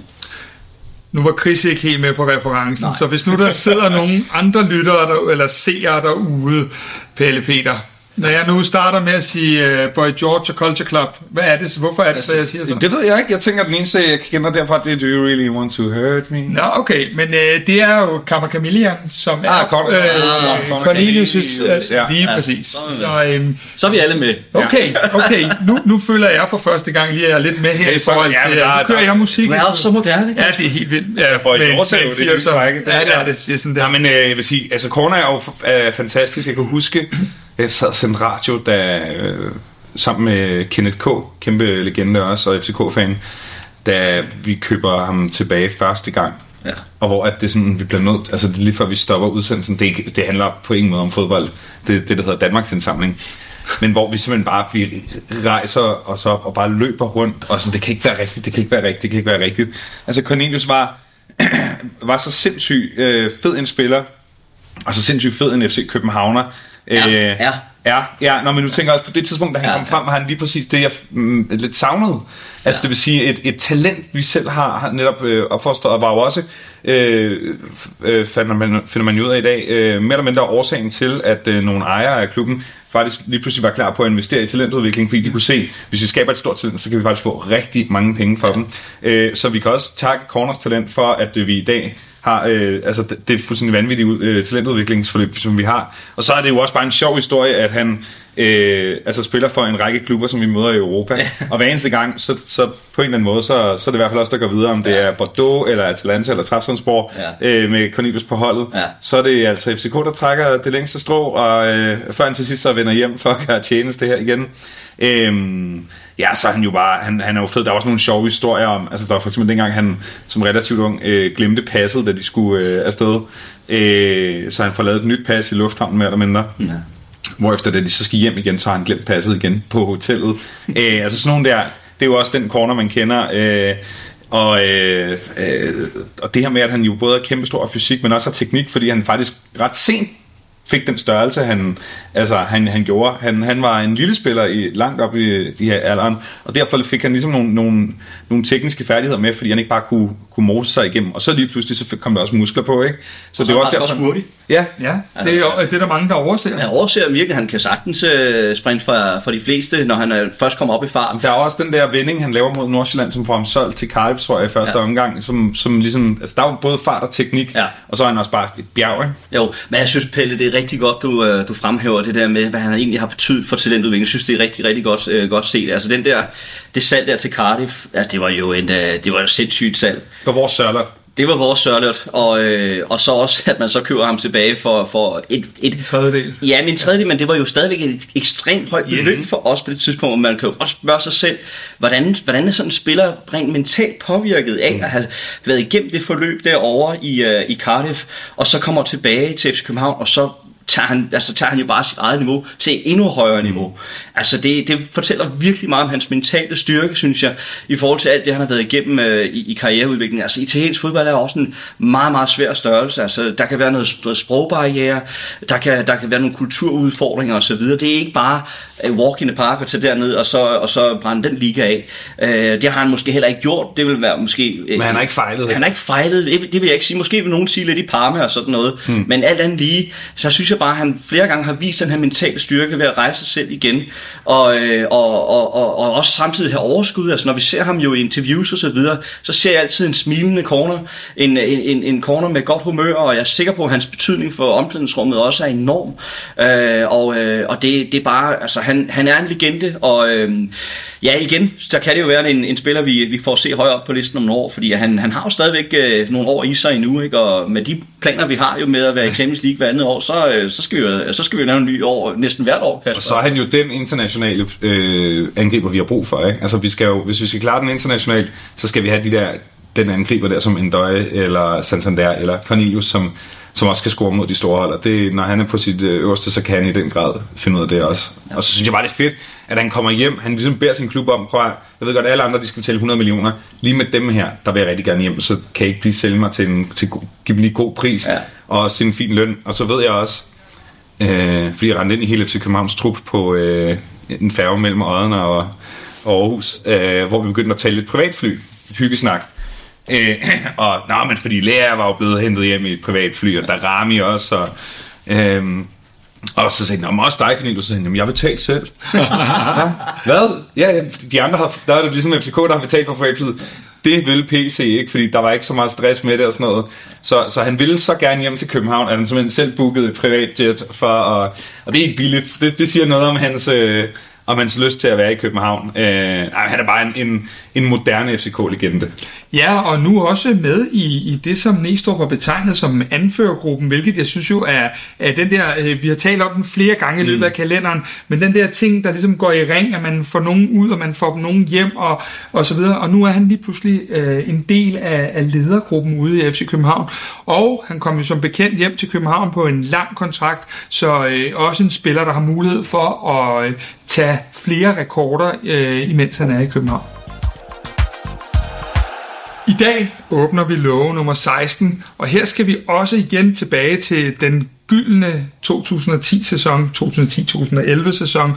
Nu var Chris ikke helt med på referencen, Nej. så hvis nu der sidder nogle andre lyttere der, eller seere derude, Pelle Peter, når jeg nu starter med at sige uh, Boy George og Culture Club, hvad er det? Hvorfor er det så, jeg siger sådan? Det ved jeg ikke. Jeg tænker, at den eneste, jeg kender derfra, det er Do You Really Want To Hurt Me? Nå, okay. Men uh, det er jo Kammer Camillian, som ah, er Con- uh, uh, Cornelius' uh, ja, lige ja, præcis. Så, så, um, så er vi alle med. Okay, okay. Nu, nu føler jeg for første gang lige, at jeg er lidt med her i forhold til, ja, nu kører jeg musik. Du er så moderne. Ja, det er helt vildt. Ja, for et år siden, det er det, Ja, det er det. Det er sådan der. Ja, men jeg vil sige, altså Corner er jo fantastisk. Jeg kan huske, jeg sad og sendte radio, da, øh, sammen med Kenneth K., kæmpe legende også, og FCK-fan, da vi køber ham tilbage første gang. Ja. Og hvor at det sådan, vi bliver nødt, altså lige før vi stopper udsendelsen, det, det handler på ingen måde om fodbold. Det det, der hedder Danmarks indsamling. Men hvor vi simpelthen bare vi rejser os op og bare løber rundt, og sådan, det kan ikke være rigtigt, det kan ikke være rigtigt, det kan ikke være rigtigt. Altså Cornelius var, var så sindssygt øh, fed en spiller, og så sindssygt fed en FC Københavner, Ja, øh, ja. Ja, ja når man nu tænker også på det tidspunkt, da han ja, kom frem, var han lige præcis det, jeg mm, lidt savnede. Altså ja. det vil sige, et, et talent, vi selv har, har netop øh, opfostret, og var jo også, øh, øh, finder, man, finder man ud af i dag, øh, mere eller mindre årsagen til, at øh, nogle ejere af klubben faktisk lige pludselig var klar på at investere i talentudvikling, fordi de kunne se, hvis vi skaber et stort talent, så kan vi faktisk få rigtig mange penge for ja. dem. Øh, så vi kan også takke Corners Talent for, at øh, vi i dag har, øh, altså det, det er fuldstændig vanvittigt øh, talentudviklingsforløb, som vi har. Og så er det jo også bare en sjov historie, at han øh, altså spiller for en række klubber, som vi møder i Europa. og hver eneste gang, så, så på en eller anden måde, så, så er det i hvert fald også, der går videre, om det er Bordeaux, eller Atalanta, eller Trabzonspor, ja. øh, med Cornelius på holdet. Ja. Så er det altså FCK, der trækker det længste strå, og øh, før til sidst så vender hjem for at gøre tjeneste her igen. Øh, ja, så er han jo bare, han, han er jo fed. Der er også nogle sjove historier om, altså der var for eksempel dengang han som relativt ung øh, glemte passet, da de skulle øh, afsted. Øh, så han får lavet et nyt pas i lufthavnen mere eller mindre. Ja. Hvorefter da de så skal hjem igen, så har han glemt passet igen på hotellet. øh, altså sådan nogle der, det er jo også den corner, man kender. Øh, og, øh, øh, og det her med, at han jo både er kæmpestor fysik, men også har teknik, fordi han faktisk ret sent fik den størrelse, han, altså, han, han gjorde. Han, han var en lille spiller i, langt op i, i alderen, og derfor fik han ligesom nogle, nogle, nogle tekniske færdigheder med, fordi han ikke bare kunne, kunne mose sig igennem. Og så lige pludselig så kom der også muskler på, ikke? Så og det var også derfor... hurtigt. Ja, ja det, er, det er der mange, der overser. Han overser virkelig, han kan sagtens uh, sprinte for, for de fleste, når han uh, først kommer op i farten. Der er også den der vending, han laver mod Nordsjælland, som får ham solgt til Cardiff, tror jeg, i første ja. omgang, som, som ligesom, altså der er både fart og teknik, ja. og så er han også bare et bjerg, ikke? Jo, men jeg synes, Pelle, det er rigtig godt, du, uh, du fremhæver det der med, hvad han egentlig har betydet for talentudvikling. Jeg synes, det er rigtig, rigtig godt, uh, godt set. Altså den der, det salg der til Cardiff, altså, det var jo en, uh, det var jo sindssygt salg. På vores sørlert. Det var vores Sørlert, og, øh, og så også, at man så køber ham tilbage for, for et, et... En tredjedel. Ja, min tredjedel, men det var jo stadigvæk et ekstremt højt beløb yes. for os på det tidspunkt, og man kan jo også spørge sig selv, hvordan, hvordan er sådan en spiller rent mentalt påvirket af at have været igennem det forløb derovre i, uh, i Cardiff, og så kommer tilbage til FC København, og så tager han, altså, tager han jo bare sit eget niveau til et endnu højere niveau. Altså det, det fortæller virkelig meget om hans mentale styrke, synes jeg, i forhold til alt det, han har været igennem øh, i, i karriereudviklingen. Altså italiensk fodbold er også en meget, meget svær størrelse. Altså der kan være noget, noget sprogbarriere, der kan, der kan være nogle kulturudfordringer osv. Det er ikke bare walk in the park og tage derned og så, og så brænde den liga af. Uh, det har han måske heller ikke gjort. Det vil være måske... Uh, Men han har ikke fejlet. Han har ikke fejlet, det, det vil jeg ikke sige. Måske vil nogen sige lidt i Parma og sådan noget. Hmm. Men alt andet lige, så synes jeg bare, at han flere gange har vist den her mentale styrke ved at rejse sig selv igen. Og, øh, og, og, og, og også samtidig have overskud. Altså når vi ser ham jo i interviews og så videre, så ser jeg altid en smilende corner. En, en, en, en corner med godt humør, og jeg er sikker på, at hans betydning for omklædningsrummet også er enorm. Øh, og øh, og det, det er bare, altså han, han er en legende, og øh, ja igen, så kan det jo være en, en spiller, vi, vi får se højere op på listen om nogle år, fordi han, han har jo stadigvæk øh, nogle år i sig endnu, ikke? og med de planer, vi har jo med at være i Champions League hver andet år, så, øh, så, skal vi jo, så skal vi jo lave en ny år næsten hvert år, Kasper. Og så er han jo den internationale øh, angriber, vi har brug for. Ikke? Altså, vi skal jo, hvis vi skal klare den internationalt, så skal vi have de der, den angriber der som Endøje, eller Santander, eller Cornelius, som, som også skal score mod de store hold. Og det, når han er på sit øh, øverste, så kan han i den grad finde ud af det også. Ja. Og så synes jeg bare, det er fedt, at han kommer hjem. Han ligesom beder sin klub om, prøv at, jeg ved godt, alle andre de skal betale 100 millioner. Lige med dem her, der vil jeg rigtig gerne hjem, så kan jeg ikke blive sælge mig til en til, give dem lige god pris, ja. og også til en fin løn. Og så ved jeg også, øh, fordi jeg rendte ind i hele FC Københavns trup på øh, en færge mellem Odden og, og Aarhus, øh, hvor vi begyndte at tale lidt privatfly, hyggesnak. Øh, og nej, men fordi Lea var jo blevet hentet hjem i et privatfly, og der Rami også, og, øh, og så sagde han, også dig, Cornelius, så sagde han, jeg vil betale selv. Hvad? Ja, de andre har, der er det ligesom FCK, der har betalt for privatflyet. Det ville PC ikke, fordi der var ikke så meget stress med det og sådan noget. Så, så han ville så gerne hjem til København, at han simpelthen selv bookede et privatjet for at, og det er ikke billigt. Det, det siger noget om hans, øh, om hans lyst til at være i København. Øh, han er bare en, en, en moderne FCK-legende. Ja, og nu også med i, i det, som Næstrup har betegnet som anførergruppen, hvilket jeg synes jo er, er den der, øh, vi har talt om den flere gange i løbet af mm. kalenderen, men den der ting, der ligesom går i ring, at man får nogen ud, og man får nogen hjem, og, og så videre. Og nu er han lige pludselig øh, en del af, af ledergruppen ude i FC København. Og han kom jo som bekendt hjem til København på en lang kontrakt, så øh, også en spiller, der har mulighed for at øh, tage flere rekorder, øh, imens han er i København. I dag åbner vi love nummer 16, og her skal vi også igen tilbage til den gyldne 2010-sæson, 2010-2011-sæson,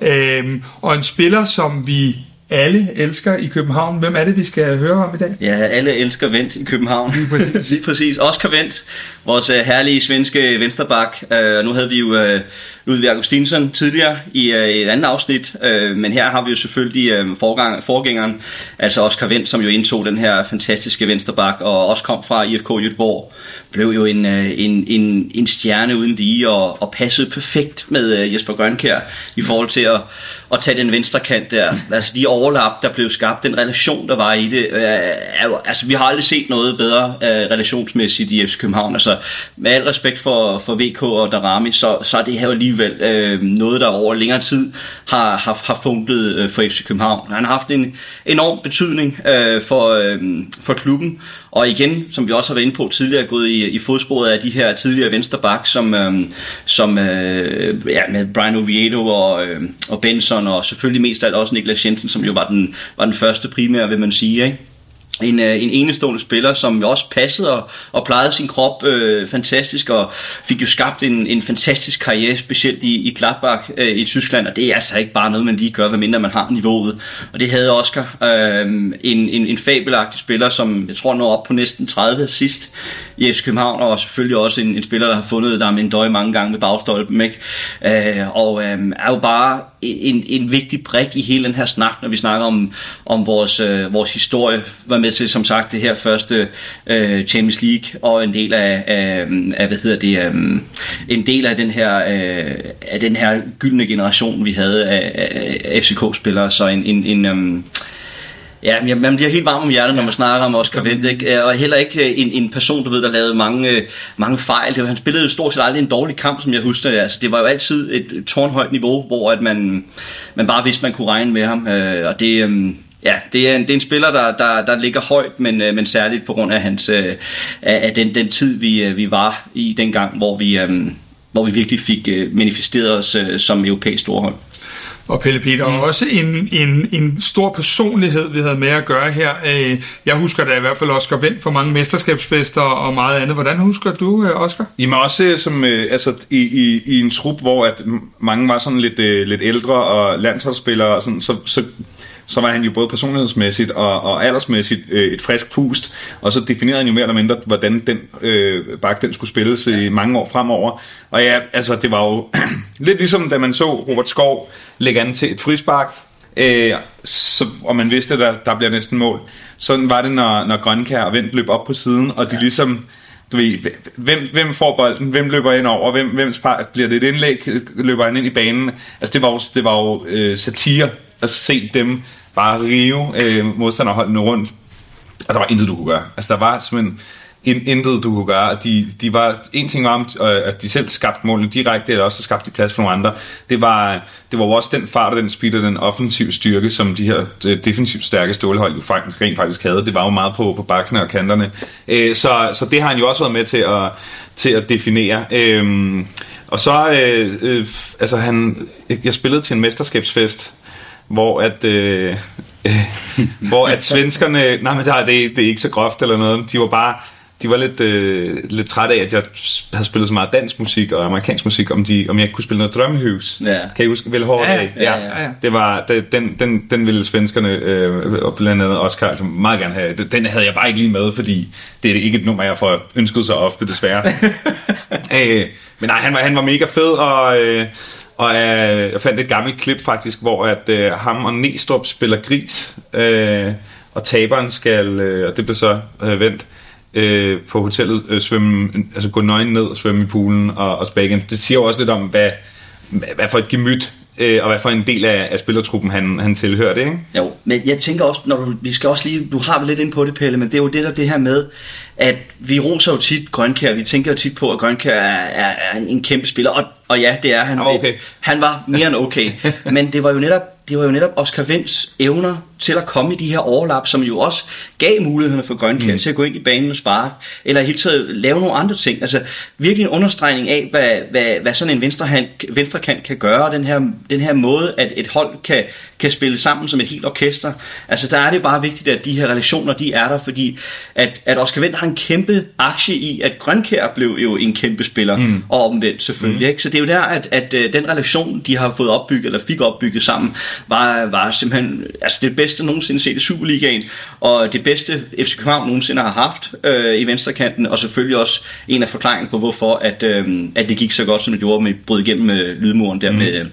øhm, og en spiller, som vi alle elsker i København. Hvem er det, vi skal høre om i dag? Ja, alle elsker Vendt i København. Lige præcis. Lige præcis. Oscar Vendt, vores uh, herlige svenske vensterbak. Uh, nu havde vi jo uh, Ludvig Augustinsson tidligere i øh, et andet afsnit, øh, men her har vi jo selvfølgelig øh, forgang, forgængeren, altså Oscar Vendt, som jo indtog den her fantastiske vensterbak, og også kom fra IFK Göteborg, blev jo en, øh, en, en, en stjerne uden lige, og, og passede perfekt med øh, Jesper Grønkær i forhold til at, at tage den venstre kant der. Altså de overlap, der blev skabt, den relation, der var i det, øh, er altså vi har aldrig set noget bedre øh, relationsmæssigt i FC København. Altså med al respekt for, for VK og Darami, så, så er det her jo alligevel øh, noget, der over længere tid har, har, har funklet øh, for FC København. Han har haft en enorm betydning øh, for, øh, for klubben, og igen, som vi også har været inde på tidligere, gået i, i fodsporet af de her tidligere vensterbak, som, øh, som øh, ja, med Brian Oviedo og, øh, og Benson, og selvfølgelig mest af alt også Niklas Jensen, som jo var den, var den første primære, vil man sige, ikke? En, øh, en enestående spiller, som også passede og, og plejede sin krop øh, fantastisk, og fik jo skabt en, en fantastisk karriere, specielt i, i Gladbach øh, i Tyskland, og det er altså ikke bare noget, man lige gør, medmindre man har niveauet. Og det havde Oscar, øh, en, en, en fabelagtig spiller, som jeg tror når op på næsten 30 sidst i FC København, og selvfølgelig også en, en spiller, der har fundet der med en døj mange gange med bagstolpen, ikke? Øh, og øh, er jo bare en, en vigtig brik i hele den her snak, når vi snakker om, om vores, øh, vores historie, var med til, som sagt, det her første øh, Champions League, og en del af, af, af hvad hedder det, øh, en del af den her, øh, af den her gyldne generation, vi havde af, af FCK-spillere, så en, en, en øh, Ja, man bliver helt varm om hjertet, når man snakker om Oscar Wendt, ikke? Øh, og heller ikke øh, en, en person, du ved, der lavede mange, øh, mange fejl. Det var, han spillede jo stort set aldrig en dårlig kamp, som jeg husker det. Altså, det var jo altid et tårnhøjt niveau, hvor at man, man bare vidste, man kunne regne med ham. Og det, øhm, ja, det er, en, det er en spiller, der, der, der ligger højt, men, men særligt på grund af, hans, af, den, den tid, vi, vi var i dengang, hvor vi, øhm, hvor vi virkelig fik manifesteret os som europæisk storhold. Og Pelle Peter, mm. også en, en, en stor personlighed, vi havde med at gøre her. Øh, jeg husker da i hvert fald Oscar Vendt for mange mesterskabsfester og meget andet. Hvordan husker du, øh, Oscar? Jamen også som, altså, i, i, i en trup, hvor at mange var sådan lidt, lidt ældre og landsholdsspillere, og sådan, så, så så var han jo både personlighedsmæssigt og, og aldersmæssigt øh, et frisk pust, og så definerede han jo mere eller mindre, hvordan den øh, bak den skulle spilles i mange år fremover. Og ja, altså det var jo lidt ligesom da man så Robert Skov lægge an til et frispark, øh, så, og man vidste, at der, der bliver næsten mål. Sådan var det, når, når Grønkær og Vendt løb op på siden, og de ja. ligesom du ved, hvem, hvem får bolden, hvem løber ind over, hvem, hvem bliver det et indlæg, løber han ind i banen. Altså det var jo, det var jo øh, satire at se dem bare rive øh, modstanderholdene rundt. Og der var intet, du kunne gøre. Altså, der var simpelthen intet, du kunne gøre. De, de var, en ting var, om, øh, at de selv skabte målene direkte, eller også skabte de plads for nogle andre. Det var, det var også den fart og den speed og den offensiv styrke, som de her øh, defensivt stærke stålhold jo faktisk, rent faktisk havde. Det var jo meget på, på baksene og kanterne. Øh, så, så det har han jo også været med til at, til at definere. Øhm, og så, øh, altså han, jeg spillede til en mesterskabsfest, hvor at, øh, øh, hvor at svenskerne, nej, men der, det, det er ikke så groft eller noget, de var bare, de var lidt, øh, lidt trætte af, at jeg havde spillet så meget dansk musik og amerikansk musik, om, de, om jeg kunne spille noget drømmehus. Ja. Kan I huske, vel hårdt ja, ja, ja, ja. Det var, det, den, den, den ville svenskerne, øh, og blandt andet Oscar, altså meget gerne have. Den havde jeg bare ikke lige med, fordi det er ikke et nummer, jeg får ønsket så ofte, desværre. øh, men nej, han var, han var mega fed, og... Øh, og øh, jeg fandt et gammelt klip faktisk, hvor at øh, ham og Næstrup spiller gris, øh, og taberen skal, øh, og det blev så øh, vendt, øh, på hotellet øh, svømme, altså gå nøgen ned og svømme i poolen og, og tilbage igen. Det siger jo også lidt om, hvad, hvad for et gemyt øh, og hvad for en del af, af spillertruppen han, han tilhører det, ikke? Jo, men jeg tænker også, når du, vi skal også lige, du har vel lidt ind på det, Pelle, men det er jo det der det her med, at vi roser jo tit Grønkær, vi tænker jo tit på, at Grønkær er, er, er en kæmpe spiller, og, og ja, det er han. Okay. Han var mere end okay, men det var jo netop det var jo netop Oscar Vinds evner til at komme i de her overlap, som jo også gav mulighederne for Grønkær mm. til at gå ind i banen og spare, eller i hele taget lave nogle andre ting. Altså virkelig en understregning af, hvad, hvad, hvad sådan en venstre, hand, venstre kan gøre, den her, den her måde, at et hold kan, kan spille sammen som et helt orkester. Altså der er det bare vigtigt, at de her relationer, de er der, fordi at, at Oscar Vendt har en kæmpe aktie i, at Grønkær blev jo en kæmpe spiller, mm. og omvendt selvfølgelig. Mm. Ikke? Så det er jo der, at, at, at den relation, de har fået opbygget, eller fik opbygget sammen, var, var simpelthen altså det bedste nogensinde set i Superligaen, og det bedste FC København nogensinde har haft øh, i venstrekanten, og selvfølgelig også en af forklaringen på, hvorfor at, øh, at det gik så godt, som det gjorde med brød igennem med lydmuren der mm. med,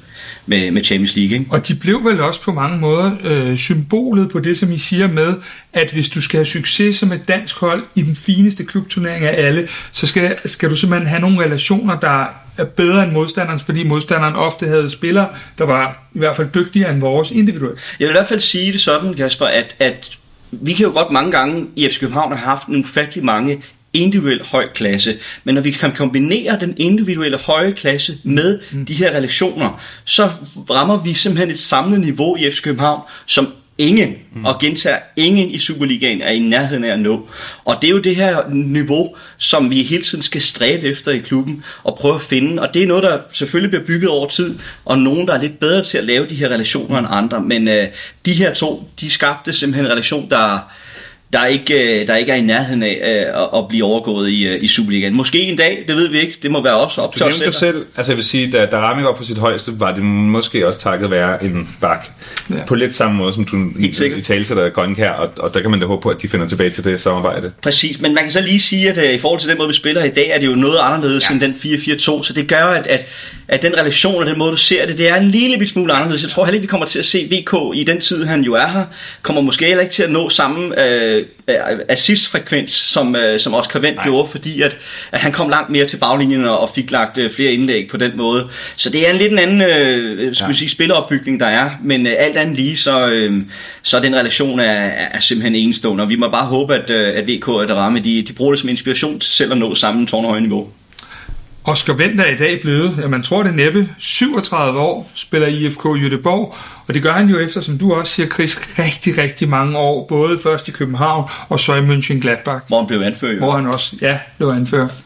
med, med Champions League. Ikke? Og de blev vel også på mange måder øh, symbolet på det, som I siger med, at hvis du skal have succes som et dansk hold i den fineste klubturnering af alle, så skal, skal du simpelthen have nogle relationer, der er bedre end modstanderens, fordi modstanderen ofte havde spillere, der var i hvert fald dygtigere end vores individuelt. Jeg vil i hvert fald sige det sådan, Kasper, at, at vi kan jo godt mange gange i FC København have haft nogle ufattelig mange individuel høj klasse. Men når vi kan kombinere den individuelle høje klasse med mm. de her relationer, så rammer vi simpelthen et samlet niveau i FC København, som ingen, mm. og gentager, ingen i Superligaen er i nærheden af at nå. Og det er jo det her niveau, som vi hele tiden skal stræbe efter i klubben og prøve at finde. Og det er noget, der selvfølgelig bliver bygget over tid, og nogen, der er lidt bedre til at lave de her relationer end andre. Men øh, de her to, de skabte simpelthen en relation, der der ikke, øh, der ikke er i nærheden af øh, at blive overgået i, øh, i Superligaen. Måske en dag, det ved vi ikke. Det må være også op til os selv. selv. Altså jeg vil sige, da, da Rami var på sit højeste, var det måske også takket være en bak. Ja. På lidt samme måde, som du i, i talsætter Grønkær, og, og der kan man da håbe på, at de finder tilbage til det samarbejde. Præcis, men man kan så lige sige, at i forhold til den måde, vi spiller i dag, er det jo noget anderledes ja. end den 4-4-2, så det gør, at, at, at den relation og den måde, du ser det, det er en lille smule anderledes. Jeg tror heller ikke, vi kommer til at se VK i den tid, han jo er her, kommer måske heller ikke til at nå samme øh, assist-frekvens, som, øh, som Oscar Vendt gjorde, fordi at, at han kom langt mere til baglinjen og, fik lagt øh, flere indlæg på den måde. Så det er en lidt en anden øh, skal ja. sige, spilleopbygning, der er, men øh, alt andet lige, så, øh, så den relation er, er simpelthen enestående, og vi må bare håbe, at, øh, at VK og Darame, de, de bruger det som inspiration til selv at nå samme tårnhøje niveau. Oscar Wendt er i dag blevet, ja, man tror det næppe, 37 år, spiller IFK Jødeborg, og det gør han jo efter, som du også siger, Chris, rigtig, rigtig mange år, både først i København og så i München Gladbach. Hvor han blev anført. Hvor han også, ja, blev anført.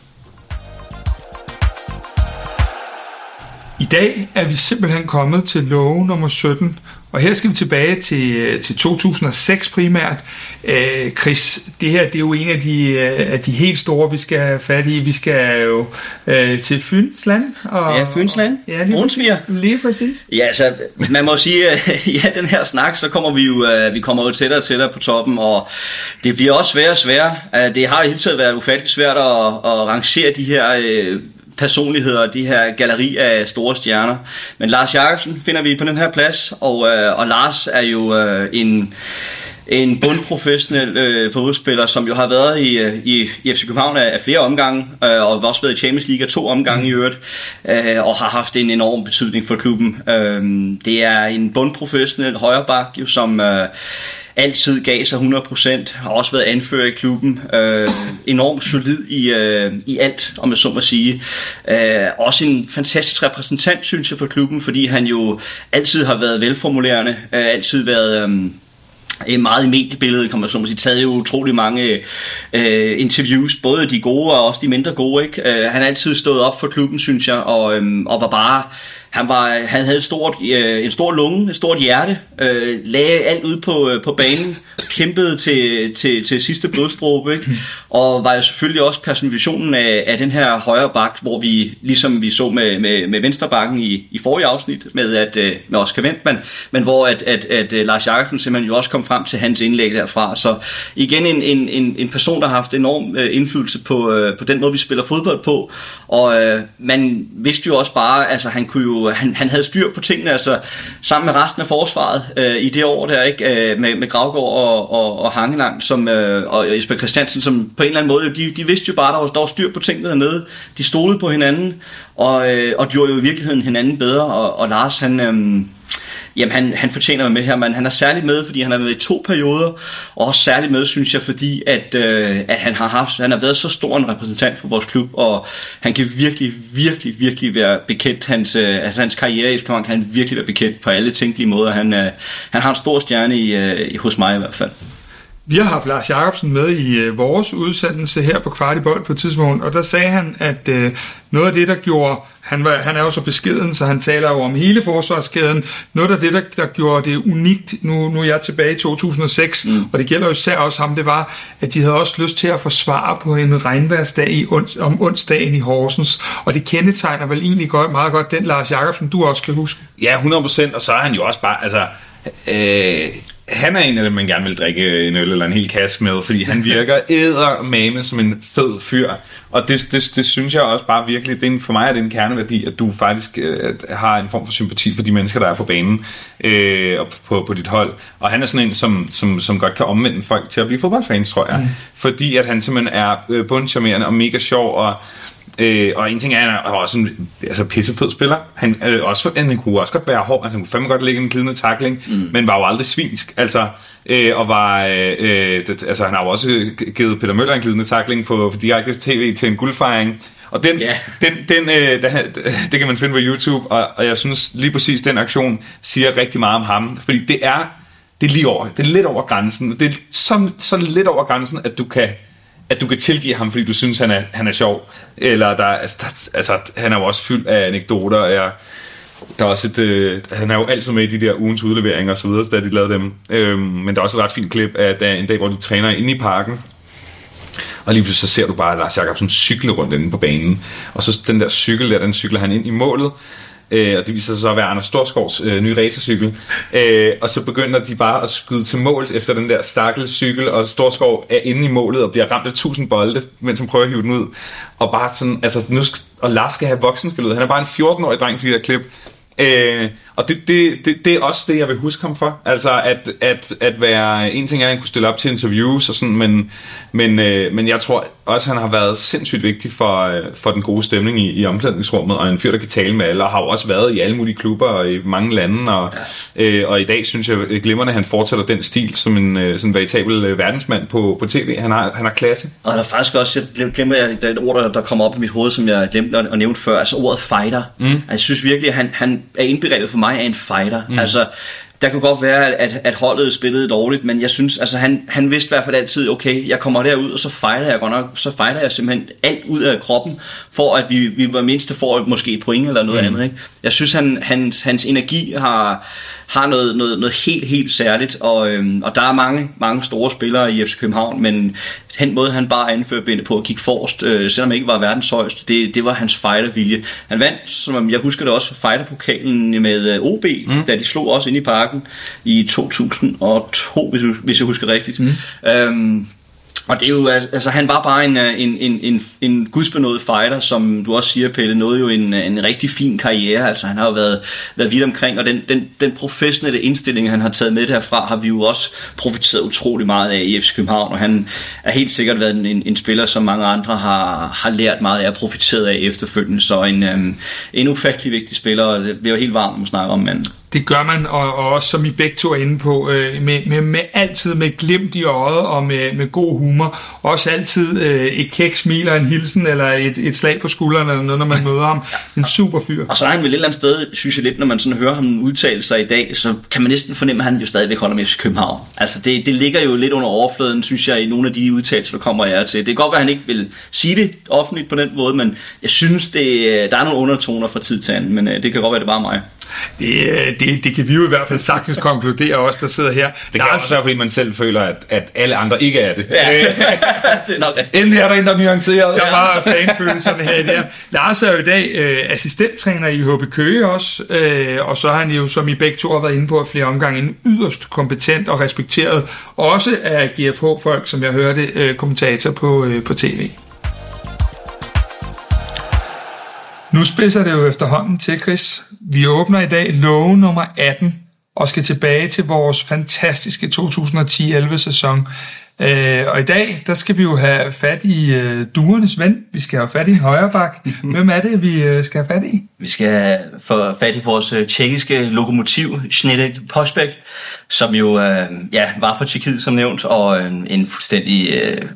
Dag er vi simpelthen kommet til love nummer 17, og her skal vi tilbage til, til 2006 primært. Øh, Chris, det her det er jo en af de, øh, af de helt store, vi skal have fat i. Vi skal jo øh, til Fynsland. Og, ja, Fynsland. Ja, lige, lige præcis. Ja, altså, man må sige, at i den her snak, så kommer vi jo, øh, vi kommer jo tættere og tættere på toppen, og det bliver også sværere og sværere. Det har jo hele tiden været ufatteligt svært at, at rangere de her personligheder, de her galleri af store stjerner. Men Lars Jakobsen finder vi på den her plads, og, øh, og Lars er jo øh, en en bundprofessionel øh, fodboldspiller, som jo har været i, øh, i, i FC København af, af flere omgange, øh, og også været i Champions League af to omgange i øvrigt, øh, og har haft en enorm betydning for klubben. Øh, det er en bundprofessionel højreback, jo, som øh, altid gav sig 100%, har også været anfører i klubben, øh, enormt solid i, øh, i alt, om jeg så må sige. Øh, også en fantastisk repræsentant, synes jeg, for klubben, fordi han jo altid har været velformulerende, øh, altid været... Øh, meget i mediebilledet, kan man så sige, taget jo utrolig mange øh, interviews, både de gode og også de mindre gode. Ikke? Øh, han har altid stået op for klubben, synes jeg, og, øhm, og var bare han, var, han havde et stort, øh, en stor lunge, et stort hjerte, øh, lagde alt ud på, øh, på banen, kæmpede til, til, til sidste blodstråbe, ikke? og var jo selvfølgelig også personifikationen af, af den her højre bak, hvor vi, ligesom vi så med, med, med venstre bakken i, i forrige afsnit, med, at, øh, med Oscar Ventman, men hvor at, at, at, at Lars Jakobsen simpelthen jo også kom frem til hans indlæg derfra. Så igen en, en, en, en person, der har haft enorm øh, indflydelse på, øh, på den måde, vi spiller fodbold på, og øh, man vidste jo også bare, altså han kunne jo han, han havde styr på tingene, altså sammen med resten af forsvaret øh, i det år der, ikke? Øh, med, med Gravgaard og, og, og Hangeland som, øh, og Jesper Christiansen, som på en eller anden måde, de, de vidste jo bare, der var, der var styr på tingene dernede. De stolede på hinanden, og, øh, og gjorde jo i virkeligheden hinanden bedre, og, og Lars, han... Øh, jamen han, han fortjener med her, men han er særligt med, fordi han har været i to perioder, og også særligt med, synes jeg, fordi at, øh, at han har haft, han har været så stor en repræsentant for vores klub, og han kan virkelig, virkelig, virkelig være bekendt, hans, øh, altså hans karriere i kan han virkelig være bekendt på alle tænkelige måder. Han, øh, han har en stor stjerne i, øh, hos mig i hvert fald. Vi har haft Lars Jacobsen med i øh, vores udsendelse her på Kvartibold på et tidspunkt, og der sagde han, at øh, noget af det, der gjorde, han, var, han er jo så beskeden, så han taler jo om hele forsvarskæden, noget af det, der, der gjorde det unikt, nu, nu er jeg tilbage i 2006, mm. og det gælder jo især også ham, det var, at de havde også lyst til at forsvare på en regnværsdag i ons, om onsdagen i Horsens, og det kendetegner vel egentlig godt, meget godt den Lars Jacobsen, du også kan huske. Ja, 100%, og så er han jo også bare, altså, øh, han er en af dem, man gerne vil drikke en øl eller en hel kasse med, fordi han virker æder mame som en fed fyr. Og det, det, det synes jeg også bare virkelig, det er en, for mig er det en kerneværdi, at du faktisk øh, har en form for sympati for de mennesker, der er på banen øh, og på, på dit hold. Og han er sådan en, som, som, som godt kan omvende folk til at blive fodboldfans, tror jeg. Mm. Fordi at han simpelthen er øh, bundcharmerende og mega sjov, og Øh, og en ting er, at han er også en altså, pissefed spiller. Han, øh, også, han kunne også godt være hård, altså han kunne fandme godt lægge en glidende takling, mm. men var jo aldrig svinsk. Altså, øh, og var, øh, øh, det, altså, han har jo også givet Peter Møller en glidende takling på, på direkte tv til en guldfejring. Og den, yeah. den, den øh, det, det kan man finde på YouTube, og, og jeg synes lige præcis, den aktion siger rigtig meget om ham, fordi det er, det er lige over, det er lidt over grænsen. Det er så, så lidt over grænsen, at du kan at du kan tilgive ham, fordi du synes, han er, han er sjov. Eller der, altså, der, altså, han er jo også fyldt af anekdoter. Og jeg, der er også et, øh, han er jo altid med i de der ugens udleveringer og så videre, da de lavede dem. Øhm, men der er også et ret fint klip af der, en dag, hvor de træner inde i parken. Og lige pludselig så ser du bare Lars Jacobsen cykle rundt inde på banen. Og så den der cykel der, den cykler han ind i målet. Øh, og det viser sig så at være Anders Storskovs øh, nye racercykel. Øh, og så begynder de bare at skyde til måls efter den der stakkels cykel, og Storskov er inde i målet og bliver ramt af tusind bolde, mens han prøver at hive den ud. Og bare sådan, altså nu skal, og Lars skal have voksenspillet. Han er bare en 14-årig dreng for de der klip. Øh, og det, det, det, det er også det, jeg vil huske ham for. Altså at, at, at være... En ting er, at han kunne stille op til interviews og sådan, men, men, øh, men jeg tror også, han har været sindssygt vigtig for, øh, for den gode stemning i, i omklædningsrummet, og en fyr, der kan tale med alle, og har jo også været i alle mulige klubber og i mange lande, og, ja. øh, og i dag synes jeg glimrende, at han fortsætter den stil som en øh, sådan veritabel øh, verdensmand på, på tv. Han har, han har klasse. Og der er faktisk også, jeg glemmer jeg, der er et ord, der, der kommer op i mit hoved, som jeg glemte at, at nævne før, altså ordet fighter. Mm. Altså, jeg synes virkelig, at han, han er indbegrebet for mig af en fighter. Mm. Altså, der kunne godt være, at, at holdet spillede dårligt, men jeg synes, altså han, han vidste i hvert fald altid, okay, jeg kommer derud, og så fighter jeg godt nok, så fighter jeg simpelthen alt ud af kroppen, for at vi, vi var mindste får måske et point eller noget mm. andet. Ikke? Jeg synes, han, hans, hans energi har, har noget, noget, noget helt, helt særligt, og, øhm, og der er mange, mange store spillere i FC København, men den måde, han bare anførte benene på at kigge forrest, øh, selvom han ikke var verdens højeste, det, det var hans fightervilje. Han vandt, som jeg husker det også, fighterpokalen med øh, OB, mm. da de slog også ind i parken i 2002, hvis, hvis jeg husker rigtigt. Mm. Øhm, og det er jo, altså han var bare en, øh, en, en, en, en gudsbenået fighter, som du også siger, Pelle, nåede jo en, en rigtig fin karriere. Altså han har jo været, været vidt omkring, og den, den, den professionelle indstilling, han har taget med derfra, har vi jo også profiteret utrolig meget af i FC København, og han er helt sikkert været en, en spiller, som mange andre har, har lært meget af og profiteret af efterfølgende. Så en, um, en ufattelig vigtig spiller, og det bliver jo helt varmt at snakke om manden. Det gør man, og, og også som I begge to er inde på, øh, med, med, med altid med glimt i øjet og med, med god humor. Også altid øh, et kæk smil og en hilsen, eller et, et slag på skulderen, eller noget, når man møder ham. En super fyr. Og så er han vel et eller andet sted, synes jeg lidt, når man sådan hører ham udtale sig i dag, så kan man næsten fornemme, at han jo stadigvæk holder med FC København. Altså det, det ligger jo lidt under overfladen, synes jeg, i nogle af de udtalelser, der kommer jeg til. Det kan godt være, at han ikke vil sige det offentligt på den måde, men jeg synes, det, der er nogle undertoner fra tid til anden, men øh, det kan godt være, det bare mig. Det, øh, det, det kan vi jo i hvert fald sagtens konkludere, os der sidder her. Det kan også være, fordi man selv føler, at, at alle andre ikke er det. Ja, det er nok Endelig er der en, der er nuanceret. Der var fanfølelserne her der. Lars er jo i dag øh, assistenttræner i HB Køge også, øh, og så er han jo, som I begge to har været inde på flere omgange, en yderst kompetent og respekteret, også af GFH-folk, som jeg hørte, øh, kommentator på, øh, på tv. Nu spidser det jo efterhånden til, Chris. Vi åbner i dag love nummer 18 og skal tilbage til vores fantastiske 2010-11 sæson. Øh, og i dag, der skal vi jo have fat i øh, duernes ven. Vi skal have fat i Højrebak. Hvem er det, vi øh, skal have fat i? Vi skal få fat i vores øh, tjekkiske lokomotiv, Snedek Posbæk, som jo øh, ja, var for Tjekkiet som nævnt, og øh, en fuldstændig øh,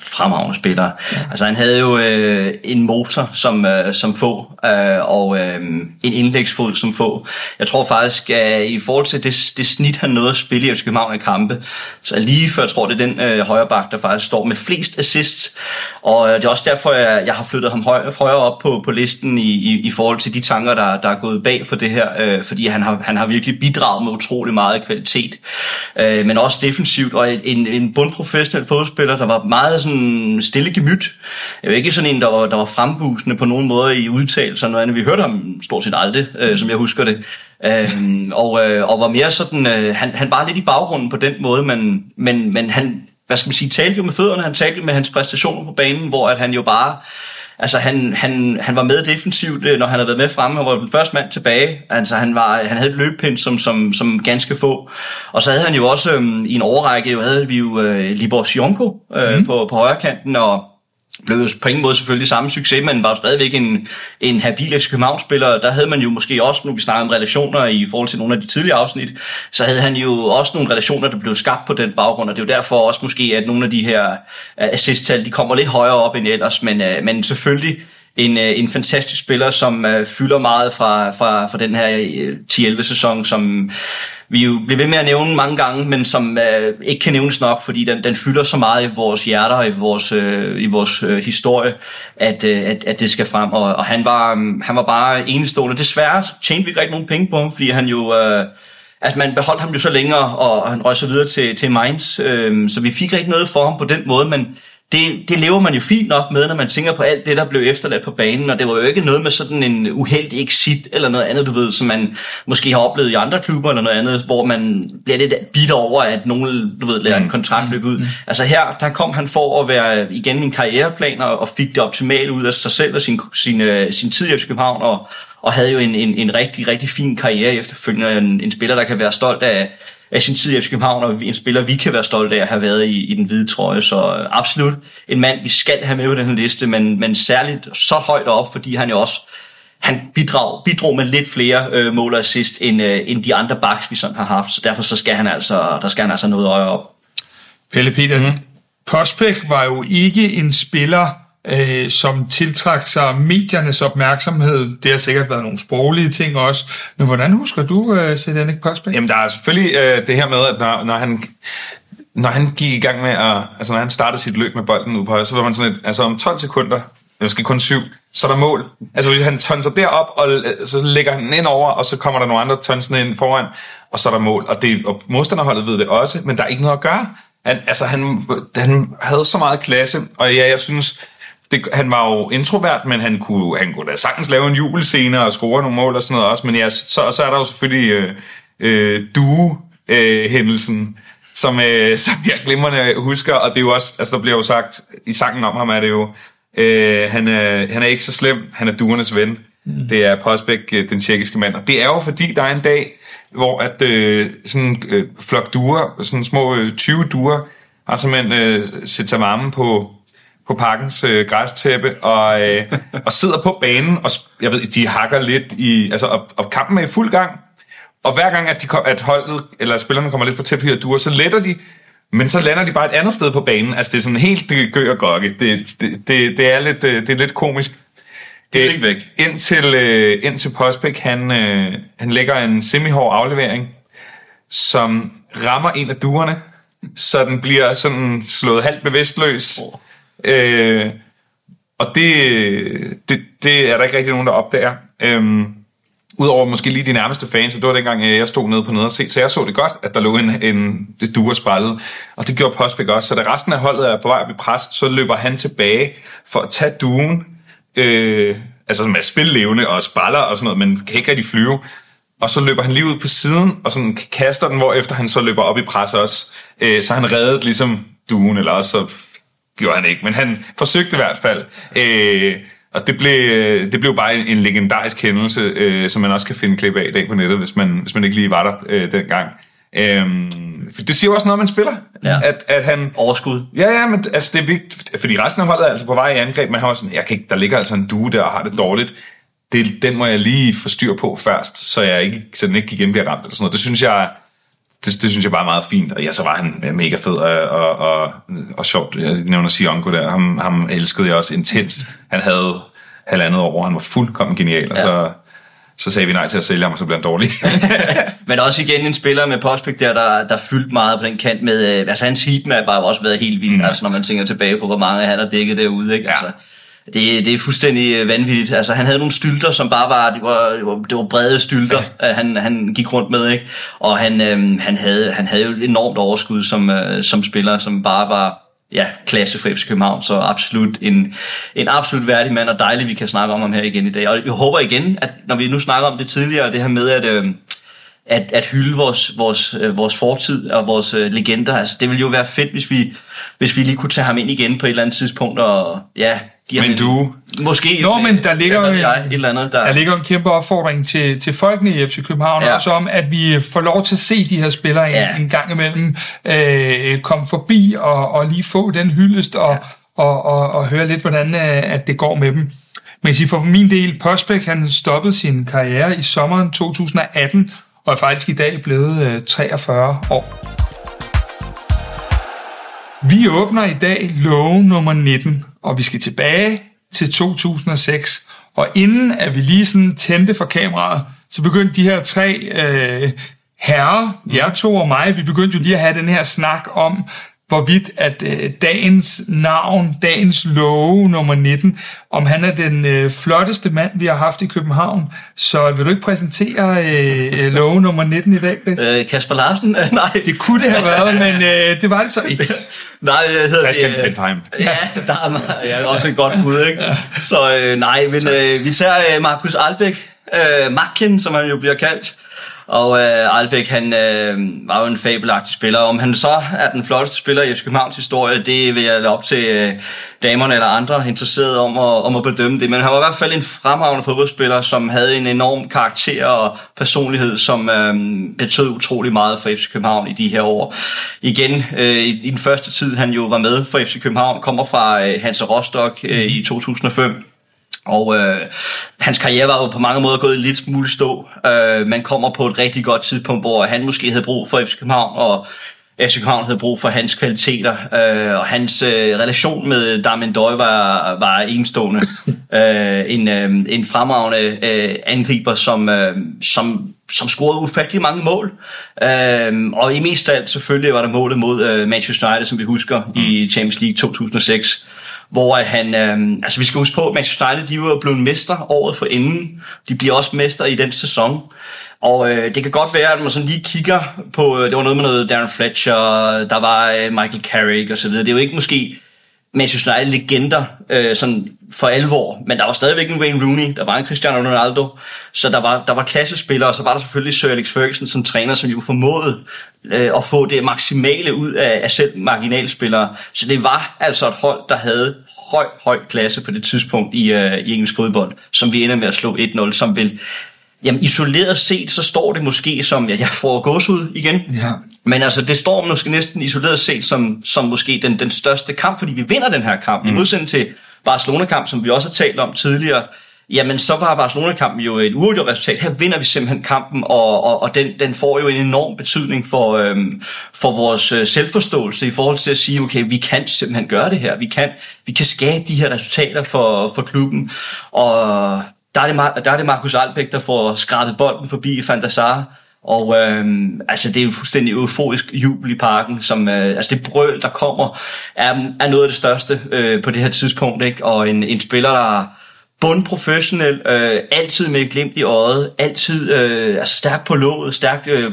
fremragende spiller. Ja. Altså han havde jo øh, en motor som, øh, som få, øh, og øh, en indlægsfod som få. Jeg tror faktisk, at i forhold til det, det snit, han nåede at spille i FC København i kampe, så lige før jeg tror, det er den øh, højre bak, der faktisk står med flest assists. Og øh, det er også derfor, jeg, jeg har flyttet ham højere, højere op på, på listen i, i, i forhold til de tanker, der, der er gået bag for det her, øh, fordi han har, han har virkelig bidraget med utrolig meget kvalitet, øh, men også defensivt, og en, en bundprofessionel fodspiller, der var meget sådan stille gemyt. Jeg var ikke sådan en, der var, der var frembusende på nogen måde i udtalelser, noget andet. Vi hørte ham stort set aldrig, øh, som jeg husker det. Øh, og, øh, og var mere sådan, øh, han, han var lidt i baggrunden på den måde, men, men, men han, hvad skal man sige, talte jo med fødderne, han talte med hans præstationer på banen, hvor at han jo bare, altså han, han, han var med defensivt, øh, når han havde været med fremme, han var den første mand tilbage, altså han, var, han havde et løbpind som, som, som ganske få, og så havde han jo også øhm, i en overrække, jo havde vi jo øh, Libor Sionko øh, mm. på, på højre kanten, og blev på ingen måde selvfølgelig samme succes, men var jo stadigvæk en, en habil FC København-spiller. Der havde man jo måske også, nu vi snakker om relationer i forhold til nogle af de tidlige afsnit, så havde han jo også nogle relationer, der blev skabt på den baggrund, og det er jo derfor også måske, at nogle af de her øh, assist-tal, de kommer lidt højere op end ellers, men, øh, men selvfølgelig en, øh, en fantastisk spiller, som uh, fylder meget fra, fra, fra den her øh, 10-11 sæson, som vi jo bliver ved med at nævne mange gange, men som øh, ikke kan nævnes nok, fordi den, den fylder så meget i vores hjerter og i vores, øh, i vores øh, historie, at, øh, at, at det skal frem. Og, og han, var, øh, han var bare enestående. Desværre tjente vi ikke rigtig nogen penge på ham, fordi han jo... Øh, Altså man beholdt ham jo så længere, og han røg så videre til, til Mainz, øh, så vi fik ikke noget for ham på den måde, men det, det lever man jo fint nok med, når man tænker på alt det, der blev efterladt på banen, og det var jo ikke noget med sådan en uheldig exit eller noget andet, du ved, som man måske har oplevet i andre klubber eller noget andet, hvor man bliver lidt bitter over, at nogen, du ved, lader en mm. kontrakt løbe ud. Mm. Altså her, der kom han for at være igen min karriereplan og, og fik det optimale ud af sig selv og sin, sin, øh, sin tid i København, og, og havde jo en, en, en rigtig, rigtig fin karriere efterfølgende. En, en spiller, der kan være stolt af, af sin tid i FC København, og en spiller, vi kan være stolte af at have været i, i den hvide trøje. Så øh, absolut en mand, vi skal have med på den her liste, men, men særligt så højt op, fordi han jo også han bidrog, bidrog med lidt flere øh, mål og assist, end, øh, end de andre backs, vi sådan har haft. Så derfor så skal han altså, der skal han altså noget øje op. Pelle Peter, mm. Prospect var jo ikke en spiller, øh, som tiltrak sig mediernes opmærksomhed. Det har sikkert været nogle sproglige ting også. Men hvordan husker du øh, Sedanik Postbæk? Jamen, der er selvfølgelig øh, det her med, at når, når han når han gik i gang med at, altså når han startede sit løb med bolden ud på højre, så var man sådan et, altså om 12 sekunder, måske kun 7, så er der mål. Altså hvis han tonser derop, og øh, så lægger han den ind over, og så kommer der nogle andre tonsende ind foran, og så er der mål. Og, det, og modstanderholdet ved det også, men der er ikke noget at gøre. Han, altså han, han havde så meget klasse, og ja, jeg synes, det, han var jo introvert, men han kunne, han kunne da sagtens lave en jubelscene og score nogle mål og sådan noget også, men ja, så, så er der jo selvfølgelig øh, øh, due-hændelsen, øh, som, øh, som jeg glimrende husker, og det er jo også, altså der bliver jo sagt, i sangen om ham er det jo, øh, han, er, han er ikke så slem, han er duernes ven. Mm. Det er Posbæk, øh, den tjekkiske mand. Og det er jo fordi, der er en dag, hvor at øh, sådan øh, flok duer, sådan små øh, 20 duer, har simpelthen øh, sig varme på, på parkens øh, græstæppe og, øh, og sidder på banen, og jeg ved, de hakker lidt i, altså, og, og kampen er i fuld gang, og hver gang, at, de kom, at holdet, eller spillerne kommer lidt for tæt på her duer, så letter de, men så lander de bare et andet sted på banen. Altså, det er sådan helt det gør og gokke. Det, det, det, det, er lidt, det er lidt komisk. Det er ikke væk. Indtil, øh, indtil Postbæk, han, øh, han lægger en semihård aflevering, som rammer en af duerne, så den bliver sådan slået halvt bevidstløs. Oh. Øh, og det, det, det er der ikke rigtig nogen, der opdager. Øh, Udover måske lige de nærmeste fans, så det var dengang, øh, jeg stod nede på nede og se, så jeg så det godt, at der lå en, en duer spejlet, og det gjorde Postbæk også. Så da resten af holdet er på vej op i pres, så løber han tilbage for at tage duen, øh, altså som er spillevende og spaller og sådan noget, men kan ikke rigtig flyve. Og så løber han lige ud på siden, og sådan kaster den, hvor efter han så løber op i pres også. Øh, så han reddet ligesom duen, eller også så gjorde han ikke, men han forsøgte i hvert fald. Øh, og det blev, det blev bare en, en legendarisk hændelse, øh, som man også kan finde klip af i dag på nettet, hvis man, hvis man ikke lige var der øh, dengang. Øhm, for det siger jo også noget, man spiller. Ja. At, at han, Overskud. Ja, ja, men altså, det er vigtigt, fordi resten af holdet er altså på vej i angreb, men har også sådan, jeg kan ikke, der ligger altså en due der og har det dårligt. Det, den må jeg lige få styr på først, så jeg ikke, så den ikke igen bliver ramt. Eller sådan noget. Det synes jeg, det, det synes jeg bare er meget fint. Og ja, så var han mega fed og, og, og, og sjovt. Jeg nævner Sionko der. Ham, ham elskede jeg også intenst. Han havde halvandet år, han var fuldkommen genial. Og ja. så, så sagde vi nej til at sælge ham, og så blev han dårlig. Men også igen en spiller med prospect der, der, der fyldt meget på den kant med... Øh, altså hans heatmap har jo også været helt vildt, mm. altså når man tænker tilbage på, hvor mange han har dækket derude. Ikke? Ja. Altså, det, det er fuldstændig øh, vanvittigt. Altså, han havde nogle stylter, som bare var, det var, det var, det var brede stylter, ja. han, han gik rundt med, ikke? Og han, øhm, han, havde, han havde jo et enormt overskud som, øh, som spiller, som bare var ja, klasse for FC København, så absolut en, en absolut værdig mand, og dejligt, vi kan snakke om ham her igen i dag. Og jeg håber igen, at når vi nu snakker om det tidligere, det her med, at, øh, at, at hylde vores, vores, øh, vores fortid og vores øh, legender, altså det ville jo være fedt, hvis vi, hvis vi lige kunne tage ham ind igen på et eller andet tidspunkt, og ja, giver men du... Måske... Nå, men der ligger, jeg, et eller andet, der... der ligger en kæmpe opfordring til, til folkene i FC København, ja. også om, at vi får lov til at se de her spillere ja. en, en gang imellem øh, komme forbi og, og lige få den hyldest og, ja. og, og, og høre lidt, hvordan øh, at det går med dem. Men sige, for min del, Postbæk han stoppede sin karriere i sommeren 2018, og er faktisk i dag blevet øh, 43 år. Vi åbner i dag love nummer 19, og vi skal tilbage til 2006. Og inden at vi lige sådan tændte for kameraet, så begyndte de her tre øh, herrer, jer to og mig, vi begyndte jo lige at have den her snak om, hvorvidt at øh, dagens navn, dagens love nummer 19, om han er den øh, flotteste mand, vi har haft i København. Så vil du ikke præsentere øh, love nummer 19 i dag, Chris? Øh, Kasper Larsen? Nej. Det kunne det have været, men øh, det var det så ikke. nej, jeg hedder Christian øh, Pentheim. Ja, der er ja, også et godt bud, ikke? Så øh, nej, men øh, vi tager øh, Markus Albæk, øh, Makken, som han jo bliver kaldt, og øh, Albeck, han øh, var jo en fabelagtig spiller. Om han så er den flotteste spiller i FC Københavns historie, det vil jeg lade op til øh, damerne eller andre interesserede om at, om at bedømme det. Men han var i hvert fald en fremragende fodboldspiller, som havde en enorm karakter og personlighed, som øh, betød utrolig meget for FC København i de her år. Igen, øh, i, i den første tid, han jo var med for FC København, kommer fra øh, Hansa Rostock øh, i 2005 og øh, hans karriere var jo på mange måder gået lidt smule stå. Øh, man kommer på et rigtig godt tidspunkt, hvor han måske havde brug for FC København, og FC København havde brug for hans kvaliteter, øh, og hans øh, relation med Darmen Døj var, var enestående. øh, en, øh, en fremragende øh, angriber, som, øh, som, som scorede ufattelig mange mål. Øh, og i mest af alt selvfølgelig var der målet mod øh, Manchester United, som vi husker, mm. i Champions League 2006 hvor han, øh, altså vi skal huske på, at Manchester United, de var blevet mestre året for inden. De bliver også mestre i den sæson. Og øh, det kan godt være, at man sådan lige kigger på, øh, det var noget med noget Darren Fletcher, der var øh, Michael Carrick og så videre. Det er jo ikke måske Manchester United legender øh, sådan for alvor, men der var stadigvæk en Wayne Rooney, der var en Cristiano Ronaldo, så der var, der var klassespillere, og så var der selvfølgelig Sir Alex Ferguson som træner, som jo formåede øh, at få det maksimale ud af, af selv marginalspillere. Så det var altså et hold, der havde høj, høj klasse på det tidspunkt i, øh, i engelsk fodbold, som vi ender med at slå 1-0, som vil Jamen isoleret set, så står det måske som, ja, jeg får gåsud igen. Ja. Men altså, det står måske næsten isoleret set som, som måske den, den største kamp, fordi vi vinder den her kamp. Mm. I modsætning til Barcelona-kamp, som vi også har talt om tidligere, jamen så var Barcelona-kampen jo et uafgjort resultat. Her vinder vi simpelthen kampen, og, og, og den, den får jo en enorm betydning for, øhm, for vores øh, selvforståelse i forhold til at sige, okay, vi kan simpelthen gøre det her. Vi kan, vi kan skabe de her resultater for, for klubben. Og der er det, der er det Markus Albæk, der får skrabet bolden forbi Van der Sar. Og øh, altså, det er jo fuldstændig euforisk jubel i parken, som, øh, altså det brøl, der kommer, er, er noget af det største øh, på det her tidspunkt, ikke? Og en, en spiller, der er bundprofessionel, øh, altid med et glimt i øjet, altid øh, altså stærk på låget, stærk øh,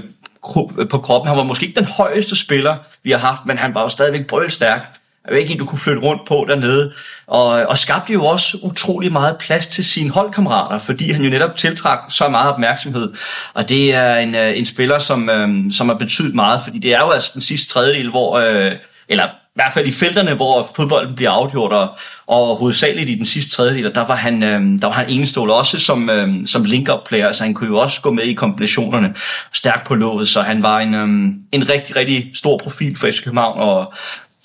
på kroppen. Han var måske ikke den højeste spiller, vi har haft, men han var jo stadigvæk brølstærk. Jeg du kunne flytte rundt på dernede. Og, og skabte jo også utrolig meget plads til sine holdkammerater, fordi han jo netop tiltrak så meget opmærksomhed. Og det er en, øh, en spiller, som, øh, som har betydet meget, fordi det er jo altså den sidste tredjedel, hvor... Øh, eller i hvert fald i felterne, hvor fodbolden bliver afgjort, og, og hovedsageligt i den sidste tredjedel, der var han, øh, der var han enestående også som, øh, som link-up player, så han kunne jo også gå med i kombinationerne stærkt på låget, så han var en, øh, en rigtig, rigtig stor profil for FC København, og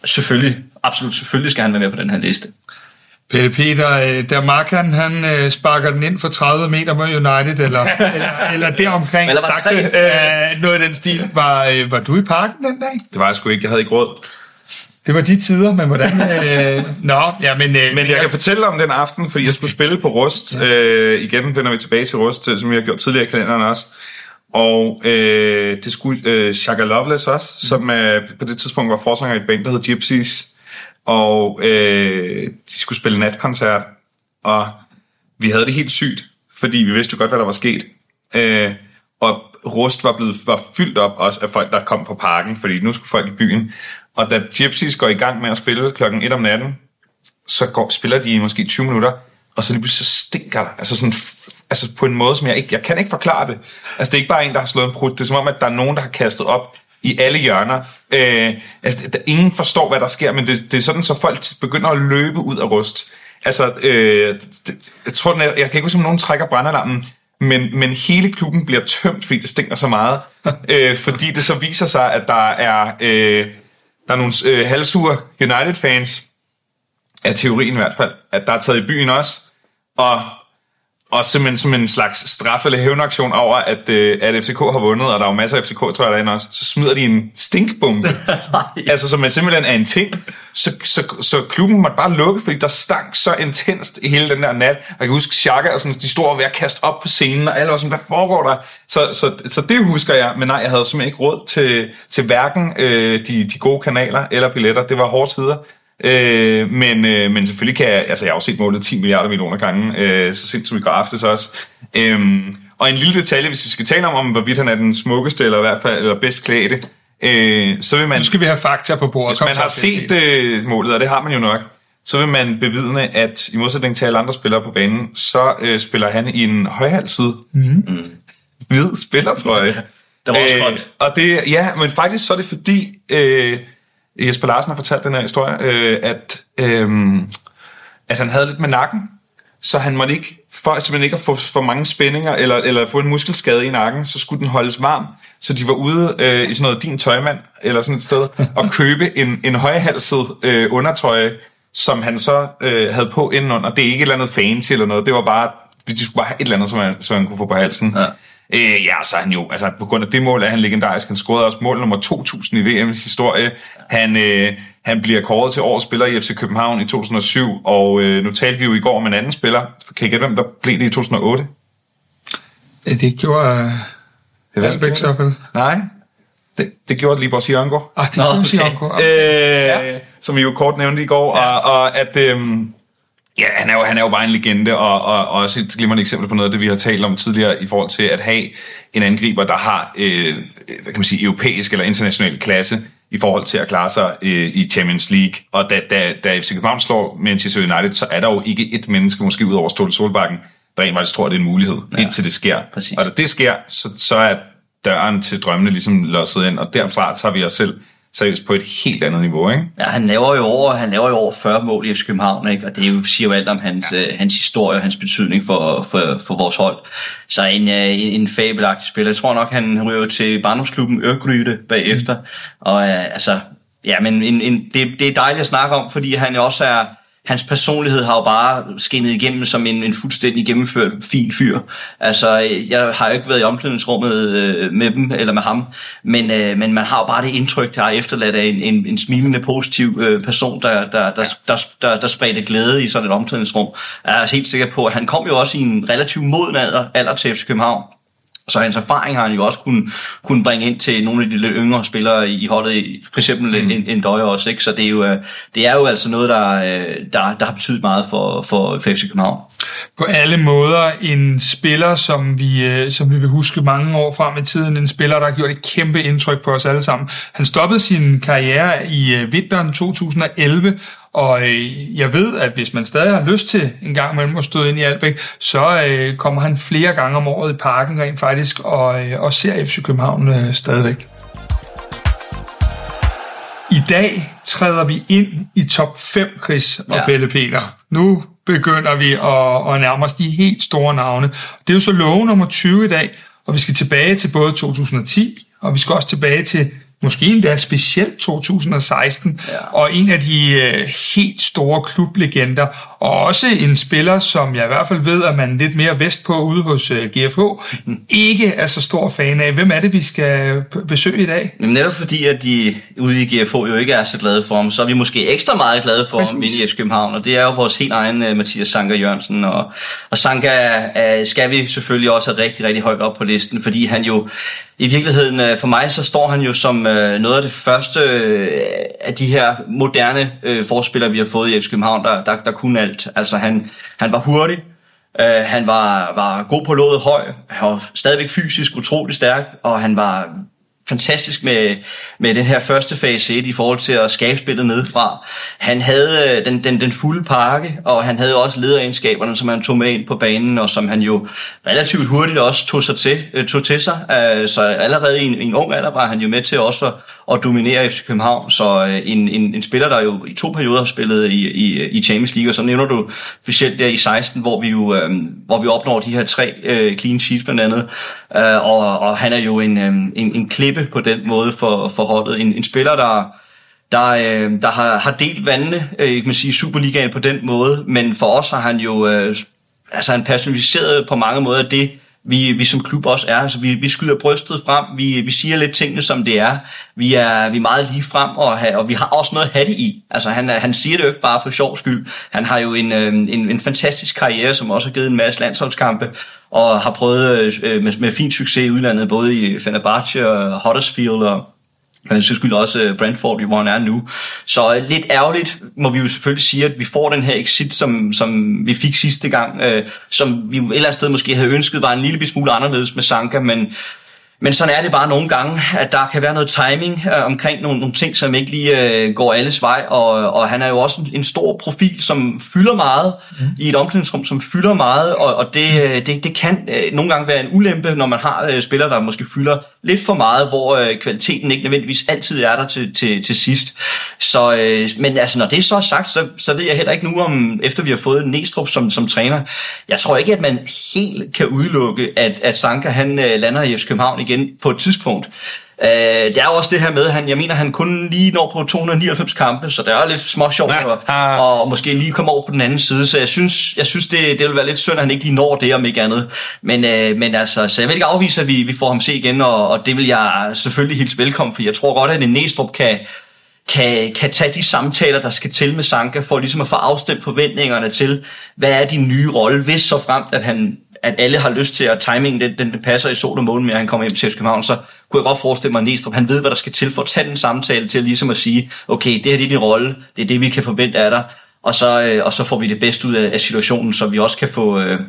selvfølgelig absolut selvfølgelig skal han være med på den her liste. Pelle Peter, øh, da Markan han øh, sparker den ind for 30 meter mod United, eller, eller, eller deromkring eller Saxe, øh, noget af den stil, var, øh, var du i parken den dag? Det var jeg sgu ikke, jeg havde ikke råd. Det var de tider, men hvordan... Øh, nå, ja, men... Øh, men jeg kan fortælle om den aften, fordi jeg skulle spille på Rust. Ja. Øh, igen vender vi tilbage til Rust, som vi har gjort tidligere i kalenderen også. Og øh, det skulle øh, Shaka Loveless også, mm. som øh, på det tidspunkt var forsanger i et band, der hed Gypsies og øh, de skulle spille natkoncert, og vi havde det helt sygt, fordi vi vidste jo godt, hvad der var sket. Øh, og Rust var blevet var fyldt op også af folk, der kom fra parken, fordi nu skulle folk i byen. Og da Gypsies går i gang med at spille klokken 1 om natten, så går, spiller de i måske 20 minutter, og så lige pludselig så stinker der. Altså, sådan, altså på en måde, som jeg ikke... Jeg kan ikke forklare det. Altså det er ikke bare en, der har slået en prut. Det er som om, at der er nogen, der har kastet op i alle hjørner. Øh, altså, der, ingen forstår, hvad der sker, men det, det er sådan, så folk begynder at løbe ud af rust. Altså, øh, det, jeg tror, jeg, jeg kan ikke huske, om nogen trækker brandalarmen, men, men hele klubben bliver tømt, fordi det stinker så meget. øh, fordi det så viser sig, at der er, øh, der er nogle øh, halvsure United-fans, af teorien i hvert fald, at der er taget i byen også, og og simpelthen som en slags straf eller hævnaktion over, at, øh, at FCK har vundet, og der er jo masser af FCK, tror jeg, derinde også, så smider de en stinkbombe. altså, som er simpelthen er en ting. Så, så, så klubben måtte bare lukke, fordi der stank så intenst i hele den der nat. Og jeg kan huske, Xhaka og sådan, de store ved at kaste op på scenen, og alle var sådan, hvad foregår der? Så, så, så det husker jeg, men nej, jeg havde simpelthen ikke råd til, til hverken øh, de, de gode kanaler eller billetter. Det var hårde tider. Øh, men, øh, men selvfølgelig kan jeg, altså jeg har jo set målet 10 milliarder millioner gange, øh, så sent som i går aftes også. Øh, og en lille detalje, hvis vi skal tale om, om hvorvidt han er den smukkeste, eller i hvert fald eller bedst klædte, øh, så vil man... Nu skal vi have fakta på bordet. Hvis man har set øh, målet, og det har man jo nok, så vil man bevidne, at i modsætning til alle andre spillere på banen, så øh, spiller han i en højhalsid. Mm. Hvid spiller, tror jeg. det var også øh, godt. Og det, ja, men faktisk så er det fordi... Øh, Jesper Larsen har fortalt den her historie, øh, at, øh, at han havde lidt med nakken, så han måtte ikke, for simpelthen ikke at få for mange spændinger, eller, eller få en muskelskade i nakken, så skulle den holdes varm. Så de var ude øh, i sådan noget din tøjmand, eller sådan et sted, og købe en, en højhalset øh, undertrøje, som han så øh, havde på indenunder. Det er ikke et eller andet fancy eller noget, det var bare, de skulle bare have et eller andet, som han, som han kunne få på halsen. Ja. Øh, ja, så er han jo, altså på grund af det mål er han legendarisk. Han scorede også mål nummer 2000 i VM's historie. Han, øh, han bliver kåret til årets spiller i FC København i 2007, og øh, nu talte vi jo i går om en anden spiller. Kan I gætte, hvem der blev det i 2008? Det gjorde uh, Albeck så fald. Nej, det, det gjorde Libor Siongo. Ah, det gjorde Siongo. Øh, ja. Som vi jo kort nævnte i går, ja. og, og at... Øhm, Ja, han er, jo, han er jo bare en legende, og, og, og også et glimrende eksempel på noget af det, vi har talt om tidligere, i forhold til at have en angriber, der har, øh, hvad kan man sige, europæisk eller international klasse, i forhold til at klare sig øh, i Champions League. Og da, da, da FC København slår Manchester United, så er der jo ikke et menneske, måske ud over Ståle Solbakken, der rent faktisk tror, at det er en mulighed, ja, indtil det sker. præcis. Og da det sker, så, så er døren til drømmene ligesom låset ind, og derfra tager vi os selv seriøst på et helt andet niveau, ikke? Ja, han laver jo over, han laver jo over 40 mål i FC København, ikke? og det jo, siger jo alt om hans, ja. øh, hans historie og hans betydning for, for, for vores hold. Så en, øh, en, en fabelagtig spiller. Jeg tror nok, han ryger til barndomsklubben Ørgryde bagefter. Mm. Og øh, altså, ja, men en, en, det, det er dejligt at snakke om, fordi han også er hans personlighed har jo bare skinnet igennem som en, en fuldstændig gennemført fin fyr. Altså, jeg har jo ikke været i omklædningsrummet øh, med dem, eller med ham, men, øh, men man har jo bare det indtryk, der er efterladt af en, en, en smilende, positiv øh, person, der, der, der, der, der, der spredte glæde i sådan et omklædningsrum. Jeg er helt sikker på, at han kom jo også i en relativt moden alder, alder til FC København. Så hans erfaring har han jo også kunne, kunne bringe ind til nogle af de lidt yngre spillere i holdet, for eksempel mm. en, en Døje også. Ikke? Så det er, jo, det er jo altså noget, der, der, der har betydet meget for, for FC København. På alle måder en spiller, som vi, som vi vil huske mange år frem i tiden. En spiller, der har gjort et kæmpe indtryk på os alle sammen. Han stoppede sin karriere i vinteren 2011, og øh, jeg ved, at hvis man stadig har lyst til en gang imellem at støde ind i Albæk, så øh, kommer han flere gange om året i parken rent faktisk, og, øh, og ser FC København øh, stadigvæk. I dag træder vi ind i top 5, Chris og ja. Pelle Peter. Nu begynder vi at, at nærme os de helt store navne. Det er jo så love nummer 20 i dag, og vi skal tilbage til både 2010, og vi skal også tilbage til måske endda specielt 2016, ja. og en af de øh, helt store klublegender, og også en spiller, som jeg i hvert fald ved, at man lidt mere vest på ude hos øh, GFH, mm. ikke er så stor fan af. Hvem er det, vi skal besøge i dag? Jamen netop fordi, at de ude i GFH jo ikke er så glade for ham, så er vi måske ekstra meget glade for Præcis. ham inde i FC København, og det er jo vores helt egen uh, Mathias Sanka Jørgensen, og, og Sanka uh, skal vi selvfølgelig også have rigtig, rigtig højt op på listen, fordi han jo i virkeligheden, øh, for mig, så står han jo som øh, noget af det første øh, af de her moderne øh, forspillere, vi har fået i FC København, der, der, der kunne alt. Altså, han, han var hurtig, øh, han var, var god på låget høj, han var stadigvæk fysisk utrolig stærk, og han var fantastisk med, med den her første fase 1 i forhold til at skabe spillet nedefra. Han havde øh, den, den, den fulde pakke, og han havde også lederegenskaberne, som han tog med ind på banen, og som han jo relativt hurtigt også tog, sig til, øh, tog til sig. Øh, så allerede i en, en ung alder var han jo med til også at, og dominerer FC København. Så øh, en, en, en spiller, der jo i to perioder har spillet i, i, i Champions League, og så nævner du specielt der i 16, hvor vi jo øh, hvor vi opnår de her tre øh, clean sheets blandt andet. Og, og han er jo en, en, en klippe på den måde for, for holdet. En, en spiller, der, der, øh, der har, har delt vandene øh, kan man sige, Superligaen på den måde, men for os har han jo øh, altså han personificeret på mange måder det, vi, vi som klub også er. Altså, vi, vi skyder brystet frem, vi, vi siger lidt tingene, som det er. Vi er, vi er meget lige frem, og, og vi har også noget at have det i. Altså, han, han siger det jo ikke bare for sjov skyld. Han har jo en, øhm, en, en fantastisk karriere, som også har givet en masse landsholdskampe, og har prøvet øh, øh med, med fin succes i udlandet, både i Fenerbahce og Huddersfield og men så skyld også øh, Brentford, hvor han er nu. Så øh, lidt ærgerligt må vi jo selvfølgelig sige, at vi får den her exit, som, som vi fik sidste gang, øh, som vi et eller andet sted måske havde ønsket var en lille smule anderledes med Sanka, men men sådan er det bare nogle gange, at der kan være noget timing øh, omkring nogle, nogle ting, som ikke lige øh, går alles vej, og, og han er jo også en, en stor profil, som fylder meget mm. i et omklædningsrum, som fylder meget, og, og det, øh, det, det kan øh, nogle gange være en ulempe, når man har øh, spillere, der måske fylder lidt for meget, hvor øh, kvaliteten ikke nødvendigvis altid er der til, til, til sidst. Så, øh, men altså, når det er så sagt, så, så ved jeg heller ikke nu, om efter vi har fået Næstrup som, som træner, jeg tror ikke, at man helt kan udelukke, at, at Sanka han øh, lander i FC København igen på et tidspunkt. Øh, det er jo også det her med, han, jeg mener, han kun lige når på 299 kampe, så det er lidt små sjovt, ja. og, og måske lige komme over på den anden side. Så jeg synes, jeg synes det, det vil være lidt synd, at han ikke lige når det, om ikke andet. Men, øh, men altså, så jeg vil ikke afvise, at vi, vi får ham se igen, og, og det vil jeg selvfølgelig hilse velkommen, for jeg tror godt, at en Næstrup kan, kan, kan tage de samtaler, der skal til med Sanka, for ligesom at få afstemt forventningerne til, hvad er din nye rolle, hvis så fremt, at han at alle har lyst til, at timingen den, den, passer i sol og måne med, at han kommer hjem til København, så kunne jeg godt forestille mig, at Næstrup, han ved, hvad der skal til for at tage den samtale til ligesom at sige, okay, det her det er din rolle, det er det, vi kan forvente af dig, og så, øh, og så får vi det bedste ud af, af situationen, så vi også kan få, øh,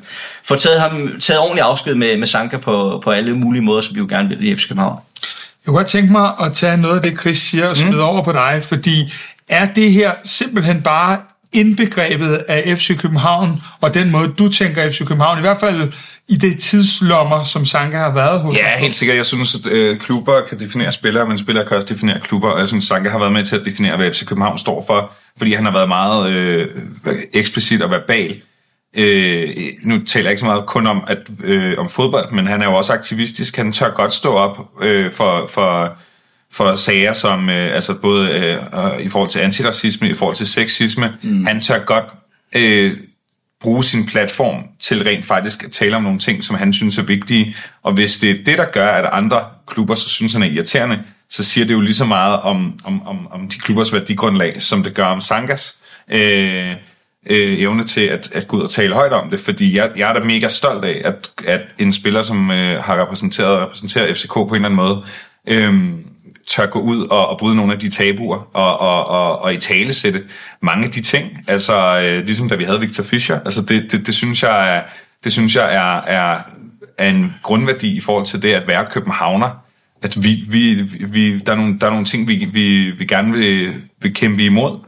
få taget, ham, taget ordentligt afsked med, med Sanka på, på alle mulige måder, som vi jo gerne vil i FC København. Jeg kunne godt tænke mig at tage noget af det, Chris siger, og smide mm. over på dig, fordi er det her simpelthen bare indbegrebet af FC København, og den måde, du tænker FC København, i hvert fald i det tidslommer, som Sanka har været hos? Ja, helt sikkert. Jeg synes, at øh, klubber kan definere spillere, men spillere kan også definere klubber, og jeg synes, Sanka har været med til at definere, hvad FC København står for, fordi han har været meget øh, eksplicit og verbal. Øh, nu taler jeg ikke så meget kun om, at, øh, om fodbold, men han er jo også aktivistisk. Han tør godt stå op øh, for, for for sager som øh, altså både øh, i forhold til antiracisme, i forhold til sexisme. Mm. Han tør godt øh, bruge sin platform til rent faktisk at tale om nogle ting, som han synes er vigtige. Og hvis det er det, der gør, at andre klubber så synes, han er irriterende, så siger det jo lige så meget om, om, om, om de klubbers værdigrundlag, som det gør om Sankas øh, øh, evne til at, at gå ud og tale højt om det. Fordi jeg, jeg er da mega stolt af, at, at en spiller, som øh, har repræsenteret repræsenteret FCK på en eller anden måde, øh, tør gå ud og, og bryde nogle af de tabuer og, og, og, og i tale sætte mange af de ting. Altså øh, ligesom da vi havde Victor Fischer. Altså det, det, det synes jeg er, det synes jeg er, er, er en grundværdi i forhold til det at være københavner. At vi, vi, vi, der, er nogle, der er nogle ting, vi, vi, vi gerne vil, vil kæmpe imod.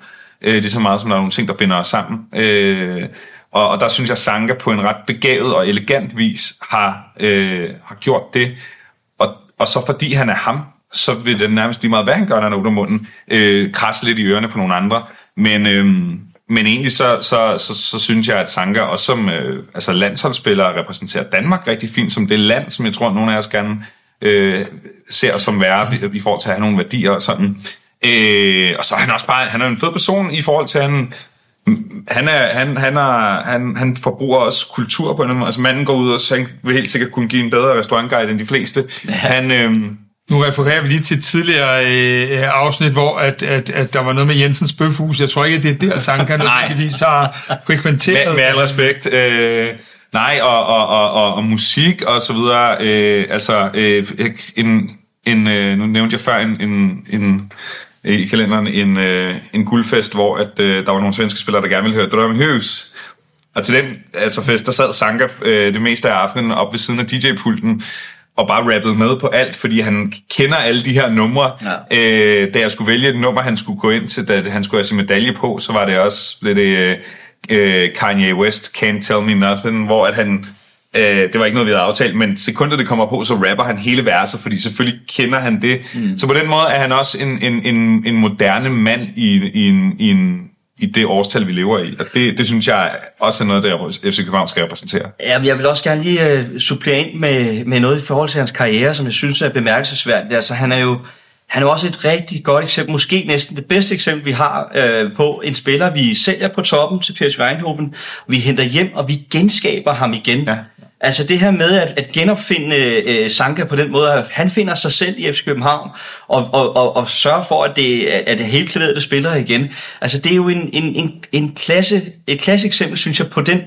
Øh, lige så meget som der er nogle ting, der binder os sammen. Øh, og, og der synes jeg, Sanka på en ret begavet og elegant vis har, øh, har gjort det. Og, og så fordi han er ham, så vil det nærmest lige meget, hvad han gør, når han åbner munden, øh, krasse lidt i ørerne på nogle andre. Men, øh, men egentlig så, så, så, så synes jeg, at Sanka også som øh, altså landsholdsspiller repræsenterer Danmark rigtig fint, som det land, som jeg tror, nogle af os gerne øh, ser som værre i, i forhold til at have nogle værdier og sådan. Øh, og så er han også bare, han er en fed person i forhold til, at han, han, er, han, han, er, han, han forbruger også kultur på en måde. Altså manden går ud og så han vil helt sikkert kunne give en bedre restaurantguide end de fleste. Ja. Han, øh, nu refererer vi lige til et tidligere øh, afsnit, hvor at, at, at der var noget med Jensens Bøfhus. Jeg tror ikke, at det er der, Sanka nødvendigvis har frekventeret. Med, med al respekt. Øh, nej, og, og, og, og, og musik og så videre. Øh, altså, øh, en, en, øh, nu nævnte jeg før en, en, en i kalenderen en, øh, en guldfest, hvor at, øh, der var nogle svenske spillere, der gerne ville høre Drømmehus. Og til den altså fest, der sad Sanka øh, det meste af aftenen op ved siden af DJ-pulten, og bare rappede med på alt, fordi han kender alle de her numre. Ja. Øh, da jeg skulle vælge et nummer, han skulle gå ind til, da han skulle have sin medalje på, så var det også lidt øh, øh, Kanye West, Can't Tell Me Nothing, hvor at han... Øh, det var ikke noget, vi havde aftalt, men sekundet det kommer på, så rapper han hele verset, fordi selvfølgelig kender han det. Mm. Så på den måde er han også en, en, en, en moderne mand i, i, en, i en i det årstal, vi lever i. Og det, det synes jeg også er noget, der FC København skal repræsentere. Ja, jeg vil også gerne lige uh, supplere ind med, med noget i forhold til hans karriere, som jeg synes er bemærkelsesværdigt. Altså, han er jo han er også et rigtig godt eksempel, måske næsten det bedste eksempel, vi har øh, på en spiller, vi sælger på toppen til PSV Eindhoven, vi henter hjem, og vi genskaber ham igen. Ja. Altså det her med at, at genopfinde øh, Sanka på den måde, at han finder sig selv i FC København, og, og, og, og sørger for, at det, at det hele klædet spiller igen. Altså det er jo en, en, en, en klasse, et klasse eksempel, synes jeg, på den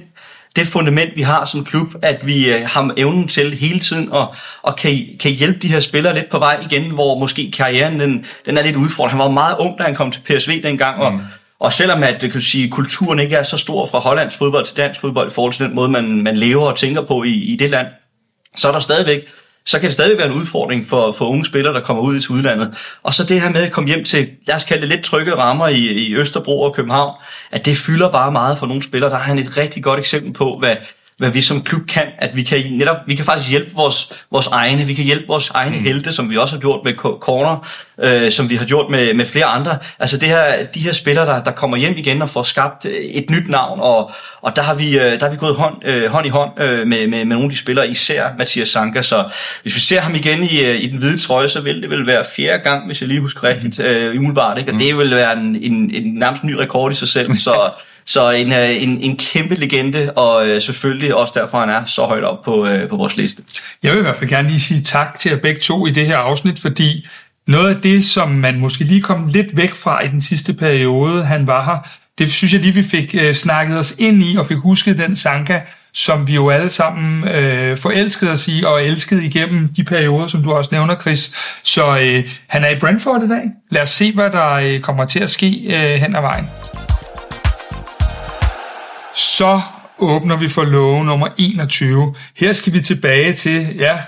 det fundament, vi har som klub, at vi øh, har evnen til hele tiden og, og kan, kan hjælpe de her spillere lidt på vej igen, hvor måske karrieren den, den er lidt udfordret. Han var meget ung, da han kom til PSV dengang, og, mm og selvom at det kan sige, kulturen ikke er så stor fra hollandsk fodbold til dansk fodbold i forhold til den måde, man, man lever og tænker på i, i det land, så er der stadigvæk så kan det stadig være en udfordring for, for unge spillere, der kommer ud til udlandet. Og så det her med at komme hjem til, lad os kalde det lidt trygge rammer i, i Østerbro og København, at det fylder bare meget for nogle spillere. Der er han et rigtig godt eksempel på, hvad, hvad vi som klub kan, at vi kan netop, vi kan faktisk hjælpe vores, vores egne, vi kan hjælpe vores egne mm. helte, som vi også har gjort med Corner, øh, som vi har gjort med, med flere andre. Altså det her, de her spillere, der, der kommer hjem igen og får skabt et nyt navn, og, og der, har vi, der har vi gået hånd, øh, hånd i hånd øh, med, med, med nogle af de spillere, især Mathias Sanka, så hvis vi ser ham igen i, i den hvide trøje, så vil det vel være fjerde gang, hvis jeg lige husker rigtigt, øh, umiddelbart, ikke? og mm. det vil være en, en, en nærmest ny rekord i sig selv, så så en, øh, en, en kæmpe legende, og øh, selvfølgelig også derfor, han er så højt op på, øh, på vores liste. Jeg vil i hvert fald gerne lige sige tak til jer begge to i det her afsnit, fordi noget af det, som man måske lige kom lidt væk fra i den sidste periode, han var her, det synes jeg lige, vi fik øh, snakket os ind i, og fik husket den Sanka, som vi jo alle sammen øh, forelskede os i, og elskede igennem de perioder, som du også nævner, Chris. Så øh, han er i Brentford i dag. Lad os se, hvad der øh, kommer til at ske øh, hen ad vejen så åbner vi for love nummer 21. Her skal vi tilbage til, ja,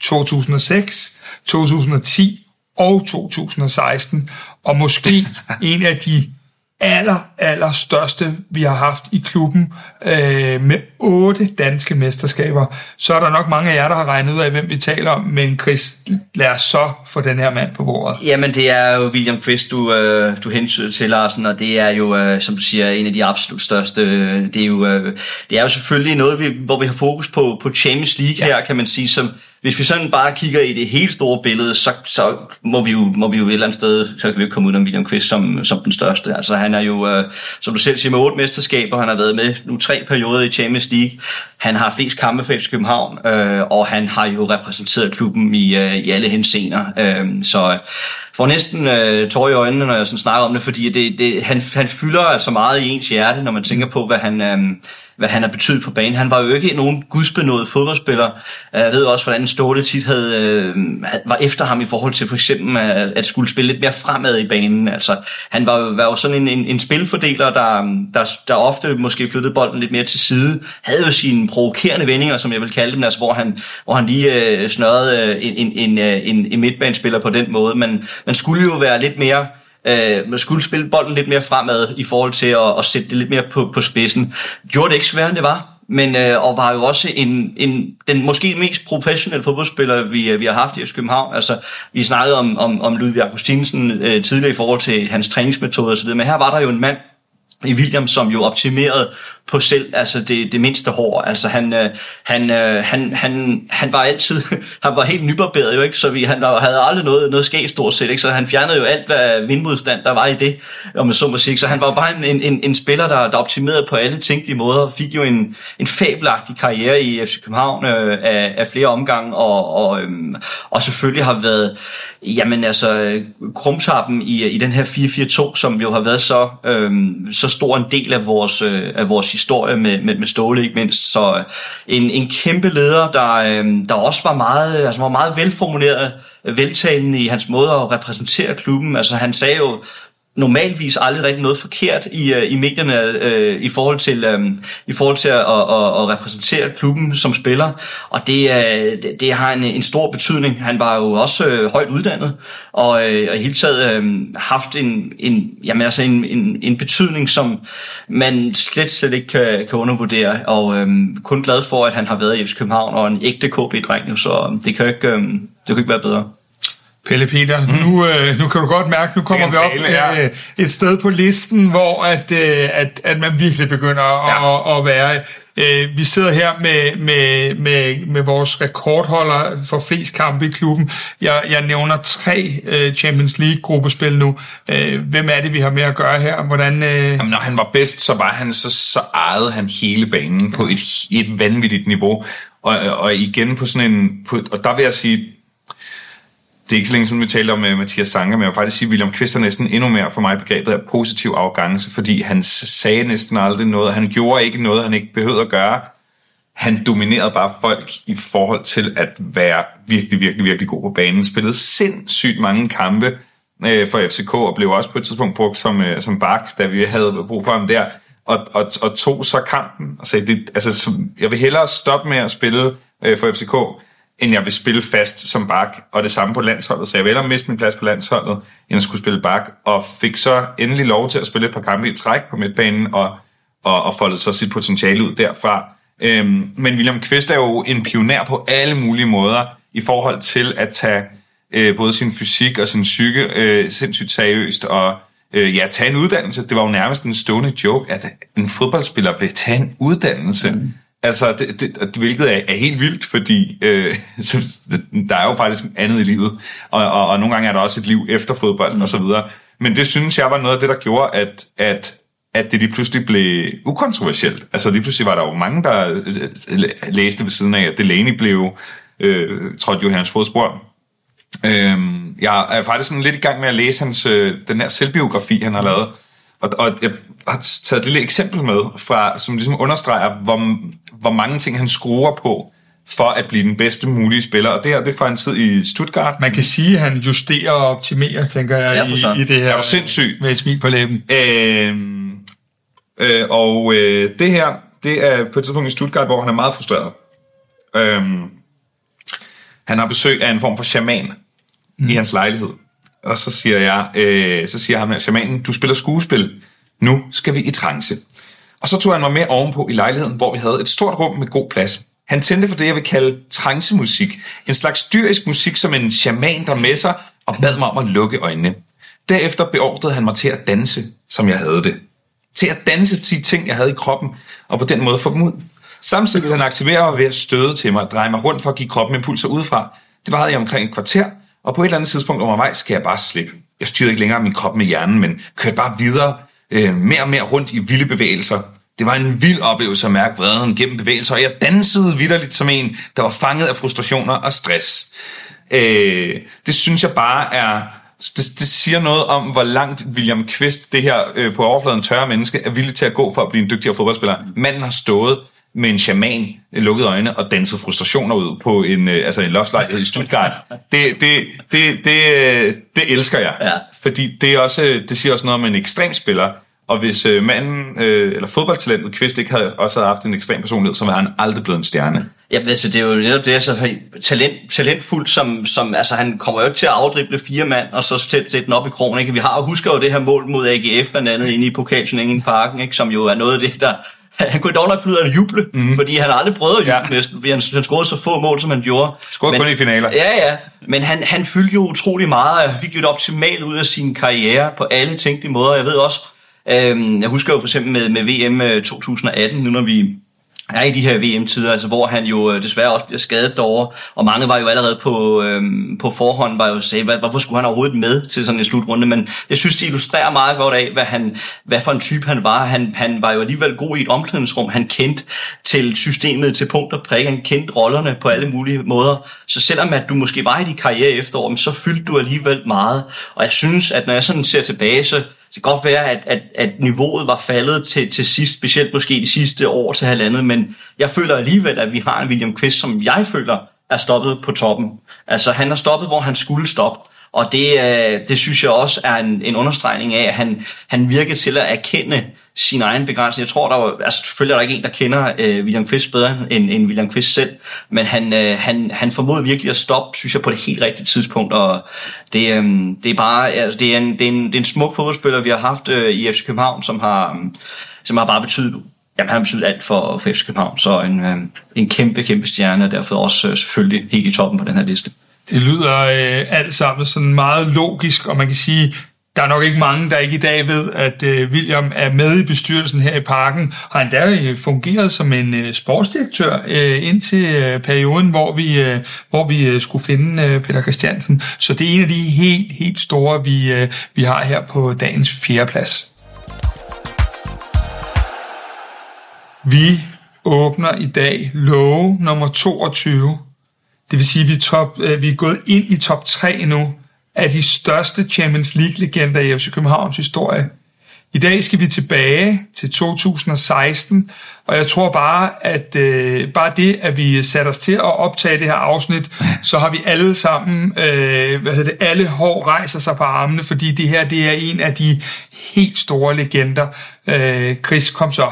2006, 2010 og 2016, og måske en af de aller, aller største, vi har haft i klubben, øh, med otte danske mesterskaber. Så er der nok mange af jer, der har regnet ud af, hvem vi taler om, men Chris, lad os så få den her mand på bordet. Jamen, det er jo William Chris, du, øh, du hensyder til, Larsen, og det er jo, øh, som du siger, en af de absolut største. Det er jo, øh, det er jo selvfølgelig noget, vi, hvor vi har fokus på, på Champions League ja. her, kan man sige, som hvis vi sådan bare kigger i det helt store billede, så, så må, vi jo, må vi jo et eller andet sted, så kan vi jo komme ud af William Quist som, som den største. Altså han er jo, øh, som du selv siger, med otte mesterskaber, han har været med nu tre perioder i Champions League. Han har flest kampe for FC København, øh, og han har jo repræsenteret klubben i, øh, i alle hensener. Øh, så får næsten øh, tår i øjnene, når jeg sådan snakker om det, fordi det, det, han, han fylder altså meget i ens hjerte, når man tænker på, hvad han... Øh, hvad han har betydet på banen. Han var jo ikke nogen gudsbenået fodboldspiller. Jeg ved også, hvordan Ståle tit havde, øh, var efter ham i forhold til for eksempel at, at skulle spille lidt mere fremad i banen. Altså, han var, var jo sådan en, en, en spilfordeler, der, der, der ofte måske flyttede bolden lidt mere til side. Havde jo sine provokerende vendinger, som jeg vil kalde dem, altså, hvor, han, hvor han lige øh, snørrede øh, en, en, en, øh, en, en midtbanespiller på den måde. Men man skulle jo være lidt mere øh, man skulle spille bolden lidt mere fremad i forhold til at, at sætte det lidt mere på, på spidsen. Gjorde det ikke sværere, end det var, men øh, og var jo også en, en, den måske mest professionelle fodboldspiller, vi, øh, vi har haft i København. Altså, vi snakkede om, om, om Ludvig Augustinsen øh, tidligere i forhold til hans træningsmetoder osv., men her var der jo en mand, i William, som jo optimerede på selv altså det, det mindste hår. Altså han, øh, han, øh, han, han, han var altid, han var helt nybarberet jo ikke, så vi, han havde aldrig noget, noget skæg stort set, ikke? så han fjernede jo alt, hvad vindmodstand der var i det, om så må sige. Så han var bare en, en, en spiller, der, der optimerede på alle tænkelige måder, fik jo en, en fabelagtig karriere i FC København øh, af, af flere omgange, og, og, øh, og selvfølgelig har været, jamen altså, krumtappen i, i den her 4-4-2, som jo har været så, øh, så stor en del af vores, øh, af vores historie med, med, med Ståle ikke mindst. Så øh, en, en kæmpe leder, der, øh, der også var meget, altså var meget velformuleret, øh, veltalende i hans måde at repræsentere klubben. Altså han sagde jo normalvis aldrig rigtig noget forkert i, uh, i medierne uh, i forhold til um, i forhold til at, at, at, repræsentere klubben som spiller og det, uh, det, det har en, en stor betydning. Han var jo også uh, højt uddannet og, uh, og i hele taget uh, haft en, en, jamen altså en, en, en betydning, som man slet, slet ikke kan, kan undervurdere og uh, kun glad for, at han har været i FC København og en ægte KB-dreng, så det kan ikke, uh, det kan ikke være bedre. Pelle Peter, mm. nu, øh, nu kan du godt mærke, nu kommer vi op ja. øh, et sted på listen, hvor at, øh, at, at man virkelig begynder ja. at, at være. Øh, vi sidder her med, med, med, med vores rekordholder for flest kampe i klubben. Jeg, jeg nævner tre øh, Champions League-gruppespil nu. Øh, hvem er det, vi har med at gøre her? Hvordan, øh... Jamen, når han var bedst, så var han så, så ejede han hele banen på et, et vanvittigt niveau. Og, og igen på sådan en... På, og der vil jeg sige, det er ikke så længe siden, vi talte om uh, Mathias Sanger, men jeg vil faktisk sige, at William Kvist er næsten endnu mere for mig begrebet af positiv arrogance, fordi han sagde næsten aldrig noget. Han gjorde ikke noget, han ikke behøvede at gøre. Han dominerede bare folk i forhold til at være virkelig, virkelig, virkelig god på banen. Spillede sindssygt mange kampe øh, for FCK, og blev også på et tidspunkt brugt som, øh, som bak, da vi havde brug for ham der. Og, og, og tog så kampen og sagde, det, altså, jeg vil hellere stoppe med at spille for FCK, end jeg vil spille fast som bak, og det samme på landsholdet. Så jeg vil at miste min plads på landsholdet, end at skulle spille bak, og fik så endelig lov til at spille et par kampe i træk på midtbanen, og, og, og folde så sit potentiale ud derfra. Øhm, men William Kvist er jo en pioner på alle mulige måder i forhold til at tage øh, både sin fysik og sin psyke øh, sindssygt seriøst og øh, ja, tage en uddannelse. Det var jo nærmest en stående joke, at en fodboldspiller vil tage en uddannelse. Mm. Altså, det, det, hvilket er, er helt vildt, fordi øh, så, der er jo faktisk andet i livet, og, og, og nogle gange er der også et liv efter fodbold mm. og så videre. Men det synes jeg var noget af det, der gjorde, at, at, at det lige pludselig blev ukontroversielt. Altså lige pludselig var der jo mange, der øh, øh, læste ved siden af, at Delaney blev øh, trådt jo i hans fodspor. Øh, jeg er faktisk sådan lidt i gang med at læse hans, øh, den her selvbiografi, han har lavet. Og, og jeg har taget et lille eksempel med, fra, som ligesom understreger, hvor, hvor mange ting han skruer på, for at blive den bedste mulige spiller. Og det her, det får en tid i Stuttgart. Man kan sige, at han justerer og optimerer, tænker jeg, ja, i, i det her. Er sindssyg. Med et smil på læben. Øh, øh, og øh, det her, det er på et tidspunkt i Stuttgart, hvor han er meget frustreret. Øh, han har besøg af en form for shaman mm. i hans lejlighed. Og så siger jeg, øh, så siger ham her, shamanen, du spiller skuespil. Nu skal vi i trance. Og så tog han mig med ovenpå i lejligheden, hvor vi havde et stort rum med god plads. Han tændte for det, jeg vil kalde trancemusik. En slags dyrisk musik, som en shaman der med sig, og bad mig om at lukke øjnene. Derefter beordrede han mig til at danse, som jeg havde det. Til at danse til ting, jeg havde i kroppen, og på den måde få dem ud. Samtidig ville han aktivere mig ved at støde til mig og dreje mig rundt for at give kroppen impulser udefra. Det varede jeg omkring et kvarter, og på et eller andet tidspunkt undervejs skal jeg bare slippe. Jeg styrede ikke længere min krop med hjernen, men kørte bare videre, øh, mere og mere rundt i vilde bevægelser. Det var en vild oplevelse at mærke vreden gennem bevægelser, og jeg dansede vidderligt som en, der var fanget af frustrationer og stress. Øh, det synes jeg bare er... Det, det siger noget om, hvor langt William Kvist, det her øh, på overfladen tørre menneske, er villig til at gå for at blive en dygtigere fodboldspiller. Manden har stået med en shaman, lukkede øjne og dansede frustrationer ud på en, øh, altså en loftlejlighed i Stuttgart. Det, det, det, det, øh, det elsker jeg. Ja. Fordi det, er også, det siger også noget om en ekstrem spiller. Og hvis øh, manden, øh, eller fodboldtalentet Kvist ikke havde også havde haft en ekstrem personlighed, så var han aldrig blevet en stjerne. Ja, altså, det er jo netop det, så talent, talentfuldt, som, som altså, han kommer jo ikke til at afdrible fire mand, og så sætte den op i krogen. Ikke? Vi har husker jo det her mål mod AGF, blandt andet inde i pokalturneringen i parken, ikke? som jo er noget af det, der, han kunne dog nok finde ud af at juble, mm. fordi han aldrig prøvet at juble ja. næsten, fordi han, han scorede så få mål, som han gjorde. Scorede kun i finaler. Ja, ja. Men han, han fyldte jo utrolig meget, og han fik jo et optimalt ud af sin karriere på alle tænkelige måder. Jeg ved også, øh, jeg husker jo for eksempel med, med VM 2018, øh, nu når vi er i de her VM-tider, altså hvor han jo øh, desværre også bliver skadet derovre, og mange var jo allerede på, øhm, på forhånd, var jo sagde, hvad, hvorfor skulle han overhovedet med til sådan en slutrunde, men jeg synes, det illustrerer meget godt af, hvad, han, hvad for en type han var. Han, han var jo alligevel god i et omklædningsrum, han kendte til systemet til punkt og prik, han kendte rollerne på alle mulige måder, så selvom at du måske var i din karriere efterår, så fyldte du alligevel meget, og jeg synes, at når jeg sådan ser tilbage, så det kan godt være, at, at, at niveauet var faldet til, til sidst, specielt måske de sidste år til halvandet, men jeg føler alligevel, at vi har en William Quist, som jeg føler er stoppet på toppen. Altså han har stoppet, hvor han skulle stoppe. Og det, øh, det synes jeg også er en, en understregning af, at han, han virker til at erkende sin egen begrænsning. Jeg tror, der var, altså selvfølgelig er der ikke en, der kender øh, William Quist bedre end, end William Quist selv, men han, øh, han, han formåede virkelig at stoppe, synes jeg, på det helt rigtige tidspunkt, og det, øh, det er bare, altså, det er, en, det, er en, det er en smuk fodboldspiller, vi har haft øh, i FC København, som har, øh, som har bare betydet Jamen, han har betydet alt for, for FC København, så en, øh, en kæmpe, kæmpe stjerne, og derfor også øh, selvfølgelig helt i toppen på den her liste. Det lyder øh, alt sammen sådan meget logisk, og man kan sige, der er nok ikke mange, der ikke i dag ved, at øh, William er med i bestyrelsen her i parken, har endda øh, fungeret som en øh, sportsdirektør øh, indtil øh, perioden, hvor vi, øh, hvor vi øh, skulle finde øh, Peter Christiansen. Så det er en af de helt, helt store, vi, øh, vi har her på dagens fjerdeplads. Vi åbner i dag love nummer 22. Det vil sige, at vi, top, øh, vi er gået ind i top 3 nu af de største Champions League-legender i FC Københavns historie. I dag skal vi tilbage til 2016, og jeg tror bare, at øh, bare det, at vi satte os til at optage det her afsnit, så har vi alle sammen, øh, hvad hedder det, alle hår rejser sig på armene, fordi det her, det er en af de helt store legender. Øh, Chris, kom så.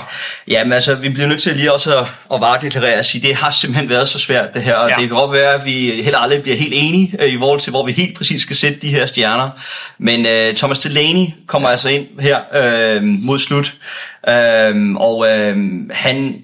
Jamen altså, vi bliver nødt til lige også at, at varedeklarere og sige, det har simpelthen været så svært det her, og ja. det kan godt være, at vi heller aldrig bliver helt enige øh, i forhold til, hvor vi helt præcis skal sætte de her stjerner. Men øh, Thomas Delaney kommer ja. altså ind her øh, mod slut, øh, og øh, han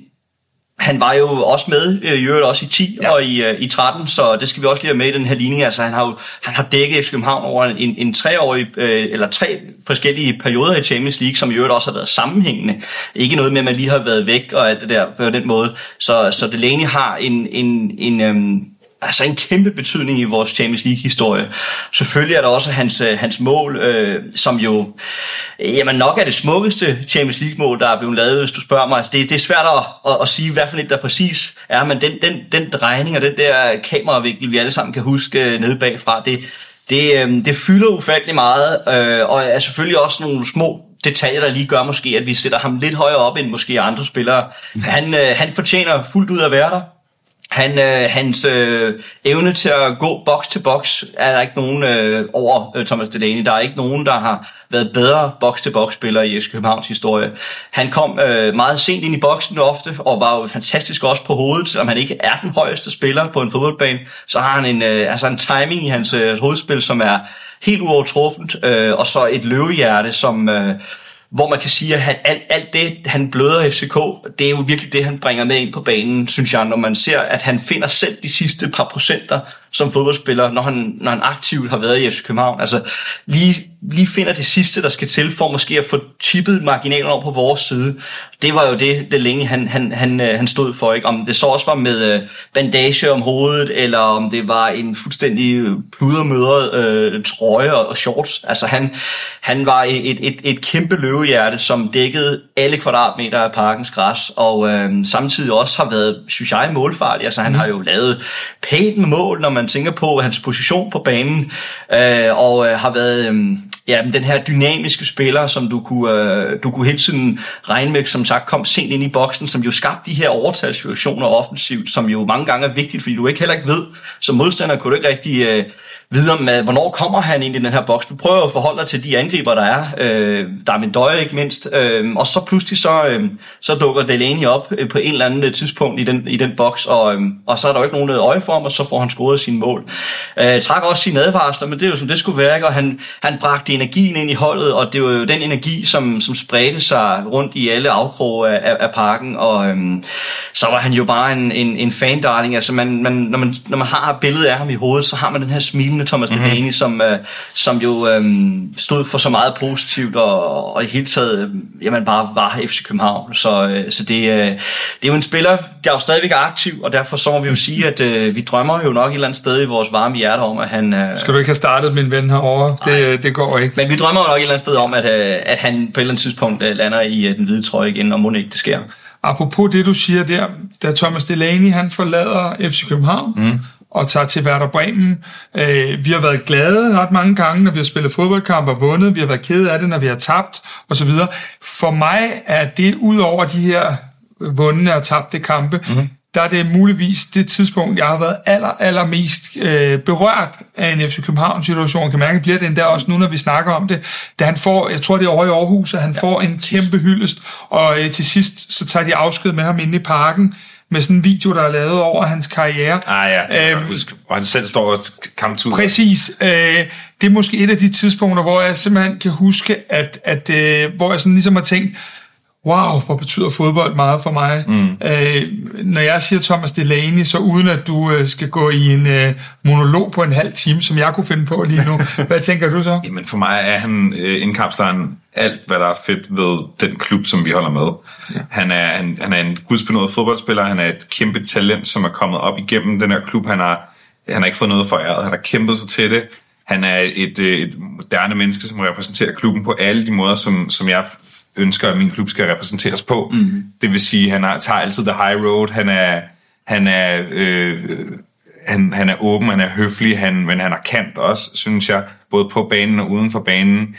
han var jo også med, øh, i øvrigt også i 10 ja. og i, øh, i 13, så det skal vi også lige have med i den her ligning. Altså, han har jo han har dækket FC København over en, en treårig, øh, eller tre forskellige perioder i Champions League, som i øvrigt også har været sammenhængende. Ikke noget med, at man lige har været væk og alt det der på den måde. Så, så Delaney har en, en, en øhm, altså en kæmpe betydning i vores Champions League-historie. Selvfølgelig er der også hans, øh, hans mål, øh, som jo jamen nok er det smukkeste Champions League-mål, der er blevet lavet, hvis du spørger mig. Altså, det, det er svært at, at, at sige, hvad for et der præcis er, men den, den, den drejning og den der kameravinkel, vi alle sammen kan huske øh, nede bagfra, det, det, øh, det fylder ufattelig meget, øh, og er selvfølgelig også nogle små detaljer, der lige gør måske, at vi sætter ham lidt højere op end måske andre spillere. Han, øh, han fortjener fuldt ud at være der. Han, øh, hans øh, evne til at gå boks til boks er der ikke nogen øh, over øh, Thomas Delaney. Der er ikke nogen, der har været bedre boks til boks spiller i FC Københavns historie. Han kom øh, meget sent ind i boksen ofte, og var jo fantastisk også på hovedet, selvom han ikke er den højeste spiller på en fodboldbane. Så har han en, øh, altså en timing i hans øh, hovedspil, som er helt uovertruffent, øh, og så et løvehjerte, som... Øh, hvor man kan sige, at han, alt, alt det, han bløder FCK, det er jo virkelig det, han bringer med ind på banen, synes jeg, når man ser, at han finder selv de sidste par procenter som fodboldspiller, når han, når han aktivt har været i FC København. Altså lige, lige finder det sidste, der skal til, for måske at få chippet marginalen over på vores side. Det var jo det, det længe han, han, han, øh, han stod for. Ikke? Om det så også var med øh, bandage om hovedet, eller om det var en fuldstændig pludermødret øh, trøje og shorts. Altså han, han var et, et, et kæmpe løvehjerte, som dækkede alle kvadratmeter af parkens græs, og øh, samtidig også har været, synes jeg, målfarlig. Altså han mm. har jo lavet pænt med mål, når man tænker på hans position på banen, øh, og øh, har været øh, ja, den her dynamiske spiller, som du kunne, øh, du kunne hele tiden regne med, som sagt kom sent ind i boksen, som jo skabte de her overtalssituationer offensivt, som jo mange gange er vigtigt, fordi du ikke heller ikke ved, som modstander kunne du ikke rigtig... Øh, vide om, øh, hvornår kommer han ind i den her boks. Du prøver at forholde dig til de angriber, der er. Øh, der er min døje ikke mindst. Øh, og så pludselig så, øh, så dukker Delaney op øh, på en eller anden øh, tidspunkt i den, i den boks, og, øh, og så er der jo ikke nogen øje for ham, og så får han scoret sine mål. Øh, trækker også sine advarsler, men det er jo som det skulle være, ikke? og han, han bragte energien ind i holdet, og det var jo den energi, som, som spredte sig rundt i alle afkroge af, af, af parken, og øh, så var han jo bare en, en, en fan-darling. Altså man, man, når, man, når man har billedet af ham i hovedet, så har man den her smil lignende Thomas mm-hmm. Delaney, som, øh, som jo øh, stod for så meget positivt, og, og i hele taget øh, jamen bare var FC København. Så, øh, så det, øh, det er jo en spiller, der er jo stadigvæk aktiv, og derfor så må vi jo sige, at øh, vi drømmer jo nok et eller andet sted i vores varme hjerte om, at han... Øh, Skal du ikke have startet min ven herovre? Det, det går ikke. Men vi drømmer jo nok et eller andet sted om, at, øh, at han på et eller andet tidspunkt øh, lander i øh, den hvide trøje igen, og må ikke det sker. Apropos det, du siger der, da Thomas Delaney han forlader FC København, mm og tager til Werder Bremen. Øh, vi har været glade ret mange gange, når vi har spillet fodboldkamp og vundet. Vi har været kede af det, når vi har tabt osv. For mig er det ud over de her vundne og tabte kampe, mm-hmm. der er det muligvis det tidspunkt, jeg har været aller, aller mest øh, berørt af en FC København situation. Kan mærke, bliver det endda også nu, når vi snakker om det. Da han får, jeg tror det er over i Aarhus, at han ja, får en kæmpe hyldest, og øh, til sidst så tager de afsked med ham inde i parken med sådan en video, der er lavet over hans karriere. Ah ja, det øhm, huske, hvor han selv står og kamptur. Præcis. Øh, det er måske et af de tidspunkter, hvor jeg simpelthen kan huske, at, at øh, hvor jeg sådan ligesom har tænkt, wow, hvor betyder fodbold meget for mig. Mm. Øh, når jeg siger Thomas Delaney, så uden at du øh, skal gå i en øh, monolog på en halv time, som jeg kunne finde på lige nu, hvad tænker du så? Jamen for mig er han øh, indkapsleren alt, hvad der er fedt ved den klub, som vi holder med. Ja. Han, er, han, han er en gudsbenået fodboldspiller, han er et kæmpe talent, som er kommet op igennem den her klub. Han har, han har ikke fået noget for æret, han har kæmpet sig til det. Han er et, øh, et moderne menneske, som repræsenterer klubben på alle de måder, som, som jeg ønsker, at min klub skal repræsenteres på. Mm. Det vil sige, at han har, tager altid the high road. Han er, han er, øh, han, han er åben, han er høflig, han, men han har kant også, synes jeg, både på banen og uden for banen.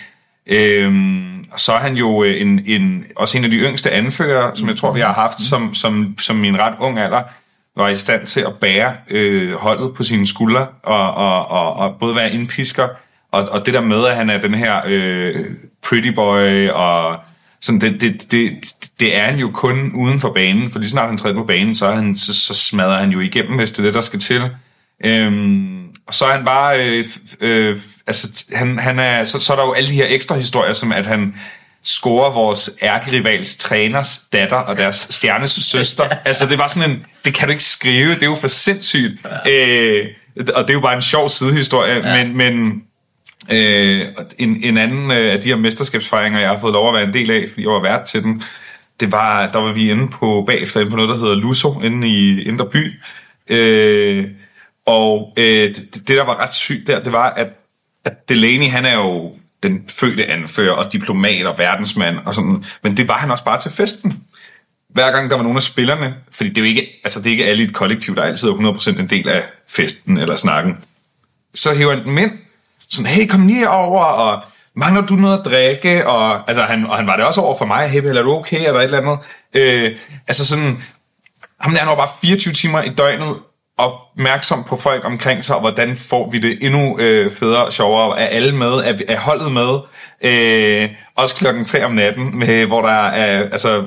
Øhm, så er han jo øh, en, en, også en af de yngste anfører, som jeg tror, vi har haft som, som, som min ret ung alder, var i stand til at bære øh, holdet på sine skuldre, og, og, og, og både være indpisker, og, og det der med, at han er den her øh, pretty boy, og sådan, det, det, det, det er han jo kun uden for banen, for lige snart han træder på banen, så, han, så, så smadrer han jo igennem, hvis det er det, der skal til. Øhm, og så er han bare, øh, øh, altså, han, han er, så, så er der jo alle de her ekstra historier, som at han, score vores ærkerivals træners datter og deres stjernes søster. altså, det var sådan en, det kan du ikke skrive, det er jo for sindssygt. Ja. Øh, og det er jo bare en sjov sidehistorie, ja. men, men øh, en, en anden øh, af de her mesterskabsfejringer, jeg har fået lov at være en del af, fordi jeg var vært til den, det var, der var vi inde på bagefter inde på noget, der hedder Luso, inde i Indre By. Øh, og øh, det, det, der var ret sygt der, det var, at, at Delaney, han er jo den fødte anfører og diplomat og verdensmand og sådan, men det var han også bare til festen. Hver gang der var nogle af spillerne, fordi det er jo ikke, altså det er ikke alle i et kollektiv, der altid er 100% en del af festen eller snakken, så hæver han dem ind, sådan, hey, kom lige over, og mangler du noget at drikke? Og, altså, han, og han var det også over for mig, hey, er du okay, eller et eller andet. Øh, altså sådan, ham der, han var bare 24 timer i døgnet opmærksom på folk omkring sig, og hvordan får vi det endnu øh, federe og sjovere. Er alle med? Er, er holdet med? Øh, også klokken 3 om natten, med, hvor der er, altså,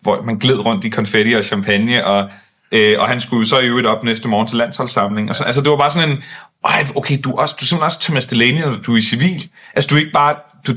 hvor man gled rundt i konfetti og champagne, og, øh, og han skulle så i øvrigt op næste morgen til landsholdssamling. Og så, altså, det var bare sådan en, ej, okay, du er, også, du er simpelthen også Thomas Delaney, når du er i civil. Altså, du er ikke bare, du,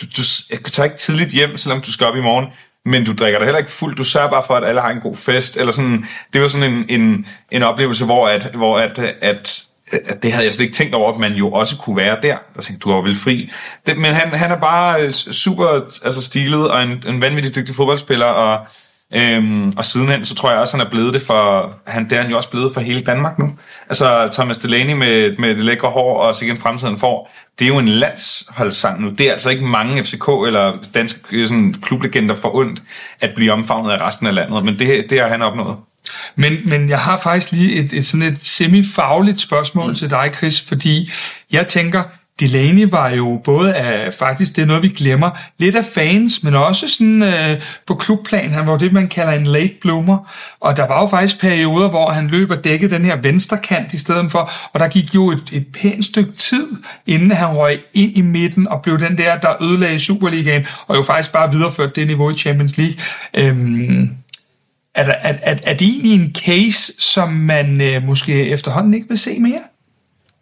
du, du, du tager ikke tidligt hjem, selvom du skal op i morgen men du drikker dig heller ikke fuldt. Du sørger bare for, at alle har en god fest. Eller sådan, det var sådan en, en, en oplevelse, hvor, at, hvor at, at, at det havde jeg slet ikke tænkt over, at man jo også kunne være der. Der tænkte, du var vel fri. Det, men han, han er bare øh, super altså stilet og en, en vanvittig dygtig fodboldspiller, og Øhm, og sidenhen, så tror jeg også, han er blevet det for, han, det er han jo også blevet for hele Danmark nu. Altså Thomas Delaney med, med det lækre hår og sikkert fremtiden får, det er jo en landsholdssang nu. Det er altså ikke mange FCK eller danske sådan, klublegender for ondt at blive omfavnet af resten af landet, men det, det har han opnået. Men, men jeg har faktisk lige et, et sådan et semifagligt spørgsmål mm. til dig, Chris, fordi jeg tænker, Delaney var jo både af, faktisk, det er noget vi glemmer, lidt af fans, men også sådan øh, på klubplan, han var det, man kalder en late bloomer, og der var jo faktisk perioder, hvor han løb og dækkede den her venstre kant i stedet for, og der gik jo et, et pænt stykke tid, inden han røg ind i midten og blev den der, der ødelagde Superligaen, og jo faktisk bare videreførte det niveau i Champions League. Øhm, er, der, er, er, er det egentlig en case, som man øh, måske efterhånden ikke vil se mere?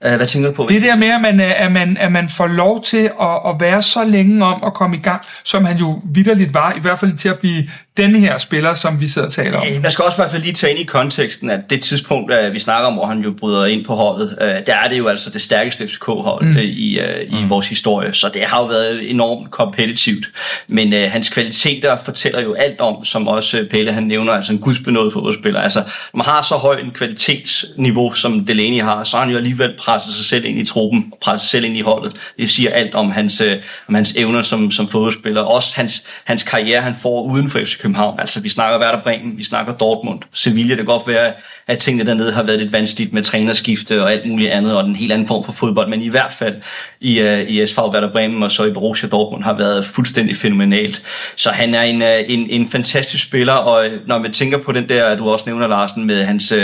Uh, hvad tænker du på? Det der med, at man, at man, at man får lov til at, at være så længe om at komme i gang, som han jo vidderligt var, i hvert fald til at blive denne her spiller, som vi sidder og taler om. Jeg skal også i hvert fald lige tage ind i konteksten, at det tidspunkt, vi snakker om, hvor han jo bryder ind på holdet, øh, der er det jo altså det stærkeste FCK-hold mm. Øh, i, øh, i mm. vores historie, så det har jo været enormt kompetitivt. Men uh, hans kvaliteter fortæller jo alt om, som også Pelle han nævner, altså en gudsbenået fodboldspiller. Altså, når man har så højt en kvalitetsniveau, som Delaney har, så har han jo alligevel presset sig selv ind i truppen, presset sig selv ind i holdet. Det siger alt om hans, om hans evner som, som fodboldspiller. Også hans, hans karriere, han får uden for FCK København. Altså, vi snakker Werder Bremen, vi snakker Dortmund, Sevilla. Det kan godt være, at tingene dernede har været lidt vanskeligt med trænerskifte og alt muligt andet, og en helt anden form for fodbold. Men i hvert fald i, uh, i SV Werder Bremen og så i Borussia Dortmund har været fuldstændig fænomenalt. Så han er en, uh, en, en fantastisk spiller, og øh, når man tænker på den der, du også nævner, Larsen, med hans, uh,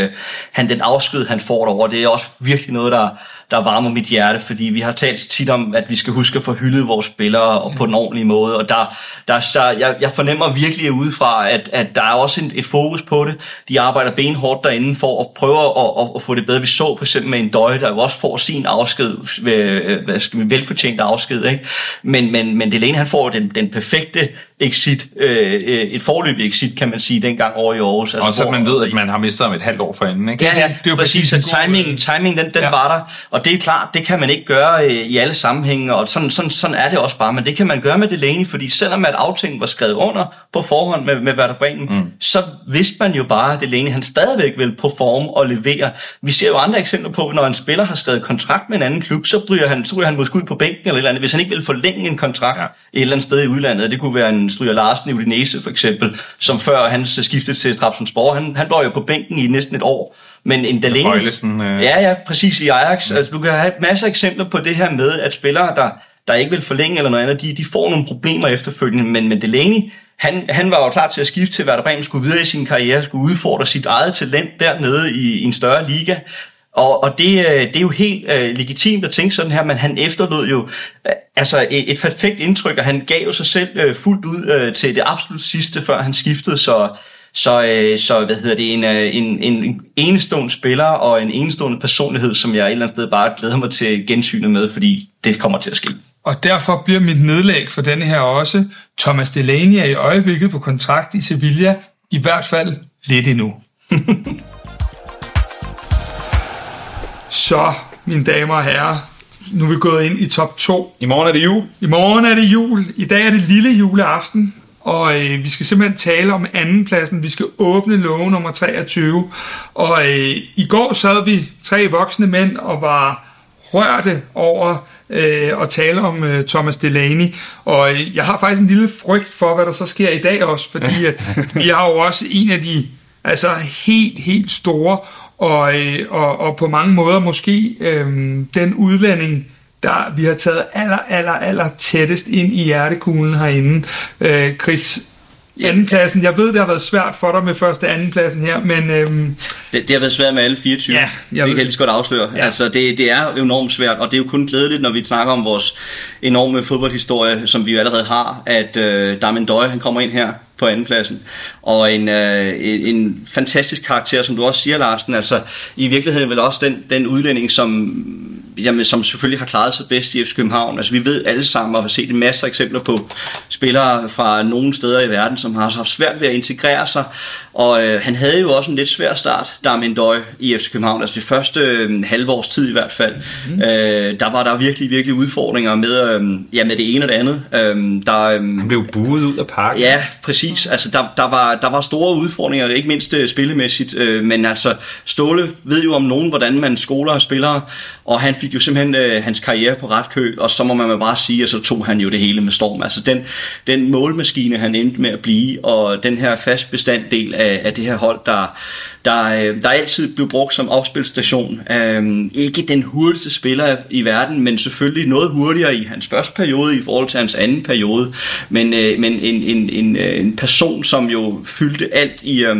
han, den afsked, han får derovre, det er også virkelig noget, der der varmer mit hjerte, fordi vi har talt tit om, at vi skal huske at få hyldet vores spillere og på den ordentlige måde, og der, der, der jeg, jeg fornemmer virkelig udefra, at, at der er også en, et fokus på det. De arbejder benhårdt derinde for at prøve at, at, at få det bedre. Vi så for eksempel med en døje, der jo også får sin afsked, hvad skal vi, velfortjent afsked, ikke? Men, men, men Delaney, han får den, den perfekte exit, øh, øh, et forløbig exit, kan man sige, dengang over i Aarhus. Altså, og så man ved, at man har mistet om et halvt år forinden, ikke? Ja, ja, det er jo præcis, så timing, timing den, den ja. var der, og det er klart, det kan man ikke gøre øh, i alle sammenhænge, og sådan, sådan, sådan er det også bare, men det kan man gøre med Delaney, fordi selvom at aftalen var skrevet under på forhånd med, med Werder Bremen, mm. så vidste man jo bare, at Delaney han stadigvæk vil performe og levere. Vi ser jo andre eksempler på, når en spiller har skrevet kontrakt med en anden klub, så ryger han, så ryger han måske ud på bænken eller et eller andet, hvis han ikke vil forlænge en kontrakt ja. et eller andet sted i udlandet. Det kunne være en Stryger Larsen i Udinese for eksempel, som før han skiftede til Strabsonsborg, han, han var jo på bænken i næsten et år. Men en Delaney... Bøjlesen, øh... Ja, ja, præcis i Ajax. Mm. Altså, du kan have masser af eksempler på det her med, at spillere, der, der ikke vil forlænge eller noget andet, de, de får nogle problemer efterfølgende. Men, men Delaney, han, han var jo klar til at skifte til Werder Bremen, skulle videre i sin karriere, skulle udfordre sit eget talent dernede i, i en større liga. Og, og det, øh, det er jo helt uh, legitimt at tænke sådan her, men han efterlod jo uh, altså et, et perfekt indtryk, og han gav jo sig selv uh, fuldt ud uh, til det absolut sidste, før han skiftede, så, så, uh, så hvad hedder det, en, uh, en, en enestående spiller og en enestående personlighed, som jeg et eller andet sted bare glæder mig til gensynet med, fordi det kommer til at ske. og derfor bliver mit nedlæg for denne her også, Thomas Delaney er i øjeblikket på kontrakt i Sevilla, i hvert fald lidt endnu. Så, mine damer og herrer, nu er vi gået ind i top 2. I morgen er det jul. I morgen er det jul. I dag er det lille juleaften. Og øh, vi skal simpelthen tale om andenpladsen. Vi skal åbne låge nummer 23. Og øh, i går sad vi tre voksne mænd og var rørte over øh, at tale om øh, Thomas Delaney. Og øh, jeg har faktisk en lille frygt for, hvad der så sker i dag også, fordi at, vi har jo også en af de altså helt, helt store og, øh, og, og på mange måder måske øh, den udlænding, der vi har taget aller, aller, aller tættest ind i hjertekuglen herinde. Øh, Chris, andenpladsen. Jeg ved, det har været svært for dig med første andenpladsen her, men... Øhm, det, det har været svært med alle 24. Ja, det jeg kan ved- jeg lige så godt afsløre. Ja. Altså, det, det er enormt svært, og det er jo kun glædeligt, når vi snakker om vores enorme fodboldhistorie, som vi jo allerede har, at øh, Darmen Døje, han kommer ind her på andenpladsen. Og en, øh, en, en fantastisk karakter, som du også siger, Larsen. Altså, i virkeligheden vel også den, den udlænding, som, jamen, som selvfølgelig har klaret sig bedst i FC København. Altså, vi ved alle sammen, og har set en masse eksempler på spillere fra nogle steder i verden, som har haft svært ved at integrere sig. Og øh, han havde jo også en lidt svær start, Darmin Døj i FC København. Altså det første øh, halve års tid i hvert fald. Mm. Øh, der var der virkelig, virkelig udfordringer med, øh, ja, med det ene og det andet. Øh, der, øh, Han blev buet ud af parken. Ja, præcis. Altså, der, der, var, der var store udfordringer, ikke mindst øh, spillemæssigt, øh, men altså, Ståle ved jo om nogen, hvordan man skoler og spillere, og han fik jo simpelthen øh, hans karriere på ret køl, og så må man bare sige, at så tog han jo det hele med storm. Altså, den, den målmaskine, han endte med at blive, og den her fast bestanddel af, af det her hold, der, der, øh, der altid blev brugt som opspilstation. Øh, ikke den hurtigste spiller i verden, men selvfølgelig noget hurtigere i hans første periode i forhold til hans anden periode. Men, øh, men en, en, en, en person, som jo fyldte alt i... Øh,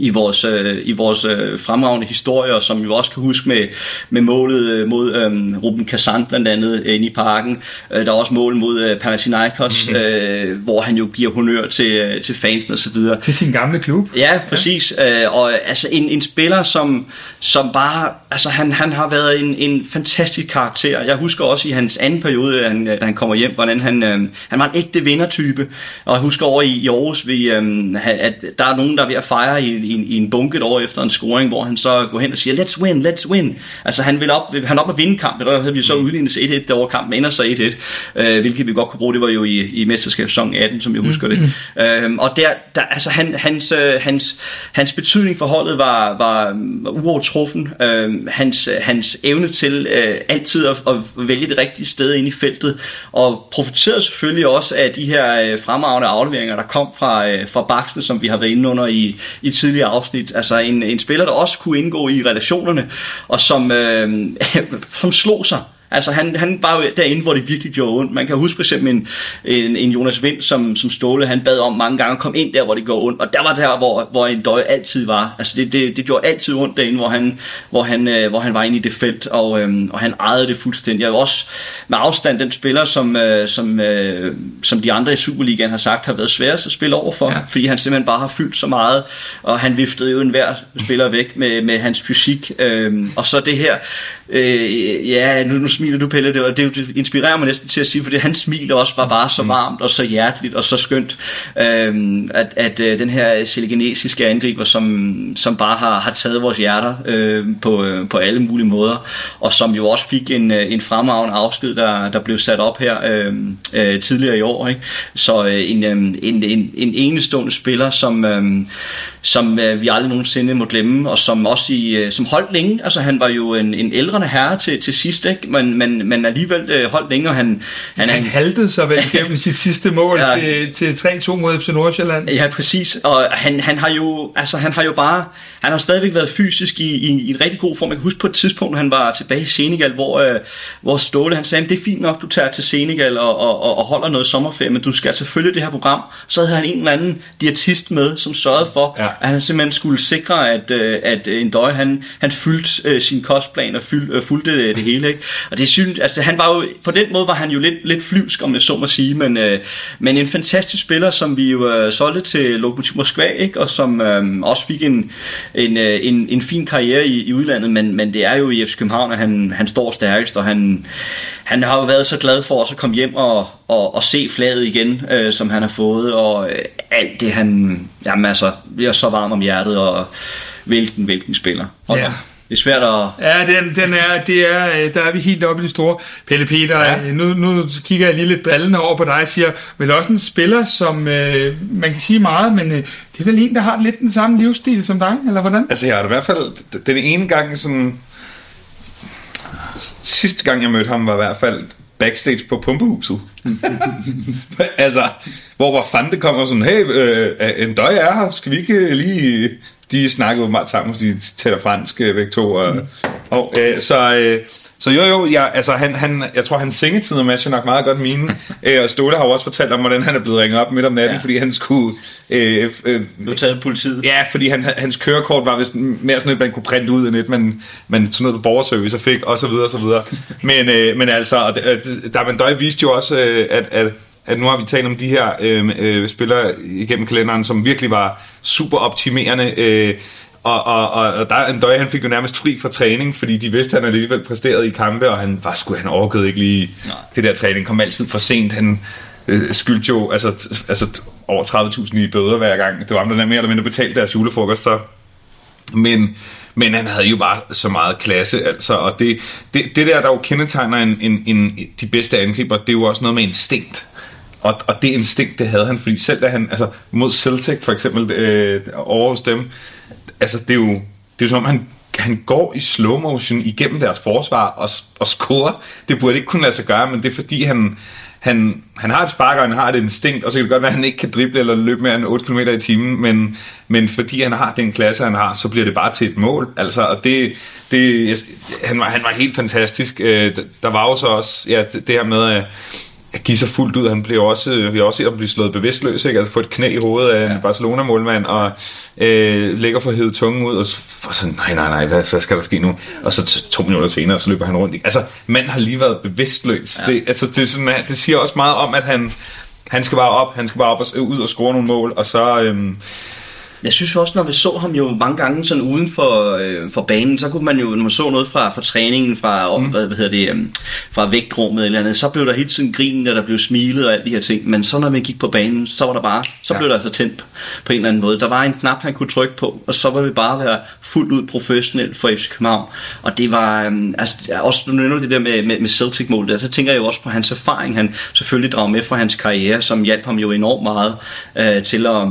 i vores, øh, i vores øh, fremragende historier, som vi også kan huske med, med målet øh, mod øh, Ruben Kazan blandt andet øh, inde i parken. Øh, der er også mål mod øh, Panathinaikos, mm-hmm. øh, hvor han jo giver honør til, øh, til fansen osv. til sin gamle klub. Ja, præcis. Ja. Øh, og altså en, en spiller, som, som bare, altså han, han har været en, en fantastisk karakter. Jeg husker også i hans anden periode, han, da han kommer hjem, hvordan han, øh, han var en ægte vindertype. Og jeg husker over i, i Aarhus, vi, øh, at der er nogen, der er ved at fejre i, i, i en bunke et år efter en scoring, hvor han så går hen og siger, let's win, let's win. Altså han vil op, han op at vinde kampen, der havde vi så udlignet 1-1 det år kampen ender så 1-1, øh, hvilket vi godt kunne bruge, det var jo i, i mesterskabssæson 18, som jeg husker det. Øh, og der, der altså han, hans, øh, hans, hans betydning for holdet var, var uovertruffen. Øh, hans, hans evne til øh, altid at, at vælge det rigtige sted ind i feltet, og profiterede selvfølgelig også af de her øh, fremragende afleveringer, der kom fra, øh, fra Baksene, som vi har været inde under i, i tidligere afsnit. Altså en, en spiller, der også kunne indgå i relationerne, og som, øh, som slog sig. Altså han, han var jo derinde, hvor det virkelig gjorde ondt. Man kan huske for eksempel en, en, en Jonas Vind, som, som Ståle, han bad om mange gange at komme ind der, hvor det går ondt. Og der var der, hvor, hvor en døj altid var. Altså det, det, det gjorde altid ondt derinde, hvor han, hvor han, øh, hvor han var inde i det felt, og, øh, og han ejede det fuldstændig. Jeg jo også med afstand den spiller, som, øh, som, øh, som de andre i Superligaen har sagt, har været sværest at spille over for, ja. fordi han simpelthen bare har fyldt så meget, og han viftede jo enhver spiller væk med, med hans fysik. Øh, og så det her, øh, ja, nu, nu smiler du, Pelle, det, var- det, det inspirerer mig næsten til at sige, fordi hans smil også var bare så varmt og så hjerteligt og så skønt, øh, at, at øh, den her selegenesiske angriber, som, som bare har, har taget vores hjerter øh, på, øh, på alle mulige måder, og som jo også fik en, øh, en fremragende afsked, der, der blev sat op her øh, øh, tidligere i år. Ikke? Så øh, en, øh, en, en, en enestående spiller, som, øh, som øh, vi aldrig nogensinde må glemme, og som også i, øh, som holdt længe. Altså han var jo en, en ældrende herre til, til sidst, ikke? Men, men, men alligevel øh, holdt længe, og han, han, Han haltede sig vel gennem sit sidste mål Ja. til, til 3-2 mod FC Nordsjælland. Ja, præcis. Og han, han har jo, altså han har jo bare, han har stadigvæk været fysisk i, i, i en rigtig god form. Jeg kan huske på et tidspunkt, han var tilbage i Senegal, hvor, øh, hvor Ståle, han sagde, det er fint nok, du tager til Senegal og, og, og, og holder noget sommerferie, men du skal selvfølgelig det her program. Så havde han en eller anden diætist med, som sørgede for, Ja. at han simpelthen skulle sikre, at, øh, at en døj, han, han fyldte øh, sin kostplan og fyld, øh, fulgte det, det hele. Ikke? Og det synes, altså han var jo, på den måde var han jo lidt, lidt flyvsk, om jeg så må sige, men, øh, men en fantastisk spiller, som vi jo øh, solgte til Lokomotiv Moskva, ikke? og som øh, også fik en, en, øh, en, en fin karriere i, i udlandet, men, men det er jo i FC København, at han, han står stærkest, og han, han har jo været så glad for også at komme hjem og, og, og se flaget igen, øh, som han har fået, og øh, alt det han, jamen altså, bliver så varm om hjertet, og hvilken, hvilken spiller. Og Ja. Det er svært at... Ja, den, den er, det er, øh, der er vi helt oppe i det store. Pelle Peter, Ja. ja. nu, nu kigger jeg lige lidt drillende over på dig og siger, vel også en spiller, som øh, man kan sige meget, men øh, det er vel en, der har lidt den samme livsstil som dig, eller hvordan? Altså, jeg har i hvert fald... Den ene gang sådan... Sidste gang, jeg mødte ham, var i hvert fald backstage på Pumpehuset. altså, hvor var fanden det kommer sådan, hey, øh, en døj er her, skal vi ikke øh, lige... De snakkede jo meget sammen, de taler fransk øh, begge to. Og, og, øh, så, øh, så jo, jo, jeg, altså, han, han, jeg tror, hans sengetider matcher nok meget godt mine. øh, og Ståle har jo også fortalt om, hvordan han er blevet ringet op midt om natten, Ja. fordi han skulle... Øh, øh, taget af politiet. Ja, fordi han, hans kørekort var vist mere sådan et, man kunne printe ud end et, man, man sådan noget på borgerservice og fik, og så videre, og så videre. Men, øh, men altså, og øh, Darwin Døj viste jo også, øh, at, at, at nu har vi talt om de her øh, øh, spillere igennem kalenderen, som virkelig var super optimerende, øh, og, og, og, og der, Døj, han fik jo nærmest fri fra træning, fordi de vidste, at han alligevel præsterede i kampe, og han var sgu, han overgød ikke lige Nej. det der træning, kom altid for sent, han øh, skyldte jo altså, altså over 30.000 i bøder hver gang. Det var ham, der mere eller mindre betalte deres julefrokost, så men, men han havde jo bare så meget klasse, altså, og det, det, det der, der jo kendetegner en, en, en, de bedste angriber, det er jo også noget med instinkt. Og, og det instinkt, det havde han, fordi selv da han, altså mod Celtic for eksempel, øh, over hos dem, altså det er jo, det er jo som om, han, han går i slow motion igennem deres forsvar og, og scorer. Det burde ikke kunne lade sig gøre, men det er fordi, han, han, han har et spark, og han har et instinkt, og så kan det godt være, at han ikke kan drible eller løbe mere end 8 km i timen, men, men fordi han har den klasse, han har, så bliver det bare til et mål. Altså, og det, det, jeg, han, var, han var helt fantastisk. Øh, der- var jo så også ja, det, det her med, at at give sig fuldt ud. Han blev også, vi har også set ham blive slået bevidstløs, ikke? altså få et knæ i hovedet af en Barcelona-målmand, og øh, lægger for hævet tungen ud, og så for sådan, nej, nej, nej, hvad, hvad skal der ske nu? Og så to minutter senere, så løber han rundt. ikke? Altså, manden har lige været bevidstløs. Ja. Det, altså, det, er sådan, at- det siger også meget om, at han, han skal bare op, han skal bare op og ud og score nogle mål, og så... Øhm, Jeg synes også, når vi så ham jo mange gange sådan uden for, øh, for banen, så kunne man jo, når man så noget fra, fra træningen, fra, mm. hvad, hvad hedder det, øh, fra vægtrummet eller andet, så blev der hele tiden grin, og der blev smilet og alt de her ting. Men så når man gik på banen, så var der bare, så Ja. blev der altså tændt på en eller anden måde. Der var en knap, han kunne trykke på, og så var det bare være fuldt ud professionelt for FC København. Og det var, øh, altså også nu nævner det der med, med, med Celtic-målet, så tænker jeg jo også på hans erfaring, han selvfølgelig drager med fra hans karriere, som hjalp ham jo enormt meget øh, til at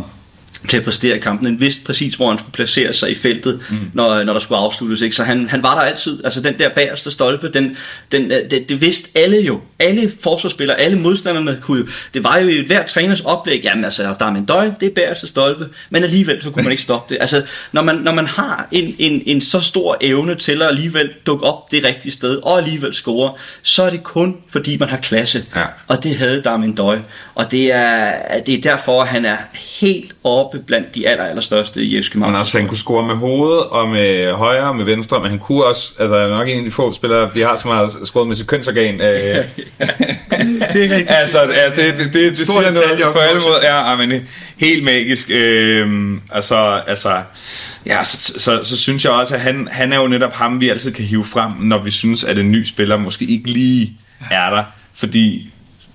til at præstere i kampen. Han vidste præcis, hvor han skulle placere sig i feltet, mm. når, når der skulle afsluttes. Ikke? Så han, han var der altid. Altså den der bagerste stolpe, den, den, øh, det, det vidste alle jo. Alle forsvarsspillere, alle modstanderne kunne. Det var jo i hver træners oplæg, jamen altså, der er en døj, det er bagerste stolpe, men alligevel så kunne man ikke stoppe det. Altså, når man, når man har en, en, en så stor evne til at alligevel dukke op det rigtige sted, og alligevel score, så er det kun fordi man har klasse. Ja. Og det havde Darmin Døj. Og det er, det er derfor, han er helt oppe blandt de aller, allerstørste i FC København. Men også, han kunne score med hovedet og med højre og med venstre, men han kunne også, altså han er nok en af de få spillere, vi har, som har scoret med sit kønsorgan. Øh, Det er ikke rigtigt. altså, ja, det, det, det, det siger noget på alle måder. Ja, men helt magisk. Øh, altså, altså, ja, så, så, så, synes jeg også, at han, han er jo netop ham, vi altid kan hive frem, når vi synes, at en ny spiller måske ikke lige er der. Fordi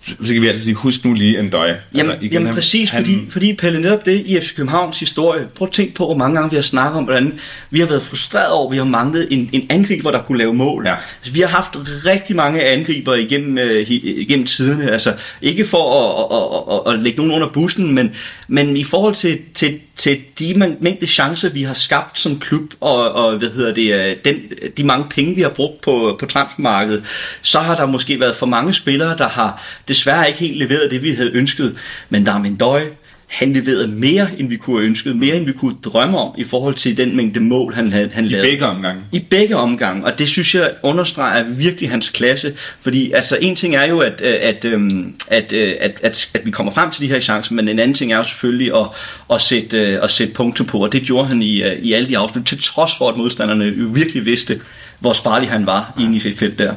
så kan vi altid sige, husk nu lige en døje. Jamen, altså, jamen han- præcis, han, fordi, fordi Pelle, netop det i FC Københavns historie, prøv at tænke på, hvor mange gange vi har snakket om, hvordan vi har været frustreret over, at vi har manglet en, en angriber, der kunne lave mål. Ja. Altså, vi har haft rigtig mange angriber igennem, øh, igennem tiderne, altså ikke for at, at, at, at, lægge nogen under bussen, men, men i forhold til, til, til de mængde chancer, vi har skabt som klub, og, og hvad hedder det, øh, den, de mange penge, vi har brugt på, på transfermarkedet, så har der måske været for mange spillere, der har desværre ikke helt leveret det, vi havde ønsket. Men Darmin Døj, han leverede mere, end vi kunne have ønsket, mere end vi kunne drømme om, i forhold til den mængde mål, han, han I lavede. begge omgange. I begge omgange, og det synes jeg understreger virkelig hans klasse, fordi altså en ting er jo, at, øh, at, øhm, at, øh, at, at, at vi kommer frem til de her chancer, men en anden ting er jo selvfølgelig at, at, sætte, øh, at sætte punkter på, og det gjorde han i, i alle de afsnit, til trods for, at modstanderne jo virkelig vidste, hvor farlig han var inde i det felt der.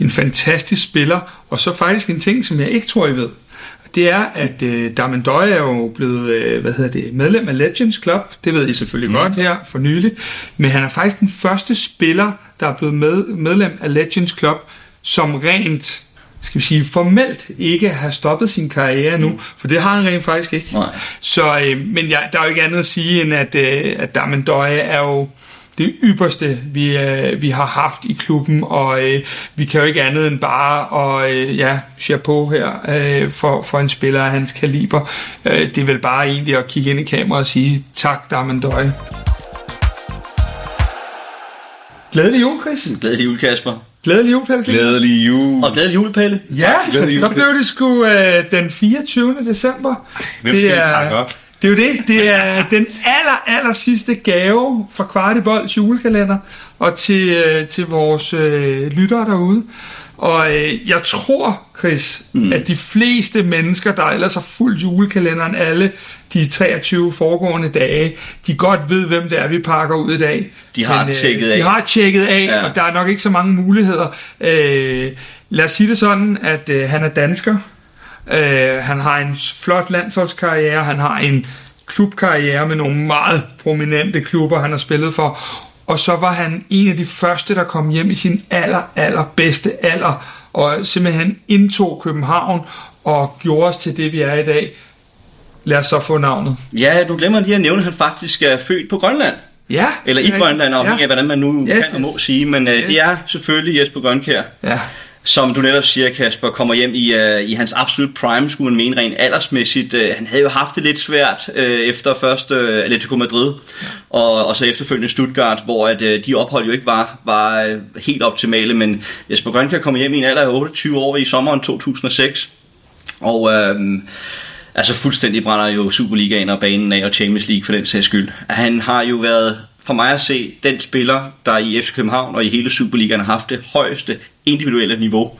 En fantastisk spiller, og så faktisk en ting, som jeg ikke tror, I ved. Det er, at øh, Darman Døje er jo blevet øh, hvad hedder det, medlem af Legends Club. Det ved I selvfølgelig mm. godt her for nyligt. Men han er faktisk den første spiller, der er blevet med, medlem af Legends Club, som rent skal vi sige, formelt ikke har stoppet sin karriere nu, mm. for det har han rent faktisk ikke. Nej. Så, øh, men ja, der er jo ikke andet at sige, end at, øh, at Darman Døje er jo det ypperste, vi, øh, vi har haft i klubben, og øh, vi kan jo ikke andet end bare at øh, ja, chapeau her øh, for, for en spiller af hans kaliber. Øh, det er vel bare egentlig at kigge ind i kameraet og sige tak, Darman Døje. Glædelig jul, Chris. Glædelig jul, Kasper. Glædelig jul, Pelle. Glædelig jul. Og glædelig jul, Pelle. Ja, Glædelig jul, så blev det sgu øh, den 24. december. Hvem skal vi pakke op? Det er jo det. Det er den aller, aller sidste gave fra Kvartibolds julekalender og til, øh, til vores øh, lyttere derude. Og øh, jeg tror, Chris, mm. at de fleste mennesker, der ellers har fulgt julekalenderen alle de 23 foregående dage, de godt ved, hvem det er, vi pakker ud i dag. De har tjekket de af. har tjekket af, ja. og der er nok ikke så mange muligheder. Øh, lad os sige det sådan, at øh, han er dansker. Øh, han har en flot landsholdskarriere, han har en klubkarriere med nogle meget prominente klubber, han har spillet for. Og så var han en af de første, der kom hjem i sin aller, aller bedste alder, og simpelthen indtog København og gjorde os til det, vi er i dag. Lad os så få navnet. Ja, du glemmer lige at nævne, at han faktisk er født på Grønland. Ja. Eller i Grønland, afhængig af, hvordan man nu Yes, kan og må sige. Men uh, Yes. det er selvfølgelig Jesper Grønkær, Ja. Som du netop siger, Kasper, kommer hjem i, uh, i hans absolut prime, skulle man mene rent aldersmæssigt. Uh, han havde jo haft det lidt svært uh, efter først uh, Atletico Madrid, og, og så efterfølgende Stuttgart, hvor at, uh, de ophold jo ikke var, var uh, helt optimale. Men Jesper Grønkær kommer hjem i en alder af 28 år i sommeren 2006. Og øhm, altså fuldstændig brænder jo Superligaen og banen af, og Champions League for den sags skyld. Han har jo været, for mig at se, den spiller, der i FC København og i hele Superligaen har haft det højeste individuelle niveau.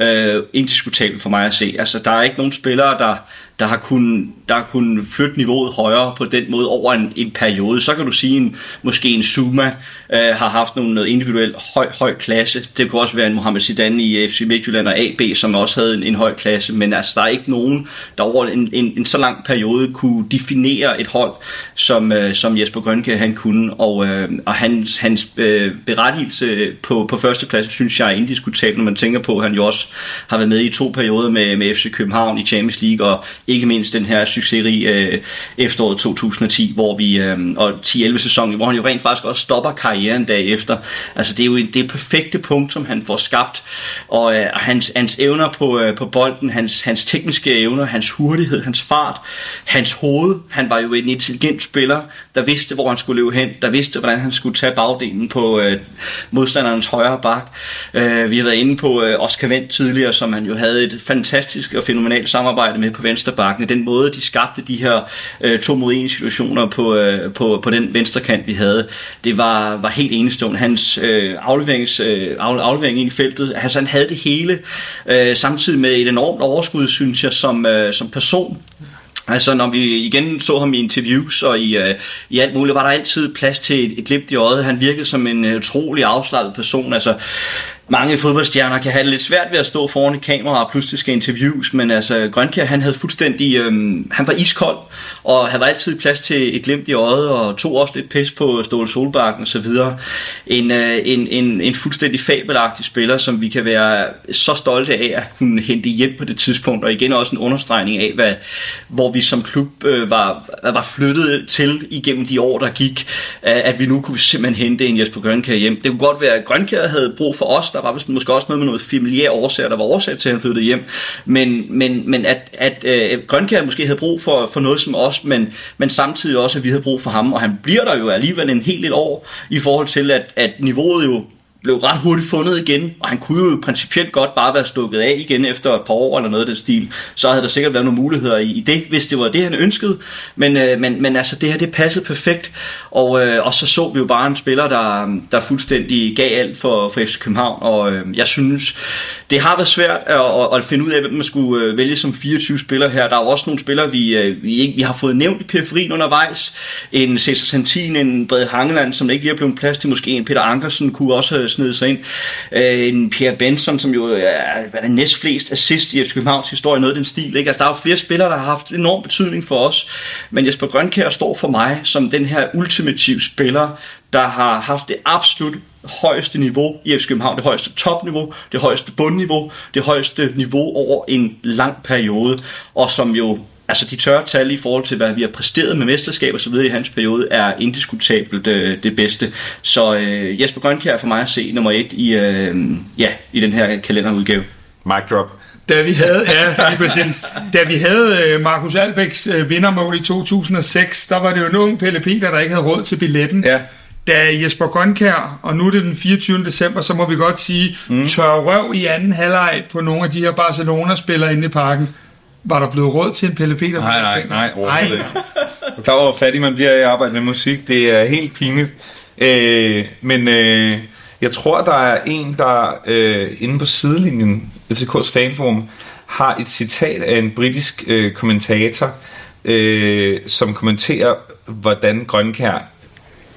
Øh, indiskutabelt for mig at se. Altså, der er ikke nogen spillere, der, der har kunnet der har kunnet flytte niveauet højere på den måde over en, en periode. Så kan du sige, en, måske en Zuma øh, har haft nogle, noget individuelt høj, høj klasse. Det kunne også være en Mohamed Zidane i FC Midtjylland og AB, som også havde en, en høj klasse. Men altså, der er ikke nogen, der over en, en, en så lang periode kunne definere et hold, som, øh, som Jesper Grønke han kunne. Og, øh, og hans, hans øh, berettigelse på, på førstepladsen, synes jeg er diskutabelt, når man tænker på, at han jo også har været med i to perioder med, med FC København i Champions League, og ikke mindst den her succesrige øh, efteråret 2010, hvor vi, øh, og 10-11 sæsonen, hvor han jo rent faktisk også stopper karrieren derefter. Altså det er jo en- det er perfekte punkt, som han får skabt, og, øh, hans, hans evner på, øh, på bolden, hans, hans tekniske evner, hans hurtighed, hans fart, hans hoved, han var jo en intelligent spiller, der vidste, hvor han skulle løbe hen, der vidste, hvordan han skulle tage bagdelen på øh, modstanderens højre bak. Øh, vi har været inde på øh, Oscar Wendt tidligere, som han jo havde et fantastisk og fænomenalt samarbejde med på venstrebakken. Den måde, de skabte de her øh, to mod en situationer på, øh, på, på den venstre kant, vi havde, det var, var helt enestående. Hans øh, afleverings, øh, af- aflevering ind i feltet, altså han havde det hele, øh, samtidig med et enormt overskud, synes jeg, som, øh, som person. Altså når vi igen så ham i interviews og i, øh, i alt muligt, var der altid plads til et, et glimt i øjet. Han virkede som en øh, utrolig afslappet person. Altså mange fodboldstjerner kan have det lidt svært ved at stå foran et kamera og pludselig skal interviews, men altså Grønkjær, han havde fuldstændig, øhm, han var iskold, og havde altid plads til et glimt i øjet, og tog også lidt pis på Ståle Solbakken og så videre. En, øh, en, en, en fuldstændig fabelagtig spiller, som vi kan være så stolte af at kunne hente hjem på det tidspunkt, og igen også en understregning af, hvad, hvor vi som klub øh, var, var flyttet til igennem de år, der gik, øh, at vi nu kunne simpelthen hente en Jesper Grønkjær hjem. Det kunne godt være, at Grønkjær havde brug for os, der var vist måske også noget med noget familiære årsager, der var årsag til, at han flyttede hjem, men, men, men at, at øh, Grønkær måske havde brug for, for noget som os, men, men samtidig også, at vi havde brug for ham, og han bliver der jo alligevel en hel del år, i forhold til, at, at niveauet jo blev ret hurtigt fundet igen, og han kunne jo principielt godt bare være stukket af igen efter et par år eller noget af den stil. Så havde der sikkert været nogle muligheder i, i det, hvis det var det, han ønskede. Men, øh, men, men altså, det her, det passede perfekt. Og, øh, og så så vi jo bare en spiller, der, der fuldstændig gav alt for, for FC København. Og øh, jeg synes, det har været svært at, at, at finde ud af, hvem man skulle øh, vælge som 24 spillere her. Der er jo også nogle spillere, vi, øh, vi, ikke, vi har fået nævnt i periferien undervejs. En Cesar Santin, en Brede Hangeland, som ikke lige er blevet plads til. Måske en Peter Ankersen kunne også øh, have sig ind. Øh, en Pierre Benson, som jo er hvad er næstflest assist i FC Københavns historie, noget af den stil. Ikke? Altså, der er jo flere spillere, der har haft enorm betydning for os. Men Jesper Grønkær står for mig som den her ultimative spiller, der har haft det absolut højeste niveau i FC København, det højeste topniveau, det højeste bundniveau, det højeste niveau over en lang periode, og som jo altså de tørre tal i forhold til, hvad vi har præsteret med mesterskab og så videre i hans periode, er indiskutabelt øh, det bedste. Så øh, Jesper Grønkjær for mig at se nummer et i, øh, ja, i den her kalenderudgave. Mic drop. Da vi havde, ja, præcis. Da vi havde øh, Markus Albæks øh, vindermål i 2006, der var det jo en ung Pelle Peter, der ikke havde råd til billetten. Ja. Da Jesper Grønkær, og nu er det den 24. december, så må vi godt sige, mm. tør røv i anden halvleg på nogle af de her Barcelona-spillere inde i parken. Var der blevet råd til en Pelle Peter? Nej, nej, nej. Nej. Du er klar over, fattig man bliver i arbejde med musik. Det er helt pinligt. Øh, men øh, jeg tror, der er en, der øh, inde på sidelinjen, FCK's fanforum, har et citat af en britisk øh, kommentator, øh, som kommenterer, hvordan Grønkær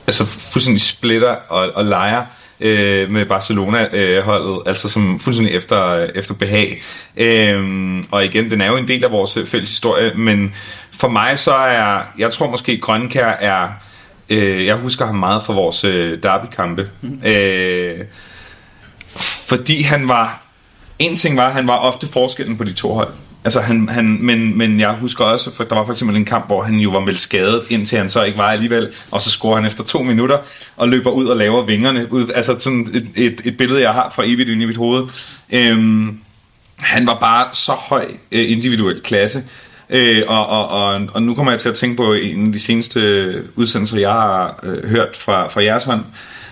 altså fuldstændig splitter og, og leger øh, med Barcelona-holdet, øh, altså som fuldstændig efter, efter behag. Øh, og igen, den er jo en del af vores fælles historie, men for mig så er, jeg tror måske Grønkær er, øh, jeg husker ham meget for vores øh, derbykampe. Mm. Øh, fordi han var, en ting var, han var ofte forskellen på de to hold. Altså han, han, men, men jeg husker også, for der var for eksempel en kamp, hvor han jo var meldt skadet, indtil han så ikke var alligevel, og så scorer han efter to minutter, og løber ud og laver vingerne. Ud, altså sådan et, et, et billede, jeg har for evigt inde i mit hoved. Øhm, han var bare så høj øh, individuel klasse, Øh, og, og, og, og nu kommer jeg til at tænke på en af de seneste udsendelser, jeg har øh, hørt fra, fra jeres hånd,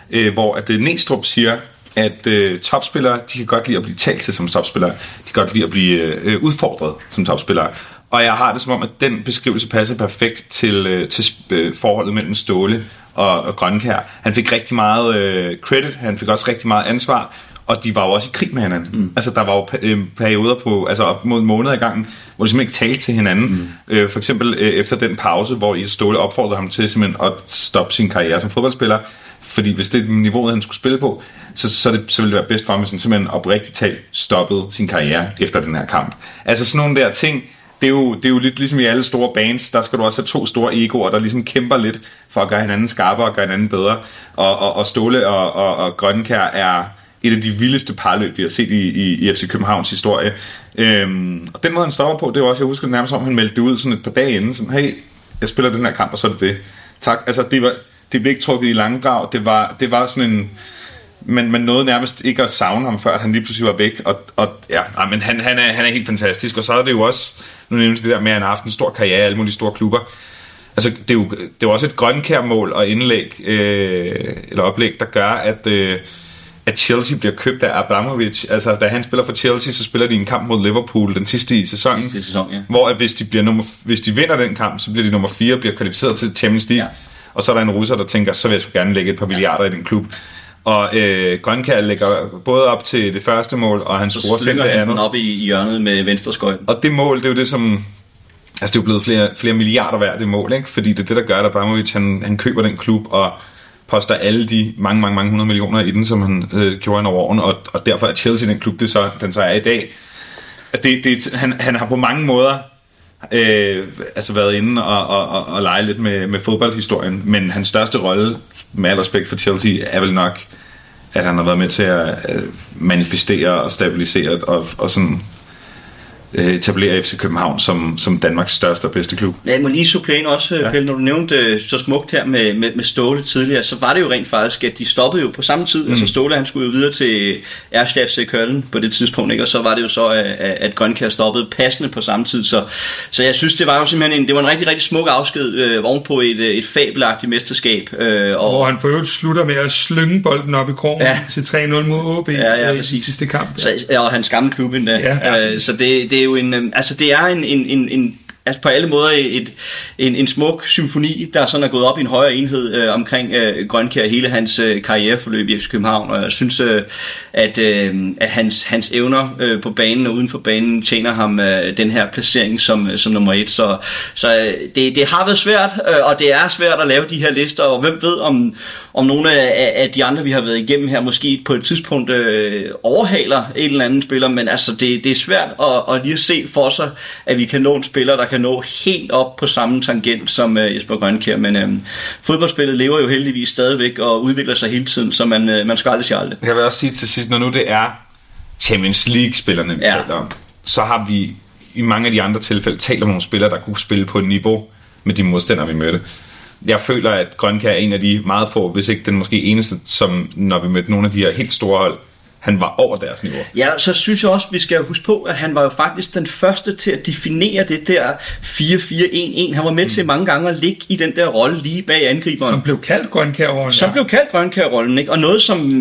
øh, hvor at øh, Næstrup siger, at øh, topspillere, de kan godt lide at blive talt til som topspillere. De kan godt lide at blive øh, udfordret som topspillere. Og jeg har det som om, at den beskrivelse passer perfekt til, øh, til øh, forholdet mellem Ståle og, og Grønkær. Han fik rigtig meget øh, credit, han fik også rigtig meget ansvar, og de var jo også i krig med hinanden. Mm. Altså, der var jo øh, perioder på, altså op mod en måned i gangen, hvor de simpelthen ikke talte til hinanden. Mm. Øh, for eksempel øh, efter den pause, hvor I Ståle opfordrede ham til simpelthen at stoppe sin karriere som fodboldspiller, fordi hvis det er niveauet, han skulle spille på, så, så, det, så ville det være bedst for ham, hvis han simpelthen oprigtigt talt stoppede sin karriere efter den her kamp. Altså sådan nogle der ting, det er, jo, det er jo lidt ligesom i alle store bands, der skal du også have to store egoer, der ligesom kæmper lidt for at gøre hinanden skarpere og gøre hinanden bedre. Og, og, og Ståle og, og, og Grønkær er et af de vildeste parløb, vi har set i, i, i FC Københavns historie. Øhm, og den måde, han stopper på, det var også, jeg husker nærmest om, han meldte det ud sådan et par dage inden, sådan, hey, jeg spiller den her kamp, og så er det det. Tak. Altså, det, var, det blev ikke trukket i langdrag, det var, det var sådan en men man nåede nærmest ikke at savne ham, før han lige pludselig var væk. Og, og ja, nej, men han, han, er, han er helt fantastisk. Og så er det jo også, nu nævner det der med, at han har haft en stor karriere i alle mulige store klubber. Altså, det er jo, det er jo også et grønkærmål og indlæg, øh, eller oplæg, der gør, at, øh, at Chelsea bliver købt af Abramovich. Altså, da han spiller for Chelsea, så spiller de en kamp mod Liverpool den sidste i sæsonen. Sidste sæson, ja. Hvor at hvis, de bliver nummer, hvis de vinder den kamp, så bliver de nummer 4 og bliver kvalificeret til Champions League. Ja. Og så er der en russer, der tænker, så vil jeg sgu gerne lægge et par milliarder i den klub. Og øh, Grønkær lægger både op til det første mål, og han scorer fem det andet. op i, i hjørnet med venstre skøjt. Og det mål, det er jo det, som... Altså, det er jo blevet flere, flere milliarder værd, det mål, ikke? Fordi det er det, der gør, at Abramovic, han, han køber den klub, og poster alle de mange, mange, mange hundrede millioner i den, som han øh, gjorde ind over årene, og, og derfor er Chelsea den klub, det så, den så er i dag. Det, det, han, han har på mange måder øh, altså været inde og, og, og, og lege lidt med, med fodboldhistorien, men hans største rolle, med al respekt for Chelsea, er vel nok, at han har været med til at øh, manifestere og stabilisere og, og sådan etablere FC København som, som Danmarks største og bedste klub. Ja, jeg må lige supplere ind også, ja. Pelle, når du nævnte øh, så smukt her med, med, med Ståle tidligere, så var det jo rent faktisk, at de stoppede jo på samme tid. Mm. Altså Ståle, han skulle jo videre til Erste FC Køln på det tidspunkt, ikke? og så var det jo så, at, at Grønkær stoppede passende på samme tid. Så, så jeg synes, det var jo simpelthen en, det var en rigtig, rigtig smuk afsked øh, ovenpå et, et fabelagtigt mesterskab. Øh, og, Hvor han for øvrigt slutter med at slynge bolden op i krogen ja. til 3-0 mod OB ja, ja, i sidste kamp. Så, ja, og hans gamle klub endda. Ja, ja. Øh, så det, det er jo en, øh, altså det er en, en, en, en altså på alle måder et, en, en smuk symfoni, der sådan er gået op i en højere enhed øh, omkring øh, Grønkær hele hans øh, karriereforløb i FC København, og jeg synes, øh, at, øh, at hans, hans evner øh, på banen og uden for banen tjener ham øh, den her placering som, øh, som nummer et, så, så øh, det, det har været svært, øh, og det er svært at lave de her lister, og hvem ved om, om nogle af, af de andre, vi har været igennem her, måske på et tidspunkt øh, overhaler en eller anden spiller, men altså det, det er svært at, at lige at se for sig, at vi kan nå en spiller, der kan nå helt op på samme tangent som øh, Jesper Grønkær, men øh, fodboldspillet lever jo heldigvis stadigvæk og udvikler sig hele tiden, så man, øh, man skal aldrig sige aldrig. Jeg vil også sige til sidst, når nu det er Champions League-spillerne, vi ja. taler om, så har vi i mange af de andre tilfælde talt om nogle spillere, der kunne spille på et niveau med de modstandere, vi mødte jeg føler, at Grønkær er en af de meget få, hvis ikke den måske eneste, som når vi mødte nogle af de her helt store hold, han var over deres niveau. Ja, så synes jeg også, vi skal huske på, at han var jo faktisk den første til at definere det der 4-4-1-1. Han var med mm. til mange gange at ligge i den der rolle lige bag angriberen. Som blev kaldt Grønkær-rollen. Som ja. blev kaldt Grønkær-rollen, ikke? Og noget, som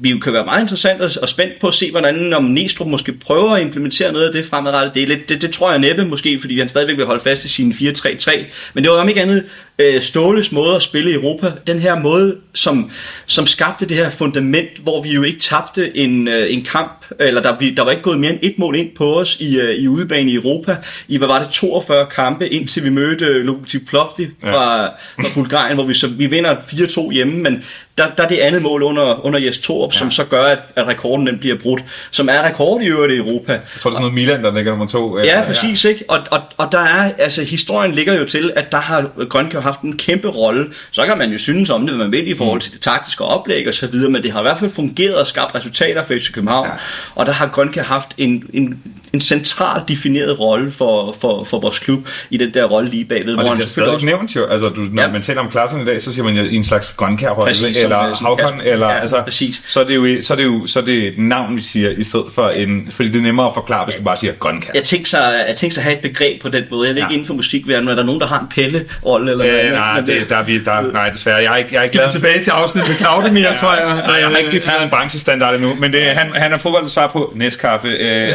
vi jo kan være meget interessant og, og spændt på at se, hvordan om Næstrup måske prøver at implementere noget af det fremadrettet. Det, er lidt, det, det tror jeg næppe måske, fordi han stadigvæk vil holde fast i sin 4-3-3. Men det var om ikke andet øh, Ståles måde at spille i Europa. Den her måde, som, som skabte det her fundament, hvor vi jo ikke tabte en, øh, en kamp, eller der, vi, der var ikke gået mere end et mål ind på os i, øh, i udebane i Europa. I, hvad var det, 42 kampe, indtil vi mødte øh, Lokomotiv Plovdiv fra, ja. fra Bulgarien, hvor vi, så, vi vinder 4-2 hjemme, men der, der er det andet mål under, under Jes Torup, ja. som så gør, at, at rekorden den bliver brudt, som er rekord i øvrigt i Europa. Jeg tror, det er sådan noget Milan, der ligger nummer to. Ja, præcis, ja. ikke? Og, og, og der er, altså historien ligger jo til, at der har Grønkær haft en kæmpe rolle. Så kan man jo synes om det, hvad man vil i forhold mm. til det taktiske oplæg og så videre, men det har i hvert fald fungeret og skabt resultater for FC København. Ja. Og der har Grønkær haft en, en, en central defineret rolle for, for, for vores klub i den der rolle lige bagved. Og det er stadig også... nævnt jo, altså du, når ja. man taler om klasserne i dag, så siger man jo en slags Grønkær-rolle, eller Havkon, eller ja, altså, præcis. så er det jo så er det jo så er det et navn vi siger i stedet for en, fordi det er nemmere at forklare, hvis du bare siger Grønkær. Jeg tænker så, jeg tænker så at have et begreb på den måde. Jeg ved ja. ikke inden for musikverdenen, er der nogen der har en pelle rolle eller øh, nej, det, der, vi, der, nej, desværre. Jeg er ikke, jeg er ikke glad. tilbage til afsnittet med Claudemir, ja, tror jeg. Nej, jeg har ikke givet en branchestandard endnu, men det, han, han har fodbold svar på næstkaffe. Øh.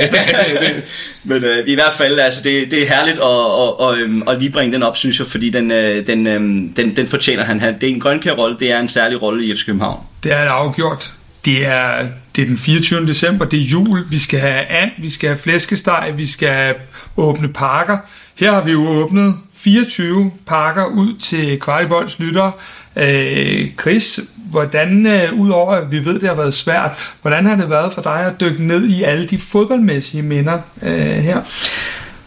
men øh, i hvert fald, altså, det, det er herligt at, at, at, øhm, at, lige bringe den op, synes jeg, fordi den, øh, den, øhm, den, den fortjener han. Det er en grønkær-rolle, det er en særlig rolle i FC København. Det er det afgjort. Det er, det er den 24. december, det er jul, vi skal have and, vi skal have flæskesteg, vi skal åbne parker. Her har vi jo åbnet 24 pakker ud til Kvartibolds lytter. Øh, Chris, hvordan, øh, udover at vi ved, det har været svært, hvordan har det været for dig at dykke ned i alle de fodboldmæssige minder øh, her?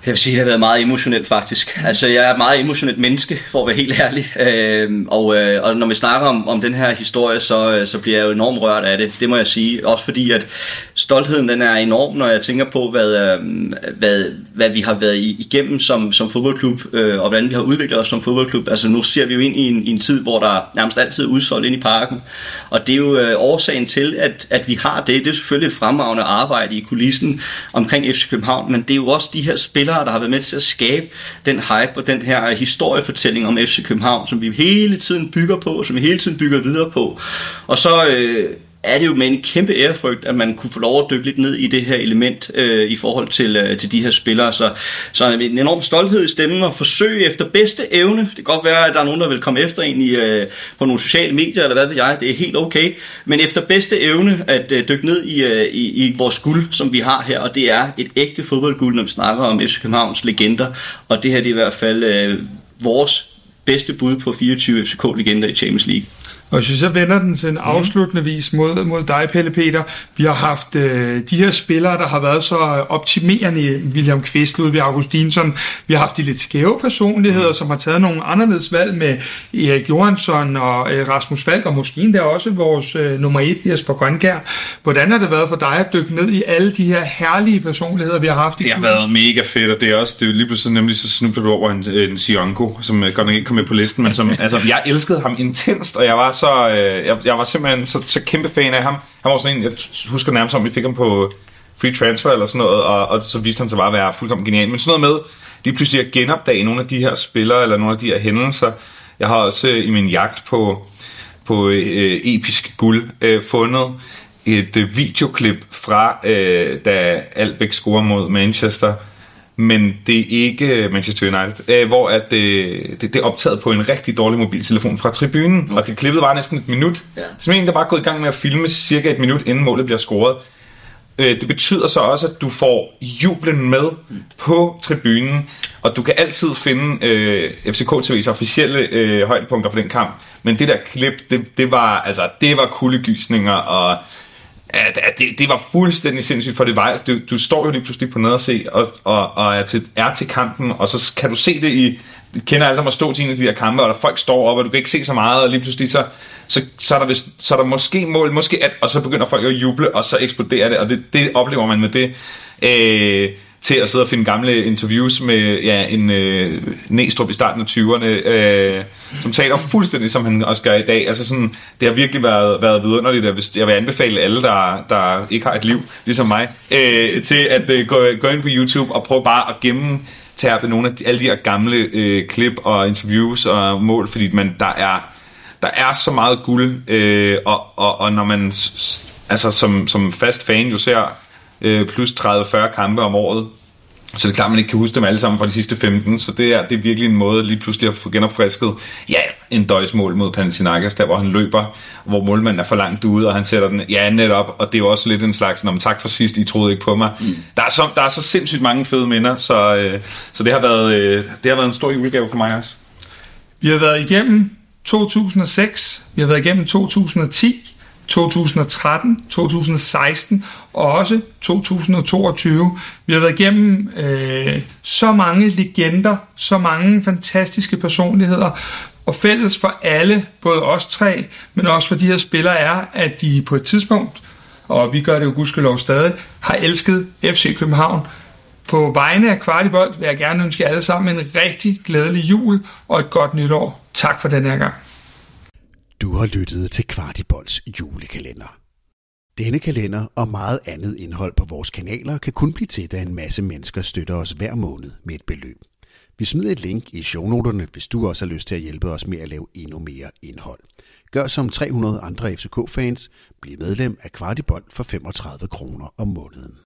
Jeg vil sige, det har været meget emotionelt faktisk. Altså, jeg er et meget emotionelt menneske, for at være helt ærlig. Øh, og, øh, og når vi snakker om, om den her historie, så, øh, så bliver jeg jo enormt rørt af det. Det må jeg sige. Også fordi, at stoltheden den er enorm, når jeg tænker på, hvad, øh, hvad, hvad vi har været igennem som, som fodboldklub, øh, og hvordan vi har udviklet os som fodboldklub. Altså, nu ser vi jo ind i en, i en tid, hvor der nærmest altid er udsolgt ind i parken. Og det er jo øh, årsagen til, at, at vi har det. Det er selvfølgelig et fremragende arbejde i kulissen omkring FC København, men det er jo også de her spillere, spillere, der har været med til at skabe den hype og den her historiefortælling om FC København, som vi hele tiden bygger på, som vi hele tiden bygger videre på. Og så øh, er det jo med en kæmpe ærefrygt, at man kunne få lov at dykke lidt ned i det her element øh, i forhold til, øh, til de her spillere. Så, så en enorm stolthed i stemmen og forsøg efter bedste evne. Det kan godt være, at der er nogen, der vil komme efter en i, øh, på nogle sociale medier, eller hvad ved jeg. Det er helt okay. Men efter bedste evne at øh, dykke ned i, øh, i, i vores guld, som vi har her. Og det er et ægte fodboldguld, når vi snakker om FC Københavns legender. Og det her det er i hvert fald øh, vores bedste bud på 24 FCK-legender i Champions League. Og hvis vi så vender den sådan afsluttende vis mod, mod dig, Pelle Peter, vi har haft øh, de her spillere, der har været så optimerende, William Kvist, Ludvig Augustinsson, vi har haft de lidt skæve personligheder, mm. som har taget nogle anderledes valg med Erik Johansson og øh, Rasmus Falk, og måske endda også vores øh, nummer et, Jesper Grønkær. Hvordan har det været for dig at dykke ned i alle de her herlige personligheder, vi har haft? I det har været mega fedt, og det er også, det er lige pludselig nemlig så snublet over en, en Sionko, som godt nok ikke kom med på listen, men som, altså, jeg elskede ham intenst, og jeg var så, øh, jeg, jeg var simpelthen så, så kæmpe fan af ham. Han var sådan en, jeg husker nærmest om, vi fik ham på free transfer eller sådan noget, og, og så viste han sig bare at være fuldkommen genial. Men sådan noget med lige pludselig at genopdage nogle af de her spillere, eller nogle af de her hændelser. Jeg har også øh, i min jagt på, på øh, episk guld øh, fundet et øh, videoklip fra, øh, da Albeck scorer mod Manchester, men det er ikke Manchester United, øh, hvor at det, det, det er optaget på en rigtig dårlig mobiltelefon fra tribunen, okay. og det klippet var næsten et minut. Ja. Så en, der bare gået i gang med at filme cirka et minut, inden målet bliver scoret. Øh, det betyder så også, at du får jublen med mm. på tribunen, og du kan altid finde øh, FCK TV's officielle øh, højdepunkter for den kamp, men det der klip, det, det var altså det var kuldegysninger og at, at det, det var fuldstændig sindssygt, for det var, du, du står jo lige pludselig på nede og se, og, og, og er, til, er til kampen, og så kan du se det i, du kender alle sammen at stå til en af de her kampe, og der folk står op, og du kan ikke se så meget, og lige pludselig så, så, så, er, der vist, så er der måske mål, måske at, og så begynder folk at juble, og så eksploderer det, og det, det oplever man med det. Øh, til at sidde og finde gamle interviews med ja, en øh, Næstrup i starten af 20'erne, øh, som taler fuldstændig, som han også gør i dag. Altså sådan, det har virkelig været, været vidunderligt, hvis jeg vil anbefale alle, der, der ikke har et liv, ligesom mig, øh, til at øh, gå, gå ind på YouTube og prøve bare at gemme tærpe nogle af de, alle de her gamle øh, klip og interviews og mål, fordi man, der er der er så meget guld, øh, og, og, og når man altså som, som fast fan jo ser øh, plus 30-40 kampe om året. Så det er klart, man ikke kan huske dem alle sammen fra de sidste 15, så det er, det er virkelig en måde lige pludselig at få genopfrisket, ja, en døjsmål mod Panathinaikos, der hvor han løber, hvor målmanden er for langt ude, og han sætter den, ja, netop, og det er jo også lidt en slags, om tak for sidst, I troede ikke på mig. Mm. Der, er så, der er så sindssygt mange fede minder, så, øh, så det, har været, øh, det har været en stor julegave for mig også. Vi har været igennem 2006, vi har været igennem 2010, 2013, 2016 og også 2022. Vi har været igennem øh, så mange legender, så mange fantastiske personligheder, og fælles for alle, både os tre, men også for de her spillere, er, at de på et tidspunkt, og vi gør det jo gudskelov stadig, har elsket FC København. På vegne af Kvartibold vil jeg gerne ønske jer alle sammen en rigtig glædelig jul og et godt nytår. Tak for den her gang. Du har lyttet til Kvartibolds julekalender. Denne kalender og meget andet indhold på vores kanaler kan kun blive til, da en masse mennesker støtter os hver måned med et beløb. Vi smider et link i shownoterne, hvis du også har lyst til at hjælpe os med at lave endnu mere indhold. Gør som 300 andre FCK-fans. Bliv medlem af Kvartibold for 35 kroner om måneden.